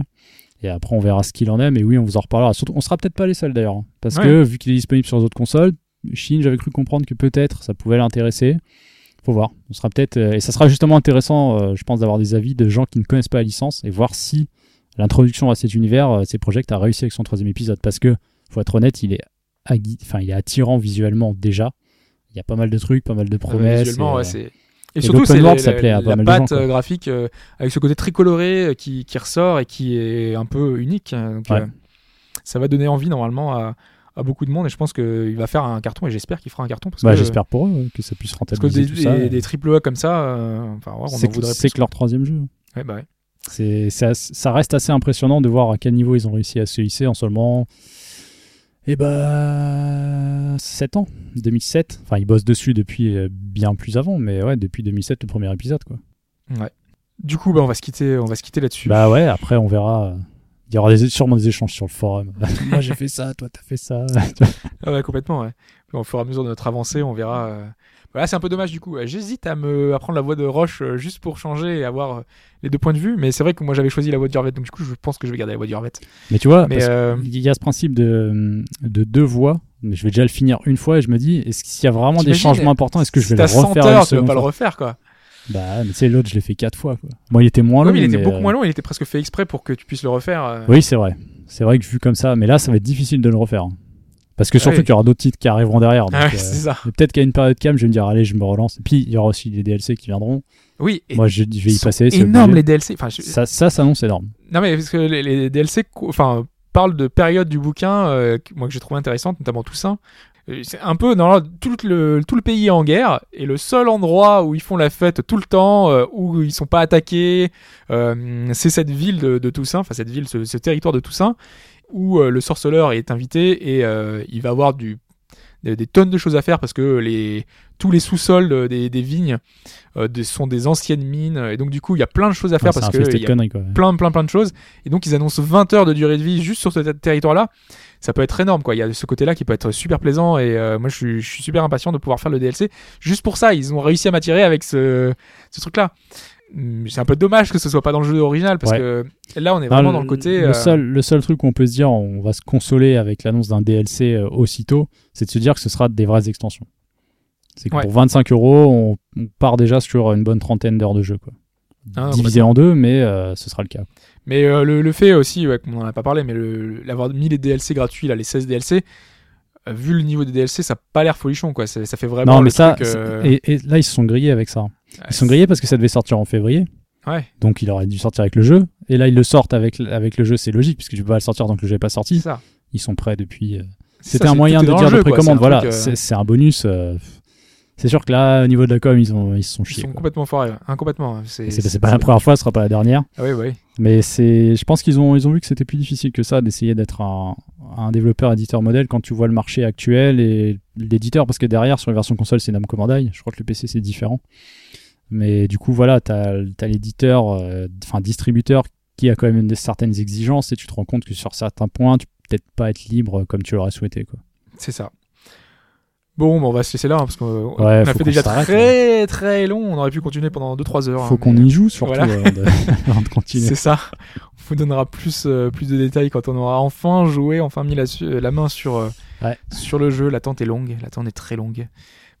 Speaker 2: Et après, on verra ce qu'il en est. Mais oui, on vous en reparlera. Surtout, on sera peut-être pas les seuls d'ailleurs. hein, Parce
Speaker 1: Ouais.
Speaker 2: que vu qu'il est disponible sur les autres consoles, Chine, j'avais cru comprendre que peut-être ça pouvait l'intéresser. Faut voir. On sera peut-être. euh, et ça sera justement intéressant, euh, je pense, d'avoir des avis de gens qui ne connaissent pas la licence et voir si l'introduction à cet univers, euh, ces projets, a réussi avec son troisième épisode. Parce que, faut être honnête, il est, agui- enfin, il est attirant visuellement déjà. Il y a pas mal de trucs, pas mal de
Speaker 1: Euh,
Speaker 2: promesses.
Speaker 1: visuellement,
Speaker 2: et,
Speaker 1: ouais, c'est.
Speaker 2: et
Speaker 1: Et surtout, c'est la- la,
Speaker 2: de
Speaker 1: patte
Speaker 2: gens,
Speaker 1: graphique euh, avec ce côté très coloré euh, qui, qui ressort et qui est un peu unique. hein, Donc,
Speaker 2: Ouais.
Speaker 1: euh, ça va donner envie normalement à, à beaucoup de monde et je pense qu'il va faire un carton et j'espère qu'il fera un carton parce
Speaker 2: bah,
Speaker 1: que,
Speaker 2: j'espère pour eux ouais, que ça puisse
Speaker 1: parce que
Speaker 2: rentabiliser
Speaker 1: des,
Speaker 2: tout ça.
Speaker 1: des,
Speaker 2: et-
Speaker 1: des triple A comme ça, euh, enfin, ouais, on en
Speaker 2: c'est que, c'est que leur troisième jeu.
Speaker 1: Ouais, bah ouais.
Speaker 2: C'est, ça reste assez impressionnant de voir à quel niveau ils ont réussi à se hisser en seulement. Eh bah. 7 ans. 2007. Enfin, ils bossent dessus depuis euh, bien plus avant, mais ouais, depuis 2007, le premier épisode, quoi.
Speaker 1: Ouais. Du coup, bah, on va se quitter, on va se quitter là-dessus.
Speaker 2: Bah ouais, après, on verra. Il y aura des, sûrement des échanges sur le forum. Moi, j'ai fait ça, toi, t'as fait ça.
Speaker 1: Ah ouais, complètement, ouais. Puis Au fur et à mesure de notre avancée, on verra. euh, Voilà, c'est un peu dommage du coup. J'hésite à me à prendre la voix de Roche euh, juste pour changer et avoir euh, les deux points de vue, mais c'est vrai que moi j'avais choisi la voix d'Urvet, donc du coup je pense que je vais garder la voix d'Urvet.
Speaker 2: mais tu vois,
Speaker 1: Mais
Speaker 2: parce
Speaker 1: euh,
Speaker 2: qu'il y a ce principe de, de deux voix. Mais je vais déjà le finir une fois et je me dis, est-ce qu'il y a vraiment des changements importants? Est-ce que je
Speaker 1: si
Speaker 2: vais le
Speaker 1: t'as 100
Speaker 2: refaire
Speaker 1: heures,
Speaker 2: une
Speaker 1: tu vas pas le refaire quoi.
Speaker 2: Bah, mais tu sais, l'autre, je l'ai fait quatre fois, quoi. Bon, il était moins long.
Speaker 1: mais il était
Speaker 2: mais,
Speaker 1: beaucoup
Speaker 2: euh,
Speaker 1: moins long, il était presque fait exprès pour que tu puisses le refaire. euh.
Speaker 2: Oui, c'est vrai. C'est vrai que vu comme ça, mais là, ça va être difficile de le refaire. hein. Parce que
Speaker 1: Ah
Speaker 2: surtout
Speaker 1: oui.
Speaker 2: qu'il y aura d'autres titres qui arriveront derrière.
Speaker 1: Ah ouais,
Speaker 2: euh, peut-être qu'à une période calme, je vais me dire, allez, je me relance. Et puis, il y aura aussi des DLC qui viendront.
Speaker 1: Oui,
Speaker 2: Moi, je, je vais y passer. c'est obligé.
Speaker 1: les DLC. Enfin, je-
Speaker 2: Ça, ça s'annonce énorme.
Speaker 1: Non mais parce que les, les DLC, enfin, parlent de périodes du bouquin, euh, moi que j'ai trouvé intéressante, notamment Toussaint. Euh, C'est un peu dans tout le tout le pays est en guerre et le seul endroit où ils font la fête tout le temps, euh, où ils sont pas attaqués, euh, c'est cette ville de, Toussaint, enfin cette ville, ce, territoire de Toussaint, où le sorceleur est invité et il va avoir du des, des tonnes de choses à faire parce que les tous les sous-sols de- des, des vignes euh, des- sont des anciennes mines. Et donc du coup il y a plein de choses à faire
Speaker 2: Ouais,
Speaker 1: parce que y a
Speaker 2: quoi.
Speaker 1: plein plein plein de choses. Et donc ils annoncent 20 heures de durée de vie juste sur ce ter- territoire là ça peut être énorme quoi. Il y a ce côté là qui peut être super plaisant et euh, moi je suis, je suis super impatient de pouvoir faire le DLC juste pour ça ils ont réussi à m'attirer avec ce, ce truc là c'est un peu dommage que ce soit pas dans le jeu original parce
Speaker 2: Ouais.
Speaker 1: que là on est vraiment dans le côté
Speaker 2: Le,
Speaker 1: euh,
Speaker 2: seul, le seul truc qu'on peut se dire, on va se consoler avec l'annonce d'un DLC euh, aussitôt, c'est de se dire que ce sera des vraies extensions. C'est que
Speaker 1: Ouais.
Speaker 2: pour 25 euros, on, on part déjà sur une bonne trentaine d'heures de jeu. Quoi.
Speaker 1: Ah,
Speaker 2: Divisé en deux, mais euh, ce sera le cas.
Speaker 1: mais euh, le, le fait aussi ouais, qu'on en a pas parlé mais l'avoir mis les DLC gratuits là les 16 DLC vu le niveau des DLC ça a pas l'air folichon quoi ça fait vraiment
Speaker 2: non,
Speaker 1: le
Speaker 2: mais ça,
Speaker 1: truc,
Speaker 2: c'est- et, et là, ils se sont grillés avec ça. Ils sont grillés parce que ça devait sortir en février.
Speaker 1: Ouais,
Speaker 2: Donc il aurait dû sortir avec le jeu. Et là, ils le sortent avec, avec le jeu, c'est logique, puisque tu peux pas le sortir tant que le jeu n'est pas sorti.
Speaker 1: ça.
Speaker 2: Ils sont prêts depuis. euh,
Speaker 1: C'est
Speaker 2: C'était un moyen de dire de
Speaker 1: jeu, quoi.
Speaker 2: précommande. Voilà,
Speaker 1: euh,
Speaker 2: c'est un bonus. euh, C'est sûr que là, au niveau de la com, ils, ont, ils se sont
Speaker 1: Ils
Speaker 2: chiés.
Speaker 1: sont
Speaker 2: quoi.
Speaker 1: complètement forés, hein, complètement. C'est
Speaker 2: pas la première fois, ce sera pas la dernière.
Speaker 1: Ah oui, oui.
Speaker 2: Mais je pense qu'ils ont, ils ont vu que c'était plus difficile que ça d'essayer d'être un, un développeur éditeur modèle quand tu vois le marché actuel et l'éditeur, parce que derrière sur la version console c'est Namco Bandai. Je crois que le PC c'est différent. Mais du coup voilà, t'as as, l'éditeur, euh, enfin distributeur qui a quand même des, certaines exigences et tu te rends compte que sur certains points tu peux peut-être pas être libre comme tu l'aurais souhaité quoi.
Speaker 1: C'est ça. Bon, bah, on va se laisser là, hein, parce qu'on on
Speaker 2: Ouais,
Speaker 1: a fait déjà très très long. On aurait pu continuer pendant 2-3 heures.
Speaker 2: Faut
Speaker 1: hein,
Speaker 2: qu'on y joue surtout
Speaker 1: voilà.
Speaker 2: avant, de, avant de continuer.
Speaker 1: C'est ça. On vous donnera plus, euh, plus de détails quand on aura enfin joué, enfin mis la main sur, euh,
Speaker 2: Ouais.
Speaker 1: sur le jeu. L'attente est longue. L'attente est très longue.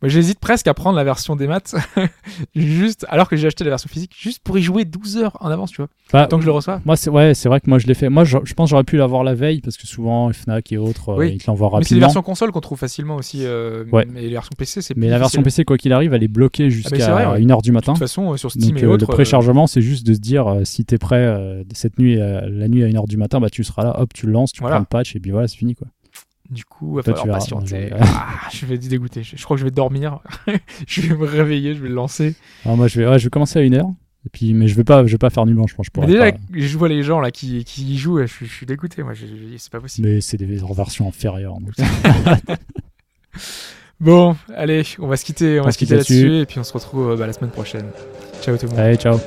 Speaker 1: Moi, j'hésite presque à prendre la version des maths, juste, alors que j'ai acheté la version physique, juste pour y jouer 12 heures en avance, tu vois.
Speaker 2: Bah,
Speaker 1: Tant que je le reçois.
Speaker 2: Moi, c'est ouais, c'est vrai que moi je l'ai fait. Moi, je, je pense que j'aurais pu l'avoir la veille parce que souvent Fnac et autres, euh, ils te l'envoient
Speaker 1: Mais c'est les
Speaker 2: rapidement.
Speaker 1: versions console qu'on trouve facilement aussi. euh,
Speaker 2: Ouais.
Speaker 1: Mais les versions PC, c'est
Speaker 2: Mais la version. PC, quoi qu'il arrive, elle est bloquée
Speaker 1: c'est
Speaker 2: jusqu'à
Speaker 1: vrai, ouais.
Speaker 2: 1h du matin.
Speaker 1: De toute façon, euh, sur Steam
Speaker 2: Donc
Speaker 1: et autres.
Speaker 2: le préchargement, c'est juste de se dire si t'es prêt cette nuit, la nuit à 1h du matin, bah tu seras là, hop, tu le lances, tu
Speaker 1: Voilà.
Speaker 2: prends le patch et puis voilà, c'est fini quoi.
Speaker 1: Du coup, il va falloir patienter. Ah, je vais être dégoûté. Je, je crois que je vais dormir. je vais me réveiller, je vais le lancer.
Speaker 2: Alors moi, je vais, ouais, je vais commencer à 1h. Et puis, mais je vais pas, je vais pas faire blanche, je pense. Je
Speaker 1: Mais déjà,
Speaker 2: pas.
Speaker 1: je vois les gens là qui, qui y jouent, je, suis- je suis dégoûté. Moi, c'est pas possible.
Speaker 2: Mais c'est des versions inférieures. donc.
Speaker 1: Bon, allez, on va se quitter, on,
Speaker 2: On
Speaker 1: va
Speaker 2: se
Speaker 1: quitter là-dessus et puis on se retrouve euh, bah, la semaine prochaine. Ciao tout le monde.
Speaker 2: Allez, ciao.